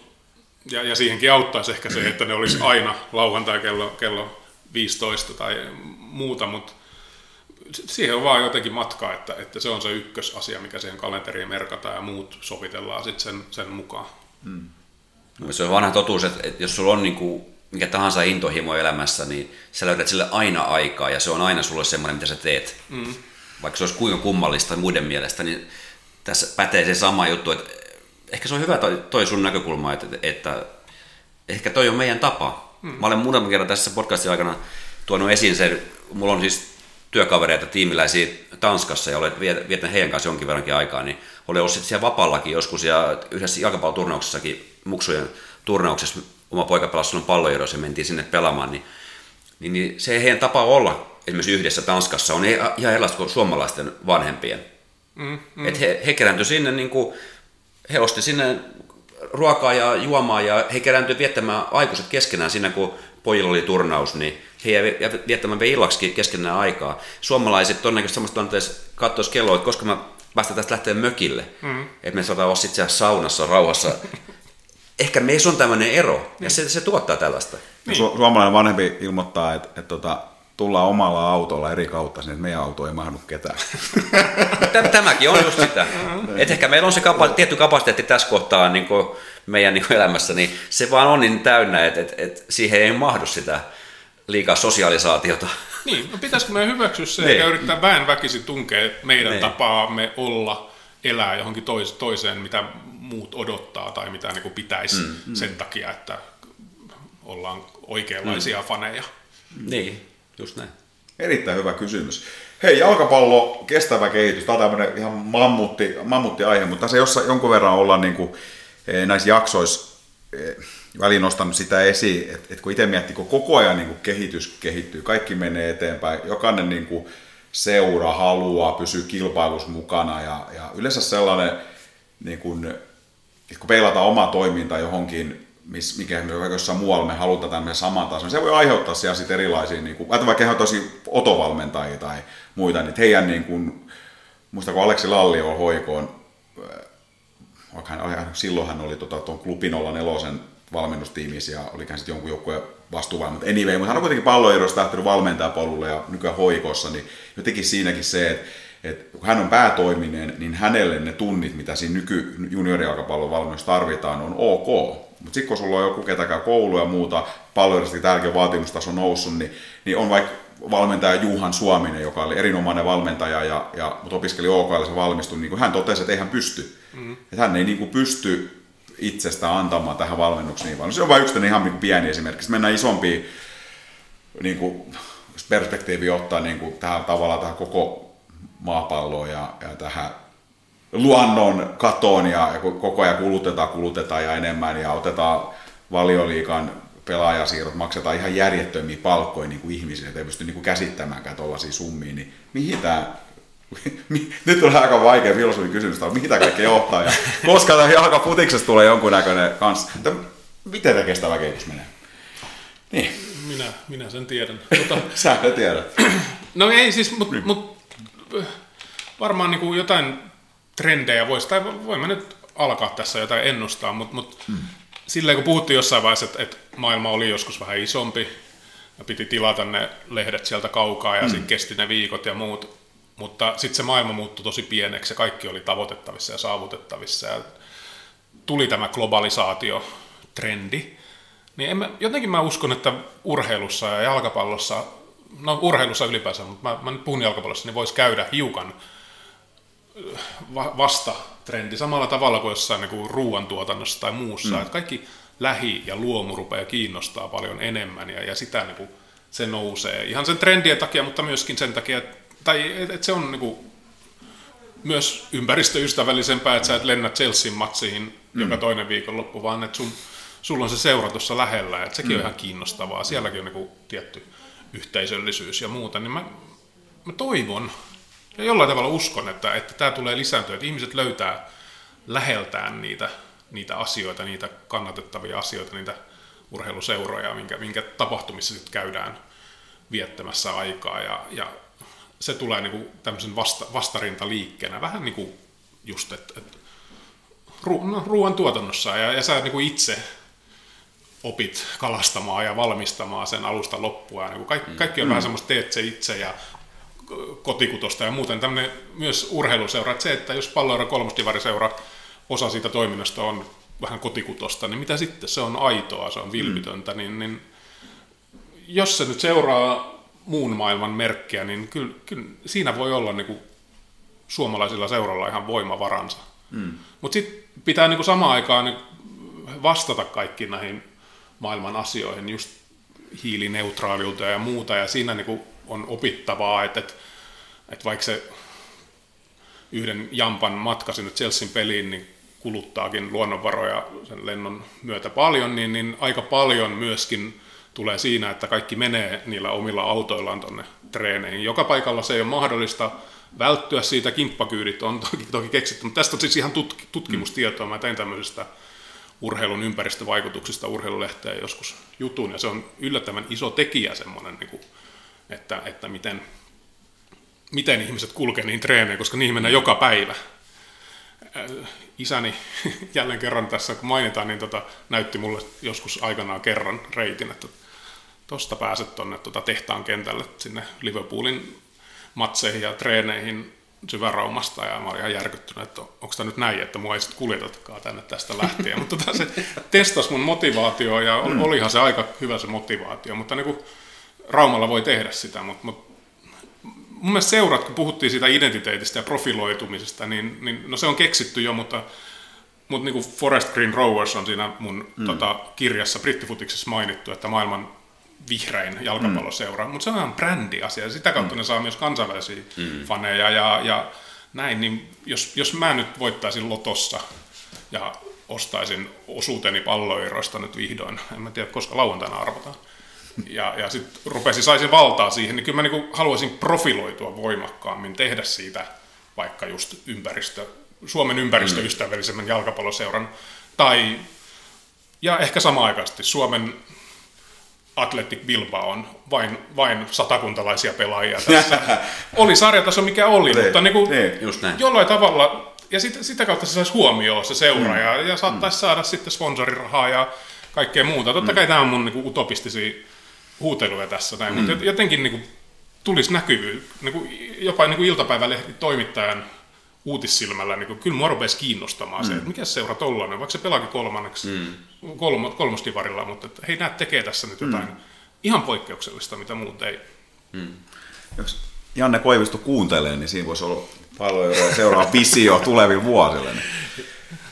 ja, ja siihenkin auttaisi ehkä se, että ne olisi aina lauantai kello, kello 15 tai muuta, mutta siihen on vaan jotenkin matkaa, että, että se on se ykkösasia, mikä siihen kalenteriin merkataan ja muut sovitellaan sitten sen, sen mukaan. Mm. No, se on vanha totuus, että, että jos sulla on niin kuin mikä tahansa intohimo elämässä, niin sä löydät sille aina aikaa ja se on aina sulle semmoinen, mitä sä teet. Mm. Vaikka se olisi kuinka kummallista muiden mielestä, niin tässä pätee se sama juttu, että ehkä se on hyvä toi, toi sun näkökulma, että, että ehkä toi on meidän tapa. Mm. Mä olen muutaman kerran tässä podcastin aikana tuonut esiin sen, mulla on siis työkavereita, tiimiläisiä Tanskassa ja olen viettänyt heidän kanssa jonkin verrankin aikaa, niin olen ollut siellä vapaallakin joskus ja yhdessä jalkapalloturnauksessakin muksujen turnauksessa oma poika pelasi silloin pallojurossa ja mentiin sinne pelaamaan, niin, niin, niin se heidän tapa olla esimerkiksi yhdessä Tanskassa on ihan erilaista kuin suomalaisten vanhempien. Mm, mm. Et he, he kerääntyi sinne, niin kuin, he osti sinne ruokaa ja juomaa ja he kerääntyi viettämään aikuiset keskenään siinä, kun pojilla oli turnaus, niin he jäivät viettämään illaksi keskenään aikaa. Suomalaiset todennäköisesti samassa tilanteessa katsoisi kelloa, että koska mä päästään tästä lähteä mökille, mm. että me saadaan olla sitten saunassa rauhassa ehkä meissä on tämmöinen ero, niin. ja se, se tuottaa tällaista. Niin. Su- suomalainen vanhempi ilmoittaa, että, että, tota, tullaan omalla autolla eri kautta, niin että meidän auto ei mahdu ketään. Tämäkin on just sitä. että ehkä meillä on se kapa- tietty kapasiteetti tässä kohtaa niin kuin meidän niin kuin elämässä, niin se vaan on niin täynnä, että, että, että siihen ei mahdu sitä liikaa sosiaalisaatiota. Niin, no pitäisikö me hyväksyä se, niin. ja yrittää väen väkisin tunkea meidän niin. tapaamme olla, elää johonkin tois, toiseen, mitä muut odottaa tai mitä niin kuin pitäisi mm, mm. sen takia, että ollaan oikeanlaisia mm. faneja. Niin, just näin. Erittäin hyvä kysymys. Hei, jalkapallo, kestävä kehitys. Tämä on tämmöinen ihan mammutti, mammutti aihe, mutta tässä jossa jonkun verran ollaan niin kuin, eh, näissä jaksoissa eh, väliin nostanut sitä esiin, että, että kun itse miettii, kun koko ajan niin kuin kehitys kehittyy, kaikki menee eteenpäin, jokainen niin kuin seura haluaa pysyä kilpailussa mukana ja, ja yleensä sellainen niin kuin, kun peilataan oma toiminta johonkin, miss, mikä jossain muualla me halutaan tämmöisen saman tason, se voi aiheuttaa siellä sitten erilaisia, niin kuin, vaikka he tosi otovalmentajia tai muita, niin heidän, niin kuin, muista kun Aleksi Lalli on hoikoon, äh, hän, silloin hän oli tota, tuon klubin 04 valmennustiimissä ja olikaan sitten jonkun joukkueen vastuuvain, mutta anyway, mutta hän on kuitenkin palloerosta lähtenyt valmentajapolulle ja nykyään hoikossa, niin jotenkin siinäkin se, että että kun hän on päätoiminen, niin hänelle ne tunnit, mitä siinä nyky juniorijalkapallon tarvitaan, on ok. Mutta sitten kun sulla on joku, ketä käy koulu ja muuta, palvelusti tärkeä vaatimustaso noussut, niin, niin on vaikka valmentaja Juhan Suominen, joka oli erinomainen valmentaja, ja, ja, mutta opiskeli OKL ja valmistui, niin kuin hän totesi, että ei hän pysty. Mm. Että hän ei niin kuin pysty itsestä antamaan tähän valmennukseen niin paljon. Se on vain yksi ihan niin pieni esimerkki. Sitten mennään isompiin niin kuin, perspektiivi ottaa niin kuin tähän tavallaan tähän koko maapalloon ja, ja tähän luonnon katoon ja, ja koko ajan kulutetaan, kulutetaan ja enemmän ja otetaan valioliikan pelaajasiirrot, maksetaan ihan järjettömiä palkkoja niin kuin ihmisille, että ei pysty niin kuin käsittämäänkään tuollaisia summia, niin mihin tämä nyt tulee aika vaikea filosofi kysymys, että tämä kaikki johtaa ja koska tämä jalkaputiksesta tulee jonkunnäköinen kanssa. Miten tämä kestävä kehitys menee? Niin. Minä, minä sen tiedän. Tota, Sä tiedät. No ei siis, mutta niin. mut, varmaan niin kuin jotain trendejä voisi, tai voimme nyt alkaa tässä jotain ennustaa, mutta, mutta hmm. silleen kun puhuttiin jossain vaiheessa, että, että maailma oli joskus vähän isompi, ja piti tilata ne lehdet sieltä kaukaa, ja hmm. sitten kesti ne viikot ja muut, Mutta sitten se maailma muuttui tosi pieneksi ja kaikki oli tavoitettavissa ja saavutettavissa. Ja tuli tämä globalisaatio-trendi. Niin en mä, jotenkin mä uskon, että urheilussa ja jalkapallossa, no urheilussa ylipäänsä, mutta mä, mä nyt puhun jalkapallossa, niin voisi käydä hiukan va- vasta trendi samalla tavalla kuin jossain niin ruoantuotannossa tai muussa. Mm. Että kaikki lähi- ja luomu rupeaa kiinnostaa paljon enemmän ja, ja sitä niin kuin, se nousee. Ihan sen trendien takia, mutta myöskin sen takia, että, tai, että et se on niin kuin, myös ympäristöystävällisempää, että sä et lennä Chelsean matsiin mm. joka toinen viikonloppu, vaan että sun, sulla on se seura tuossa lähellä, että sekin mm. on ihan kiinnostavaa. Sielläkin on niin kuin, tietty yhteisöllisyys ja muuta, niin mä, mä toivon ja jollain tavalla uskon, että, että tämä tulee lisääntyä, että ihmiset löytää läheltään niitä, niitä asioita, niitä kannatettavia asioita, niitä urheiluseuroja, minkä, minkä tapahtumissa sitten käydään viettämässä aikaa. Ja, ja se tulee niin kuin tämmöisen vasta, vastarintaliikkeenä, vähän niin kuin just, että, ru, no, ruoan tuotannossa ja, ja sä niin kuin itse opit kalastamaan ja valmistamaan sen alusta loppua. Niin kaikki, kaikki on mm. vähän semmoista teet se itse ja kotikutosta ja muuten tämmöinen myös urheiluseura, että se, että jos palloira kolmostivariseura osa siitä toiminnasta on vähän kotikutosta, niin mitä sitten? Se on aitoa, se on vilpitöntä, mm. niin, niin jos se nyt seuraa muun maailman merkkiä, niin kyllä, kyllä siinä voi olla niin kuin suomalaisilla seuralla ihan voimavaransa. Mm. Mutta sitten pitää niin kuin samaan aikaan vastata kaikkiin näihin maailman asioihin, just hiilineutraaliuteen ja muuta, ja siinä niin kuin on opittavaa, että, että, että vaikka se yhden jampan matka sinne Chelsean peliin, niin kuluttaakin luonnonvaroja sen lennon myötä paljon, niin, niin aika paljon myöskin tulee siinä, että kaikki menee niillä omilla autoillaan tuonne treeneihin. Joka paikalla se ei ole mahdollista välttyä siitä, kimppakyydit on toki, toki keksitty, mutta tästä on siis ihan tutk- tutkimustietoa. Mä tein tämmöisestä urheilun ympäristövaikutuksista urheilulehteen joskus jutun, ja se on yllättävän iso tekijä semmoinen, niin kuin, että, että miten, miten ihmiset kulkee niin treeneihin, koska niihin mennään joka päivä. Isäni jälleen kerran tässä, kun mainitaan, niin tota, näytti mulle joskus aikanaan kerran reitin, että tuosta pääset tuonne tota tehtaan kentälle sinne Liverpoolin matseihin ja treeneihin syväraumasta ja mä olin ihan järkyttynyt, että onko tämä nyt näin, että mua ei sitten kuljetatkaan tänne tästä lähtien. mutta tota, se testasi mun motivaatio ja mm. olihan se aika hyvä se motivaatio, mutta niin kuin Raumalla voi tehdä sitä, mutta, mutta mun mielestä seurat, kun puhuttiin siitä identiteetistä ja profiloitumisesta, niin, niin no se on keksitty jo, mutta, mutta niin kuin Forest Green Rovers on siinä mun mm. tota, kirjassa brittifutiksessa mainittu, että maailman vihrein jalkapalloseura, mm. mutta se on ihan brändiasia ja sitä kautta mm. ne saa myös kansainvälisiä mm. faneja ja, ja näin, niin jos, jos mä nyt voittaisin lotossa ja ostaisin osuuteni palloiroista nyt vihdoin, en mä tiedä koska lauantaina arvotaan, ja, ja sitten rupesin, saisin valtaa siihen, niin kyllä mä niin haluaisin profiloitua voimakkaammin, tehdä siitä vaikka just ympäristö, Suomen ympäristöystävällisemmän jalkapalloseuran, tai ja ehkä samaaikaisesti Suomen Athletic Bilbao on vain, vain satakuntalaisia pelaajia tässä. oli sarjataso mikä oli, ne, mutta niin kuin ne, just näin. jollain tavalla, ja sit, sitä kautta se saisi huomioon se seura, mm. ja, ja saattaisi mm. saada sitten sponsorirahaa ja kaikkea muuta. Totta mm. kai tämä on mun niin kuin, utopistisia huuteluja tässä näin, mm. mutta jotenkin niin kuin, tulisi näkyvyys, niin kuin, jopa niin kuin iltapäivälehti toimittajan uutissilmällä, niin kuin, kyllä mua rupesi kiinnostamaan mm. se, että mikä seura tollainen, vaikka se pelaakin kolmanneksi, mm. kolmo, kolmostivarilla, mutta että hei, nämä tekee tässä nyt jotain mm. ihan poikkeuksellista, mitä muut ei. Mm. Jos Janne Koivisto kuuntelee, niin siinä voisi olla paljon seuraa visio tuleville vuosille. Niin.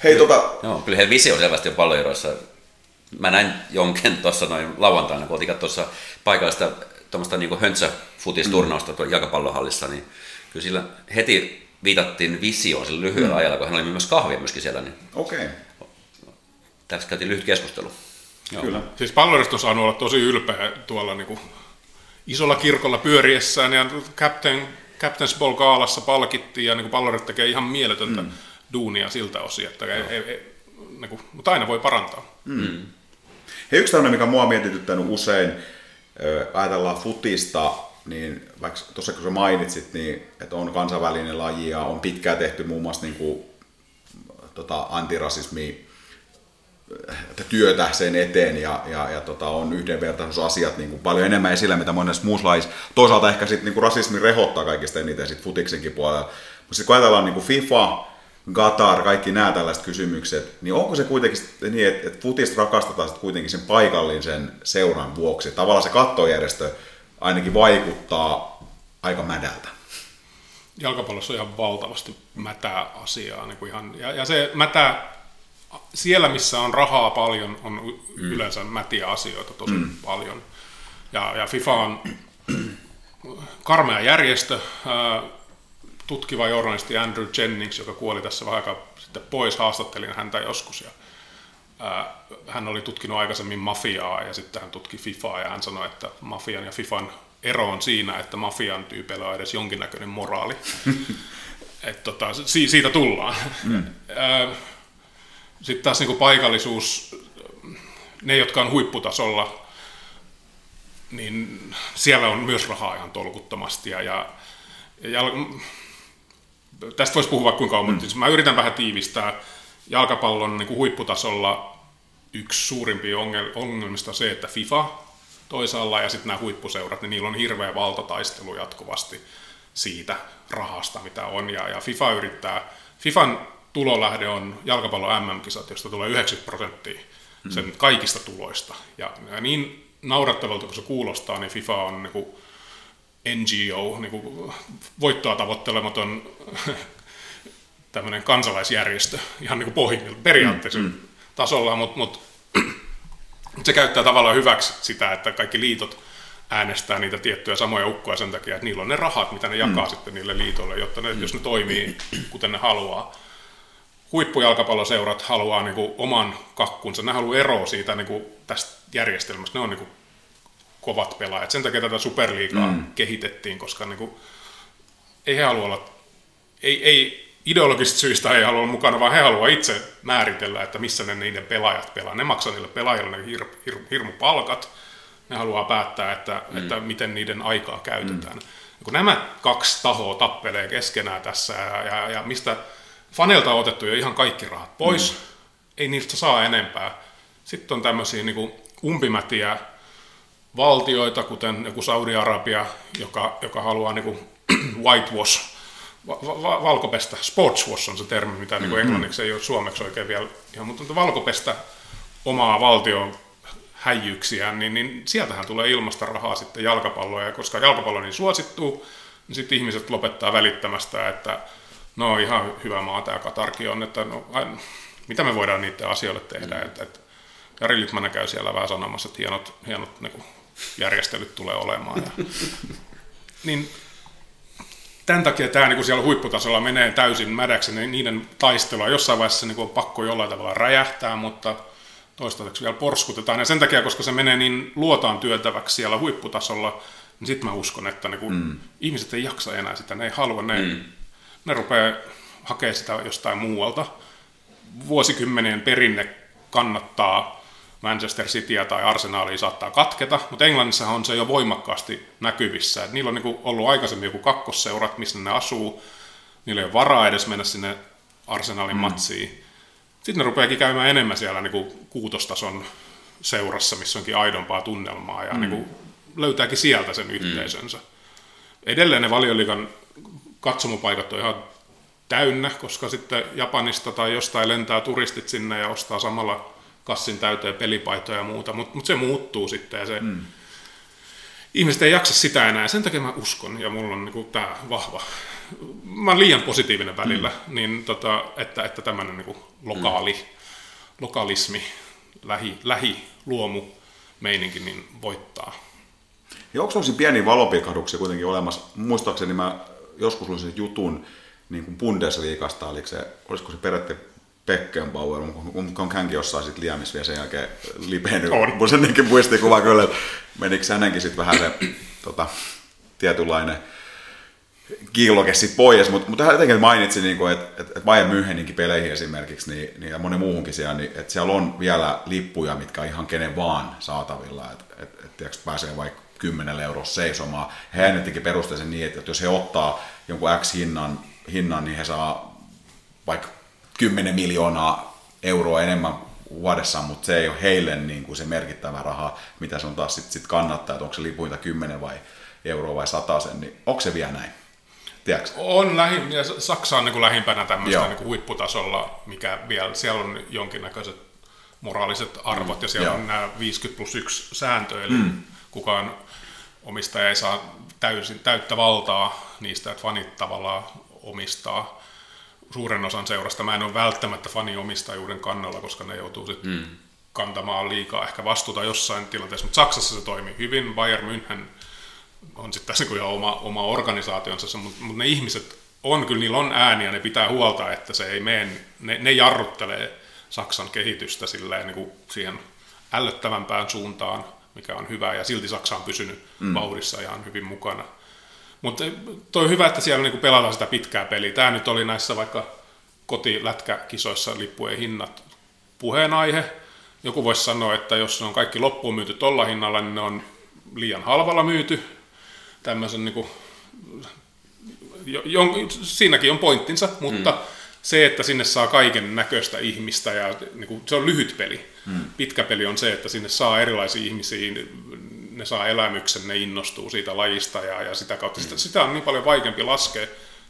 Hei, tota... Joo, kyllä he visio selvästi on paljon mä näin jonken tuossa noin lauantaina, kun otin tuossa paikallista tuommoista niin höntsäfutisturnausta tuolla jalkapallohallissa, niin kyllä sillä heti viitattiin visioon sillä lyhyellä mm. ajalla, kun hän oli myös kahvia myöskin siellä. Niin Okei. Okay. Tässä käytiin lyhyt keskustelu. Joo. Kyllä. Siis pallorista on saanut olla tosi ylpeä tuolla niin kuin isolla kirkolla pyöriessään ja Captain, Captain's Ball Kaalassa palkittiin ja niin pallorit tekee ihan mieletöntä mm. duunia siltä osin, että ei, ei, ei, niin kuin, mutta aina voi parantaa. Mm. Hei, yksi tämmöinen, mikä mua on mietityttänyt usein, ajatellaan futista, niin vaikka tuossa kun sä mainitsit, niin että on kansainvälinen laji ja on pitkään tehty muun muassa niin kuin, tota, antirasismi työtä sen eteen ja, ja, ja tota, on yhdenvertaisuusasiat niin kuin paljon enemmän esillä, mitä monessa muussa lajissa. Toisaalta ehkä sitten niin rasismi rehottaa kaikista eniten sit futiksenkin puolella. Mutta sitten kun ajatellaan niin kuin FIFA, Qatar, kaikki nämä tällaiset kysymykset, niin onko se kuitenkin niin, että, että futista rakastetaan sitten kuitenkin sen paikallisen seuran vuoksi? Tavallaan se kattojärjestö ainakin vaikuttaa aika mädältä. Jalkapallossa on ihan valtavasti mätää asiaa. Niin kuin ihan, ja, ja se mätää, siellä missä on rahaa paljon, on mm. yleensä mätiä asioita tosi mm. paljon. Ja, ja FIFA on karmea järjestö, tutkiva journalisti Andrew Jennings, joka kuoli tässä vähän aikaa sitten pois, haastattelin häntä joskus. Ja, hän oli tutkinut aikaisemmin mafiaa ja sitten hän tutki FIFAa ja hän sanoi, että mafian ja FIFAn ero on siinä, että mafian tyypeillä on edes jonkinnäköinen moraali. Et tota, si- siitä tullaan. Mm. sitten taas niin paikallisuus, ne jotka on huipputasolla, niin siellä on myös rahaa ihan tolkuttomasti. Ja, ja, ja tästä voisi puhua kuinka kauan, mm. mutta siis mä yritän vähän tiivistää. Jalkapallon niin kuin huipputasolla yksi suurimpia ongelmista on se, että FIFA toisaalla ja sitten nämä huippuseurat, niin niillä on hirveä valtataistelu jatkuvasti siitä rahasta, mitä on. Ja, ja FIFA yrittää, FIFAn tulolähde on jalkapallon MM-kisat, josta tulee 90 prosenttia sen mm. kaikista tuloista. Ja, ja niin naurattavalta kun se kuulostaa, niin FIFA on niin kuin, NGO, niin kuin voittoa tavoittelematon tämmöinen kansalaisjärjestö ihan niin kuin pohjimmilla periaatteessa mm, mm. tasolla, mutta mut, se käyttää tavallaan hyväksi sitä, että kaikki liitot äänestää niitä tiettyjä samoja ukkoja sen takia, että niillä on ne rahat, mitä ne jakaa mm. sitten niille liitoille, jotta ne, mm. jos ne toimii kuten ne haluaa. Huippujalkapalloseurat haluaa niin kuin oman kakkunsa, ne haluaa eroa siitä niin kuin tästä järjestelmästä, ne on niin kuin kovat pelaajat. Sen takia tätä superliigaa mm. kehitettiin, koska niin kuin, ei he halua olla, ei, ei ideologisista syistä ei halua olla mukana, vaan he haluavat itse määritellä, että missä ne niiden pelaajat pelaa. Ne maksaa niille pelaajille ne hir, hir, hirmu palkat, ne haluaa päättää, että, mm. että miten niiden aikaa käytetään. Mm. Kun nämä kaksi tahoa tappelee keskenään tässä ja, ja, ja mistä fanelta on otettu jo ihan kaikki rahat pois, mm. ei niistä saa enempää. Sitten on tämmöisiä niin umpimätiä valtioita, kuten joku Saudi-Arabia, joka, joka haluaa niin kuin whitewash, va- va- valkopestä, sportswash on se termi, mitä niin kuin mm-hmm. englanniksi ei ole suomeksi oikein vielä ihan, mutta valkopestä omaa valtion häijyksiä, niin, niin sieltähän tulee ilmasta rahaa sitten jalkapalloa, ja koska jalkapallo niin suosittuu, niin sitten ihmiset lopettaa välittämästä, että no ihan hyvä maa tämä Katarki on, että no, mitä me voidaan niiden asioille tehdä, mm. että, että Jari Litmanen käy siellä vähän sanomassa, että hienot, hienot niin kuin, järjestelyt tulee olemaan. Ja, niin tämän takia tämä niin siellä huipputasolla menee täysin mädäksi, niin niiden taistelua jossain vaiheessa niin on pakko jollain tavalla räjähtää, mutta toistaiseksi vielä porskutetaan. Ja sen takia, koska se menee niin luotaan työtäväksi siellä huipputasolla, niin sitten mä uskon, että niin mm. ihmiset ei jaksa enää sitä, ne ei halua, ne, mm. ne rupeaa hakemaan sitä jostain muualta. Vuosikymmenien perinne kannattaa Manchester Cityä tai Arsenalia saattaa katketa, mutta Englannissa on se jo voimakkaasti näkyvissä. Et niillä on niinku ollut aikaisemmin joku kakkosseurat, missä ne asuu, niillä ei ole varaa edes mennä sinne Arsenalin mm. matsiin. Sitten ne rupeakin käymään enemmän siellä niinku kuutostason seurassa, missä onkin aidompaa tunnelmaa ja mm. niinku löytääkin sieltä sen yhteisönsä. Mm. Edelleen ne valioliikan katsomopaikat on ihan täynnä, koska sitten Japanista tai jostain lentää turistit sinne ja ostaa samalla kassin täyteen pelipaitoja ja muuta, mutta mut se muuttuu sitten ja se, mm. ihmiset ei jaksa sitä enää. Sen takia mä uskon ja mulla on niinku tämä vahva, mä oon liian positiivinen välillä, mm. niin tota, että, että tämmöinen niinku lokaali, mm. lokalismi, lähi, lähi luomu meininki niin voittaa. Ja onko sellaisia pieniä valopilkahduksia kuitenkin olemassa? Muistaakseni mä joskus luin sen jutun niin kuin Bundesliigasta, oliko se, olisiko se periaatteessa Beckenbauer, mutta on hänkin jossain sitten liämis vielä sen jälkeen lipenyt. On. Mun senkin muistikuva kyllä, että menikö hänenkin sitten vähän se tota, tietynlainen kiiloke sitten pois, mutta mut hän jotenkin mainitsi, niin että et, et Bayern Müncheninkin peleihin esimerkiksi niin, niin, ja monen muuhunkin siellä, niin että siellä on vielä lippuja, mitkä ihan kenen vaan saatavilla, että et, et, et, pääsee vaikka 10 euroa seisomaan. He äänettikin perusteisen niin, että jos he ottaa jonkun X hinnan, hinnan niin he saa vaikka 10 miljoonaa euroa enemmän vuodessa, mutta se ei ole heille niin kuin se merkittävä raha, mitä se on taas sitten sit kannattaa, että onko se lipuinta 10 vai euroa vai sen, niin onko se vielä näin? Tiedätkö? On lähi, ja Saksa on niin kuin lähimpänä tämmöistä niin kuin huipputasolla, mikä vielä, siellä on jonkinnäköiset moraaliset arvot, mm, ja siellä joo. on nämä 50 plus 1 sääntö, eli mm. kukaan omistaja ei saa täysin, täyttä valtaa niistä, että fanit tavallaan omistaa suuren osan seurasta. Mä en ole välttämättä faniomistajuuden kannalla, koska ne joutuu sitten mm. kantamaan liikaa ehkä vastuuta jossain tilanteessa, mutta Saksassa se toimii hyvin. Bayern München on sitten tässä ihan oma, oma organisaationsa, mutta, mutta ne ihmiset on, kyllä niillä on ääni ja ne pitää huolta, että se ei mene, ne, ne jarruttelee Saksan kehitystä silleen niin kuin siihen ällöttävämpään suuntaan, mikä on hyvä, ja silti Saksa on pysynyt mm. vauhdissa ihan hyvin mukana. Mutta toi on hyvä, että siellä niinku pelataan sitä pitkää peliä. Tämä nyt oli näissä vaikka kotilätkäkisoissa lippujen hinnat puheenaihe. Joku voisi sanoa, että jos ne on kaikki loppuun myyty tuolla hinnalla, niin ne on liian halvalla myyty. Tämmöisen niinku, jo, jo, siinäkin on pointtinsa, mutta mm. se, että sinne saa kaiken näköistä ihmistä ja niinku, se on lyhyt peli. Mm. Pitkä peli on se, että sinne saa erilaisia ihmisiä, ne saa elämyksen, ne innostuu siitä lajista ja, ja sitä kautta. Mm. Sitä, sitä on niin paljon vaikeampi laskea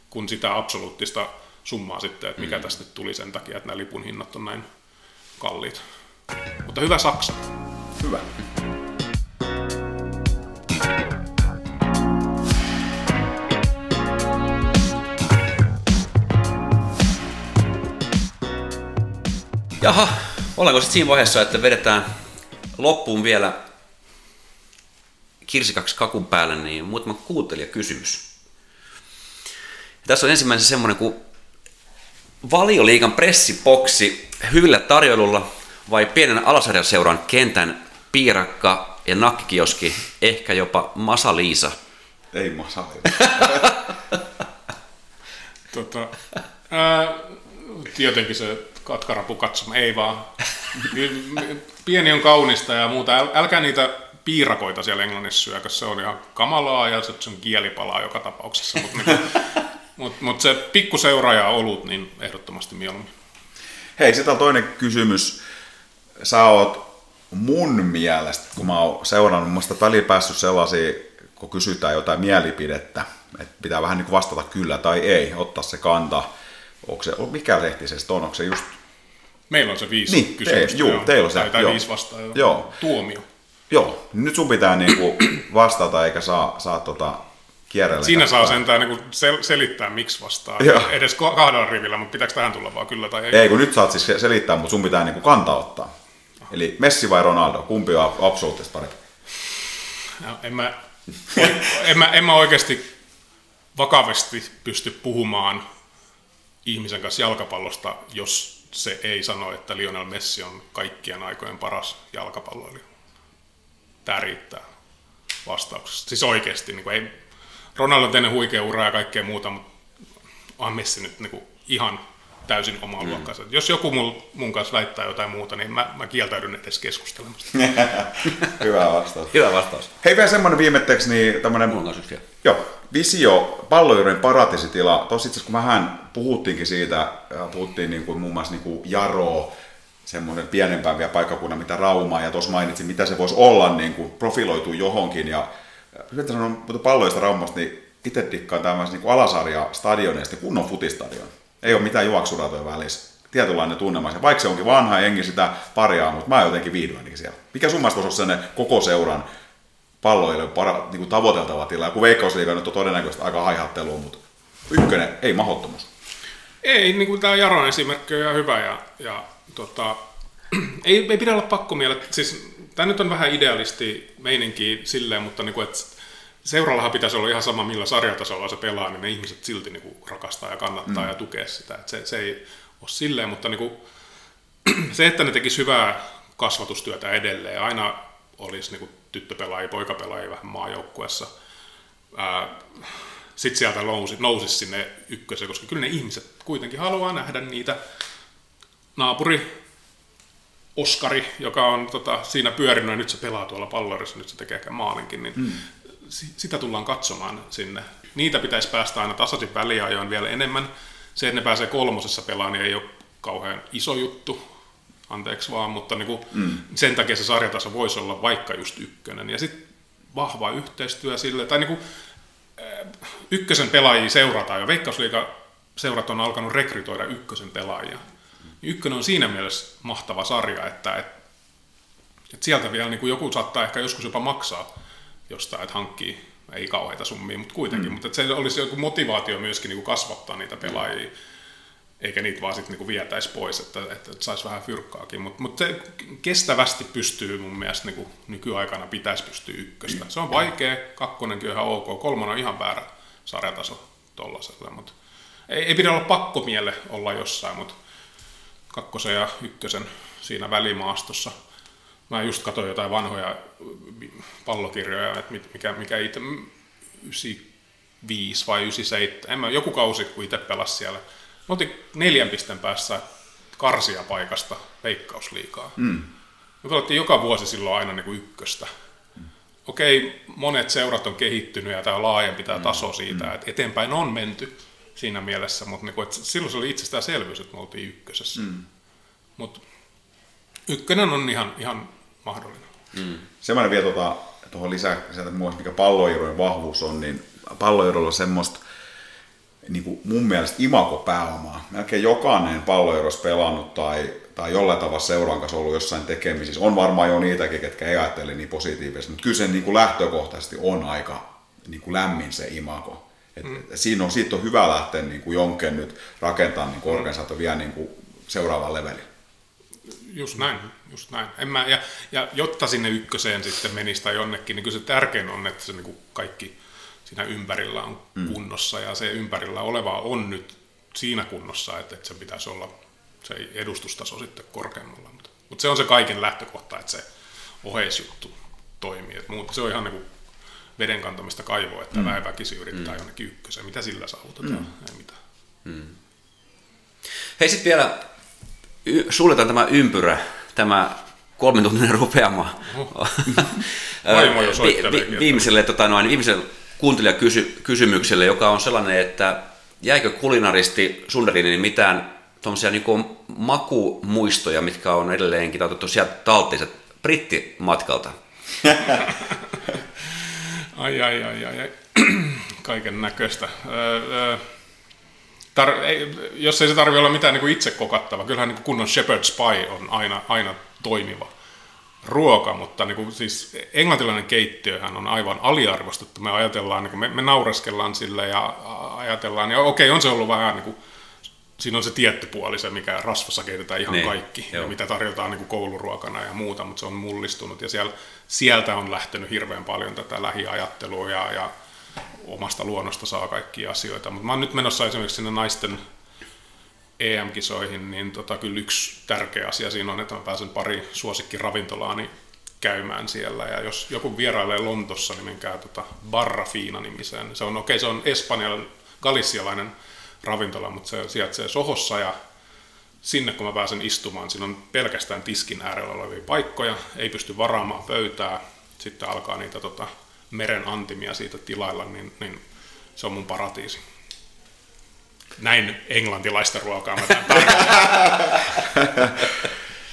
kuin sitä absoluuttista summaa sitten, että mikä mm. tästä nyt tuli sen takia, että nämä lipun hinnat on näin kalliit. Mutta hyvä Saksa. Hyvä. Jaha, ollaanko sitten siinä vaiheessa, että vedetään loppuun vielä kirsikaksi kakun päälle, niin muutama kysymys. Ja tässä on ensimmäisen semmoinen kuin valioliikan pressiboksi hyvillä tarjoilulla vai pienen alasarjaseuran kentän piirakka ja nakkikioski, ehkä jopa Masa Liisa? Ei Masa tota, ää, tietenkin se katkarapu katsoma, ei vaan. Pieni on kaunista ja muuta. Älkää niitä piirakoita siellä Englannissa syökö, se on ihan kamalaa ja se on kielipalaa joka tapauksessa, mutta niin, mut, mut se pikkuseura ja olut, niin ehdottomasti mieluummin. Hei, sitten on toinen kysymys. Sä oot mun mielestä, kun mä oon seurannut, muista välillä päässyt sellaisia, kun kysytään jotain mielipidettä, että pitää vähän niin vastata kyllä tai ei, ottaa se kanta. Onko se, mikä lehti se on, onko se just... Meillä on se viisi niin, kysymystä. Te, juu, teillä on se. Tai, tai viisi vastaa. Joo. Tuomio. Joo, nyt sun pitää niinku vastata eikä saa, saa tota kierrellä. Siinä saa sentään niinku sel- selittää, miksi vastaa. Joo. Edes kahdella rivillä, mutta pitääkö tähän tulla vaan kyllä tai ei? Ei, kun nyt saat siis selittää, mutta sun pitää niinku kantaa ottaa. Eli Messi vai Ronaldo, kumpi on absoluuttisesti parempi? No, en, mä, en, mä, en mä oikeasti vakavasti pysty puhumaan ihmisen kanssa jalkapallosta, jos se ei sano, että Lionel Messi on kaikkien aikojen paras jalkapalloilija tämä riittää vastauksessa. Siis oikeasti, niin kuin ei, Ronaldo on tehnyt huikea ura ja kaikkea muuta, mutta on Messi nyt niin kuin ihan täysin oma mm. luokkansa. Jos joku mun, mun kanssa väittää jotain muuta, niin mä, mä kieltäydyn edes keskustelemasta. Hyvä vastaus. Hyvä vastaus. Hei vielä semmoinen viimetteeksi, niin tämmöinen... Joo, visio, pallojuuden paratisitila. Tuossa itse kun vähän puhuttiinkin siitä, puhuttiin niin kuin muun muassa niin kuin Jaro, semmoinen pienempään vielä paikkakunnan, mitä Rauma, ja tuossa mainitsin, mitä se voisi olla, niin kuin profiloituu johonkin, ja yhtä sanon palloista Raumasta, niin itse dikkaan tämmöistä niin alasarja stadioneista, kunnon futistadion. Ei ole mitään juoksuratoja välissä. Tietynlainen tunnelma. Ja vaikka se onkin vanha jengi sitä parjaa, mutta mä jotenkin viihdyin siellä. Mikä sun mielestä voisi olla koko seuran palloille para, niin kuin tavoiteltava tila? Joku veikkausliiga nyt on todennäköisesti aika haihattelua, mutta ykkönen, ei mahdottomuus. Ei, niin kuin tämä Jaron esimerkki on ihan hyvä ja, ja tota, ei, ei pidä olla pakko miele. Siis, tämä nyt on vähän idealisti meininki silleen, mutta niin kuin, että seurallahan pitäisi olla ihan sama, millä sarjatasolla se pelaa, niin ne ihmiset silti niin kuin rakastaa ja kannattaa mm. ja tukee sitä. Että se, se ei ole silleen, mutta niin kuin, se, että ne tekisi hyvää kasvatustyötä edelleen, aina olisi niin kuin tyttöpelaajia, poikapelaajia vähän maajoukkuessa. Sitten sieltä nousi, nousisi sinne ykköseen, koska kyllä ne ihmiset kuitenkin haluaa nähdä niitä naapuri Oskari, joka on tota, siinä pyörinyt ja nyt se pelaa tuolla pallorissa, nyt se tekee ehkä maalinkin, niin mm. sitä tullaan katsomaan sinne. Niitä pitäisi päästä aina tasaisin väliajoin vielä enemmän. Se, että ne pääsee kolmosessa pelaamaan, niin ei ole kauhean iso juttu. anteeksi vaan, mutta niin kuin mm. sen takia se sarjataso voisi olla vaikka just ykkönen. Ja sitten vahva yhteistyö sille, tai niin kuin, ykkösen pelaajia seurataan, ja Veikkausliiga seurat on alkanut rekrytoida ykkösen pelaajia. Ykkönen on siinä mielessä mahtava sarja, että, että, että sieltä vielä niin kuin joku saattaa ehkä joskus jopa maksaa jostain, että hankkii, ei kauheita summia, mutta kuitenkin, mm. mutta että se olisi joku motivaatio myöskin niin kuin kasvattaa niitä pelaajia. Mm eikä niitä vaan sitten niinku vietäisi pois, että, että, saisi vähän fyrkkaakin. Mutta mut se kestävästi pystyy mun mielestä niinku nykyaikana pitäisi pystyä ykköstä. Se on vaikea, kakkonenkin on ihan ok, kolmonen on ihan väärä sarjataso tollaselle, mutta ei, ei pidä olla pakko miele olla jossain, mutta kakkosen ja ykkösen siinä välimaastossa. Mä just katsoin jotain vanhoja pallokirjoja, että mikä, mikä itse 95 vai 97, en mä, joku kausi kun itse pelasi siellä, me oltiin neljän pisteen päässä karsia paikasta veikkausliikaa. Mm. Me pelattiin joka vuosi silloin aina niin kuin ykköstä. Mm. Okei, monet seurat on kehittynyt ja tämä on laajempi tämä mm. taso siitä, mm. että eteenpäin on menty siinä mielessä, mutta niin kuin, että silloin se oli itsestäänselvyys, että me oltiin ykkösessä. Mm. Mutta ykkönen on ihan, ihan mahdollinen. Mm. Semmoinen vielä tuota, tuohon lisää, sieltä mikä palloirojen vahvuus on, niin palloirolla on semmoista niin kuin mun mielestä imako-pääomaa. Melkein jokainen palloeros pelannut tai, tai jollain tavalla seuran kanssa ollut jossain tekemisissä. On varmaan jo niitäkin, ketkä ei ajattele niin positiivisesti, mutta kyllä se niin kuin lähtökohtaisesti on aika niin kuin lämmin se imako. Et mm. siinä on, siitä on hyvä lähteä niin kuin jonken nyt rakentaa niin organisaatio vielä niin kuin seuraavaan leveliin. Just näin, just näin. En mä, ja, ja jotta sinne ykköseen sitten menisi tai jonnekin, niin kyllä se tärkein on, että se niin kuin kaikki siinä ympärillä on mm. kunnossa ja se ympärillä oleva on nyt siinä kunnossa, että, että se pitäisi olla se edustustaso sitten korkeammalla. Mutta, mutta se on se kaiken lähtökohta, että se oheisjuttu toimii. Että muut, se on ihan niin kuin veden kantamista kaivoa, että mm. väiväkisi yrittää mm. jonnekin ykköseen. Mitä sillä saavutetaan? Mm. Ei mitään. Mm. Hei sitten vielä y- suljetaan tämä ympyrä, tämä kolmituntinen rupeama. Oho. Vaimo jo vi- viimeiselle, tota, noin, viimeiselle kuuntelijakysymykselle, joka on sellainen, että jäikö kulinaristi Sunderinin mitään tuommoisia niin makumuistoja, mitkä on edelleenkin otettu sieltä talttiset brittimatkalta? ai, ai, ai, ai, ai. kaiken näköistä. Tar- jos ei se tarvitse olla mitään niin kuin itse kokattava, kyllähän niin kunnon shepherd's pie on aina, aina toimiva ruoka, mutta niin kuin, siis englantilainen keittiöhän on aivan aliarvostettu. Me ajatellaan, niin kuin, me, me naureskellaan sille ja ajatellaan, ja okei, on se ollut vähän niin kuin, siinä on se tietty puoli, se mikä rasvassa keitetään ihan niin, kaikki, joo. ja mitä tarjotaan niin kuin kouluruokana ja muuta, mutta se on mullistunut, ja siellä, sieltä on lähtenyt hirveän paljon tätä lähiajattelua, ja, ja omasta luonnosta saa kaikkia asioita. Mutta mä oon nyt menossa esimerkiksi sinne naisten EM-kisoihin, niin tota, kyllä yksi tärkeä asia siinä on, että mä pääsen pari suosikkiravintolaan käymään siellä. Ja jos joku vierailee Lontossa, niin menkää tota Barra Fina nimiseen. Se on okei, okay, se on espanjalainen, galissialainen ravintola, mutta se sijaitsee Sohossa ja sinne kun mä pääsen istumaan, siinä on pelkästään tiskin äärellä olevia paikkoja, ei pysty varaamaan pöytää, sitten alkaa niitä tota, meren antimia siitä tilailla, niin, niin se on mun paratiisi. Näin englantilaista ruokaa mä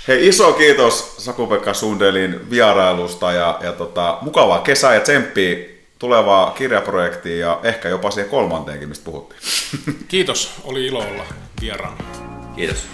Hei, iso kiitos Saku-Pekka Sundelin vierailusta ja, ja tota, mukavaa kesää ja tsemppiä tulevaa kirjaprojektiin ja ehkä jopa siihen kolmanteenkin, mistä puhuttiin. Kiitos, oli ilo olla vieraana. Kiitos.